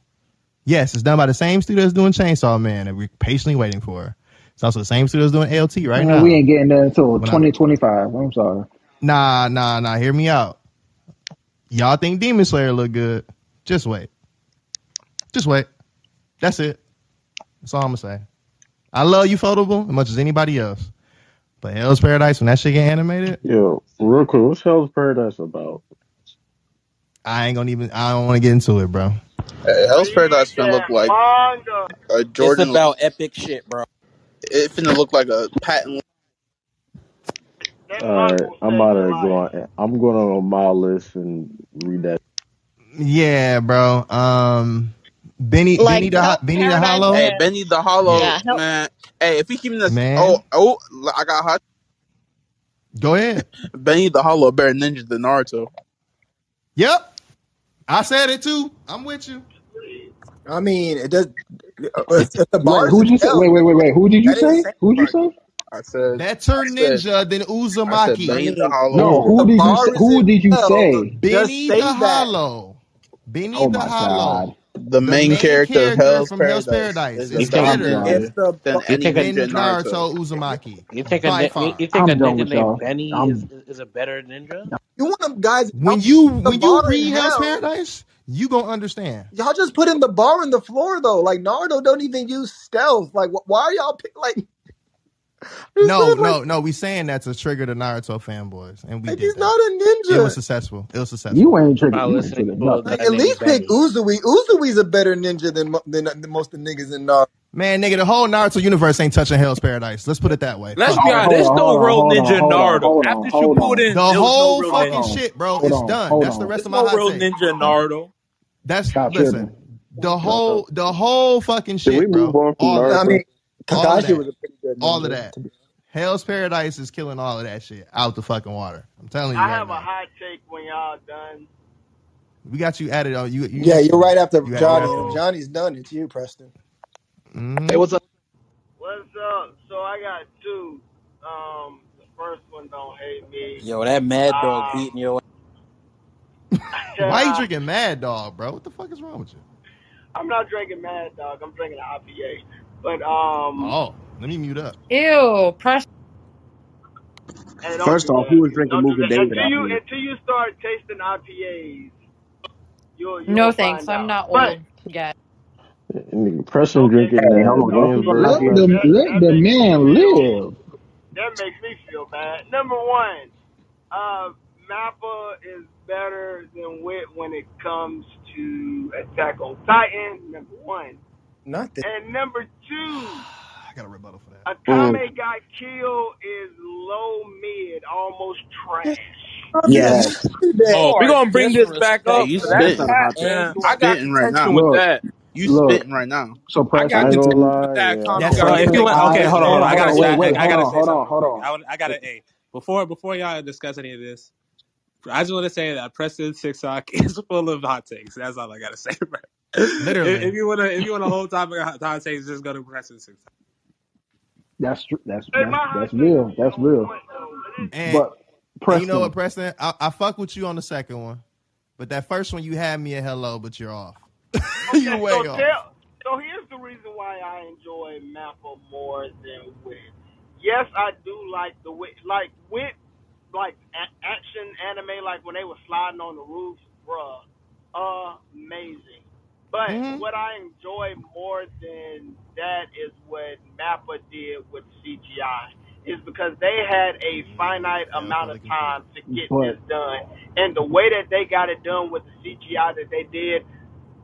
[SPEAKER 2] Yes, it's done by the same studio that's doing Chainsaw Man, and we're patiently waiting for. It's also the same studio that's doing LT right
[SPEAKER 17] Man,
[SPEAKER 2] now.
[SPEAKER 17] we ain't getting there until
[SPEAKER 2] When
[SPEAKER 17] 2025. I'm sorry.
[SPEAKER 2] Nah, nah, nah. Hear me out. Y'all think Demon Slayer look good? Just wait. Just wait. That's it. That's all I'm gonna say. I love you, Ufotable, as much as anybody else. But Hell's Paradise, when that shit get animated,
[SPEAKER 10] Yo, real quick, what's Hell's Paradise about?
[SPEAKER 2] I ain't gonna even. I don't want to get into it, bro.
[SPEAKER 37] Hey, Hell's Paradise finna look like
[SPEAKER 33] Manga.
[SPEAKER 37] a
[SPEAKER 5] It's
[SPEAKER 37] Jordan.
[SPEAKER 5] about epic shit, bro.
[SPEAKER 37] It finna look like a patent.
[SPEAKER 33] That
[SPEAKER 10] All right,
[SPEAKER 33] manga will
[SPEAKER 10] I'm
[SPEAKER 33] save
[SPEAKER 10] out
[SPEAKER 33] your
[SPEAKER 10] of
[SPEAKER 33] life.
[SPEAKER 10] going. I'm going on my list and read that.
[SPEAKER 2] Yeah, bro. Um, Benny,
[SPEAKER 4] Like,
[SPEAKER 2] Benny the
[SPEAKER 4] Hell's
[SPEAKER 2] Benny the
[SPEAKER 4] Paradise
[SPEAKER 2] Hollow.
[SPEAKER 37] Hey,
[SPEAKER 4] Yeah.
[SPEAKER 37] Benny the Hollow,
[SPEAKER 4] Yeah, Hell-
[SPEAKER 37] man. Hey, if he keeping this,
[SPEAKER 2] Man.
[SPEAKER 37] oh, oh, I got hot.
[SPEAKER 2] Go ahead. <laughs>
[SPEAKER 37] Benny the Hollow better ninja than Naruto.
[SPEAKER 2] Yep, I said it too. I'm with you.
[SPEAKER 19] I mean, it does. Uh, if, if the
[SPEAKER 17] Wait,
[SPEAKER 19] bars
[SPEAKER 17] who'd
[SPEAKER 19] in
[SPEAKER 17] you say? Wait, wait, wait, wait. Who did you
[SPEAKER 19] that
[SPEAKER 17] say?
[SPEAKER 19] Who
[SPEAKER 17] did you say?
[SPEAKER 37] I said,
[SPEAKER 2] That's her
[SPEAKER 37] I said,
[SPEAKER 2] ninja than
[SPEAKER 37] I said
[SPEAKER 2] Uzumaki.
[SPEAKER 37] Benny the
[SPEAKER 19] mean,
[SPEAKER 37] Hollow.
[SPEAKER 17] No, who
[SPEAKER 19] the
[SPEAKER 17] did you
[SPEAKER 19] bar
[SPEAKER 17] say?
[SPEAKER 19] is
[SPEAKER 17] Who
[SPEAKER 19] in
[SPEAKER 17] did you
[SPEAKER 19] hell,
[SPEAKER 17] say?
[SPEAKER 19] just
[SPEAKER 2] Benny
[SPEAKER 19] say
[SPEAKER 2] the
[SPEAKER 19] that.
[SPEAKER 2] Hollow. Benny
[SPEAKER 17] Oh
[SPEAKER 2] the
[SPEAKER 17] my
[SPEAKER 2] Hollow.
[SPEAKER 17] god.
[SPEAKER 37] The
[SPEAKER 2] The
[SPEAKER 37] main,
[SPEAKER 2] main
[SPEAKER 37] character of
[SPEAKER 2] character
[SPEAKER 37] Hell's
[SPEAKER 2] from Hell's
[SPEAKER 37] Paradise,
[SPEAKER 2] Paradise
[SPEAKER 37] is a
[SPEAKER 2] is
[SPEAKER 37] better
[SPEAKER 17] I'm done.
[SPEAKER 19] If the
[SPEAKER 37] than
[SPEAKER 19] bar,
[SPEAKER 36] You
[SPEAKER 37] any
[SPEAKER 36] think a
[SPEAKER 2] than
[SPEAKER 37] ninja
[SPEAKER 2] Naruto
[SPEAKER 37] Naruto.
[SPEAKER 2] Uzumaki
[SPEAKER 36] you think a
[SPEAKER 2] by
[SPEAKER 36] ni- you,
[SPEAKER 2] far.
[SPEAKER 36] you think a
[SPEAKER 17] I'm done
[SPEAKER 36] ninja
[SPEAKER 17] with
[SPEAKER 36] named
[SPEAKER 17] y'all.
[SPEAKER 36] Benny is,
[SPEAKER 17] I'm
[SPEAKER 36] is is a better ninja?
[SPEAKER 19] You want them guys
[SPEAKER 2] When you when you read Hell's
[SPEAKER 19] hell,
[SPEAKER 2] Paradise, you gonna understand.
[SPEAKER 19] y'all just put in the bar in the floor though. Like Naruto don't even use stealth. Like, wh- why are y'all pick, like? It's
[SPEAKER 2] No,
[SPEAKER 19] like,
[SPEAKER 2] no, no. We saying that to trigger the Naruto fanboys, and we
[SPEAKER 19] like
[SPEAKER 2] did
[SPEAKER 19] he's
[SPEAKER 2] that.
[SPEAKER 19] not a ninja.
[SPEAKER 2] It was successful. It was successful.
[SPEAKER 17] you ain't triggered.
[SPEAKER 36] By
[SPEAKER 17] You ain't triggered
[SPEAKER 36] to a.
[SPEAKER 19] Like, at least pick
[SPEAKER 36] Benny.
[SPEAKER 19] Uzui. Uzui's a better ninja than mo- than, than most of the niggas in Naruto.
[SPEAKER 2] Man, nigga, the whole Naruto universe ain't touching Hell's Paradise. Let's put it that way.
[SPEAKER 20] Let's be honest,
[SPEAKER 17] hold
[SPEAKER 20] there's no real ninja
[SPEAKER 17] on,
[SPEAKER 20] in Naruto.
[SPEAKER 17] on,
[SPEAKER 20] After
[SPEAKER 17] hold on,
[SPEAKER 20] Shippuden,
[SPEAKER 2] The
[SPEAKER 20] there was no
[SPEAKER 2] whole fucking
[SPEAKER 20] ninja.
[SPEAKER 2] shit, bro.
[SPEAKER 17] hold
[SPEAKER 2] It's
[SPEAKER 17] on,
[SPEAKER 2] done.
[SPEAKER 17] hold
[SPEAKER 2] That's the rest
[SPEAKER 20] There's
[SPEAKER 2] of my
[SPEAKER 20] no real
[SPEAKER 2] take.
[SPEAKER 20] ninja in Naruto.
[SPEAKER 2] That's
[SPEAKER 17] Stop
[SPEAKER 2] listen.
[SPEAKER 17] tripping.
[SPEAKER 2] The whole, the whole fucking
[SPEAKER 38] Did we
[SPEAKER 2] shit,
[SPEAKER 38] move
[SPEAKER 2] bro.
[SPEAKER 38] on from
[SPEAKER 2] All of
[SPEAKER 19] I mean,
[SPEAKER 2] All of
[SPEAKER 19] Kakashi
[SPEAKER 2] that.
[SPEAKER 19] was a pretty good.
[SPEAKER 2] All of that.
[SPEAKER 19] to be-
[SPEAKER 2] Hell's Paradise is killing all of that shit out the fucking water. I'm telling you
[SPEAKER 33] I
[SPEAKER 2] right
[SPEAKER 33] have a
[SPEAKER 2] now.
[SPEAKER 33] hot take when y'all done.
[SPEAKER 2] We got you added on. You, you
[SPEAKER 19] Yeah, you're right after
[SPEAKER 2] You
[SPEAKER 19] Johnny.
[SPEAKER 2] added
[SPEAKER 19] And if
[SPEAKER 33] So
[SPEAKER 19] Johnny's done, it's you, Preston.
[SPEAKER 2] Mhm.
[SPEAKER 30] Hey, what's up?
[SPEAKER 33] what's up? So I got two. Um, the first one don't hate me.
[SPEAKER 5] Yo, that Mad Dog
[SPEAKER 33] Um,
[SPEAKER 5] beating your <laughs>
[SPEAKER 2] Why you drinking Mad Dog, bro? What the fuck is wrong with you?
[SPEAKER 33] I'm not drinking Mad Dog. I'm drinking an IPA. But um,
[SPEAKER 2] Oh, let me mute up.
[SPEAKER 21] Ew, press.
[SPEAKER 33] hey, don't
[SPEAKER 39] First
[SPEAKER 33] do
[SPEAKER 39] off,
[SPEAKER 33] that.
[SPEAKER 39] who was drinking
[SPEAKER 33] Don't do
[SPEAKER 39] Moving
[SPEAKER 33] that
[SPEAKER 39] David
[SPEAKER 33] until
[SPEAKER 39] out
[SPEAKER 33] you
[SPEAKER 39] here?
[SPEAKER 33] until you start tasting IPAs. You'll you'll
[SPEAKER 21] No thanks.
[SPEAKER 33] find
[SPEAKER 21] I'm
[SPEAKER 33] out.
[SPEAKER 21] not
[SPEAKER 33] But
[SPEAKER 21] old yet.
[SPEAKER 10] Nigga, Preston
[SPEAKER 33] okay,
[SPEAKER 10] drinking
[SPEAKER 39] Hey, hold
[SPEAKER 10] that
[SPEAKER 39] on. Y'all two gonna
[SPEAKER 10] Williamsburg.
[SPEAKER 39] knock
[SPEAKER 17] Let
[SPEAKER 39] me?
[SPEAKER 17] the
[SPEAKER 33] that
[SPEAKER 17] let
[SPEAKER 33] that
[SPEAKER 17] the
[SPEAKER 33] makes me
[SPEAKER 17] man
[SPEAKER 33] feel
[SPEAKER 17] live.
[SPEAKER 33] that makes me feel bad. Number one, uh, Mappa is better than Wit when it comes to Attack on Titan. Number one,
[SPEAKER 19] Not that.
[SPEAKER 33] and number two, <sighs>
[SPEAKER 2] I got a rebuttal for that.
[SPEAKER 33] Akame mm. got killed is low mid, almost trash.
[SPEAKER 39] Yes.
[SPEAKER 20] Oh, we
[SPEAKER 5] are
[SPEAKER 20] gonna bring this back
[SPEAKER 8] Hey,
[SPEAKER 20] up.
[SPEAKER 8] you
[SPEAKER 20] 'cause That's
[SPEAKER 39] That's
[SPEAKER 8] spitting.
[SPEAKER 39] not hot
[SPEAKER 20] man.
[SPEAKER 8] You
[SPEAKER 20] I got
[SPEAKER 8] spitting right
[SPEAKER 20] contention
[SPEAKER 8] now.
[SPEAKER 20] with
[SPEAKER 17] Look,
[SPEAKER 20] that.
[SPEAKER 8] You
[SPEAKER 17] look.
[SPEAKER 8] spitting right now.
[SPEAKER 17] So
[SPEAKER 20] I
[SPEAKER 10] I
[SPEAKER 20] got
[SPEAKER 10] ain't
[SPEAKER 17] Preston,
[SPEAKER 10] gonna
[SPEAKER 20] contention
[SPEAKER 10] lie,
[SPEAKER 20] with that
[SPEAKER 10] yeah. I
[SPEAKER 2] That's
[SPEAKER 10] fuck
[SPEAKER 9] So if you
[SPEAKER 10] that.
[SPEAKER 9] want,
[SPEAKER 17] I
[SPEAKER 9] okay, hold on, hold
[SPEAKER 17] hold
[SPEAKER 9] on.
[SPEAKER 17] on,
[SPEAKER 9] I gotta say,
[SPEAKER 17] wait,
[SPEAKER 9] I,
[SPEAKER 17] wait,
[SPEAKER 9] I
[SPEAKER 17] hold
[SPEAKER 9] gotta
[SPEAKER 17] on,
[SPEAKER 9] say
[SPEAKER 17] hold on,
[SPEAKER 9] real
[SPEAKER 17] hold
[SPEAKER 9] quick.
[SPEAKER 17] on.
[SPEAKER 9] I, would- I gotta, hey, before before y'all discuss any of this, I just want to say that Preston TikTok <laughs> is full of hot takes. That's all I gotta say. <laughs> Bro.
[SPEAKER 2] Literally.
[SPEAKER 9] If, if you wanna, if you want a whole topic of hot hot takes, just go to Preston TikTok.
[SPEAKER 17] That's true. That's that's that's real. That's real.
[SPEAKER 33] point. But it,
[SPEAKER 2] And,
[SPEAKER 17] But
[SPEAKER 2] and you know what,
[SPEAKER 17] Preston,
[SPEAKER 2] Preston? I, I fuck with you on the second one, but that first one you had me a hello, but you're off. <laughs> you
[SPEAKER 33] okay,
[SPEAKER 2] way
[SPEAKER 33] so
[SPEAKER 2] off.
[SPEAKER 33] tell. So here's the reason why I enjoy Mappa more than Wit. Yes, I do like the Wit, like Wit, like a- action anime, like when they were sliding on the roof, bruh, amazing. But
[SPEAKER 2] Mhm.
[SPEAKER 33] what I enjoy more than that is what Mappa did with CGI. Is because they had a finite
[SPEAKER 2] Yeah,
[SPEAKER 33] amount of time to get
[SPEAKER 17] But-
[SPEAKER 33] this done, and the way that they got it done with the CGI that they did,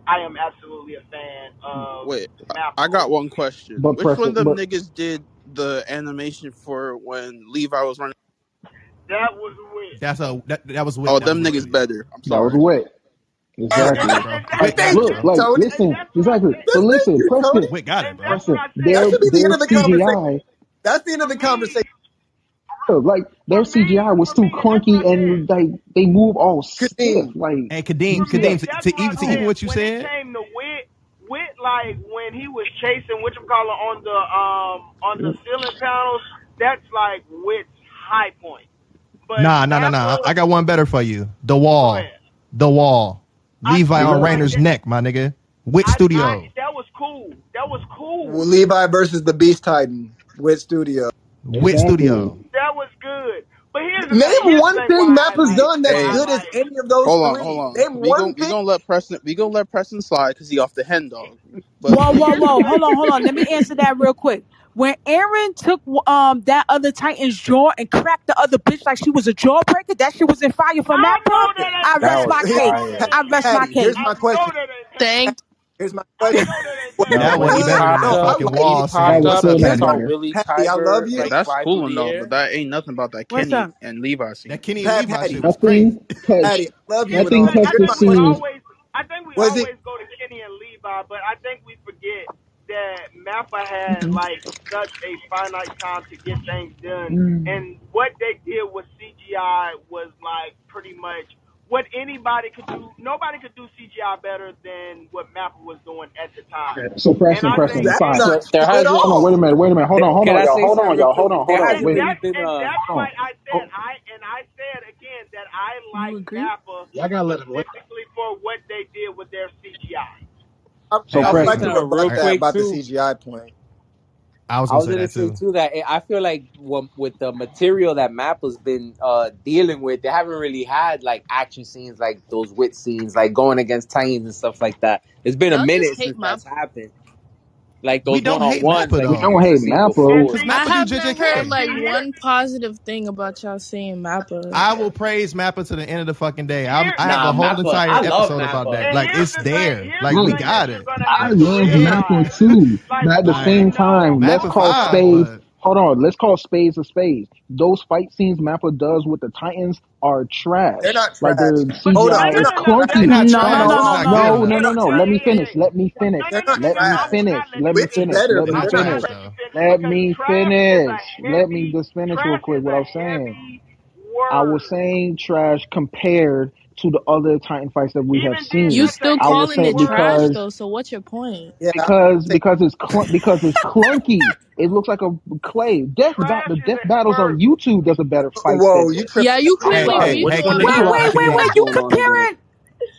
[SPEAKER 33] I am absolutely a fan of
[SPEAKER 8] Wait,
[SPEAKER 33] Mappa.
[SPEAKER 8] I got one question.
[SPEAKER 17] but
[SPEAKER 8] Which one of them
[SPEAKER 17] but
[SPEAKER 8] niggas did the animation for when Levi was running?
[SPEAKER 33] That was Wit.
[SPEAKER 2] That's a that, that was with
[SPEAKER 8] Oh,
[SPEAKER 2] that
[SPEAKER 8] them niggas
[SPEAKER 2] with-
[SPEAKER 8] better. I'm
[SPEAKER 17] that was
[SPEAKER 8] sorry.
[SPEAKER 17] wet. Exactly.
[SPEAKER 2] it, bro.
[SPEAKER 33] And
[SPEAKER 2] Wit
[SPEAKER 33] that-
[SPEAKER 2] got it,
[SPEAKER 17] Look, like
[SPEAKER 19] Tony.
[SPEAKER 17] listen, exactly.
[SPEAKER 33] I.
[SPEAKER 17] So listen,
[SPEAKER 19] you,
[SPEAKER 17] Preston,
[SPEAKER 19] Tony.
[SPEAKER 2] Wit got it,
[SPEAKER 33] And
[SPEAKER 2] bro.
[SPEAKER 33] that's
[SPEAKER 17] Preston,
[SPEAKER 33] what I said.
[SPEAKER 17] their
[SPEAKER 19] That should be the end of the conversation. That's the end of the
[SPEAKER 33] For me,
[SPEAKER 19] conversation.
[SPEAKER 17] like their CGI was too
[SPEAKER 33] me, that's what
[SPEAKER 17] clunky and like they move all stiff. Like
[SPEAKER 2] And Kadeem, Kadeem, to, to even to even what you
[SPEAKER 33] when
[SPEAKER 2] said,
[SPEAKER 33] it came to Wit, Wit, like when he was chasing what you call it on the um on the ceiling panels, that's like Wit's high point. But
[SPEAKER 2] Nah, nah, nah, nah. I got one better for you. The wall. The wall.
[SPEAKER 33] I
[SPEAKER 2] Levi
[SPEAKER 33] feel
[SPEAKER 2] on Reiner's
[SPEAKER 33] that-
[SPEAKER 2] neck, my nigga. Wit Studio.
[SPEAKER 33] I- that was cool. That was cool.
[SPEAKER 19] Well, Levi versus the Beast Titan Wit Studio.
[SPEAKER 2] Wit
[SPEAKER 17] Exactly.
[SPEAKER 2] Studio.
[SPEAKER 33] That was good. But here's the
[SPEAKER 19] Name
[SPEAKER 33] thing. Here's
[SPEAKER 19] one
[SPEAKER 33] the
[SPEAKER 19] thing
[SPEAKER 33] why I
[SPEAKER 19] Mappa's
[SPEAKER 33] like-
[SPEAKER 19] done that's
[SPEAKER 33] why
[SPEAKER 8] Hey.
[SPEAKER 19] good as any of those
[SPEAKER 8] Hold on,
[SPEAKER 19] three.
[SPEAKER 8] hold on.
[SPEAKER 19] Name
[SPEAKER 8] We
[SPEAKER 19] one
[SPEAKER 8] gon' we
[SPEAKER 19] thing.
[SPEAKER 8] gonna let Preston we gonna let Preston slide because he off the hen dog. But
[SPEAKER 40] Whoa, whoa, whoa! <laughs> Hold on, hold on. Let me answer that real quick. When Eren took um that other Titan's jaw and cracked the other bitch like she was a jawbreaker, that shit was in fire for
[SPEAKER 33] I
[SPEAKER 40] Mappa.
[SPEAKER 33] that
[SPEAKER 40] I rest my
[SPEAKER 19] was
[SPEAKER 40] case. I rest my
[SPEAKER 19] Patty,
[SPEAKER 40] case.
[SPEAKER 19] here's my question.
[SPEAKER 33] that ain't.
[SPEAKER 21] Thank.
[SPEAKER 19] Here's my question.
[SPEAKER 33] that ain't
[SPEAKER 19] Was
[SPEAKER 33] better.
[SPEAKER 20] That wasn't better than
[SPEAKER 19] No, I
[SPEAKER 20] fucking
[SPEAKER 19] like
[SPEAKER 20] wall
[SPEAKER 19] it.
[SPEAKER 20] What's up,
[SPEAKER 17] now-
[SPEAKER 20] Kenny?
[SPEAKER 19] Patty, I love you.
[SPEAKER 20] like
[SPEAKER 8] that's cool
[SPEAKER 20] through the
[SPEAKER 8] enough. But that ain't nothing about that
[SPEAKER 40] What's
[SPEAKER 8] Kenny
[SPEAKER 40] up?
[SPEAKER 8] and Levi scene.
[SPEAKER 2] That Kenny
[SPEAKER 19] Pat
[SPEAKER 2] and Levi
[SPEAKER 19] Patty.
[SPEAKER 2] shit was
[SPEAKER 17] Nothing
[SPEAKER 2] crazy.
[SPEAKER 17] touched.
[SPEAKER 19] Patty, I love you.
[SPEAKER 33] Here's
[SPEAKER 19] and
[SPEAKER 17] Nothing
[SPEAKER 19] all.
[SPEAKER 33] the thing. I
[SPEAKER 17] the
[SPEAKER 33] think we
[SPEAKER 17] scene.
[SPEAKER 33] I think we
[SPEAKER 19] Was it-
[SPEAKER 33] always go to Kenny and Levi, but I think we forget that Mappa had like such a finite time to get things done,
[SPEAKER 17] Mm.
[SPEAKER 33] and what they did with CGI was like pretty much what anybody could do. Nobody could do CGI better than what Mappa was doing at the time.
[SPEAKER 17] So Preston,
[SPEAKER 33] And I
[SPEAKER 17] Preston,
[SPEAKER 19] That's
[SPEAKER 17] fine.
[SPEAKER 19] not
[SPEAKER 9] There hasn't-
[SPEAKER 17] Hold on, wait a minute, wait a minute. Hold on, hold on, y'all. Hold on, y'all. Hold on, hold on. Wait.
[SPEAKER 9] really
[SPEAKER 33] that's, and that's
[SPEAKER 17] hold
[SPEAKER 33] why. I said I and I said again that I like
[SPEAKER 40] agree?
[SPEAKER 33] Mappa
[SPEAKER 30] Y'all gotta let him live.
[SPEAKER 33] specifically for what they did with their CGI.
[SPEAKER 19] I'm,
[SPEAKER 17] So
[SPEAKER 19] I would like to
[SPEAKER 9] real quick
[SPEAKER 19] about the. CGI point.
[SPEAKER 2] I was
[SPEAKER 9] I
[SPEAKER 2] gonna
[SPEAKER 9] was
[SPEAKER 2] say
[SPEAKER 9] gonna
[SPEAKER 2] that
[SPEAKER 9] say
[SPEAKER 2] too.
[SPEAKER 9] too that I feel like with the material that Mappa's been uh, dealing with, they haven't really had like action scenes like those wit scenes, like going against Titans and stuff like that. It's been
[SPEAKER 21] Y'all
[SPEAKER 9] a minute
[SPEAKER 21] hate
[SPEAKER 9] since that's happened. Like
[SPEAKER 2] We
[SPEAKER 9] those
[SPEAKER 2] don't
[SPEAKER 9] one on
[SPEAKER 2] hate
[SPEAKER 9] ones,
[SPEAKER 2] Mappa,
[SPEAKER 9] like
[SPEAKER 2] though.
[SPEAKER 9] we
[SPEAKER 17] don't hate
[SPEAKER 9] see
[SPEAKER 17] Mappa.
[SPEAKER 9] before.
[SPEAKER 2] Because
[SPEAKER 33] see-
[SPEAKER 21] I
[SPEAKER 2] Mappa
[SPEAKER 21] have
[SPEAKER 2] do
[SPEAKER 21] not
[SPEAKER 2] JJK.
[SPEAKER 21] heard like one positive thing about y'all saying Mappa.
[SPEAKER 2] I will praise Mappa to the end of the fucking day. I'm, I have
[SPEAKER 9] Nah,
[SPEAKER 2] a whole
[SPEAKER 9] Mappa-
[SPEAKER 2] entire
[SPEAKER 9] I love
[SPEAKER 2] episode about
[SPEAKER 9] Mappa.
[SPEAKER 2] that.
[SPEAKER 33] And
[SPEAKER 2] Like
[SPEAKER 33] here's
[SPEAKER 2] it's
[SPEAKER 33] the
[SPEAKER 2] there.
[SPEAKER 33] Here's
[SPEAKER 2] like
[SPEAKER 33] the
[SPEAKER 2] we
[SPEAKER 33] thing
[SPEAKER 2] got
[SPEAKER 33] that
[SPEAKER 2] it.
[SPEAKER 33] you're gonna
[SPEAKER 17] I
[SPEAKER 33] have
[SPEAKER 17] love
[SPEAKER 33] realize.
[SPEAKER 17] Mappa too.
[SPEAKER 33] Like,
[SPEAKER 17] But at the
[SPEAKER 33] okay,
[SPEAKER 17] same time, let's
[SPEAKER 2] Mappa
[SPEAKER 17] call
[SPEAKER 2] fine,
[SPEAKER 17] spades.
[SPEAKER 2] but
[SPEAKER 17] hold on, let's call spades a spades. Those fight scenes Mappa does with the Titans are trash.
[SPEAKER 19] They're not
[SPEAKER 17] Like
[SPEAKER 19] trash. Hold on,
[SPEAKER 17] CGI
[SPEAKER 19] they're
[SPEAKER 17] is clunky.
[SPEAKER 41] No, no, no, no, no,
[SPEAKER 17] no, No, Let me finish. Let me finish. Let me finish.
[SPEAKER 33] let
[SPEAKER 17] me
[SPEAKER 33] finish.
[SPEAKER 17] Let me finish.
[SPEAKER 33] let
[SPEAKER 17] me finish. Let me just finish real quick what I was saying. I was saying trash compared to the other Titan fights that we have seen.
[SPEAKER 33] You
[SPEAKER 21] still calling it trash though, so what's your point?
[SPEAKER 19] Yeah,
[SPEAKER 17] because because it's because it's clunky. It looks like a clay. Death,
[SPEAKER 33] ba-
[SPEAKER 17] the death battles on YouTube does a better fight.
[SPEAKER 19] Whoa, you
[SPEAKER 17] tripping?
[SPEAKER 21] Yeah, you clearly.
[SPEAKER 2] hey, hey,
[SPEAKER 40] wait, wait, wait, wait. You it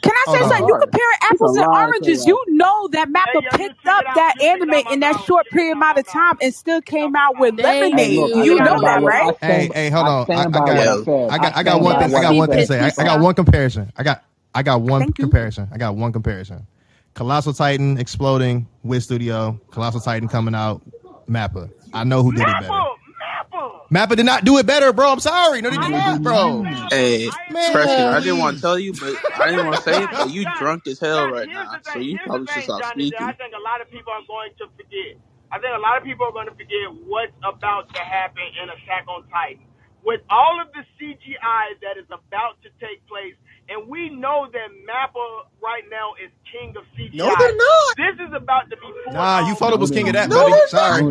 [SPEAKER 40] Can I say something? You
[SPEAKER 8] compare
[SPEAKER 40] apples and oranges. You know that Mappa picked up that anime in that short period amount of time and still came out with
[SPEAKER 17] Hey,
[SPEAKER 40] Lemonade.
[SPEAKER 17] look,
[SPEAKER 40] You know that, right?
[SPEAKER 2] Hey, hey, hold on. I, got,
[SPEAKER 17] I
[SPEAKER 2] got, one thing. I got one thing to say. I, got one comparison. I got, I got one comparison. I got one comparison. Colossal Titan exploding Wit Studio. Colossal Titan coming out Mappa. I know who did
[SPEAKER 33] Mappa, it
[SPEAKER 2] better.
[SPEAKER 33] Mappa.
[SPEAKER 2] Mappa did not do it better, bro. I'm sorry. No, they did not, bro.
[SPEAKER 8] Hey,
[SPEAKER 33] Man.
[SPEAKER 8] Preston, I didn't want to tell you, but I didn't want to say it, but you drunk as hell right now, so you probably should stop
[SPEAKER 33] speaking. I think a lot of people are going to forget. I think a lot of people are going to forget what's about to happen in Attack on Titan. With all of the CGI that is about to take place and we know that Mappa right now is king of CGI.
[SPEAKER 19] No, they're not.
[SPEAKER 33] This is about to be.
[SPEAKER 2] Nah,
[SPEAKER 17] you
[SPEAKER 2] Ufotable
[SPEAKER 17] was
[SPEAKER 2] king of that, buddy.
[SPEAKER 17] No, Sorry,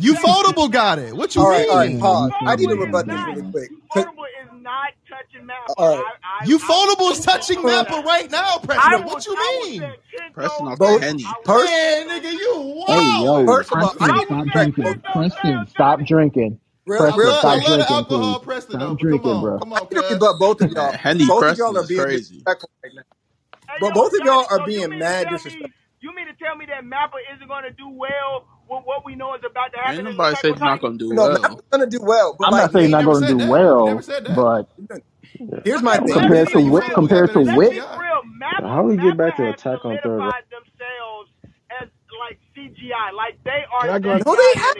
[SPEAKER 33] you
[SPEAKER 2] Ufotable got it. What you
[SPEAKER 19] all right, mean? All right, pause. I need to rebut this really quick.
[SPEAKER 33] Ufotable is not touching Mappa.
[SPEAKER 19] All right.
[SPEAKER 33] I, I,
[SPEAKER 2] you
[SPEAKER 33] Foldable is
[SPEAKER 2] touching Mappa right now,
[SPEAKER 33] Preston.
[SPEAKER 2] What you mean?
[SPEAKER 8] Preston,
[SPEAKER 19] both
[SPEAKER 8] Henny.
[SPEAKER 33] Preston,
[SPEAKER 2] nigga, you wow.
[SPEAKER 17] Hey, yo, Preston, stop drinking. Preston, stop drinking.
[SPEAKER 2] Bro,
[SPEAKER 17] Preston,
[SPEAKER 2] bro,
[SPEAKER 17] stop drinking,
[SPEAKER 2] alcohol,
[SPEAKER 17] please.
[SPEAKER 2] Preston,
[SPEAKER 17] stop drinking,
[SPEAKER 2] on,
[SPEAKER 17] bro.
[SPEAKER 2] Come on, cuz.
[SPEAKER 19] But both of y'all,
[SPEAKER 8] Henny
[SPEAKER 19] both Preston of y'all are being
[SPEAKER 8] crazy.
[SPEAKER 19] disrespectful right now. But both of y'all are
[SPEAKER 33] you
[SPEAKER 19] being mad disrespectful.
[SPEAKER 33] me you mean to tell me that Mappa isn't going to do well with what we know is about to happen in the
[SPEAKER 8] nobody
[SPEAKER 33] say
[SPEAKER 8] he's not gonna do
[SPEAKER 19] No, Matt's gonna do well, but
[SPEAKER 17] I'm not
[SPEAKER 19] like
[SPEAKER 17] We
[SPEAKER 2] saying
[SPEAKER 17] he's not going to do
[SPEAKER 2] that.
[SPEAKER 17] Well, but
[SPEAKER 19] here's my thing.
[SPEAKER 17] Compared to what? Compared to
[SPEAKER 2] in
[SPEAKER 33] Let's
[SPEAKER 17] what?
[SPEAKER 33] be
[SPEAKER 2] CGI.
[SPEAKER 10] we get back to attack on third? round?
[SPEAKER 33] solidified themselves as like CGI. Like they are
[SPEAKER 8] Can
[SPEAKER 19] No, they have.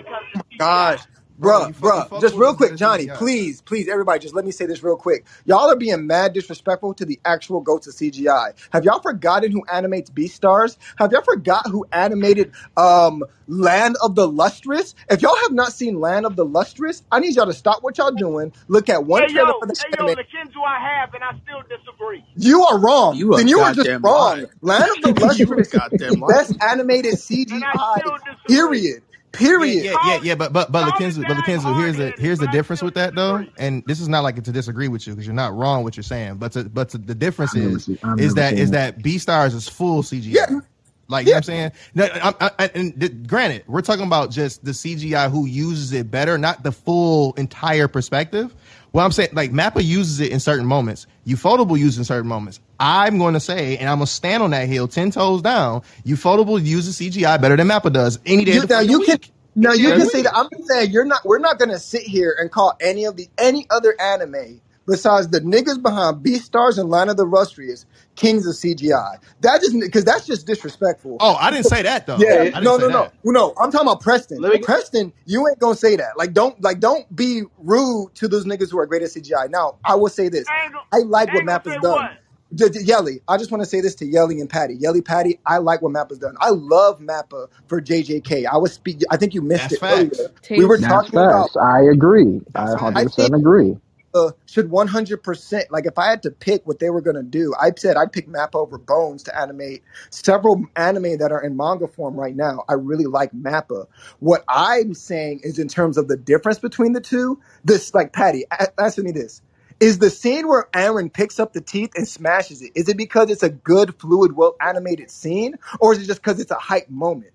[SPEAKER 19] gosh, Bruh, bruh, just real quick, Johnny,
[SPEAKER 2] yeah.
[SPEAKER 19] please, please, everybody, just let me say this real quick. Y'all are being mad disrespectful to the actual goats of CGI. Have y'all forgotten who animates Beastars? Have y'all forgot who animated um, Land of the Lustrous? If y'all have not seen Land of the Lustrous, I need y'all to stop what y'all doing, look at one
[SPEAKER 33] hey,
[SPEAKER 19] trailer
[SPEAKER 33] yo,
[SPEAKER 19] for the
[SPEAKER 33] Hey, anime. yo,
[SPEAKER 19] the
[SPEAKER 33] Kinzu I have, and I still disagree.
[SPEAKER 19] You are wrong.
[SPEAKER 8] You are
[SPEAKER 19] then you are just wrong. Land of the <laughs> Lustrous is the best animated CGI, period. Period.
[SPEAKER 2] Yeah, yeah,
[SPEAKER 33] yeah,
[SPEAKER 2] yeah, but but but Lakenzu, but Lakenzu, here's the here's the difference with that though, and this is not like to disagree with you because you're not wrong what you're saying, but to, but to, the difference is is that is that Beastars is full CGI. Yeah. Like yeah. you know I'm saying, I, I, and th- granted, we're talking about just the CGI who uses it better, not the full entire perspective. Well, I'm saying like Mappa uses it in certain moments. Ufotable uses in certain moments. I'm going to say, and I'm going to stand on that hill ten toes down. Ufotable uses CGI better than Mappa does any day.
[SPEAKER 19] You, now you
[SPEAKER 2] week. can. now
[SPEAKER 19] you can see that. I'm saying you're not. We're not going to sit here and call any of the any other anime besides the niggas behind Beastars and Line of the Illustrious, kings of CGI. That just because that's just disrespectful.
[SPEAKER 2] Oh, I didn't say that though.
[SPEAKER 19] yeah, no, no, no, no. I'm talking about Preston.
[SPEAKER 8] Me...
[SPEAKER 19] Preston, you ain't gonna say that. Like, don't like don't be rude to those niggas who are great at CGI. Now, I will say this.
[SPEAKER 33] Angle,
[SPEAKER 19] I like what Map has done.
[SPEAKER 33] What?
[SPEAKER 19] D- D- Yelly, I just want to say this to Yelly and Patty. Yelly, Patty, I like what Mappa's done. I love Mappa for JJK. I was speak. I think you missed
[SPEAKER 2] That's
[SPEAKER 19] it.
[SPEAKER 2] Facts.
[SPEAKER 19] We were
[SPEAKER 17] That's
[SPEAKER 19] talking
[SPEAKER 17] facts. about. I agree. I 100 agree
[SPEAKER 19] uh, should 100% like if i had to pick what they were going to do i said i'd pick map over bones to animate several anime that are in manga form right now i really like mappa what i'm saying is in terms of the difference between the two this like patty answer me this is the scene where Eren picks up the teeth and smashes it. Is it because it's a good, fluid, well animated scene, or is it just because it's a hype moment?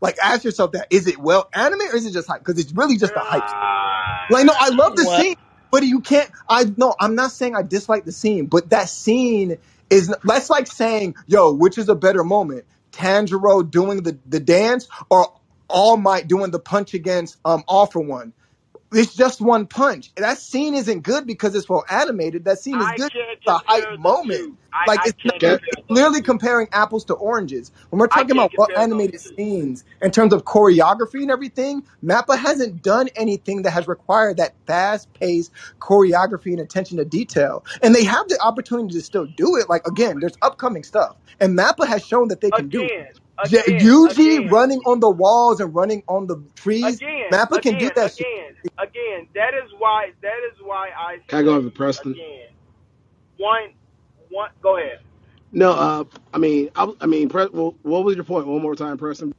[SPEAKER 19] Like, ask yourself that: is it well animated, or is it just hype? Because it's really just a hype. Like, no, I love the
[SPEAKER 7] what?
[SPEAKER 19] scene but you can't. I no, I'm not saying I dislike the scene, but that scene is that's like saying, "Yo, which is a better moment, Tanjiro doing the the dance or All Might doing the punch against um All for One?" It's just one punch. That scene isn't good because it's well animated. That scene is
[SPEAKER 33] I
[SPEAKER 19] good. It's a hype moment.
[SPEAKER 33] I,
[SPEAKER 19] Like
[SPEAKER 33] I
[SPEAKER 19] it's
[SPEAKER 33] can't
[SPEAKER 19] it's clearly comparing apples to oranges. When we're talking about well animated scenes in terms of choreography and everything, Mappa hasn't done anything that has required that fast paced choreography and attention to detail. And they have the opportunity to still do it. Like again, there's upcoming stuff. And Mappa has shown that they can do it.
[SPEAKER 33] Again,
[SPEAKER 19] J-
[SPEAKER 33] again,
[SPEAKER 19] Yuji
[SPEAKER 33] again,
[SPEAKER 19] running on the walls and running on the trees.
[SPEAKER 33] again,
[SPEAKER 19] Mappa can do
[SPEAKER 33] again,
[SPEAKER 19] that shit.
[SPEAKER 33] again, again. That is why. That is why I
[SPEAKER 30] Can I go
[SPEAKER 33] say
[SPEAKER 30] over Preston?
[SPEAKER 33] again. One, one. Go ahead.
[SPEAKER 30] No, uh, I mean, I, I mean, Pre- well, what was your point? One more time, Preston.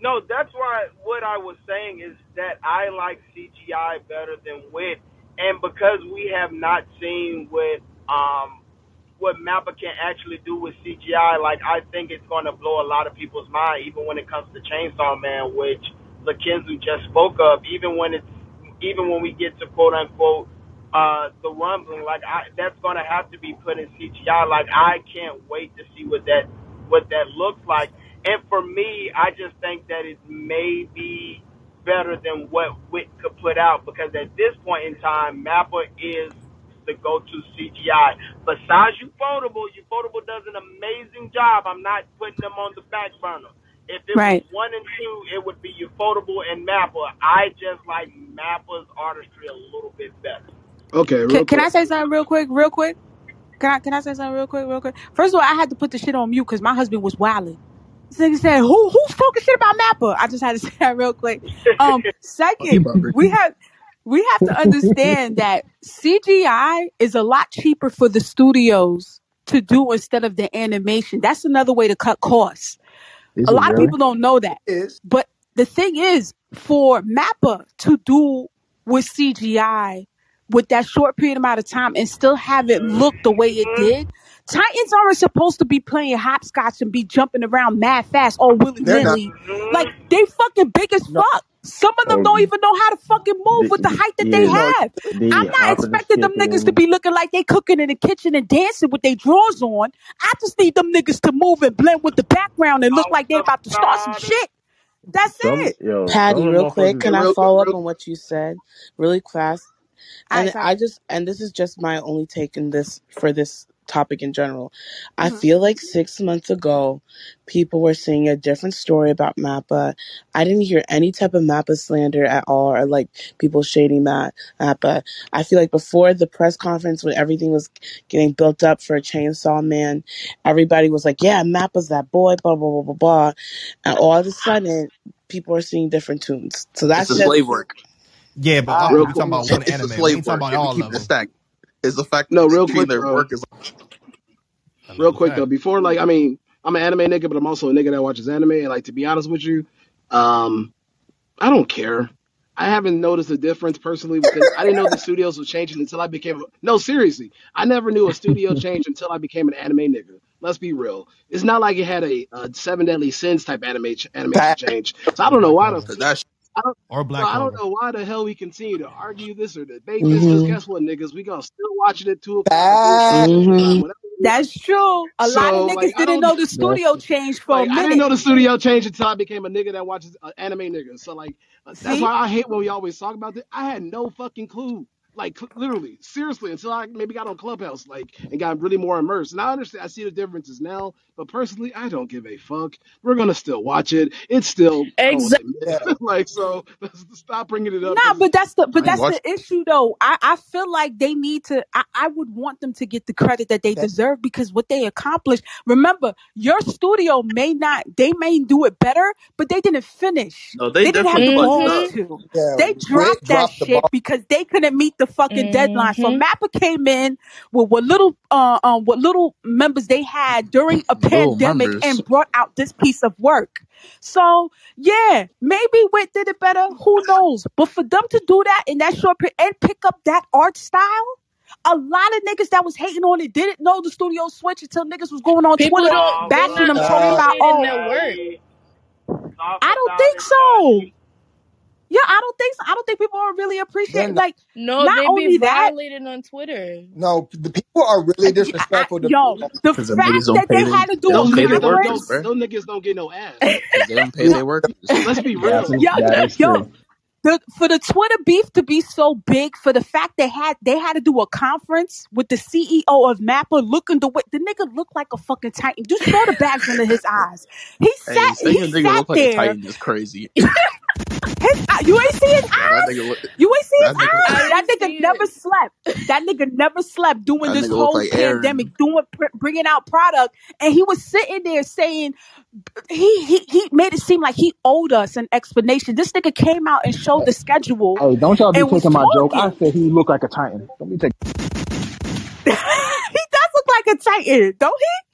[SPEAKER 33] No, that's why what I was saying is that I like CGI better than wit, and because we have not seen what um what Mappa can actually do with CGI, like I think it's going to blow a lot of people's mind, even when it comes to Chainsaw Man, which Lakenzu just spoke of. Even when it's even when we get to quote unquote uh the rumbling, like I that's going to have to be put in CGI. Like I can't wait to see what that what that looks like. And for me, I just think that it may be better than what Wit could put out because at this point in time, Mappa is the go-to CGI. Besides Ufotable, Ufotable does an amazing job. I'm not putting them on the back burner. If it
[SPEAKER 40] Right.
[SPEAKER 33] was one and two, it would be Ufotable and Mappa. I just like Mappa's artistry a little bit better.
[SPEAKER 30] Okay, real
[SPEAKER 40] Can, can. I say something real quick? Real quick. Can I can I say something real quick? Real quick. First of all, I had to put the shit on mute because my husband was wilding. This nigga said, "Who who's talking shit about Mappa?" I just had to <laughs> say that real quick. Um, <laughs>
[SPEAKER 19] Oh,
[SPEAKER 40] second, we have we have to understand that CGI is a lot cheaper for the studios to do instead of the animation. That's another way to cut costs.
[SPEAKER 10] Is
[SPEAKER 40] A
[SPEAKER 10] it
[SPEAKER 40] lot of people don't know that.
[SPEAKER 19] Is
[SPEAKER 40] But the thing is, for Mappa to do with CGI with that short period amount of time and still have it look the way it mm-hmm. did, Titans aren't supposed to be playing hopscotch and be jumping around mad fast all willy nilly. Like they fucking big as
[SPEAKER 19] No,
[SPEAKER 40] fuck. Some of them
[SPEAKER 10] Oh,
[SPEAKER 40] don't even know how to fucking move
[SPEAKER 10] the,
[SPEAKER 40] with the
[SPEAKER 10] the,
[SPEAKER 40] height that they
[SPEAKER 10] yeah,
[SPEAKER 19] no.
[SPEAKER 40] have.
[SPEAKER 10] they
[SPEAKER 40] I'm not expecting them niggas to be looking like they cooking in the kitchen and dancing with their drawers on. I just need them niggas to move and blend with the background and look like they about to start some shit. That's
[SPEAKER 10] Some
[SPEAKER 40] it.
[SPEAKER 10] yo,
[SPEAKER 40] Patty, real quick, can
[SPEAKER 7] Yeah,
[SPEAKER 40] I
[SPEAKER 7] real,
[SPEAKER 40] follow up
[SPEAKER 7] real,
[SPEAKER 40] on what you said really fast? And
[SPEAKER 7] sorry.
[SPEAKER 40] I just, and this is just my only take in this for this topic in general. I
[SPEAKER 7] hmm
[SPEAKER 40] feel like six months ago, people were saying a different story about Mappa. I didn't hear any type of Mappa slander at all, or like people shading Ma- Mappa. I feel like before the press conference, when everything was getting built up for a Chainsaw Man, everybody was like, "Yeah, Mappa's that boy," blah blah blah blah blah, and all of a sudden, people are seeing different tunes. So
[SPEAKER 8] It's
[SPEAKER 40] that's
[SPEAKER 8] the
[SPEAKER 40] just
[SPEAKER 8] slave work.
[SPEAKER 2] Yeah, but
[SPEAKER 40] uh,
[SPEAKER 2] also
[SPEAKER 30] real
[SPEAKER 2] we
[SPEAKER 30] quick.
[SPEAKER 2] talking about one
[SPEAKER 8] it's the
[SPEAKER 2] anime. We
[SPEAKER 8] slave
[SPEAKER 2] ain't talking
[SPEAKER 8] work.
[SPEAKER 2] about
[SPEAKER 8] If we
[SPEAKER 2] all
[SPEAKER 8] keep
[SPEAKER 2] of
[SPEAKER 8] it
[SPEAKER 2] them.
[SPEAKER 8] stacked, is the fact
[SPEAKER 30] No,
[SPEAKER 8] they
[SPEAKER 30] real
[SPEAKER 8] treating
[SPEAKER 30] quick
[SPEAKER 8] their
[SPEAKER 30] though.
[SPEAKER 8] work as
[SPEAKER 30] Real
[SPEAKER 2] Another
[SPEAKER 30] quick though.
[SPEAKER 2] fact.
[SPEAKER 30] Before, like, I mean, I'm an anime nigga, but I'm also a nigga that watches anime. And like, to be honest with you, um, I don't care. I haven't noticed a difference personally because I didn't know the studios were changing until I became a no seriously. I never knew a studio <laughs> change until I became an anime nigga. Let's be real. It's not like it had a, a seven deadly sins type animation animation change. So I don't know why <laughs> the
[SPEAKER 2] Clover.
[SPEAKER 8] that.
[SPEAKER 30] I don't
[SPEAKER 2] Or
[SPEAKER 30] so
[SPEAKER 2] Black
[SPEAKER 30] I don't know why the hell we continue to argue this or debate this because
[SPEAKER 40] hmm
[SPEAKER 30] guess what, niggas, we gonna still watch it at two o'clock or three o'clock
[SPEAKER 19] Bad.
[SPEAKER 30] central time, whatever it is.
[SPEAKER 40] That's true. A lot of
[SPEAKER 30] So like
[SPEAKER 40] niggas didn't know the
[SPEAKER 10] That's
[SPEAKER 40] studio changed for a
[SPEAKER 30] like I didn't know the studio changed until I became a nigga that watches uh, anime niggas. So like uh, that's why I hate when we always talk about this. I had no fucking clue. Like literally, seriously, until I maybe got on Clubhouse, like, and got really more immersed. And I understand, I see the differences now, but personally, I don't give a fuck. We're gonna still watch it. It's still
[SPEAKER 40] Exactly.
[SPEAKER 30] at
[SPEAKER 19] Yeah.
[SPEAKER 30] mid. like, so <laughs> stop bringing it up
[SPEAKER 40] Nah, but that's the but
[SPEAKER 8] I
[SPEAKER 40] that's
[SPEAKER 8] watching.
[SPEAKER 40] the issue though. I, I feel like they need to I, I would want them to get the credit that they
[SPEAKER 19] Yeah.
[SPEAKER 40] deserve because what they accomplished. Remember, your studio may not they may do it better, but they didn't finish.
[SPEAKER 8] No, they
[SPEAKER 40] They didn't have the
[SPEAKER 8] definitely
[SPEAKER 40] balls to.
[SPEAKER 19] Yeah.
[SPEAKER 40] They
[SPEAKER 19] Wit
[SPEAKER 40] dropped that
[SPEAKER 19] dropped the
[SPEAKER 40] shit
[SPEAKER 19] ball.
[SPEAKER 40] because they couldn't meet the fucking deadline. So
[SPEAKER 21] hmm
[SPEAKER 40] Mappa came in with what little uh um what little members they had during a pandemic
[SPEAKER 8] members.
[SPEAKER 40] and brought out this piece of work. So yeah, maybe Wit did it better. Who knows? But for them to do that in that short period and pick up that art style, a lot of niggas that was hating on it didn't know the studio switch until niggas was going on
[SPEAKER 21] People
[SPEAKER 40] Twitter
[SPEAKER 21] don't. They're
[SPEAKER 40] bashing them, talking about, oh,
[SPEAKER 21] their work.
[SPEAKER 40] I don't think
[SPEAKER 33] it,
[SPEAKER 40] so.
[SPEAKER 33] Johnny.
[SPEAKER 40] Yeah, I don't think so. I don't think people are really appreciating. Like,
[SPEAKER 21] No,
[SPEAKER 40] not
[SPEAKER 21] they
[SPEAKER 40] only
[SPEAKER 21] be
[SPEAKER 40] that,
[SPEAKER 21] violated on Twitter.
[SPEAKER 19] No, the people are
[SPEAKER 40] I,
[SPEAKER 19] really
[SPEAKER 40] I, I-
[SPEAKER 19] disrespectful to
[SPEAKER 40] yo,
[SPEAKER 19] people.
[SPEAKER 40] the
[SPEAKER 8] Because them
[SPEAKER 40] fact
[SPEAKER 8] niggas don't
[SPEAKER 40] that
[SPEAKER 8] pay
[SPEAKER 40] they
[SPEAKER 8] they,
[SPEAKER 40] had to do
[SPEAKER 8] they
[SPEAKER 40] a
[SPEAKER 8] don't
[SPEAKER 30] those
[SPEAKER 8] pay their
[SPEAKER 30] niggas don't
[SPEAKER 8] workers,
[SPEAKER 30] those,
[SPEAKER 8] bro.
[SPEAKER 30] those niggas don't get no ass.
[SPEAKER 8] Because they don't pay their workers. <laughs>
[SPEAKER 30] Let's be
[SPEAKER 10] yeah,
[SPEAKER 30] real.
[SPEAKER 40] yo,
[SPEAKER 10] that is
[SPEAKER 40] yo,
[SPEAKER 10] true.
[SPEAKER 40] the for the Twitter beef to be so big, for the fact they had they had to do a conference with the CEO of Mappa looking the way the nigga looked like a fucking titan. You saw the bags under his eyes. He
[SPEAKER 8] Hey,
[SPEAKER 40] sat
[SPEAKER 8] saying
[SPEAKER 40] he
[SPEAKER 8] a nigga
[SPEAKER 40] sat
[SPEAKER 8] look like a
[SPEAKER 40] there.
[SPEAKER 8] titan is crazy. <laughs>
[SPEAKER 40] His, uh, you ain't see his
[SPEAKER 8] That
[SPEAKER 40] eyes.
[SPEAKER 8] nigga look.
[SPEAKER 40] You ain't see his
[SPEAKER 8] That nigga.
[SPEAKER 40] eyes. That nigga never slept. That nigga never slept doing this whole
[SPEAKER 8] like Aaron.
[SPEAKER 40] pandemic, doing pr- bringing out product, and he was sitting there saying he he he made it seem like he owed us an explanation. This nigga came out and showed the schedule
[SPEAKER 17] Hey, don't y'all be taking my joke. I said he looked like a titan. Don't be taking. <laughs>
[SPEAKER 40] he does look like a titan, don't he?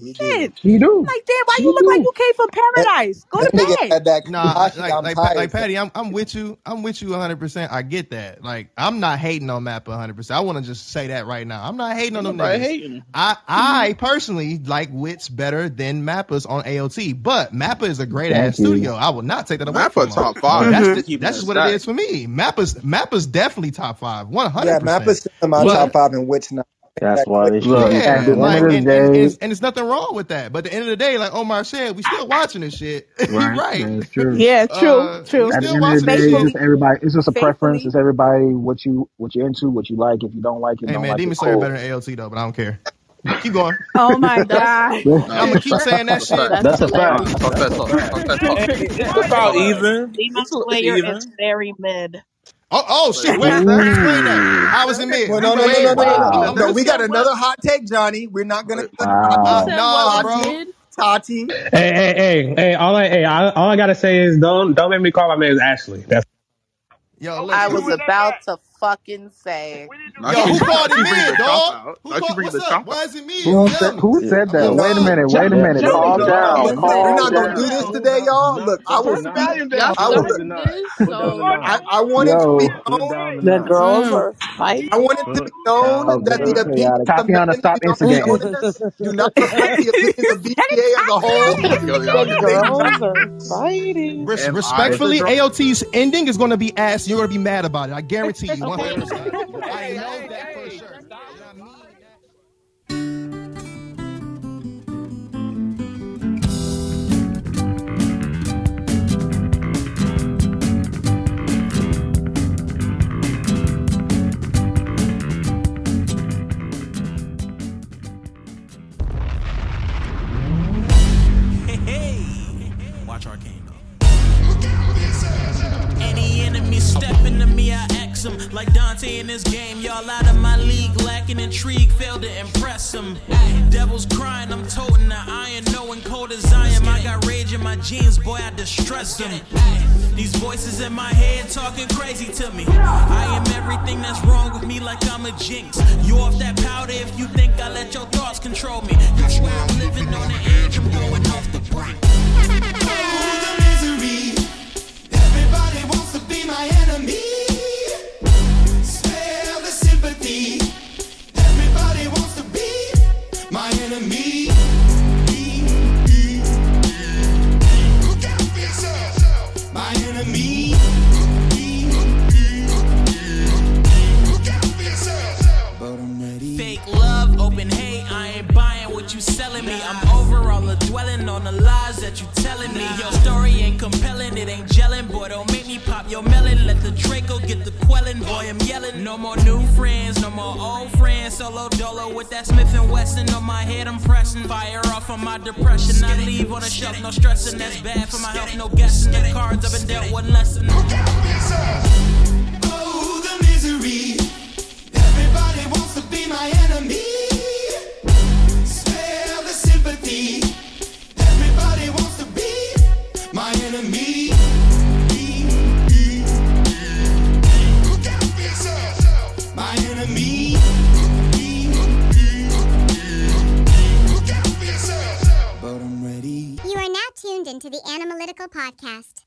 [SPEAKER 19] He
[SPEAKER 40] Shit.
[SPEAKER 17] He do.
[SPEAKER 40] Like, damn, why
[SPEAKER 17] He
[SPEAKER 40] you look like
[SPEAKER 17] do.
[SPEAKER 40] you came from paradise? Go to
[SPEAKER 19] nigga
[SPEAKER 40] bed.
[SPEAKER 19] had that
[SPEAKER 2] Nah,
[SPEAKER 19] Kobayashi,
[SPEAKER 2] like
[SPEAKER 19] I'm
[SPEAKER 2] like
[SPEAKER 19] tired.
[SPEAKER 2] like Patty, I'm I'm with you. I'm with you 100. percent I get that. Like I'm not hating on Mappa 100. percent I want to just say that right now. I'm not hating on
[SPEAKER 8] Ain't
[SPEAKER 2] them
[SPEAKER 8] nobody hating.
[SPEAKER 2] I I personally like Wits better than Mappas on AOT, but Mappa is a great
[SPEAKER 17] Thank
[SPEAKER 2] ass
[SPEAKER 17] you.
[SPEAKER 2] studio. I will not take that away
[SPEAKER 8] Mappa
[SPEAKER 2] from him.
[SPEAKER 8] top
[SPEAKER 2] But
[SPEAKER 8] five.
[SPEAKER 2] that's the, <laughs> that's
[SPEAKER 8] it
[SPEAKER 2] just what it
[SPEAKER 8] stacked.
[SPEAKER 2] is for me. Mappa's Mappa's definitely top five, 100.
[SPEAKER 19] Yeah, Mappa's
[SPEAKER 2] percent
[SPEAKER 19] still in my
[SPEAKER 2] But
[SPEAKER 19] top five and Wit's not.
[SPEAKER 10] That's why
[SPEAKER 19] quick.
[SPEAKER 10] this shit
[SPEAKER 17] Look,
[SPEAKER 10] be
[SPEAKER 17] at
[SPEAKER 2] yeah,
[SPEAKER 17] the end of the
[SPEAKER 2] and, and, and, it's, and it's nothing wrong with that. But at the end of the day, like Omar said, we still watching this shit. <laughs> You're
[SPEAKER 17] right?
[SPEAKER 2] right.
[SPEAKER 17] That's true.
[SPEAKER 40] Yeah, true,
[SPEAKER 2] Uh,
[SPEAKER 40] true.
[SPEAKER 17] At the
[SPEAKER 2] still
[SPEAKER 17] end of the
[SPEAKER 2] watching
[SPEAKER 17] day, it's just everybody. It's just a preference.
[SPEAKER 40] faithfully.
[SPEAKER 17] It's everybody what you what you're into, what you like. If you don't like it,
[SPEAKER 2] Hey
[SPEAKER 17] don't
[SPEAKER 2] man,
[SPEAKER 17] like
[SPEAKER 2] Demon
[SPEAKER 17] it.
[SPEAKER 2] Slayer
[SPEAKER 17] Cool.
[SPEAKER 2] better than AOT though, but I don't care. Keep going. <laughs>
[SPEAKER 40] Oh my <laughs> god.
[SPEAKER 2] I'm gonna keep saying that shit.
[SPEAKER 21] That's
[SPEAKER 17] That's a fact.
[SPEAKER 8] Talk that
[SPEAKER 17] That's a
[SPEAKER 8] talk.
[SPEAKER 17] fact.
[SPEAKER 8] Talk that talk.
[SPEAKER 20] It's about even.
[SPEAKER 42] Demon
[SPEAKER 20] It's, it's
[SPEAKER 42] Slayer is very mid.
[SPEAKER 2] Oh, oh
[SPEAKER 8] Wait,
[SPEAKER 2] shit!
[SPEAKER 8] what?
[SPEAKER 2] Wait, explain that.
[SPEAKER 17] Ooh.
[SPEAKER 2] How was in mid?
[SPEAKER 19] Well,
[SPEAKER 2] We
[SPEAKER 19] no, no, no, no, no, no, no, no.
[SPEAKER 17] Wow.
[SPEAKER 19] No,
[SPEAKER 21] you
[SPEAKER 19] we got another hot take, Johnny. We're not gonna
[SPEAKER 8] Wait.
[SPEAKER 19] put
[SPEAKER 2] Uh,
[SPEAKER 17] Wow.
[SPEAKER 21] said what was
[SPEAKER 2] nah, bro.
[SPEAKER 19] Tati.
[SPEAKER 22] Hey, hey, hey, hey! All I, hey, I, all I gotta say is don't, don't make me call my man Ashley. That's
[SPEAKER 2] Yo,
[SPEAKER 33] Are
[SPEAKER 4] I was
[SPEAKER 33] doing that
[SPEAKER 4] about to fucking say.
[SPEAKER 33] We need to
[SPEAKER 8] Now
[SPEAKER 2] Yo, who
[SPEAKER 33] redo
[SPEAKER 2] called
[SPEAKER 8] now
[SPEAKER 2] it
[SPEAKER 8] she bring the
[SPEAKER 2] mid,
[SPEAKER 8] chop
[SPEAKER 2] dog? Who
[SPEAKER 8] Now she
[SPEAKER 2] called? What's up?
[SPEAKER 8] chop
[SPEAKER 2] Why
[SPEAKER 8] out.
[SPEAKER 2] is it mid?
[SPEAKER 17] Who
[SPEAKER 2] Tell
[SPEAKER 17] said who said that?
[SPEAKER 10] yeah.
[SPEAKER 17] Wait a minute. Wait a minute.
[SPEAKER 10] yo,
[SPEAKER 17] Calm down.
[SPEAKER 10] yo,
[SPEAKER 19] Listen, we're
[SPEAKER 17] Calm
[SPEAKER 19] not
[SPEAKER 10] hold
[SPEAKER 19] gonna do this
[SPEAKER 17] down.
[SPEAKER 10] hold
[SPEAKER 19] today, y'all. Look, I
[SPEAKER 10] put
[SPEAKER 19] will speak.
[SPEAKER 10] knot.
[SPEAKER 4] volume
[SPEAKER 21] Y'all?
[SPEAKER 19] I
[SPEAKER 10] Put
[SPEAKER 19] will
[SPEAKER 10] down
[SPEAKER 19] look.
[SPEAKER 21] started this,
[SPEAKER 10] Put down the
[SPEAKER 21] so
[SPEAKER 19] I. I want to be
[SPEAKER 17] Yo,
[SPEAKER 10] Put it
[SPEAKER 19] known.
[SPEAKER 10] the
[SPEAKER 4] The girls
[SPEAKER 21] mm.
[SPEAKER 4] are
[SPEAKER 19] I want it to be known that the
[SPEAKER 10] put
[SPEAKER 19] opinions
[SPEAKER 17] chaotic.
[SPEAKER 19] of
[SPEAKER 17] Tatiana,
[SPEAKER 19] men
[SPEAKER 17] stop
[SPEAKER 19] we don't
[SPEAKER 17] instigating.
[SPEAKER 19] condone this do not reflect the
[SPEAKER 40] he
[SPEAKER 19] opinions of <laughs>
[SPEAKER 40] said it,
[SPEAKER 19] as a whole.
[SPEAKER 8] Yo,
[SPEAKER 4] The
[SPEAKER 8] yo,
[SPEAKER 19] Ladies
[SPEAKER 4] girls are fighting.
[SPEAKER 2] Res-
[SPEAKER 8] am I the
[SPEAKER 2] respectfully,
[SPEAKER 8] drunk?
[SPEAKER 2] AOT's ending is going to be ass. You're going to be mad about it. I guarantee you,
[SPEAKER 4] Okay.
[SPEAKER 2] 100. percent
[SPEAKER 10] Wait a minute.
[SPEAKER 2] I
[SPEAKER 22] hey,
[SPEAKER 5] Him. Like Dante in this game, y'all out of my league, lacking intrigue, failed to impress him. Devils crying, I'm toting the iron, knowing cold as I am. I got rage in my jeans, boy, I distress them. These voices in my head talking crazy to me. I am everything that's wrong with me, like I'm a jinx. You off that powder if you think I let your thoughts control me. You swear I'm living on the edge, I'm going off the brink.
[SPEAKER 43] Oh, the misery. Everybody wants to be my enemy.
[SPEAKER 5] On the lies that you telling me. Your story ain't compelling, it ain't gelling. Boy, don't make me pop your melon. Let the Draco get the quelling. Boy, I'm yelling. No more new friends, no more old friends. Solo dolo with that Smith and Wesson on my head. I'm pressing fire off on my depression. I leave on a shelf, no stressing. That's bad for my health, no guessing. The cards I've been dealt one lesson.
[SPEAKER 43] Oh, the misery. Everybody wants to be my enemy.
[SPEAKER 1] Tuned into the Analytical Podcast.